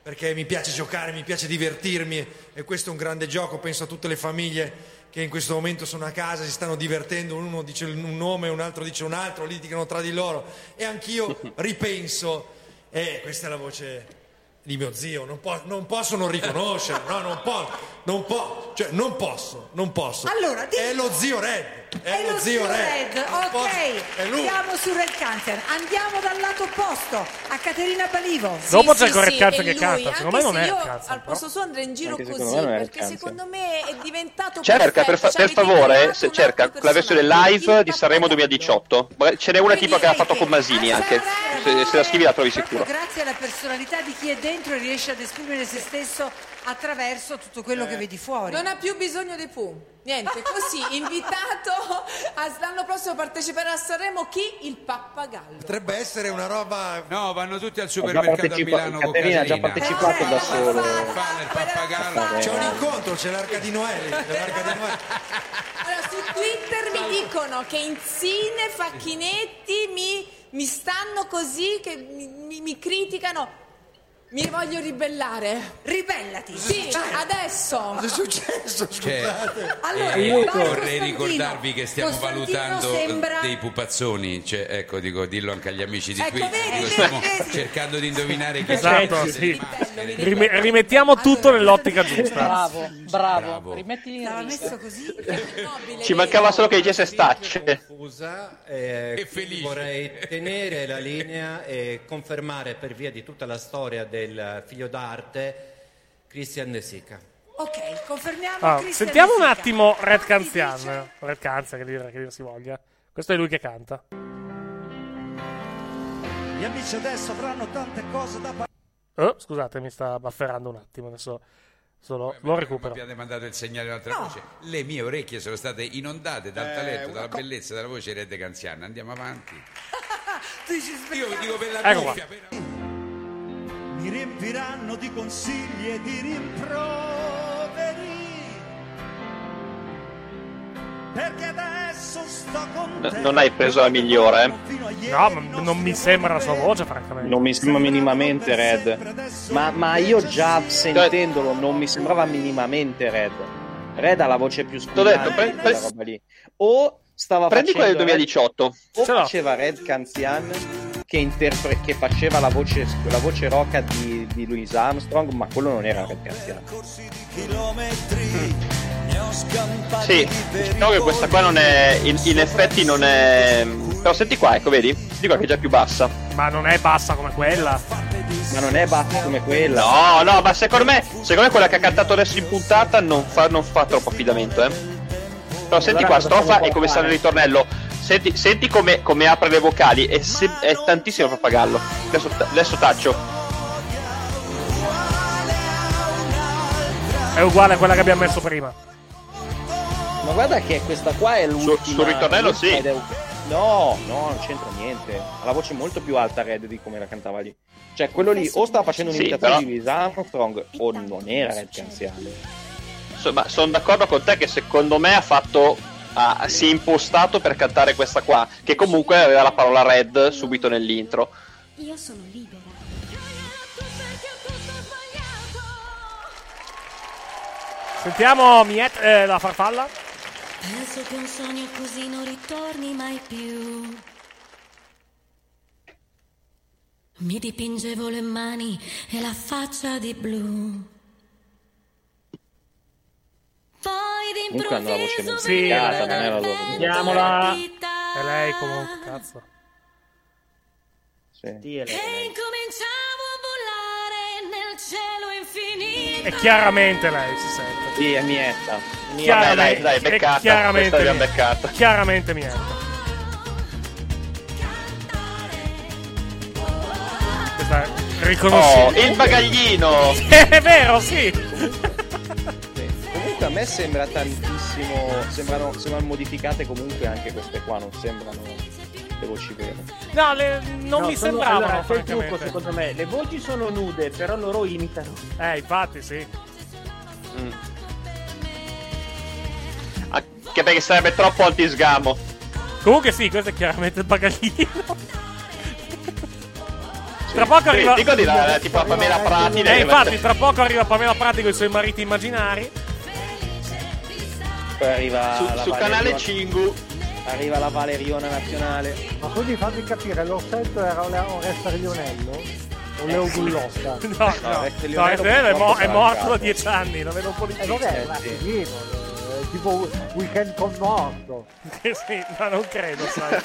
Speaker 16: perché mi piace giocare, mi piace divertirmi e questo è un grande gioco, penso a tutte le famiglie che in questo momento sono a casa, si stanno divertendo, uno dice un nome, un altro dice un altro, litigano tra di loro e anch'io <laughs> ripenso e questa è la voce di mio zio, non, po- non posso non riconoscerlo, no, non posso, non posso, cioè non posso, non posso.
Speaker 5: Allora, di-
Speaker 16: È lo zio Red, è,
Speaker 5: È lo zio Red,
Speaker 16: posso-
Speaker 5: ok. Andiamo su Red Cancer. Andiamo dal lato opposto a Caterina Balivo.
Speaker 1: Dopo
Speaker 13: Sì,
Speaker 1: c'è
Speaker 13: sì,
Speaker 1: Correct
Speaker 13: sì,
Speaker 1: Cancer che
Speaker 13: lui,
Speaker 1: canta, secondo me
Speaker 13: anche
Speaker 1: non
Speaker 13: se
Speaker 1: è
Speaker 13: io
Speaker 1: Cancer,
Speaker 13: al posto suo andrei in giro così
Speaker 3: secondo me non è
Speaker 13: perché secondo me è diventato
Speaker 8: Cerca per, fa- per favore, se cerca la versione live di Sanremo 2018. Magari Ce n'è una tipo che ha fatto con Masini anche. Se, se la scrivi la trovi sicuro.
Speaker 5: Grazie alla personalità di chi è dentro e riesce ad esprimere se stesso attraverso tutto quello che vedi fuori.
Speaker 13: Non ha più bisogno dei Pooh. Niente, così, <laughs> invitato a- l'anno prossimo parteciperà a Sanremo chi? Il pappagallo.
Speaker 16: Potrebbe essere una roba.
Speaker 9: No, vanno tutti al supermercato a Milano con
Speaker 3: Caterina ha già partecipato da solo.
Speaker 9: Pappagallo.
Speaker 16: C'è un incontro, c'è l'arca di Noè. c'è l'arca di Noè.
Speaker 13: Allora, su Twitter mi dicono che Inzine, Facchinetti mi, mi stanno così, che mi, mi- mi criticano. Mi voglio ribellare.
Speaker 5: Ribellati.
Speaker 13: Sì, adesso.
Speaker 16: Cosa è successo?
Speaker 9: Cioè,
Speaker 5: Allora,
Speaker 9: eh,
Speaker 5: vai,
Speaker 9: vorrei
Speaker 5: Costantino.
Speaker 9: ricordarvi che stiamo
Speaker 5: Costantino
Speaker 9: valutando
Speaker 5: sembra-
Speaker 9: dei pupazzoni, cioè, ecco, dico, dillo anche agli amici di
Speaker 5: Ecco,
Speaker 9: qui.
Speaker 5: vedi,
Speaker 9: Dico,
Speaker 5: vedi,
Speaker 9: stiamo
Speaker 5: vedi.
Speaker 9: cercando di indovinare chi
Speaker 1: Esatto,
Speaker 9: c'è.
Speaker 1: sì. Rime- rimettiamo tutto nell'ottica <laughs> giusta.
Speaker 18: Bravo, bravo.
Speaker 9: Bravo.
Speaker 18: Rimettili in
Speaker 5: L'aveva messo così. <laughs>
Speaker 8: Ci mancava solo che dicesse stacce.
Speaker 35: Confusa, eh, quindi vorrei tenere la linea e confermare per via di tutta la storia del figlio d'arte Christian De Sica.
Speaker 5: Ok, confermiamo
Speaker 1: Ah,
Speaker 5: Christian
Speaker 1: sentiamo
Speaker 5: De
Speaker 1: un attimo Red Canzian. Red Canzian, che dire, che dire si voglia. Questo è lui che canta.
Speaker 40: Gli amici adesso avranno tante cose da parlare.
Speaker 1: Oh, scusate, mi sta bufferando un attimo. Adesso solo lo recupero.
Speaker 9: Mi abbiate mandato il segnale un'altra voce. Le mie orecchie sono state inondate dal talento, dalla bellezza della voce di Red Canziana. Andiamo avanti. <laughs> Io dico per la
Speaker 1: Ecco qua.
Speaker 9: cuffia, per-
Speaker 40: Mi riempiranno di consigli e di rimproveri. Perché adesso sto con te.
Speaker 8: Non hai preso la migliore, eh.
Speaker 1: No, ma non mi sembra la sua voce, francamente.
Speaker 3: Non mi sembra minimamente Red. Ma, ma io già sentendolo non mi sembrava minimamente Red. Red ha la voce più
Speaker 8: T'ho detto,
Speaker 3: squillante
Speaker 8: pre-
Speaker 3: di
Speaker 8: pre-
Speaker 3: roba lì. O stava
Speaker 8: Prendi quella del
Speaker 3: facendo
Speaker 8: 2018.
Speaker 3: o faceva Red Canzian che, interpre- che faceva la voce, la voce roca di, di Louis Armstrong, ma quello non era Red Canzian.
Speaker 8: Sì, diciamo che questa qua non è. In, in effetti non è. Però senti qua, ecco, vedi? Di qua che è già più bassa.
Speaker 1: Ma non è bassa come quella.
Speaker 3: Ma non è bassa come quella.
Speaker 8: No, no, ma secondo me, secondo me quella che ha cantato adesso in puntata non fa, non fa troppo affidamento, eh. Però senti qua, strofa e come sta nel ritornello. Senti, senti come, come apre le vocali, è, se- è tantissimo pappagallo. Adesso, adesso taccio.
Speaker 1: È uguale a quella che abbiamo messo prima.
Speaker 3: Ma guarda che questa qua è l'ultima.
Speaker 8: sul ritornello sì.
Speaker 3: è- No, no, non c'entra niente. Ha la voce molto più alta Red di come la cantava lì. Cioè, quello lì o stava facendo
Speaker 8: Sì,
Speaker 3: un'imitazione
Speaker 8: però-
Speaker 3: di Louis Armstrong o non era Red Canzian.
Speaker 8: Insomma, sono d'accordo con te che secondo me ha fatto. Ha- si è impostato per cantare questa qua. Che comunque aveva la parola red subito nell'intro.
Speaker 42: Io sono libera.
Speaker 1: Sentiamo Miet, eh, la farfalla.
Speaker 42: Penso che un sogno così non ritorni mai più. Mi dipingevo le mani e la faccia di blu. Poi
Speaker 3: Comunque hanno la voce
Speaker 42: d'improvviso
Speaker 1: Sì,
Speaker 3: non è la loro.
Speaker 1: Vediamola. È lei comunque, cazzo.
Speaker 3: Sì.
Speaker 42: e incominciavo a volare nel cielo infinito.
Speaker 1: È chiaramente lei, si sente.
Speaker 3: Sì, è Mietta.
Speaker 1: Chiaramente,
Speaker 8: dai, dai,
Speaker 1: è
Speaker 8: beccata,
Speaker 1: chiaramente Mietta.
Speaker 8: beccata.
Speaker 1: Chiaramente Mietta. Questa è
Speaker 8: Oh,
Speaker 1: riconoscibile.
Speaker 8: il bagaglino! <laughs>
Speaker 1: è vero, sì.
Speaker 3: Comunque
Speaker 21: a me sembra tantissimo. Sembrano, sembrano modificate comunque anche queste qua, non sembrano le voci vere.
Speaker 1: No, le- non
Speaker 4: No,
Speaker 1: mi
Speaker 4: sono-
Speaker 1: sembravano,
Speaker 4: allora, c'è il
Speaker 1: francamente.
Speaker 4: trucco secondo me. Le voci sono nude, però loro imitano.
Speaker 1: Eh, infatti, sì.
Speaker 8: Anche perché sarebbe troppo antisgamo.
Speaker 1: Comunque sì, questo è chiaramente il bagaglino. Tra poco
Speaker 8: Sì,
Speaker 1: arriva...
Speaker 8: dico di là, tipo la Pamela Prati.
Speaker 1: Eh, infatti, tra poco arriva Pamela Prati con i suoi mariti immaginari.
Speaker 21: Poi arriva
Speaker 8: Su-
Speaker 21: la
Speaker 8: su canale Cingu.
Speaker 21: Arriva la Valeriona nazionale.
Speaker 29: Ma quindi fammi capire, l'orsetto era Ole- Oresta Lionello? O Leo Gullotta? <laughs>
Speaker 1: No, no, no, no,
Speaker 21: Lionello
Speaker 1: è, mo- è morto da dieci anni, lo vedo un po' di
Speaker 29: Eh vabbè, un attimino, eh, tipo weekend con morto.
Speaker 1: sì, ma non credo, sai.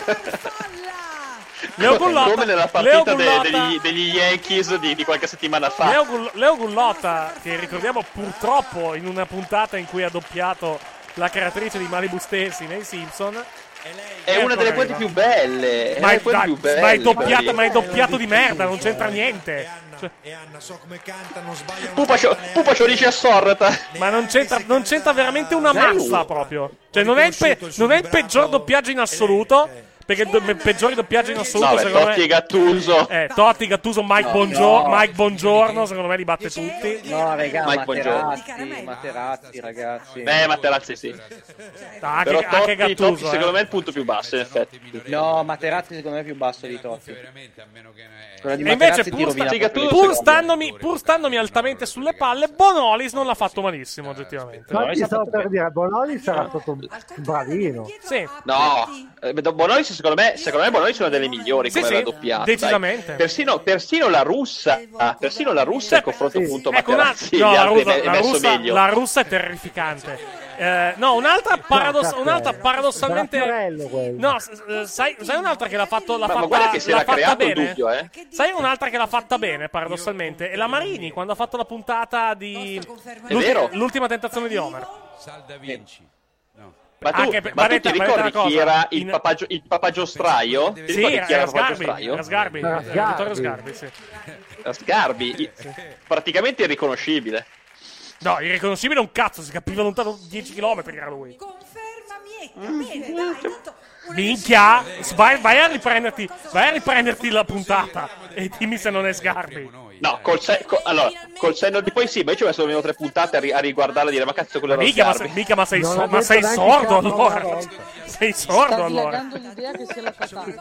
Speaker 1: Leo
Speaker 8: Come
Speaker 1: Gullotta,
Speaker 8: nella
Speaker 1: Leo
Speaker 8: partita de-
Speaker 1: Gullotta-
Speaker 8: degli, degli Yankees di, di qualche settimana fa.
Speaker 1: Leo, Gull- Leo Gullotta, che ricordiamo purtroppo in una puntata in cui ha doppiato la creatrice di Malibu Stacy nei Simpson.
Speaker 8: È una delle
Speaker 1: Ecco,
Speaker 8: pointe più belle.
Speaker 1: Ma è, dai,
Speaker 8: più belle.
Speaker 1: ma è doppiato,
Speaker 8: quella
Speaker 1: ma è doppiato di merda, non c'entra niente. Cioè,
Speaker 16: E Anna, so come canta, non sbaglia
Speaker 8: Pupa c'ho- Pupa c'ho dice a sorta.
Speaker 1: ma non c'entra, non c'entra veramente una mazza proprio. Cioè, non è, il pe- non è il peggior doppiaggio in assoluto. Perché il do- il peggiore doppiaggio in assoluto,
Speaker 8: No, beh,
Speaker 1: secondo
Speaker 8: Totti
Speaker 1: me.
Speaker 8: e Gattuso.
Speaker 1: Eh, Totti, Gattuso, Mike,
Speaker 8: No,
Speaker 1: Bongior-
Speaker 8: no.
Speaker 1: Mike Bongiorno, secondo me li batte tutti.
Speaker 21: No, raga,
Speaker 8: Mike.
Speaker 21: Materazzi, Materazzi, ragazzi.
Speaker 8: Beh, Materazzi sì.
Speaker 1: anche-
Speaker 8: Però
Speaker 1: anche
Speaker 8: Totti,
Speaker 1: Gattuso,
Speaker 8: Totti
Speaker 1: eh.
Speaker 8: secondo me è il punto più basso, in effetti.
Speaker 21: No, Materazzi secondo me è più basso di Totti. Quella di
Speaker 1: E invece, pur, sta-
Speaker 21: le
Speaker 1: pur standomi, pur standomi altamente sulle palle, Bonolis non l'ha fatto malissimo, oggettivamente.
Speaker 29: Infatti stavo per dire, Bonoli sarà stato bravino.
Speaker 1: Sì.
Speaker 8: No, eh, Bonolis secondo me, secondo me Bonolis è una delle migliori
Speaker 1: Sì,
Speaker 8: come
Speaker 1: sì,
Speaker 8: l'ha doppiata.
Speaker 1: decisamente.
Speaker 8: Persino, persino la russa, ah, persino la russa in confronto appunto a
Speaker 1: Ecco, una- no, la, russa,
Speaker 8: è
Speaker 1: la russa-
Speaker 8: meglio.
Speaker 1: la russa è terrificante. Eh, no, un'altra, paradoss- un'altra paradossalmente. No, eh, sai, sai un'altra che l'ha fatto. L'ha
Speaker 8: Ma- ma
Speaker 1: fatta,
Speaker 8: guarda che si
Speaker 1: l'ha
Speaker 8: era
Speaker 1: fatta
Speaker 8: creato il
Speaker 1: bene?
Speaker 8: dubbio, eh.
Speaker 1: Sai un'altra che l'ha fatta bene, paradossalmente? È la Marini quando ha fatto la puntata di. L'ultima tentazione di Homer.
Speaker 9: Sal da Vinci.
Speaker 8: Ma tu,
Speaker 1: Anche
Speaker 8: ma
Speaker 1: va
Speaker 8: tu ti ricordi chi era il,
Speaker 1: in-
Speaker 8: papagio, il papagiostraio? Ti
Speaker 1: Sì,
Speaker 8: ricordi
Speaker 1: era,
Speaker 8: chi era
Speaker 1: era
Speaker 8: il
Speaker 1: Sgarbi.
Speaker 8: papagiostraio?
Speaker 1: Era Sgarbi.
Speaker 29: Era
Speaker 1: eh, Vittorio
Speaker 29: Sgarbi.
Speaker 1: Sgarbi, sì.
Speaker 8: Era Sgarbi, i- praticamente irriconoscibile.
Speaker 1: No, irriconoscibile un cazzo, si capiva lontano 10 km era lui.
Speaker 5: Bene, dai, tanto
Speaker 1: Minchia, vai, vai a riprenderti, vai a riprenderti la puntata e dimmi se non è Sgarbi.
Speaker 8: No, col, se- co- allora, col senno di poi sì, ma io ci ho messo almeno tre puntate a, ri- a riguardarla e dire ma cazzo quello era
Speaker 1: Mica, ma, mica, ma sei,
Speaker 29: Non
Speaker 1: so- ma sei sordo allora. Sei sordo allora.
Speaker 18: dilagando l'idea che sia la Catangelo.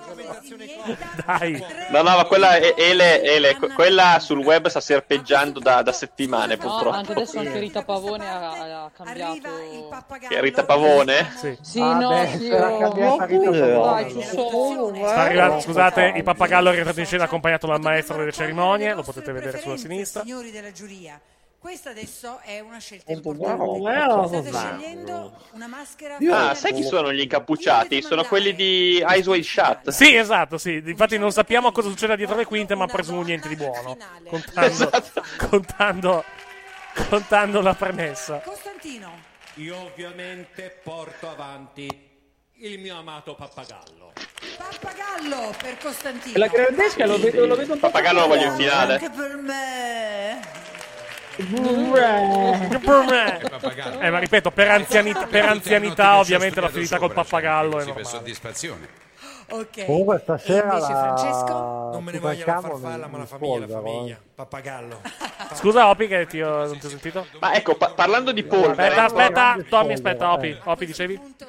Speaker 1: Dai.
Speaker 8: No, no, ma quella è Ele, Ele, que- quella sul web sta serpeggiando da, da settimane
Speaker 18: No,
Speaker 8: purtroppo.
Speaker 18: anche adesso anche Rita Pavone ha, ha cambiato.
Speaker 8: Rita Pavone?
Speaker 1: Sì.
Speaker 18: Sì,
Speaker 29: Ah,
Speaker 18: no,
Speaker 29: beh,
Speaker 18: sì,
Speaker 29: sarà
Speaker 18: oh,
Speaker 29: cambiata Rita
Speaker 18: dai,
Speaker 29: Pavone.
Speaker 1: Sta arrivando, scusate, il pappagallo è rientrato in scena accompagnato dal maestro delle cerimonie, lo potete vedere sulla sinistra.
Speaker 5: Signori della giuria, questa adesso è una scelta importante.
Speaker 21: bravo.
Speaker 5: State
Speaker 21: Bravo.
Speaker 5: scegliendo una maschera
Speaker 8: Ah, sai chi sono gli incappucciati? Sono quelli di Eyes Wide Shut.
Speaker 1: Sì, esatto, sì. Infatti non sappiamo cosa succeda dietro le quinte, ma presumo niente di buono. Contando,
Speaker 8: Esatto.
Speaker 1: contando, contando la premessa.
Speaker 5: Costantino.
Speaker 35: Io ovviamente porto avanti il mio amato pappagallo.
Speaker 5: Pappagallo per Costantino.
Speaker 4: La gradesca lo vedo, lo vedo un po'
Speaker 8: Pappagallo lo voglio in finale.
Speaker 12: Anche per me.
Speaker 1: Eh, ma ripeto, per anzianità, per anzianità ovviamente la finita col pappagallo è
Speaker 9: Sì, per
Speaker 1: normale.
Speaker 9: soddisfazione.
Speaker 5: Ok.
Speaker 29: Comunque stasera
Speaker 5: invece
Speaker 29: la...
Speaker 5: Francesco?
Speaker 16: Non me ne voglio la
Speaker 29: Camo
Speaker 16: farfalla,
Speaker 29: mi-
Speaker 16: ma la
Speaker 29: mi
Speaker 16: famiglia, la
Speaker 29: spolvero,
Speaker 16: famiglia.
Speaker 29: eh.
Speaker 16: Pappagallo. <laughs>
Speaker 1: Scusa, Opi, che ti ho, non ti ho sentito?
Speaker 8: Ma ecco, pa- parlando di polvere,
Speaker 1: Aspetta, aspetta,
Speaker 29: grande
Speaker 1: Tommy, aspetta, Opi.
Speaker 29: eh.
Speaker 1: Opi, dicevi?
Speaker 5: Punto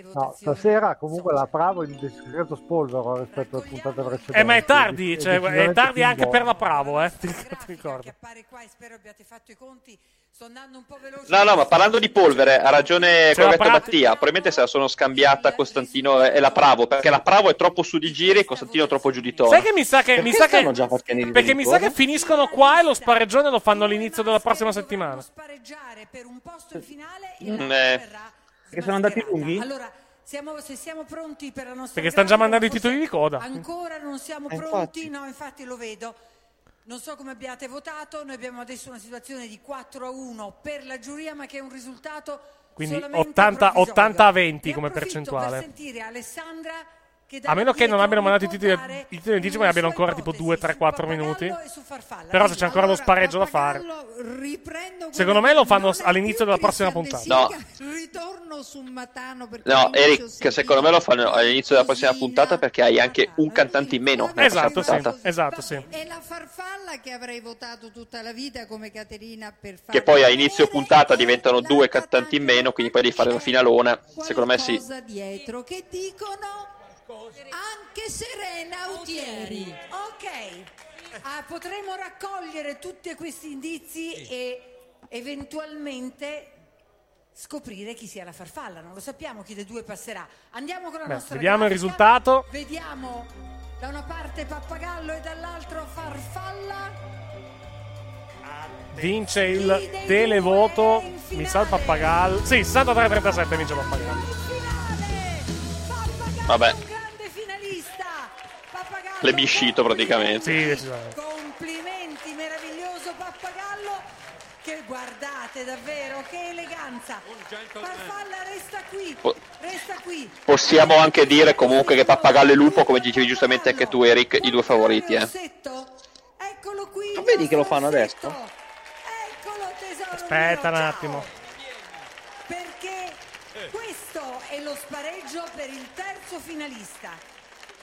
Speaker 5: alle
Speaker 29: No,
Speaker 5: votazioni.
Speaker 29: stasera comunque la Bravo in discreto spolvero rispetto alle puntate precedenti.
Speaker 1: Eh, ma è tardi,
Speaker 29: È
Speaker 1: cioè, è
Speaker 29: decisamente
Speaker 1: tardi anche per la Bravo, eh. <laughs> Ti, ricordo.
Speaker 5: che appare qua e spero abbiate fatto i conti. Sto andando un po' veloce.
Speaker 8: No, no, ma parlando di polvere, ha ragione Corvetto
Speaker 1: Prati-
Speaker 8: Mattia. Probabilmente se la sono scambiata Costantino e la Pravo, perché la Pravo è troppo su di giri e Costantino è troppo giù di tono.
Speaker 1: Sai che mi sa che. Mi sa che
Speaker 21: già
Speaker 1: perché mi sa che finiscono qua e lo spareggione lo fanno all'inizio della prossima settimana.
Speaker 5: spareggiare per un posto in finale e
Speaker 8: Mm,
Speaker 5: la
Speaker 8: eh.
Speaker 5: verrà
Speaker 4: Perché sono andati lunghi?
Speaker 5: Allora, siamo, se siamo pronti per la nostra
Speaker 1: Perché stanno già mandando i titoli di coda.
Speaker 5: Ancora non siamo
Speaker 21: Eh,
Speaker 5: pronti?
Speaker 21: infatti.
Speaker 5: No, infatti lo vedo. Non so come abbiate votato, noi abbiamo adesso una situazione di 4 a 1 per la giuria, ma che è un risultato
Speaker 1: Quindi
Speaker 5: solamente
Speaker 1: 80
Speaker 5: provvisorio.
Speaker 1: 80 a 20
Speaker 5: Ne
Speaker 1: come percentuale.
Speaker 5: Per sentire Alessandra
Speaker 1: A meno che non abbiano mandato i titoli, i titoli in anticipo e abbiano ancora tipo 2-3-4 minuti.
Speaker 5: e su farfalla.
Speaker 1: Però se c'è ancora lo spareggio da fare. Secondo me lo fanno all'inizio della prossima puntata.
Speaker 8: No,
Speaker 5: ritorno su Matano perché
Speaker 8: no, Eric, secondo me lo fanno all'inizio della prossima puntata perché hai anche un cantante in meno.
Speaker 1: Esatto, sì. Esatto, sì.
Speaker 5: è la farfalla che avrei votato tutta la vita come Caterina per fare
Speaker 8: Che poi a inizio puntata diventano due cantanti in meno, quindi poi devi fare una finalona. Secondo me sì.
Speaker 5: cosa dietro che dicono anche Serena Autieri. Ok, Ah, potremo raccogliere tutti questi indizi e eventualmente scoprire chi sia la farfalla. Non lo sappiamo chi dei due passerà. Andiamo con la
Speaker 1: Beh,
Speaker 5: nostra
Speaker 1: vediamo il
Speaker 5: grafica.
Speaker 1: risultato.
Speaker 5: Vediamo da una parte Pappagallo e dall'altro Farfalla.
Speaker 1: Vince il televoto. Mi sa il pappagallo. Sì, 63-37 vince il pappagallo.
Speaker 8: Vabbè. Plebiscito praticamente.
Speaker 1: Sì, decisamente.
Speaker 5: Complimenti, meraviglioso Pappagallo. Che guardate davvero, che eleganza. Farfalla resta qui. Resta qui.
Speaker 8: Possiamo anche dire comunque che Pappagallo e Lupo, come dicevi giustamente anche tu Eric, i due favoriti. Eh.
Speaker 5: Eccolo qui.
Speaker 21: Non vedi che lo fanno adesso?
Speaker 5: Eccolo tesoro.
Speaker 1: Aspetta un attimo.
Speaker 5: Perché questo è lo spareggio per il terzo finalista.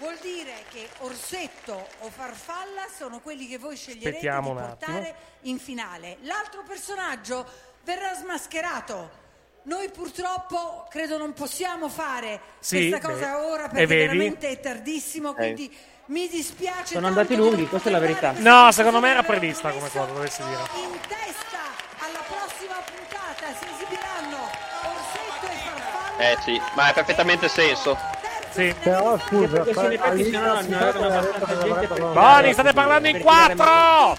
Speaker 5: Vuol dire che Orsetto o Farfalla sono quelli che voi sceglierete
Speaker 1: Aspettiamo
Speaker 5: di portare in finale. L'altro personaggio verrà smascherato. Noi purtroppo credo non possiamo fare
Speaker 1: Sì,
Speaker 5: questa cosa
Speaker 1: beh,
Speaker 5: ora
Speaker 1: e
Speaker 5: perché veramente è tardissimo, quindi mi dispiace
Speaker 4: Sono andati lunghi, questa è la verità.
Speaker 1: No, secondo me era prevista come cosa, dovessi dire.
Speaker 5: in testa alla prossima puntata si esibiranno Orsetto e Farfalla.
Speaker 8: Eh sì, ma ha perfettamente senso.
Speaker 1: Sì.
Speaker 29: Però scusa,
Speaker 4: Perché in effetti se no non avevano abbastanza gente per...
Speaker 1: Boni, state parlando in quattro!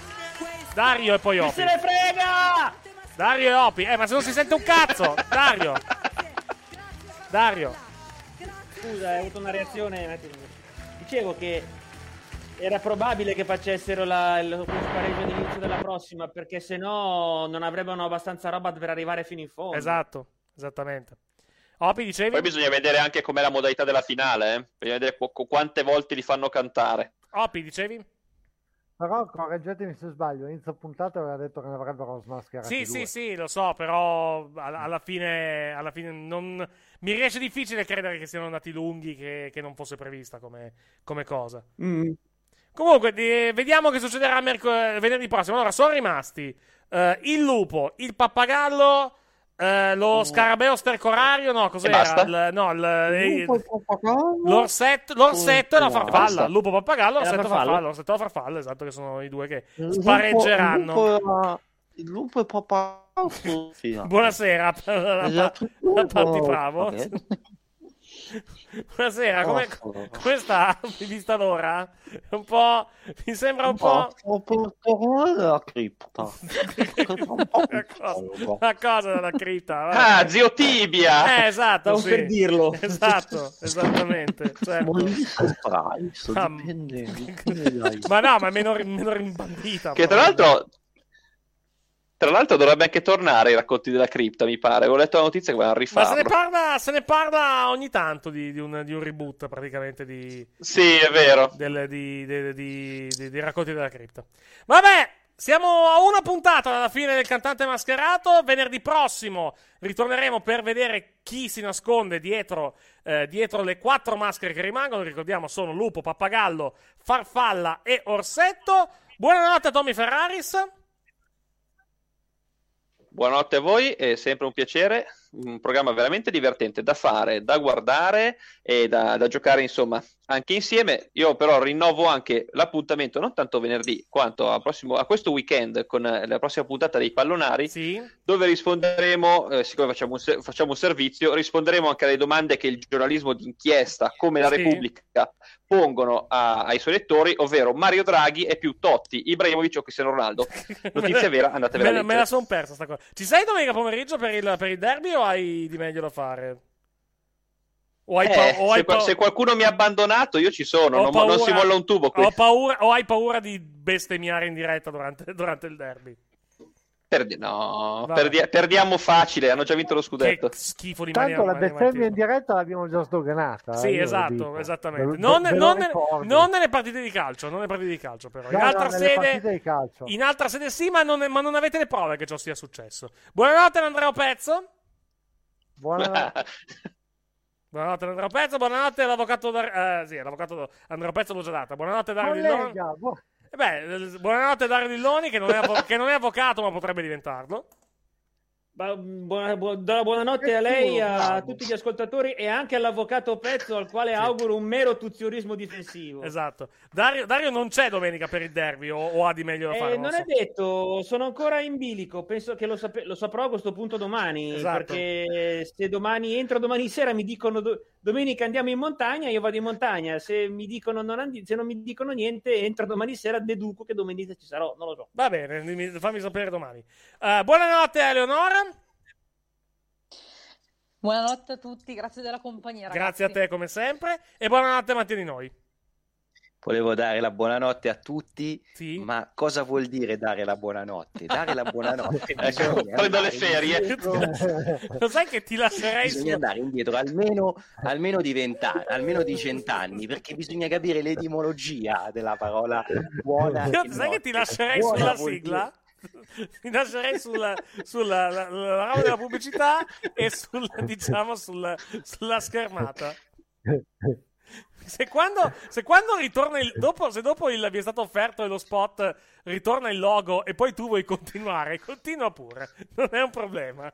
Speaker 1: Dario e poi
Speaker 4: Chi
Speaker 1: Opi.
Speaker 4: se ne frega!
Speaker 1: Dario e Opi. Eh, ma se non si sente un cazzo! Dario! Dario!
Speaker 4: Scusa, hai avuto una reazione. Dicevo che era probabile che facessero la, il lo spareggio all'inizio della prossima perché se no non avrebbero abbastanza roba per arrivare fino in fondo.
Speaker 1: Esatto, esattamente. Opi, dicevi?
Speaker 8: Poi bisogna vedere anche com'è la modalità della finale, eh. Bisogna vedere qu- qu- quante volte li fanno cantare.
Speaker 1: Opi, dicevi?
Speaker 29: Però correggetemi se sbaglio, inizio puntata aveva detto che ne avrebbero smascherati
Speaker 1: Sì,
Speaker 29: due.
Speaker 1: sì, sì, lo so, però alla, alla fine, alla fine non... mi riesce difficile credere che siano andati lunghi, che, che non fosse prevista come, come cosa. Comunque, di- vediamo che succederà merc- venerdì prossimo. Allora, sono rimasti eh, il lupo, il pappagallo, eh, lo scarabeo stercorario, no, cos'era?
Speaker 8: basta?
Speaker 1: Il- no, il- il-
Speaker 21: Lupo e pappagallo.
Speaker 1: l'orsetto, l'orsetto e la
Speaker 21: Basta.
Speaker 1: farfalla. Lupo, pappagallo,
Speaker 4: E la
Speaker 1: l'orsetto,
Speaker 4: farfalla.
Speaker 1: farfalla. L'orsetto e la farfalla, esatto, che sono i due che
Speaker 21: lupo-
Speaker 1: spareggeranno.
Speaker 21: Il lupo, era- il lupo e pappagallo. Sì, <laughs> no.
Speaker 1: Buonasera, <laughs>
Speaker 21: Esatto.
Speaker 1: Patti Bravo.
Speaker 21: Ok. <laughs> <laughs>
Speaker 1: Buonasera, come, come sta? Vista l'ora? Un po'. Mi sembra un po'.
Speaker 21: Tornare alla cripta. <laughs>
Speaker 1: Una cosa, dalla cripta.
Speaker 8: Ah, zio Tibia!
Speaker 1: Eh, esatto,
Speaker 4: Stavo
Speaker 1: sì.
Speaker 4: per dirlo.
Speaker 1: Esatto, esattamente. <laughs> certo. Ah,
Speaker 21: dipende, dipende
Speaker 1: Ma no, ma è meno, meno rimbandita.
Speaker 8: Che tra l'altro. Tra l'altro dovrebbe anche tornare i racconti della cripta, mi pare. Ho letto la notizia che vanno a
Speaker 1: Ma se ne
Speaker 8: rifarlo.
Speaker 1: parla, se ne parla ogni tanto di, di un, di un reboot, praticamente, di,
Speaker 8: Sì, è vero.
Speaker 1: del- di- di- di- di- dei racconti della cripta. Vabbè, siamo a una puntata dalla fine del cantante mascherato. Venerdì prossimo ritorneremo per vedere chi si nasconde dietro, eh, dietro le quattro maschere che rimangono. Ricordiamo, sono Lupo, Pappagallo, Farfalla e Orsetto. Buonanotte a Tommy Ferraris.
Speaker 8: Buonanotte a voi, è sempre un piacere. Un programma veramente divertente da fare, da guardare e da, da giocare, insomma, anche insieme. Io però rinnovo anche l'appuntamento, non tanto venerdì, quanto a, prossimo- a questo weekend con eh, la prossima puntata dei Pallonari, dove risponderemo, eh, siccome facciamo un, facciamo un servizio, risponderemo anche alle domande che il giornalismo d'inchiesta, come la
Speaker 1: Sì.
Speaker 8: Repubblica, pongono a- ai suoi lettori, ovvero Mario Draghi è più Totti, Ibrahimovic o Cristiano Ronaldo. <laughs> Notizia vera, andatevela
Speaker 1: me,
Speaker 8: a
Speaker 1: me la sono persa sta cosa. Ci sei domenica pomeriggio per il, per il derby o hai di meglio da fare? O hai,
Speaker 8: Eh,
Speaker 1: pa- o hai
Speaker 8: se,
Speaker 1: pa-
Speaker 8: se qualcuno mi ha abbandonato, io ci sono, non, non si molla un tubo qui.
Speaker 1: Ho paura, o hai paura di bestemmiare in diretta durante, durante il derby?
Speaker 8: Perdi- no, perdi- perdiamo facile, hanno già vinto lo scudetto.
Speaker 1: Che schifo di
Speaker 29: Tanto la bestemmia in diretta l'abbiamo già sdoganata.
Speaker 1: Sì,
Speaker 29: eh, lo
Speaker 1: esatto, esattamente. Non, non-
Speaker 29: ricordo.
Speaker 1: non nelle partite di calcio, non nelle partite di calcio, però. In
Speaker 29: No, no,
Speaker 1: altra
Speaker 29: nelle
Speaker 1: sede,
Speaker 29: partite di calcio.
Speaker 1: in altra sede sì, ma non, ma non avete le prove che ciò sia successo. Buonanotte, Andrea Pezzo.
Speaker 29: Buonanotte. <laughs>
Speaker 1: Buonanotte, Andrea Pezzo. Buonanotte, all'avvocato. Dar- eh, sì, l'avvocato Andrea Pezzo l'ho già data. Buonanotte, Dario.
Speaker 29: Collega, bu-
Speaker 1: Eh beh, eh, buonanotte, Dario Dilloni, che non, è avvo- che non è avvocato, ma potrebbe diventarlo.
Speaker 4: Buona- bu- do la buonanotte a lei, a tutti gli ascoltatori e anche all'avvocato Pezzo, al quale auguro un mero tuziorismo difensivo.
Speaker 1: Esatto. Dario, Dario non c'è domenica per il derby, o, o ha di meglio da fare?
Speaker 4: Eh,
Speaker 1: non
Speaker 4: non
Speaker 1: so.
Speaker 4: è detto, sono ancora in bilico. Penso che lo, sape- lo saprò a questo punto domani.
Speaker 1: Esatto.
Speaker 4: Perché se domani entro domani sera mi dicono do- domenica andiamo in montagna, io vado in montagna. Se mi dicono non, andi- se non mi dicono niente, entro domani sera, deduco che domenica ci sarò. Non lo so.
Speaker 1: Va bene, fammi sapere domani. Eh, buonanotte, Eleonora.
Speaker 18: Buonanotte a tutti, grazie della compagnia. Ragazzi.
Speaker 1: Grazie a te, come sempre. E buonanotte, Mattia di noi.
Speaker 3: Volevo dare la buonanotte a tutti,
Speaker 1: Sì.
Speaker 3: ma cosa vuol dire dare la buonanotte? Dare la buonanotte <laughs>
Speaker 8: Ecco, prendo le
Speaker 3: andare
Speaker 8: ferie.
Speaker 1: Lo sai che ti lascerei su...
Speaker 3: Bisogna andare indietro almeno, almeno di vent'anni, almeno di cent'anni, perché bisogna capire l'etimologia della parola buona.
Speaker 1: Io sai che ti lascerei
Speaker 3: Buona
Speaker 1: sulla sigla? Ti lascerei sulla, sulla la, la- la della pubblicità e sul, diciamo sulla, sulla schermata. Se quando, se quando ritorna il dopo, se dopo il, vi è stato offerto lo spot ritorna il logo e poi tu vuoi continuare, continua pure, <laughs> non è un problema.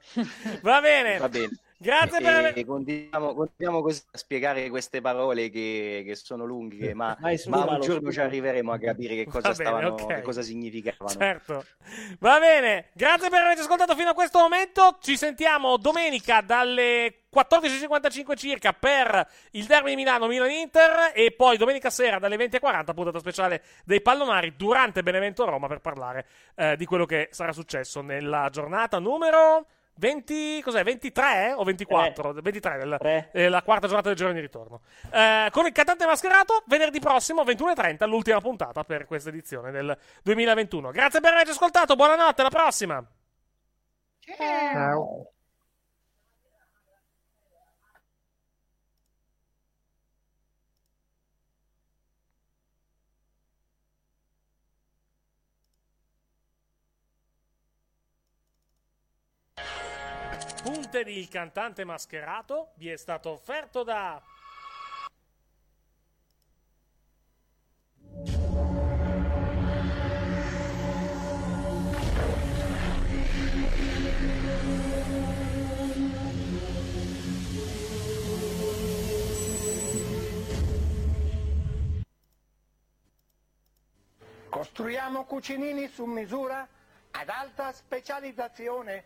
Speaker 1: Va bene.
Speaker 3: Va bene.
Speaker 1: Grazie
Speaker 3: E-
Speaker 1: per aver-
Speaker 3: continuiamo, continuiamo così a spiegare queste parole che, che sono lunghe, ma, <laughs> ma un giorno ci arriveremo a capire che cosa,
Speaker 1: bene,
Speaker 3: stavano,
Speaker 1: ok.
Speaker 3: che cosa significavano.
Speaker 1: Certo. Va bene, grazie per averci ascoltato fino a questo momento. Ci sentiamo domenica dalle 14.55 circa per il derby di Milano, Milan-Inter e poi domenica sera dalle 20.40 puntata speciale dei pallonari durante Benevento Roma per parlare eh, di quello che sarà successo nella giornata numero 20, cos'è? 23 o 24? 23, del- eh, la quarta giornata del giorno di ritorno. Eh, con il cantante mascherato, venerdì prossimo, 21.30, l'ultima puntata per questa edizione del 2021. Grazie per averci ascoltato, buonanotte, alla prossima!
Speaker 29: Ciao.
Speaker 1: Punte di Il cantante mascherato vi è stato offerto da
Speaker 43: Costruiamo cucinini su misura ad alta specializzazione,